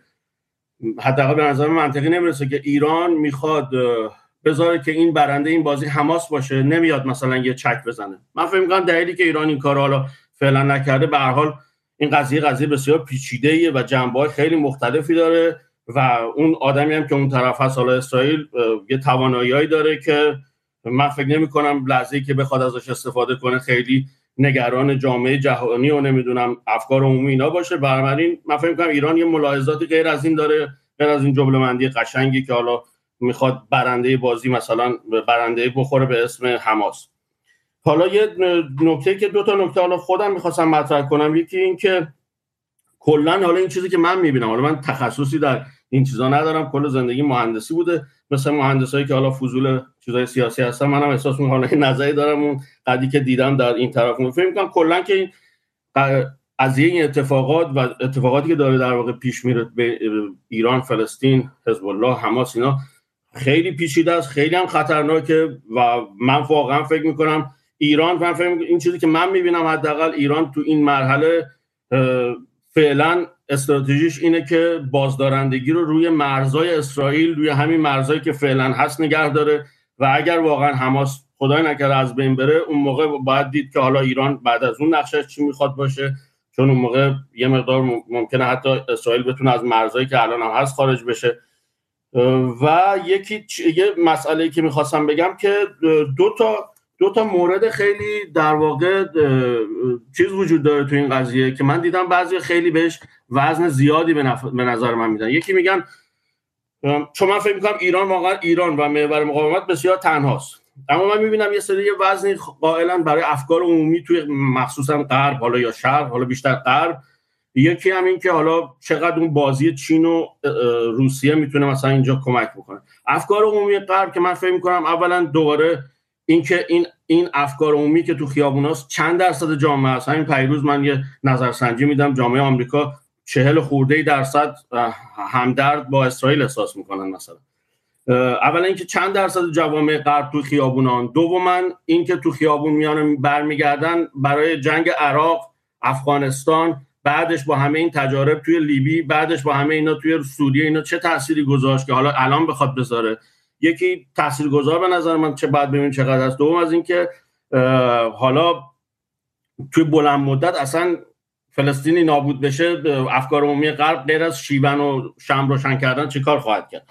حداقل به نظر منطقی نمی‌رسه که ایران می‌خواد بذاره که این برنده این بازی حماس باشه نمیاد مثلا یه چک بزنه. من فکر می‌کنم دلیلی که ایران این کار حالا فعلا نکرده به هر حال این قضیه قضیه بسیار پیچیده و جنبه خیلی مختلفی داره. و اون آدمی هم که اون طرف هست حالا اسرائیل یه توانایی داره که من فکر نمی کنم لحظه که بخواد ازش استفاده کنه خیلی نگران جامعه جهانی و نمی‌دونم افکار عمومی اینا باشه. بنابراین من فکر کنم ایران یه ملاحظاتی غیر از این داره غیر از این جمله مندی قشنگی که حالا می‌خواد برنده بازی مثلا برنده بخوره به اسم حماس. حالا یه نکته که دو تا نکته حالا خودم می‌خواستم مطرح کنم یکی این که کلا حالا این چیزی که من می‌بینم حالا من تخصصی در این چیزا ندارم کل زندگی مهندسی بوده. مثل مهندسایی که حالا فضول چیزای سیاسی هستن منم احساس می‌کنم حالا نظری دارم اون قدی که دیدم در این طرف فکر می‌کنم کلا که این از این اتفاقات و اتفاقاتی که داره در واقع پیش میره به ایران فلسطین حزب الله حماس اینا خیلی پیچیده است خیلی هم خطرناکه و من واقعا فکر می‌کنم ایران من فکر این چیزی که من می‌بینم حداقل ایران تو این مرحله فعلا استراتژیش اینه که بازدارندگی رو روی مرزای اسرائیل روی همین مرزایی که فعلا هست نگه داره و اگر واقعا حماس خدای نکرده از بین بره اون موقع باید دید که حالا ایران بعد از اون نقشش چی می‌خواد باشه چون اون موقع یه مقدار ممکنه حتی اسرائیل بتونه از مرزایی که الان هم هست خارج بشه. و یکی یه مسئله که می‌خواستم بگم که دو تا دو تا مورد خیلی در واقع چیز وجود داره تو این قضیه که من دیدم بعضی خیلی بهش وزن زیادی به, نظر من میدن. یکی میگن چون من فکر می‌کنم ایران واقعا ایران و محور مقاومت بسیار تنهاست. اما من می‌بینم یه سری وزنی قائلا برای افکار عمومی توی مخصوصا غرب حالا یا شرق حالا بیشتر غرب. یکی هم این که حالا چقدر اون بازی چین و روسیه می‌تونه مثلا اینجا کمک بکنه. افکار عمومی غرب که من فکر می‌کنم اولا دوباره اینکه این این افکار عمومی که تو خیابوناست چند درصد جامعه است. همین پیروز من یه نظرسنجی میدم. جامعه آمریکا چهل خورده درصد همدرد با اسرائیل احساس می‌کنن مثلا. اولا اینکه چند درصد جوامع غرب تو خیابونان. دوما اینکه تو خیابون میان برمیگردن برای جنگ عراق افغانستان بعدش با همه این تجارب توی لیبی بعدش با همه اینا توی سوریه اینا چه تأثیری گذاشت که حالا الان بخواد بذاره؟ یکی تاثیرگذار به نظر من چه بعد ببینیم چقدر است. دوم از اینکه حالا توی بلند مدت اصلا فلسطینی نابود بشه افکار عمومی غرب غیر از شیون و شم روشن کردن چه کار خواهد کرد؟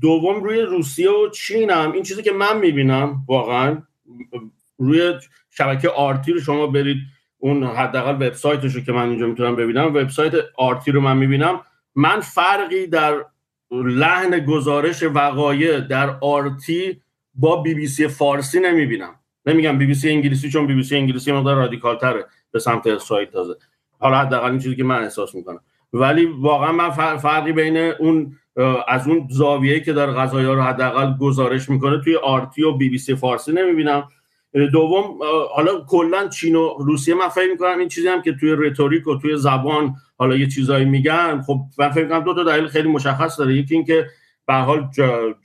دوم روی روسیه و چین هم این چیزی که من می‌بینم واقعا روی شبکه آرتی رو شما برید اون حداقل وبسایتش رو که من اینجا می‌تونم ببینم وبسایت آرتی رو من می‌بینم. من فرقی در لحن گزارش وقایع در آرتی با بی بی سی فارسی نمی‌بینم. نمیگم بی بی سی انگلیسی چون بی بی سی انگلیسی مقدار رادیکال تره به سمت اسرائیل تازه. حالا حداقل این چیزی که من احساس می‌کنم. ولی واقعا من فرقی بین اون از اون زاویه‌ای که در قضایا رو حداقل گزارش می‌کنه توی آرتی و بی بی سی فارسی نمی‌بینم. دوم حالا کلا چین و روسیه من فکر می‌کنم این چیزی هم که توی rhetoric و توی زبان حالا یه چیزایی میگن. خب من فکر می‌کنم دو تا دلیل خیلی مشخص داره. یکی اینکه به حال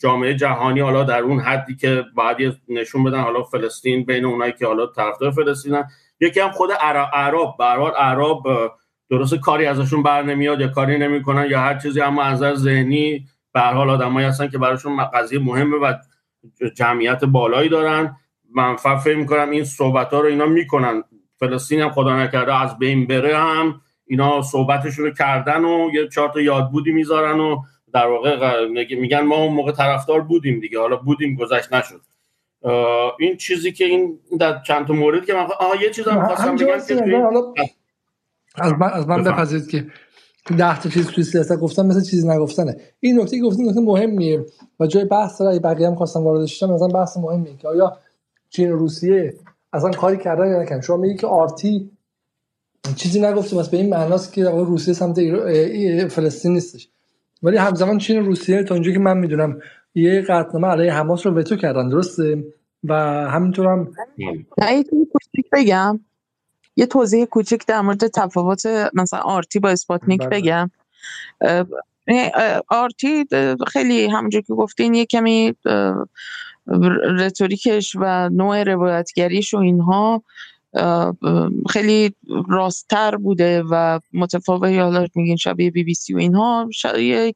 جامعه جهانی حالا در اون حدی که باید نشون بدن حالا فلسطین بین اونایی که حالا طرفدار فلسطینن. یکی هم خود عرب. به عرب درست کاری ازشون بر نمیاد یا کاری نمی‌کنن یا هر چیزی اما از نظر ذهنی به هر حال آدمایی هستن که براشون قضیه مهمه و جمعیت بالایی دارن. من فکر می‌کنم این صحبت ها رو اینا می‌کنن. فلسطین هم خدا نکرده از بین بره هم اینا صحبتشون رو کردن و یه چهار تا یادبودی می‌ذارن و در واقع میگن ما اون موقع طرفدار بودیم دیگه. حالا بودیم گذشت نشد. این چیزی که این در چند تا مورد که من آها یه چیز هم خواستم بگم که
از من از من بپذیرید که ده تا چیز توی سیاست گفتم مثل چیزی نگفتنه. این نکته گفتیم نکته مهمیه. و جای بحث داره بقیه هم خواستم واردش شم مثلا بحث مهمیه که آیا چین و روسیه اصلا کاری کردن یا نکردن؟ شما میگی که آرتی چیزی نگفتیم پس به این معناست که روسیه سمت فلسطین نیستش. ولی همزمان چین روسیه تا اونجایی که من می‌دونم یه قطعنامه علیه حماس رو وتو کردن درسته؟ و همینطور هم
بگم. یه توضیح کوچیک در مورد تفاوت مثلا آرتی با اسپاتنیک بله. بگم. آرتی خیلی همونجور که گفتین یه کمی رتوریکش و نوع روایتگریش و اینها خیلی راستتر بوده و متفاوت حالا میگین شبیه بی بی سی و اینها یه,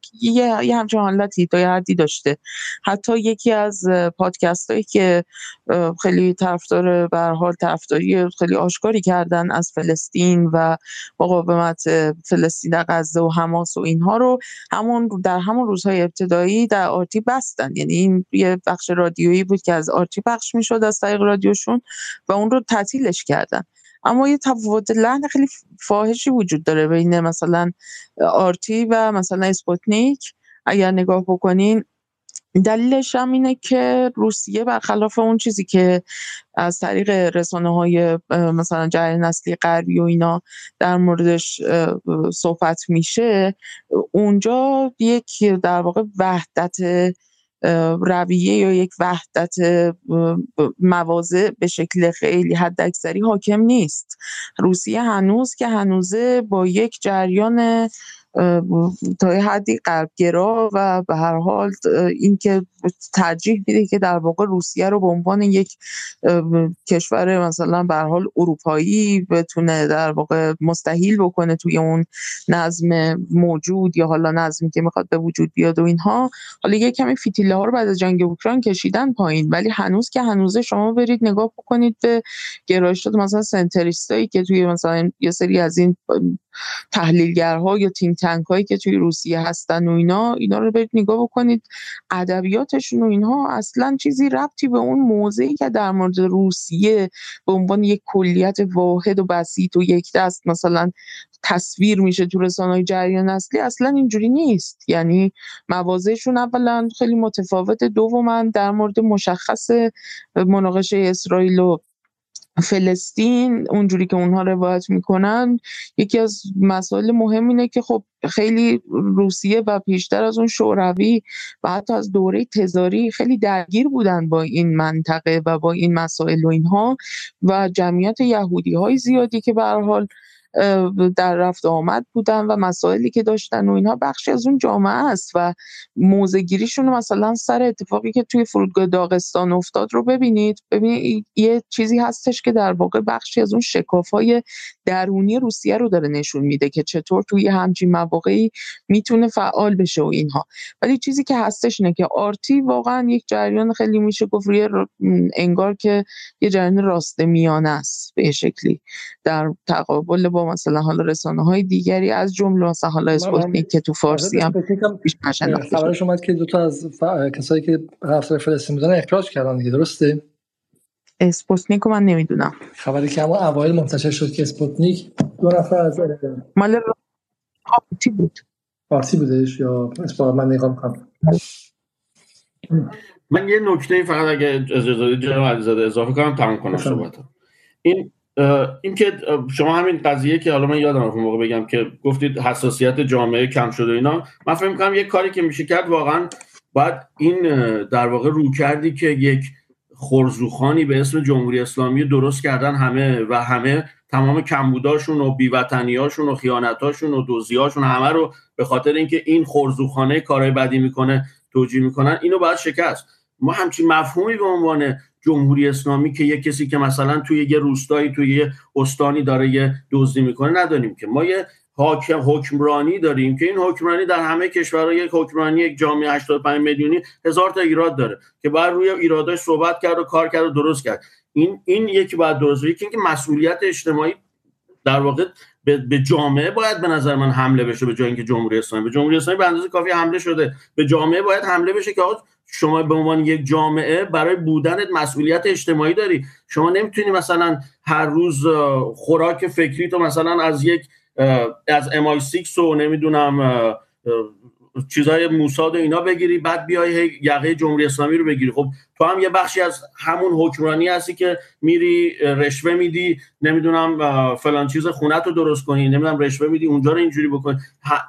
یه همچون حالتی تا یه حدی داشته. حتی یکی از پادکست هایی که خیلی طرفدار به حال طرفداری خیلی آشکاری کردن از فلسطین و مقاومت فلسطین در غزه و حماس و اینها رو همون در همون روزهای ابتدایی در آرتی بستن. یعنی این یه بخش رادیویی بود که از آرتی پخش می‌شد از طریق رادیوشون و اون رو تعطیلش کردن. اما یه تفاوت لحن خیلی فاحشی وجود داره بین مثلا آرتی و مثلا اسپوتنیک. اگر نگاه بکنین دلیلش هم اینه که روسیه برخلاف اون چیزی که از طریق رسانه های مثلا جریان اصلی غربی و اینا در موردش صحبت میشه اونجا یک در واقع وحدت رویه یا یک وحدت مواضع به شکل خیلی حداکثری حاکم نیست. روسیه هنوز که هنوزه با یک جریان تا حدی قلبگرا و به هر حال اینکه ترجیح میده که در واقع روسیه رو به عنوان یک کشور مثلا به حال اروپایی بتونه در واقع مستحیل بکنه توی اون نظم موجود یا حالا نظمی که می‌خواد به وجود بیاد و اینها. حالا یه کمی فیتیله ها رو بعد از جنگ اوکراین کشیدن پایین ولی هنوز که هنوزه شما برید نگاه بکنید به گرایشات مثلا سنتریستایی که توی مثلا یه سری از این تحلیلگرها یا تیم تنک هایی که توی روسیه هستن و اینا اینا رو برید نگاه بکنید. ادبیاتشون و اینها اصلا چیزی ربطی به اون موضعی که در مورد روسیه به عنوان یک کلیت واحد و بسیط و یک دست مثلا تصویر میشه تو رسانه های جریان اصلی اصلا اینجوری نیست. یعنی موازهشون اولا خیلی متفاوت. دوما در مورد مشخص مناقشه اسرائیل و فلسطین اونجوری که اونها روایت می‌کنن یکی از مسائل مهم اینه که خب خیلی روسیه و پیشتر از اون شوروی و حتی از دوره تزاری خیلی درگیر بودن با این منطقه و با این مسائل و اینها و جمعیت یهودی های زیادی که به حال در رفت آمد بودن و مسائلی که داشتن و اینها. بخشی از اون جامعه است و موزگیریشون مثلا سر اتفاقی که توی فرودگاه داغستان افتاد رو ببینید. ببینید یه چیزی هستش که در واقع بخشی از اون شکافای درونی روسیه رو داره نشون میده که چطور توی همچین مواقعی می‌تونه فعال بشه و اینها. ولی چیزی که هستش اینه که آرتی واقعا یک جریان خیلی میشه گفت انگار که یه جریان راست میانه است به شکلی. در تقابل با مثلا حالا رسانه های دیگری از جمله مثلا حالا اسپوتنیک که تو فارسی هم
خبرش اومد که دو تا از کسایی که طرفدار فلسطین بودن اخراج کردن دیگه درسته؟
اسپوتنیک رو من نمی‌دونم.
خبری که اما اوایل منتشر شد که اسپوتنیک دو نفر از
مال آرتی بود؟
آرتی بودش یا اسپوتنیک من نگاه می‌کنم.
من یه نکته فقط اگه اجازه جناب علیزاده اضافه کنم تمام کنم صحبت این این که شما همین قضیه که حالا من یادم اون موقع بگم که گفتید حساسیت جامعه کم شده اینا من فکر می‌کنم یک کاری که میشه کرد واقعا باید این در واقع رو کردی که یک خرزوخانی به اسم جمهوری اسلامی درست کردن همه و همه تمام کمبوداشون و بیوطنیاشون و خیانتاشون و دزدیاشون همه رو به خاطر اینکه این خرزوخانه کارهای بدی می‌کنه توجیه می‌کنن اینو باید شکست. ما همچین مفهومی به عنوان جمهوری اسلامی که یه کسی که مثلا توی یه روستایی توی یه استانی داره یه دزدی می‌کنه نداریم که. ما یه حاکم حکمرانی داریم که این حکمرانی در همه کشورها یک حکمرانی یک جامعه 85 میلیونی هزار تا ایراد داره که بعد روی ایراداش صحبت کرد و کار کرد و درست کرد. این این یکی بعد درست یکی اینکه مسئولیت اجتماعی در واقع به جامعه باید به نظر من حمله بشه به جای اینکه جمهوری اسلامی. به جمهوری اسلامی به اندازه کافی حمله شده. به جامعه باید حمله بشه که شما به عنوان یک جامعه برای بودنت مسئولیت اجتماعی داری. شما نمی‌تونی مثلا هر روز خوراک فکری تو مثلا از یک از امای 6 و نمی‌دونم چیزای موساد و اینا بگیری بعد بیای یقه جمهوری اسلامی رو بگیری. خب تو هم یه بخشی از همون حکمرانی هستی که میری رشوه میدی نمی‌دونم فلان چیز خونت رو درست کنی نمی‌دونم رشوه میدی اونجا رو اینجوری بکنی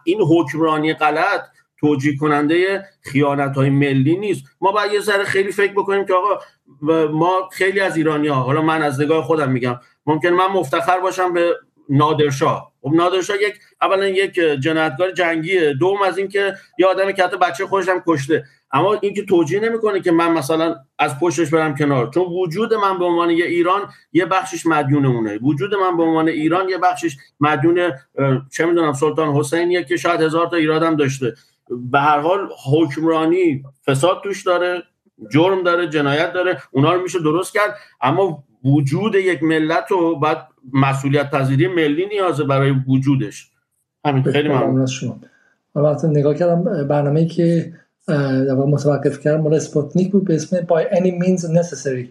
این حکمرانی غلط. توجیه کننده خیانت های ملی نیست. ما باید یه ذره خیلی فکر بکنیم که آقا ما خیلی از ایرانی ها حالا من از نگاه خودم میگم ممکن من مفتخر باشم به نادرشاه. خب نادرشاه یک اولا یک جنایتکار جنگیه دوم از اینکه یه آدمی که حتی بچه خودشم کشته. اما اینکه توجیه نمی‌کنه که من مثلا از پشتش برم کنار. چون وجود من به عنوان یه ایران یه بخشش مدیون اونه وجود من به عنوان ایران یه بخشش مدیون چه می‌دونم سلطان حسینیه که شاید هزار تا ایرادم داشته. به هر حال حکمرانی فساد توش داره جرم داره جنایت داره اونا رو میشه درست کرد. اما وجود یک ملت رو باید مسئولیت پذیری ملی نیازه برای وجودش. همین خیلی ممنون. از شما.
وقتی نگاه کردم برنامه که متوقف کردم مال اسپوتنیک بود به اسم By Any Means Necessary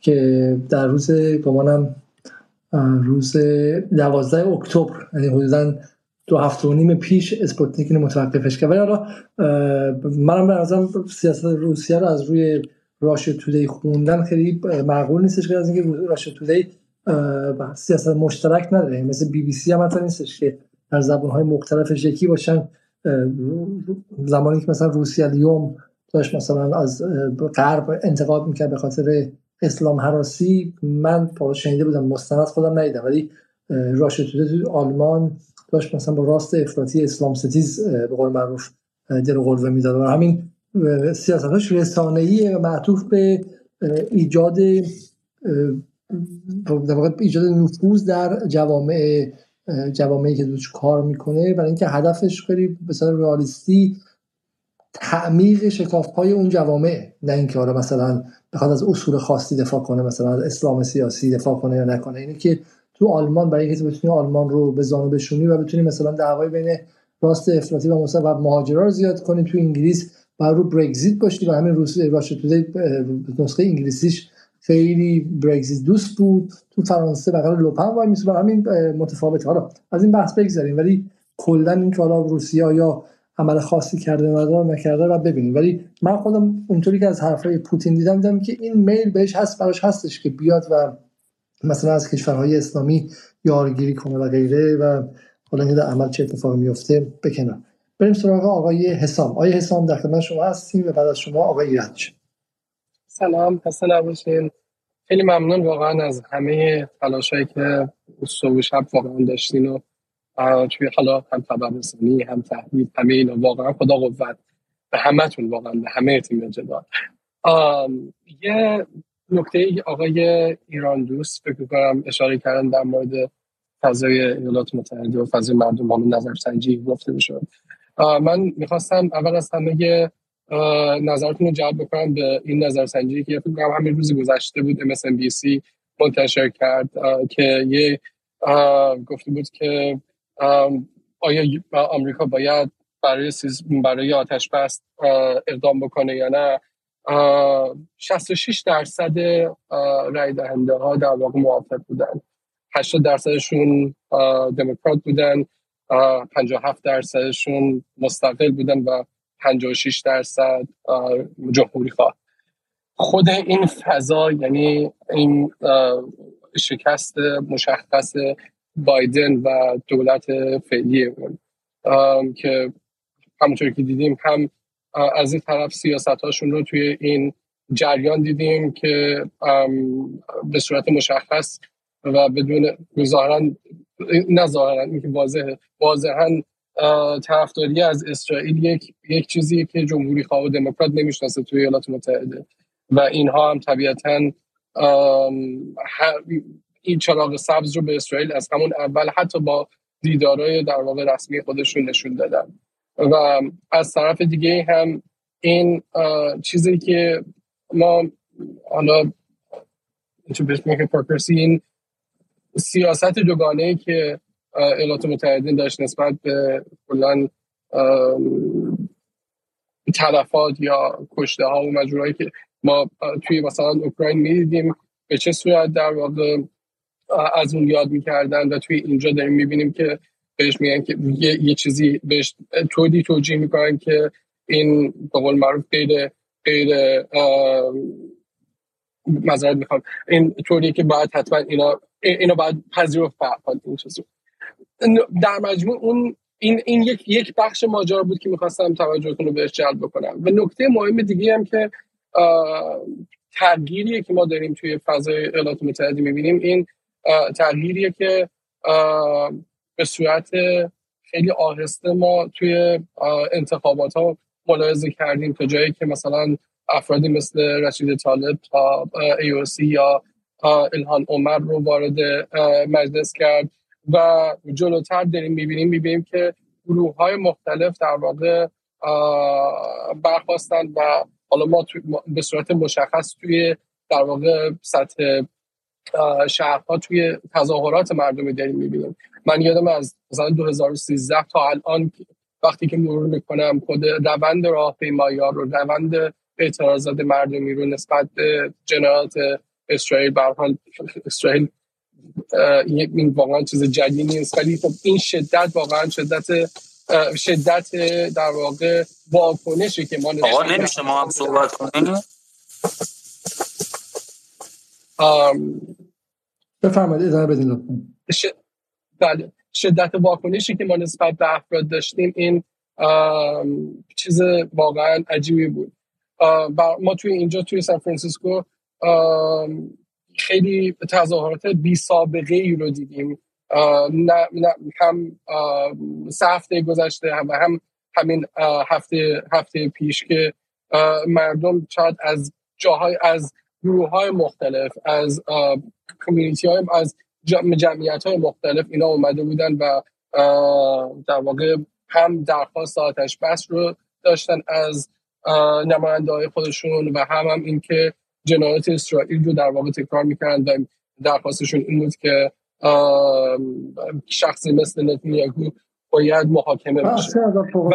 که در روز گمانم روز 12 اکتبر یعنی حدودا دو هفته و نیم پیش اسپوتنیک متوقفش کرد. ولی حالا منم به نظرم سیاست روسیه رو از روی راشا تودی خوندن خیلی معقول نیستش که از اینکه راشا تودی سیاست مشترک نداره. مثل بی بی سی هم حتی نیستش که در زبان های مختلفش یکی باشن. زمانی که مثلا روسیه لیوم داشت مثلا از غرب انتقاد می‌کرد به خاطر اسلام حراسی من شنیده بودم مستند خودم ندیدم. ولی راش توده تو آلمان داشت مثلا با راست افراطی اسلام ستیز به قول معروف و قلوه می‌داد. و همین سیاستش رسانه‌ای معطوف به ایجاد در ایجاد نفوذ در جوامع جوامعی که دوش کار می‌کنه. برای اینکه هدفش خیلی به رئالیستی تعمیق شکاف های اون جوامع. نه اینکه حالا مثلا بخواد از اصول خاصی دفاع کنه مثلا از اسلام سیاسی دفاع کنه یا نکنه. اینه که تو آلمان برای اینکه بتونی آلمان رو به زانو بشونی و بتونی مثلا دعوای بین راست افراطی و و مهاجرا رو زیاد کنی تو انگلیس و رو برگزیت باشی و همین روسیه باشه تو نسخه انگلیسیش خیلی برگزیت دوست بود. تو فرانسه بغل لوپن وای میسه همین متفاوته. حالا از این بحث بگذاریم ولی کلا این که حالا روسیه یا عمل خاصی کرده و نکرده و ببینیم. ولی من خودم اونطوری که از حرفای پوتین دیدم دیدم که این میل بهش هست براش هستش که بیاد و مثلا از کشورهای اسلامی یارگیری کنه و غیره و حالا این در عمل چه اتفاقی میفته بکنه بریم سراغ آقای حسام. آقای حسام در خدمت شما هستیم و بعد از شما آقای ایرج.
سلام حسن نباشین. خیلی ممنون واقعا از همه تلاشایی که صبح و شب واقعا داشتین و توی حالا هم خبر رسانی هم تحلیل همه اینا. واقعا خدا قوت به همتون واقعا به همه تیم جدال یه نکته آقای ایران دوست فکر کنم اشاره کردن در مورد فضای ایالات متحده و فضای مردم حالا نظر سنجی گفته بشد من می‌خواستم اول از همه نظرتون رو جلب بکنم به این نظر سنجی که فکر کنم همین روز گذشته بود MSNBC منتشر کرد که یه گفته بود که آیا آمریکا باید برای برای آتش بست اقدام بکنه یا نه. 66 درصد رای دهنده ها در واقع موافق بودن. 80 درصدشون دموکرات بودن 57 درصدشون مستقل بودن و 56 درصد جمهوری خواه خود این فضا یعنی این شکست مشخص بایدن و دولت فعلی که همونطور که دیدیم هم از این طرف سیاست هاشون رو توی این جریان دیدیم که به صورت مشخص و بدون ظاهرا نه ظاهرا اینکه واضحه واضحا طرفداری از اسرائیل یک یک چیزی که جمهوری خواه و دموکرات نمی‌شناسه توی ایالات متحده. و اینها هم طبیعتا این چراغ سبز رو به اسرائیل از همون اول حتی با دیدارای در واقع رسمی خودشون نشون دادن. و از طرف دیگه هم این چیزی که ما حالا چون بهش میگه این سیاست دوگانه که ایالات متحده داشت نسبت به کلا تلفات یا کشته ها و مجموعه که ما توی مثلا اوکراین می‌دیدیم به چه صورت در واقع از اون یاد می‌کردن و توی اینجا داریم می‌بینیم که بهش میگن که یه, چیزی بهش تودی توجیه می‌کنن که این به قول معروف غیر غیر مذارت می‌خوام این طوری که باید حتما اینا اینو باید پذیرفت این چیزی در مجموع اون این این یک یک بخش ماجرا بود که می‌خواستم توجهتون رو بهش جلب بکنم. و نکته مهم دیگه هم که تغییریه که ما داریم توی فضای ایالات متحده می‌بینیم این تغییریه که به صورت خیلی آهسته ما توی انتخابات ها ملاحظه کردیم تا جایی که مثلا افرادی مثل رشید طالب تا ایوسی یا الهان عمر رو وارد مجلس کرد و جلوتر داریم می‌بینیم می‌بینیم که گروه های مختلف در واقع برخواستند و حالا ما به صورت مشخص توی در واقع سطح شهرها توی تظاهرات مردمی داریم می‌بینیم. من یادم از مثلا 2013 تا الان وقتی که مرور می‌کنم خود روند راهپیمایی ها رو روند اعتراضات مردمی رو نسبت به جنایات اسرائیل به حال اسرائیل این واقعا چیز جدی نیست. ولی خب این شدت واقعا شدت شدت در واقع واکنشی که ما
آقا نمیشه ما هم صحبت کنیم؟
بفرمایید ادامه بدین
بله شدت واکنشی که ما نسبت به افراد داشتیم این چیز واقعا عجیبی بود. ما توی اینجا توی سان فرانسیسکو خیلی تظاهرات بی سابقه ای رو دیدیم. نه, هم سه هفته گذشته هم هم همین هفته هفته پیش که مردم شاید از جاهای از گروه های مختلف از کمیونیتی های از جمعیت های مختلف اینا اومده بودن و در واقع هم درخواست آتش بس رو داشتن از نماینده های خودشون و هم هم اینکه جنایات اسرائیل رو در واقع تکرار می‌کردن و درخواستشون این بود که شخصی مثل نتانیاهو باید محاکمه بشه.
و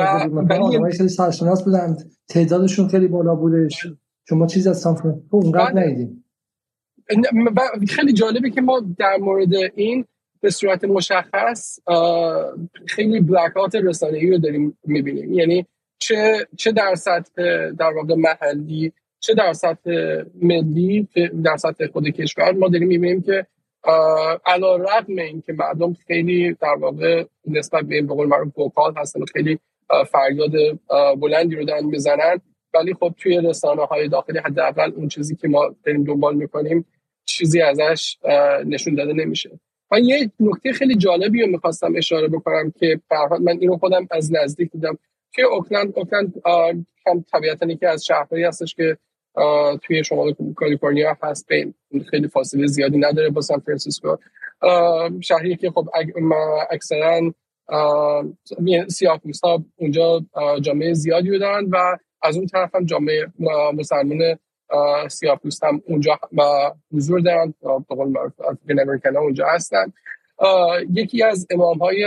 ولی سرشناس بودند تعدادشون خیلی بالا بودش. شما چیز از سان اونقدر بله. ندیدیم
خیلی جالبه که ما در مورد این به صورت مشخص خیلی بلکات رسانه ای رو داریم می‌بینیم. یعنی چه چه در سطح در واقع محلی چه در سطح ملی در سطح خود کشور ما داریم می‌بینیم که علا رقم این که مردم خیلی در واقع نسبت به این بقول معروف وکال هستن و خیلی فریاد بلندی رو دارن می‌زنن. ولی خب توی رسانه های داخلی حداقل اون چیزی که ما داریم دنبال می‌کنیم چیزی ازش نشون داده نمیشه. من یه نکته خیلی جالبی رو می‌خواستم اشاره بکنم که من اینو خودم از نزدیک دیدم که اوکلند اوکلند هم طبیعتا یکی از شهرهایی هستش که توی شمال کالیفرنیا هست. بین خیلی فاصله زیادی نداره با سان فرانسیسکو. شهری که خب اکثرا سیاه ها اونجا جامعه زیادی دارن و از اون طرف هم جامعه مسلمان سیاه هم اونجا حضور دارن. به قول معروف افریکن اونجا هستن. یکی از امام های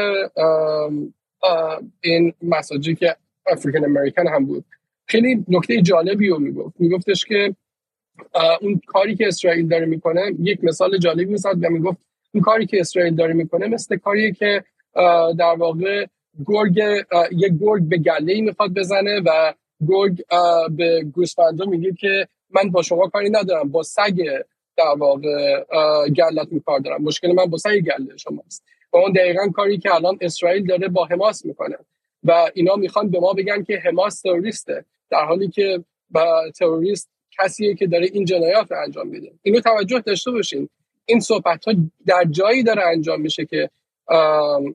این مساجی که افریکن امریکن هم بود. خیلی نکته جالبی رو می‌گفت. میگفتش که اون کاری که اسرائیل داره می‌کنه یک مثال جالبی می‌زد و می‌گفت اون کاری که اسرائیل داره می‌کنه مثل کاری که در واقع گرگ یک گرگ به گله می‌خواد بزنه و گرگ به گوسفندا میگه که من با شما کاری ندارم با سگ در واقع گلت میکار دارم مشکل من با سگ گله شماست. و اون دقیقا کاری که الان اسرائیل داره با حماس می‌کنه و اینا می‌خوان به ما بگن که حماس تروریسته. در حالی که با تروریست کسیه که داره این جنایات رو انجام میده. اینو توجه داشته باشین. این صحبت ها در جایی داره انجام میشه که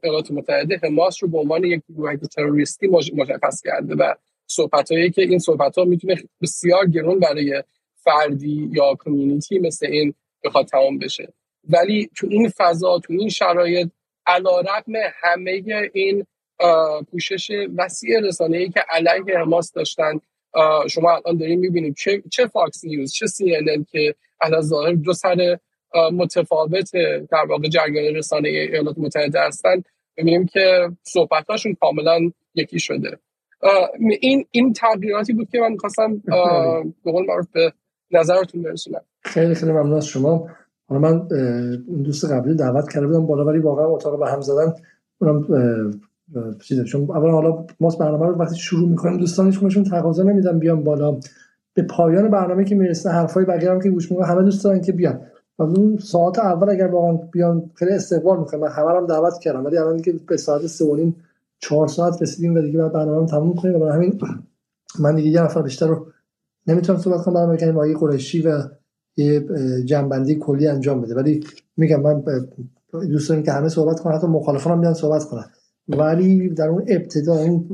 ایالات متحده حماس رو به عنوان یک گروه تروریستی مشخص کرده و صحبت هایی که این صحبت ها می‌تونه بسیار گرون برای فردی یا کمیونیتی مثل این بخواد تمام بشه. ولی تو این فضا تو این شرایط علا رقم همه این پوشش وسیع رسانه ای که علیه حماس داشتن شما الان داریم می‌بینید چه چه فاکس نیوز چه سی که از ظاهر دو سر متفاوت در واقع جریان رسانه ایالات متحده هستن. ببینیم که صحبتاشون کاملا یکی شده. این این تغییراتی بود که من می‌خواستم به قول معروف به نظرتون برسونم.
خیلی خیلی ممنون از شما. حالا من اون دوست قبلی دعوت کرده بودم بالا ولی واقعا اتاق به هم زدن. اونم چیزه چون اول حالا ما برنامه رو وقتی شروع می‌کنیم دوستان هیچ تقاضا نمیدن بیان بالا. به پایان برنامه که می‌رسه حرفای بقیه هم که گوش می‌کنن همه دوست دارن که بیان. و اون ساعت اول اگر واقعا بیان خیلی استقبال می‌کنم من هم دعوت کردم ولی الان که به ساعت 3 و نیم 4 ساعت رسیدیم و دیگه بعد برنامه رو تموم کنیم و همین من دیگه یه نفر بیشتر رو نمی‌تونم صحبت کنم. برنامه کنیم با قریشی و یه جنبندی کلی انجام بده. ولی میگم من دوست دارم که همه صحبت کنن حتی مخالفان هم بیان صحبت کنن. ولی در اون ابتدا این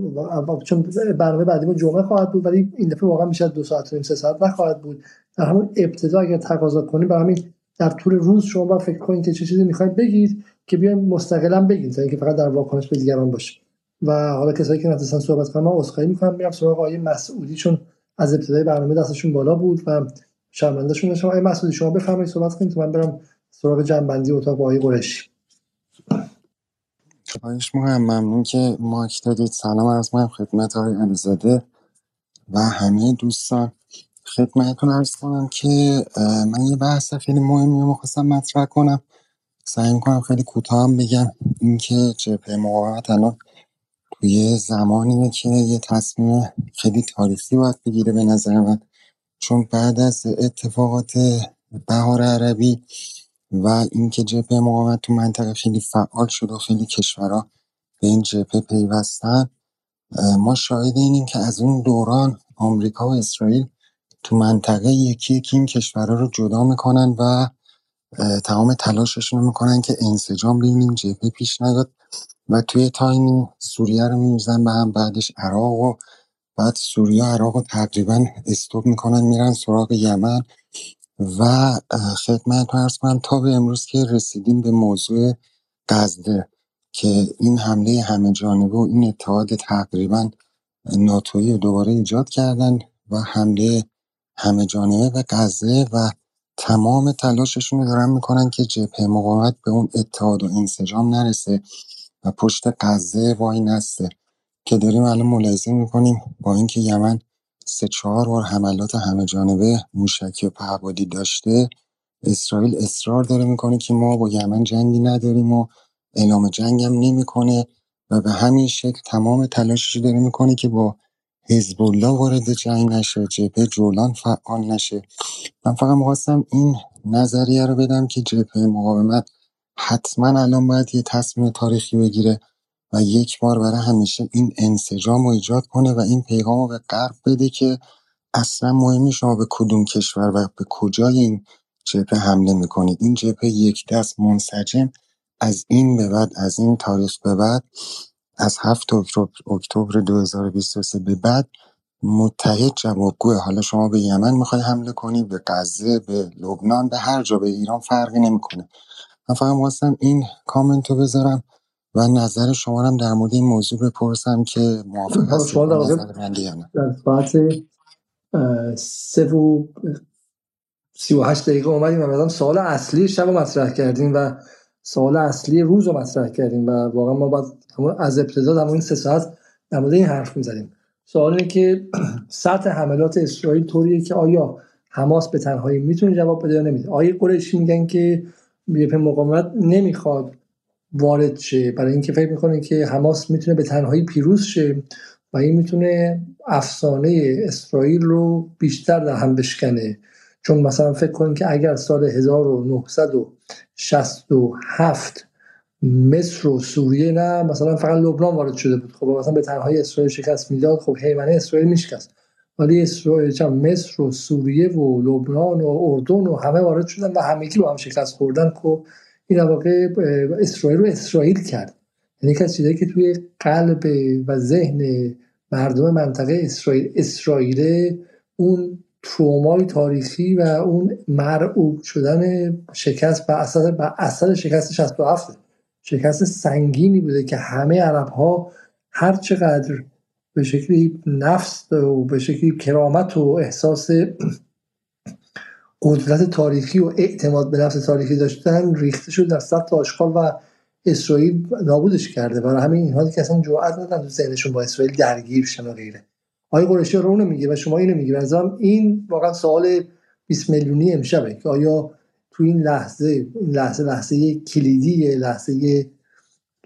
چون برنامه بعدی ما جمعه خواهد بود ولی این دفعه واقعا میشه دو ساعت و سه ساعت نخواهد بود. در همون ابتدا اگر تقاضا کنیم برای همین در طول روز شما فکر کنید که چه چیزی می‌خواید بگید که بیاین مستقلا بگید تا اینکه فقط در واکنش به دیگران باشه. و حالا کسایی که نتونستن صحبت کنن من عذرخواهی می‌کنم. میرم سراغ آقای مسعودی چون از ابتدای برنامه دستشون بالا بود و شرمنده شون آقای مسعودی شما بفرمایید صحبت کنید من برم سراغ جنبندی اتاق آقای قریشی.
خواهش می‌کنم. ممنون که ماک دادید. سلام از من خدمت های علیزاده و همه دوستان. خدمتتون ارز کنم که من یه بحث خیلی مهمی رو خواستم مطرح کنم. سعی می‌کنم خیلی کوتاه بگم. اینکه جبهه مقاومت الان توی زمانیه که یه تصمیم خیلی تاریخی باید بگیره به نظر من. چون بعد از اتفاقات بهار عربی و اینکه جبهه مقاومت تو منطقه خیلی فعال شد و خیلی کشورها به این جبهه پیوستن ما شاهد اینیم که از اون دوران آمریکا و اسرائیل تو منطقه یکی یکی این کشورها رو جدا می‌کنن و تمام تلاششون رو می‌کنن که انسجام بین این جبهه پیش نیاد و توی تایمی سوریه رو میریزن به هم بعدش عراق و بعد سوریه و عراق رو تقریبا استوب می‌کنن میرن سراغ یمن و خدمت ارز کنم تا به امروز که رسیدیم به موضوع غزه که این حمله همه جانبه و این اتحاد تقریبا ناتویی دوباره ایجاد کردن و حمله همه جانبه به غزه و تمام تلاششون رو دارن می‌کنن که جبهه مقاومت به اون اتحاد و انسجام نرسه و پشت غزه وای نسته. که داریم الان ملاحظه می‌کنیم با اینکه یمن سه چهار بار حملات همه جانبه موشکی و پهبادی داشته اسرائیل اصرار داره می‌کنه که ما با یمن جنگی نداریم و اعلام جنگ هم نمی‌کنه و به همین شکل تمام تلاشش داره می‌کنه که با حزب الله وارد جنگ نشه جبهه جولان فعال نشه. من فقط می‌خواستم این نظریه رو بدم که جبهه مقاومت حتما الان باید یه تصمیم تاریخی بگیره و یک بار برای همیشه این انسجام رو ایجاد کنه و این پیغام رو به غرب بده که اصلا مهمی شما به کدوم کشور و به کجای این جبهه حمله می‌کنید. این جبهه یک دست منسجم از این به بعد از این تاریخ به بعد. از 7 اکتبر اکتبر 2023 به بعد متحد جوابگوه حالا شما به یمن می‌خوای حمله کنی به غزه به لبنان به هر جا به ایران فرقی نمی‌کنه. من فقط خواستم این کامنت رو بذارم و نظر شما هم در مورد این موضوع بپرسم که موافق هستید با
در واقع
نظر بنده یا نه؟
در ساعت سه و سی و هشت دقیقه اومدیم و سوال اصلی شب مطرح کردیم و سوال اصلی روز رو مطرح کردیم و واقعا ما باید از ابتدا در این سه ساعت در مورد این حرف می‌زدیم. سوال اینه که <clears throat> سطح حملات اسرائیل طوریه که آیا حماس به تنهایی می‌تونه جواب بده یا نمیده؟ آیه قریشی میگن که جبهه مقاومت نمی‌خواد وارد شه. برای اینکه فکر می‌کنه که حماس می‌تونه به تنهایی پیروز شه و این می‌تونه افسانه اسرائیل رو بیشتر در هم بشکنه. چون مثلا فکر کنید که اگر سال 1967 مصر و سوریه نه مثلا فقط لبنان وارد شده بود. خب مثلا به تنهایی اسرائیل شکست می‌داد خب حیمنه اسرائیل میشکست. ولی اسرائیل چم مصر و سوریه و لبنان و اردن و همه وارد شدن و همگی با هم شکست خوردن خب این واقع اسرائیل رو اسرائیل کرد. یعنی از چیزایی که توی قلب و ذهن مردم منطقه اسرائیل اسرائیل اون ترومای تاریخی و اون مرعوب شدن شکست بر اثر بر اثر شکست 67 شکست سنگینی بوده که همه عرب ها هر چقدر به شکلی نفس و به شکلی کرامت و احساس قدرت تاریخی و اعتماد به نفس تاریخی داشتن ریخته شد در سطح آشغال و اسرائیل نابودش کرده. برای همین اینها که اصلا جرأت ندارن تو ذهنشون با اسرائیل درگیر شن و غیره. آقای قرشی رو اونو میگه و شما اینو میگه مثلا این واقعا سوال 20 میلیونی امشبه که آیا تو این لحظه این لحظه لحظه کلیدی لحظه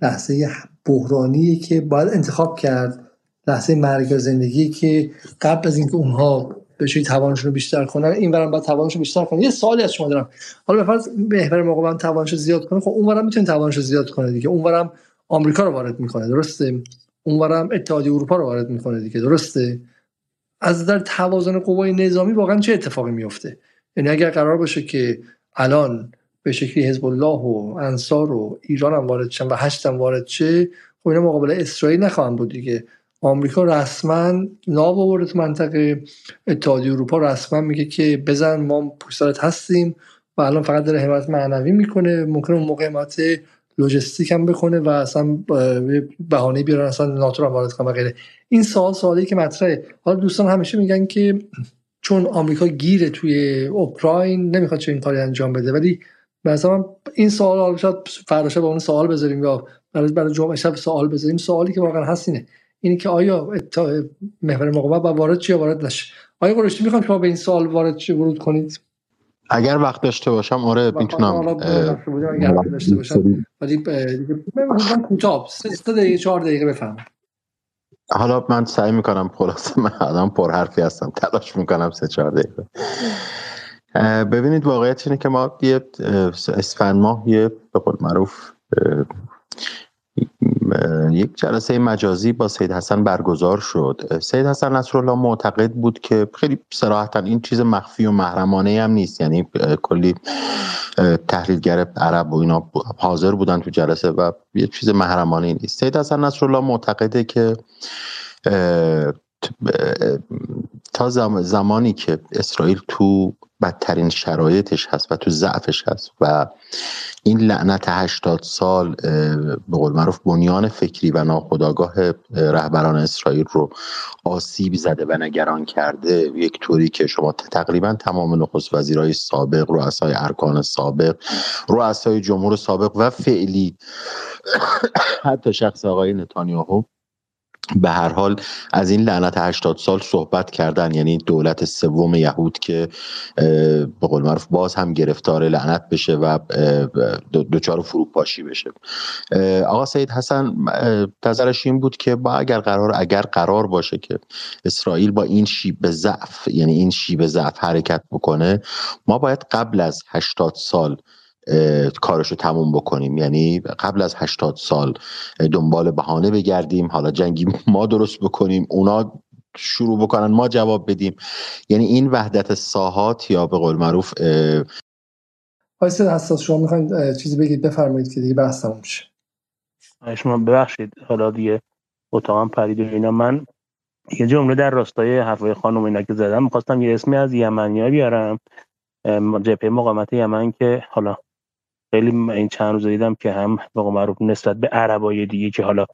لحظه بحرانی که باید انتخاب کرد لحظه مرگ زندگی که قبل از اینکه اونها بشه توانشون رو بیشتر کنن این برام باید توانشون بیشتر کنن یه سوالی از شما دارم. حالا به فرض محور موقع توانش زیاد کنه خب اونورم می‌تونه توانش زیاد کنه دیگه. اونورم آمریکا رو وارد می‌کنه. درسته؟ اونورم اتحادیه اروپا رو وارد می‌کنه دیگه درسته؟ از در توازن قوای نظامی واقعا چه اتفاقی میفته یعنی اگر قرار باشه که الان به شکلی حزب الله و انصار و ایران هم وارد شن و هشت هم وارد شه خب اینا مقابل اسرائیل نخواهم بود دیگه. آمریکا رسما ناو آورده تو منطقه. اتحادیه اروپا رسما میگه که بزن ما پشت هستیم و الان فقط داره حمایت معنوی می‌کنه. ممکن اون موقع لوجستیک هم بکنه و اصلا بهانه بیارن اصلا ناتو رو وارد کنه غیره. این سوال سوالی که مطرحه. حالا دوستان همیشه میگن که چون آمریکا گیره توی اوکراین نمی‌خواد چه این کاری انجام بده. ولی مثلا این سوال حالا شاید فردا با اون سوال بذاریم یا برای برای جمعه شب سوال بذاریم. سوالی که واقعا هست اینه. اینه که آیا محور مقاومت با وارد چی وارد نشه؟ آیا قرشتی می‌خوام شما به این سوال وارد چی ورود کنید؟
اگر وقت داشته باشم آره می‌تونم
داشته باشم. ولی کوتاه سه دقیقه چهار دقیقه بفهم.
حالا من سعی می‌کنم خلاصه من آدم پر حرفی هستم تلاش می‌کنم سه چهار دقیقه. ببینید واقعیت اینه که ما یه اسفند ماه یه به قول معروف یک جلسه مجازی با سید حسن برگزار شد. سید حسن نصرالله معتقد بود که خیلی سراحتا این چیز مخفی و محرمانه هم نیست. یعنی کلی تحلیلگر عرب و اینا حاضر بودن تو جلسه و یه چیز محرمانه نیست. سید حسن نصرالله معتقده که تا زمانی که اسرائیل تو بدترین شرایطش هست و تو ضعفش هست و این لعنت هشتاد سال به قول معروف بنیان فکری و ناخودآگاه رهبران اسرائیل رو آسیب زده و نگران کرده. یک طوری که شما تقریبا تمام نخست وزیرهای سابق رؤسای ارکان سابق رؤسای جمهور سابق و فعلی <coughs> حتی شخص آقای نتانیاهو به هر حال از این لعنت 80 سال صحبت کردن یعنی دولت سوم یهود که به قول معروف باز هم گرفتار لعنت بشه و دچار فروپاشی بشه. آقا سید حسن نظرش این بود که با اگر قرار اگر قرار باشه که اسرائیل با این شیب ضعف یعنی این شیب ضعف حرکت بکنه ما باید قبل از 80 سال کارش رو تموم بکنیم. یعنی قبل از 80 سال دنبال بهانه بگردیم. حالا جنگی ما درست بکنیم اونا شروع بکنن ما جواب بدیم. یعنی این وحدت ساحات یا به قول معروف
آیست حساس شما می‌خواین چیزی بگید؟ بفرمایید که دیگه بحث تموم شه.
شما ببخشید. حالا دیگه اتاقم پرید اینا. من یه جمله در راستای حرفای خانم اینا که زدم می‌خواستم یه اسمی از یمنی بیارم. جبهه مقاومت یمن که حالا خیلی این چند روز دیدم که هم به معروف نسبت به عربای دیگه که حالا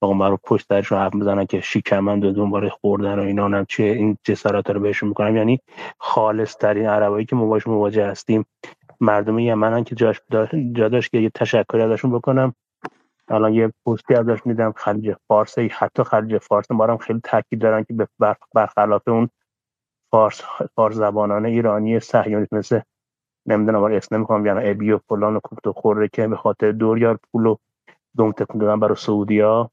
به معروف پشت درشون حرف می‌زنن که شیکمند و دنبال خوردن و اینا هم چه این جسارت رو بهشون می‌کنم. یعنی خالص ترین عربایی که مواجه مواجه هستیم. مردم یمن که جاش جا داشت که یه تشکری ازشون بکنم. الان یه پستی ازش میدم. خلیج فارس. حتی خلیج فارس ما هم خیلی تاکید دارن که برخلاف اون فارس فارس زبانان ایرانی صهیونیست مثل نمی‌دونم اسم نمی‌خوام بیان ابی و فلان و کوفت و خوره که به خاطر دور یار پول و دوم تکون دادن برای سعودیا.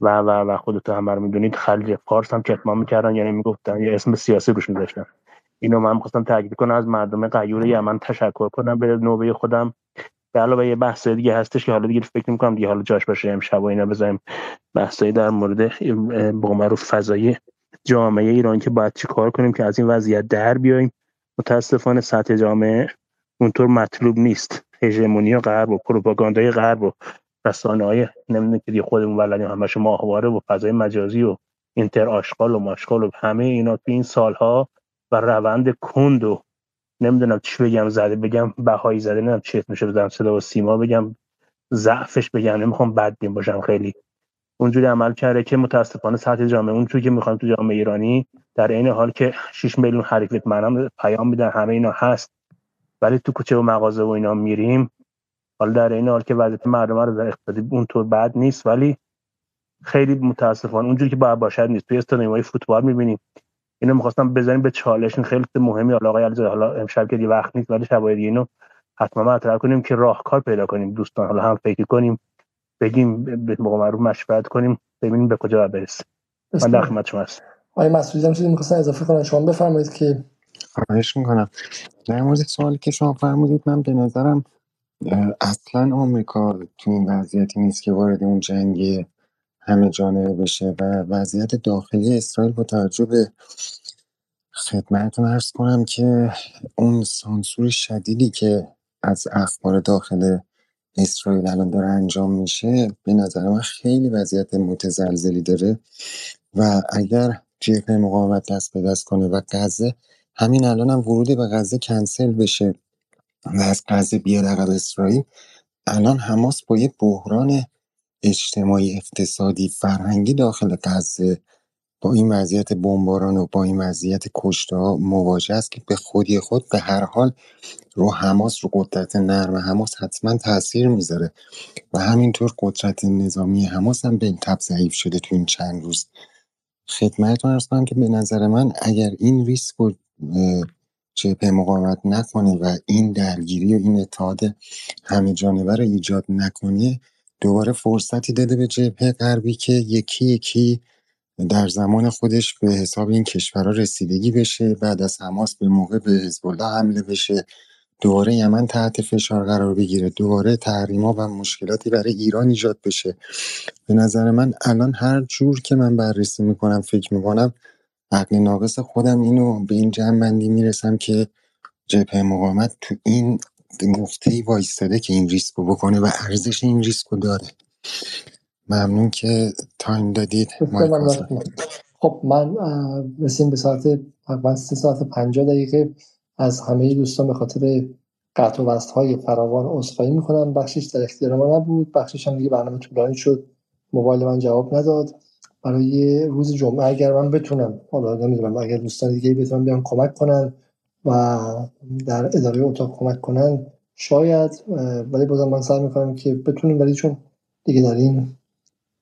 و و و خودتون هم می‌دونید خلیج فارس هم کتمان می‌کردن یعنی می‌گفتن یه اسم سیاسی روش میذاشتن. اینو من خواستم تاکید کنم از مردم قیور یمن تشکر کنم به نوبه خودم. به علاوه یه بحث دیگه هستش که حالا دیگه فکر می‌کنم دیگه حالا جاش باشه امشب و اینا بزنیم بحثایی در مورد به معروف فضایی جامعه ایران که باید چی کار کنیم که از این وضعیت در بیایم متاسفانه سطح جامعه اونطور مطلوب نیست. هژمونی غرب و پروپاگاندای غرب و رسانه های نمی‌دونم که خودمون ولدیم همش ماهواره و فضای مجازی و اینتر آشغال و ماشغال و همه اینا تو این سالها و روند کند و نمی‌دونم چی بگم زده بگم بهایی زده نمی‌دونم چی اسمش بزنم صدا و سیما بگم ضعفش بگم نمی‌خوام بد باشم خیلی. اونجوری عمل کرده که متاسفانه سطح جامعه اونجوری که می‌خوایم تو جامعه ایرانی در این حال که 6 میلیون حرکت منم پیام میدن همه اینا هست. ولی تو کوچه و مغازه و اینا میریم. حالا در این حال که وضعیت مردم رو در اقتصادی اونطور بد نیست ولی خیلی متاسفانه اونجوری که باید باشد نیست. توی استادیوم‌های فوتبال می‌بینیم. اینو می‌خواستم بزنیم به چالش این خیلی مهمی. حالا آقای علیزاده حالا امشب که وقت نیست ولی شبای دیگه اینو حتما مطرح کنیم که راهکار پیدا کنیم. دوستان حالا هم فکر کنیم بگیم به موقع مشورت کنیم ببینیم به کجا برسیم. من در خدمت شما هستم.
آقای مسعودی هم چیزی می‌خواستن اضافه کنن؟ شما بفرمایید که
خواهش می‌کنم. در مورد سوالی که شما فرمودید من به نظرم اصلا آمریکا تو این وضعیتی نیست که وارد اون جنگ همه جانبه بشه و وضعیت داخلی اسرائیل با توجه به خدمتتون ارز کنم که اون سانسور شدیدی که از اخبار داخل اسرائیل الان داره انجام میشه به نظر من خیلی وضعیت متزلزلی داره و اگر جبهه مقاومت دست به دست کنه و غزه همین الان هم ورود به غزه کنسل بشه و از غزه بیاد عقب اسرائیل. الان حماس با یه بحران اجتماعی اقتصادی فرهنگی داخل غزه با این وضعیت بمباران و با این وضعیت کشته ها مواجه است که به خودی خود به هر حال رو حماس رو قدرت نرم حماس حتما تاثیر می‌ذاره. و همینطور قدرت نظامی حماس هم به تب ضعیف شده تو این چند روز. خدمتتون ارز کنم که به نظر من اگر این ریسک رو جبهه مقاومت نکنه و این درگیری و این اتحاد همه جانبه رو ایجاد نکنه دوباره فرصتی داده به جبهه غربی که یکی یکی در زمان خودش به حساب این کشورها رسیدگی بشه بعد از حماس به موقع به حزب حمله بشه. دوباره یمن تحت فشار قرار بگیره. دوباره تحریما و مشکلاتی برای ایران ایجاد بشه. به نظر من الان هر جور که من بررسی می‌کنم فکر می‌کنم عقل ناقص خودم اینو به این جمع بندی می‌رسم که جبهه مقاومت تو این نقطه وایستاده که این ریسک رو بکنه و ارزش این ریسک رو داره. ممنون که تایم دادید.
خب من رسیم به ساعت سه ساعت پنجاه دقیقه. از همه دوستان به خاطر قطع و وصل های فراوان عذرخواهی می‌کنم. بخشش در اختیار ما نبود. بخشش هم دیگه برنامه طولانی شد. موبایل من جواب نداد. برای روز جمعه اگر من بتونم حالا نمی‌دونم اگر دوستان دیگه بتونن بیان کمک کنن و در اداره اتاق کمک کنن شاید ولی بازم من سعی می‌کنم که بتونیم ولی چون دیگه در این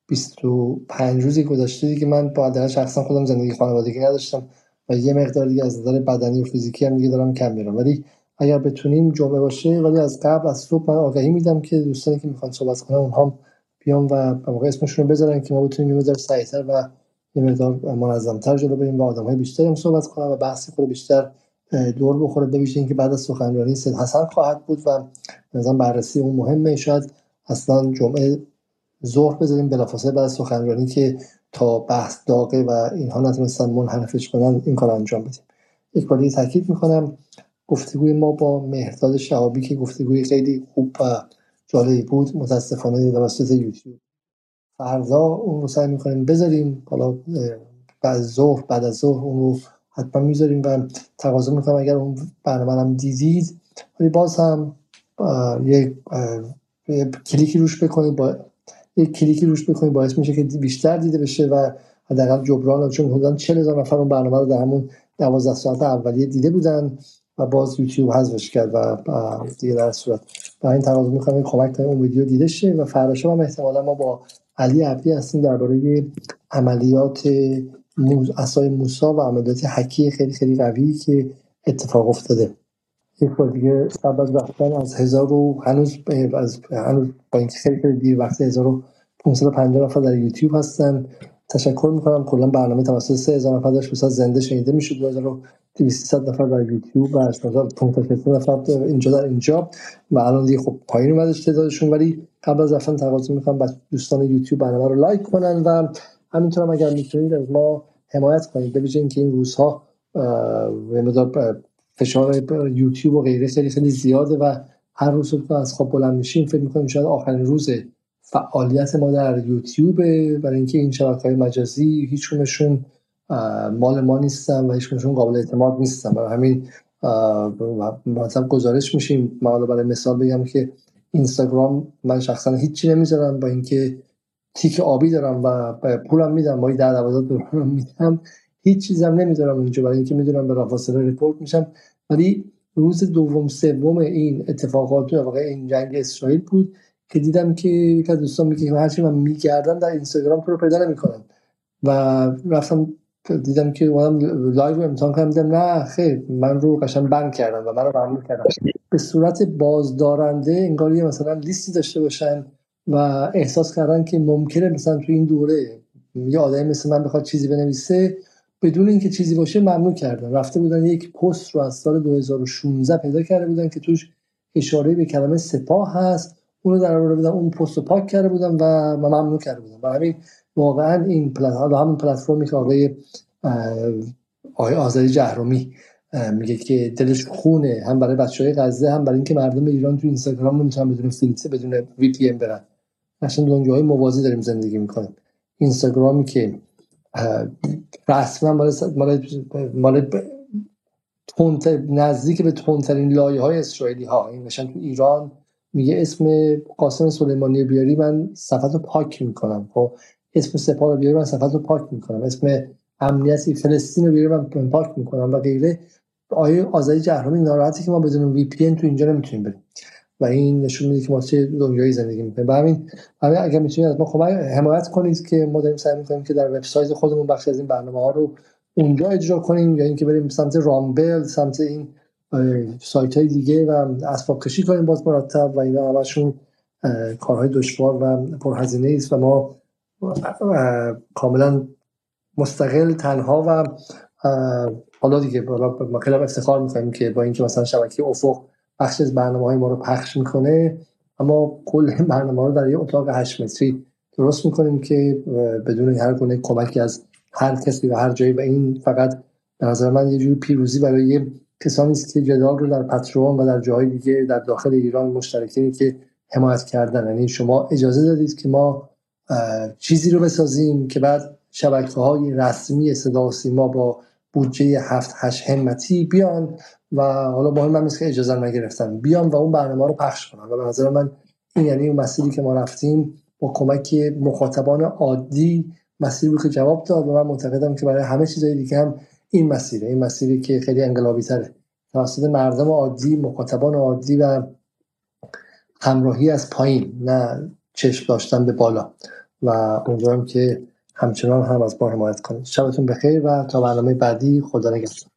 25 روزی گذشته دیگه من با در شخصا خودم زندگی خانوادگی نداشتم. و یه مقدار دیگه از نظر بدنی و فیزیکی هم دیگه دارم کم میرم. ولی اگر بتونیم جمعه باشه ولی از قبل از صبح من آگهی میدم که دوستانی که می‌خوان صحبت کنن اونها بیان و به موقع اسمشون رو بذارن که ما بتونیم یه مقدار سریعتر و یه مقدار منظمتر جلو بریم و آدم‌های بیشتری هم صحبت کنن و بحثی خود بیشتر دور بخوره. به اینکه بعد از سخنرانی سید حسن خواهد بود و نظام بررسی اون مهمه. شاید اصلا جمعه ظهر بذاریم بلافاصله بعد از سخنرانی که تا بحث داغه و اینها نتونستن منحرفش کنن این کار انجام بدیم. یک بار تاکید می‌کنم گفتگوی ما با مهرداد شهابی که گفتگوی خیلی خوب و جالبی بود متاسفانه توسط یوتیوب. فردا اون رو سعی می‌کنیم بذاریم حالا بعد ظهر بعد از ظهر اون رو حتما می‌ذاریم و تقاضا می‌کنم اگر اون برنامه هم دیدید ولی باز هم یک کلیکی روش بکنید با یک کلیکی روش بکنید باعث میشه که بیشتر دیده بشه و حداقل جبران چون حدودا 40 هزار نفر اون برنامه رو در همون 12 ساعت اولیه دیده بودن و باز یوتیوب حذفش کرد و دیگه در صورت. با این تقاضا می‌کنم کمک کنیم اون ویدیو دیده شه و فردا هم احتمالا ما با علی عبدی هستیم درباره عملیات موز اسای موسا و عملیات حکی خیلی خیلی قوی که اتفاق افتاده. یک بار دیگه قبل از رفتن از هزار و هنوز از هنوز با اینکه خیلی دیر وقت 1550 نفر در یوتیوب هستن. تشکر می‌کنم. کلا برنامه توسط 3000 نفر داشت. مثلا زنده شنیده می‌شد 2200 نفر در یوتیوب و 8500 نفر اینجا در اینجا. و الان دیگه خب پایین اومده تعدادشون. ولی قبل از رفتن تقاضا می‌کنم. با دوستان یوتیوب برنامه رو لایک کنن و همینطور هم اگر می‌تونید از ما حمایت کنید. به اینکه این روزها فشار یوتیوب و غیره خیلی خیلی زیاده و هر روز که از خواب بلند میشیم فکر می‌کنیم شاید آخرین روز فعالیت ما در یوتیوب برای اینکه این شبکه های مجازی هیچکدومشون مال ما نیستن و هیچکدومشون قابل اعتماد نیستن. برای همین مثلا گزارش میشیم. ما برای مثال بگم که اینستاگرام من شخصا هیچی نمی‌ذارم با اینکه تیک آبی دارم و پولم میدم. با 10 12 دلار میدم. هیچ چیزم نمی‌دونم اونجا برای اینکه می‌دونم به رافاصله ریپورت میشم. ولی روز دوم سوم این اتفاقات واقع این جنگ اسرائیل بود که دیدم که یک از دوستان میگه هرچی من میگردم در اینستاگرام تو پیدا نمی‌کنم و رفتم دیدم که اومدم live رو امتحان کردم دیدم نه خیر من رو قشنگ ban کردن و من رو ممنوع کردن. به صورت بازدارنده انگار یه مثلا لیستی داشته باشن و احساس کردن که ممکنه مثلا تو این دوره یه آدمی مثل من بخواد چیزی بنویسه بدون اینکه چیزی باشه ممنوع کردن. رفته بودن یک پست رو از سال 2016 پیدا کرده بودن که توش اشاره به کلمه سپاه هست. اونو در بودن اون پست رو پاک کرده بودم و ممنوع کرده بودن برای همین واقعا این پلتفرم همین پلتفرمی که آقای آقای آذری جهرومی میگه که دلش خونه هم برای بچه های غزه هم برای اینکه مردم ایران تو اینستاگرام نمی‌تونن بدون فیلتر بدون وی پی ام برن. اصلا دنیای موازی داریم زندگی می‌کنیم. اینستاگرامی که رسما مال مال مال نزدیک به تندترین لایه های اسرائیلی ها این تو ایران میگه اسم قاسم سلیمانی بیاری من صفحه رو پاک می‌کنم. خب اسم سپاه رو بیاری من صفحه رو پاک می‌کنم. اسم امنیتی فلسطین رو بیاری من پاک می‌کنم و غیره. آیه آزادی جهرومی ناراحتی که ما بدون وی پی تو اینجا نمی‌تونیم بریم. و این نشون میده که ما چه دنیایی زندگی می‌کنیم. و همین همین اگر می‌تونید از ما کمک حمایت کنید که ما داریم سعی می‌کنیم که در وبسایت خودمون بخش از این برنامه ها رو اونجا اجرا کنیم یا اینکه بریم سمت رامبل سمت این سایت های دیگه و اسباب کشی کنیم باز مرتب و اینا همشون کارهای دشوار و پرهزینه است و ما کاملا مستقل تنها و حالا دیگه ما خیلی افتخار می‌کنیم که با اینکه مثلا شبکه افق بخش از برنامه های ما رو پخش می‌کنه اما کل برنامه رو در یه اتاق هشت متری درست می‌کنیم که بدون هر گونه کمکی از هر کسی و هر جایی و این فقط به نظر من یه جور پیروزی برای کسانی است که جدال رو در پترون و در جاهای دیگه در داخل ایران مشترکینی که حمایت کردن. یعنی شما اجازه دادید که ما چیزی رو بسازیم که بعد شبکه های رسمی صدا سیما با بودجه هفت هشت همتی بیان و حالا مهم هم که اجازه نگرفتن. بیان و اون برنامه رو پخش کنن و به نظر من این یعنی اون مسیری که ما رفتیم با کمک مخاطبان عادی مسیری که جواب داد و من معتقدم که برای همه چیزهای دیگه هم این مسیره. این مسیری که خیلی انقلابی تره. توسط مردم عادی مخاطبان عادی و همراهی از پایین نه چشم داشتن به بالا. و امیدوارم که همچنان هم از ما حمایت کنید. شبتون بخیر و تا برنامه بعدی. خدا نگهدار.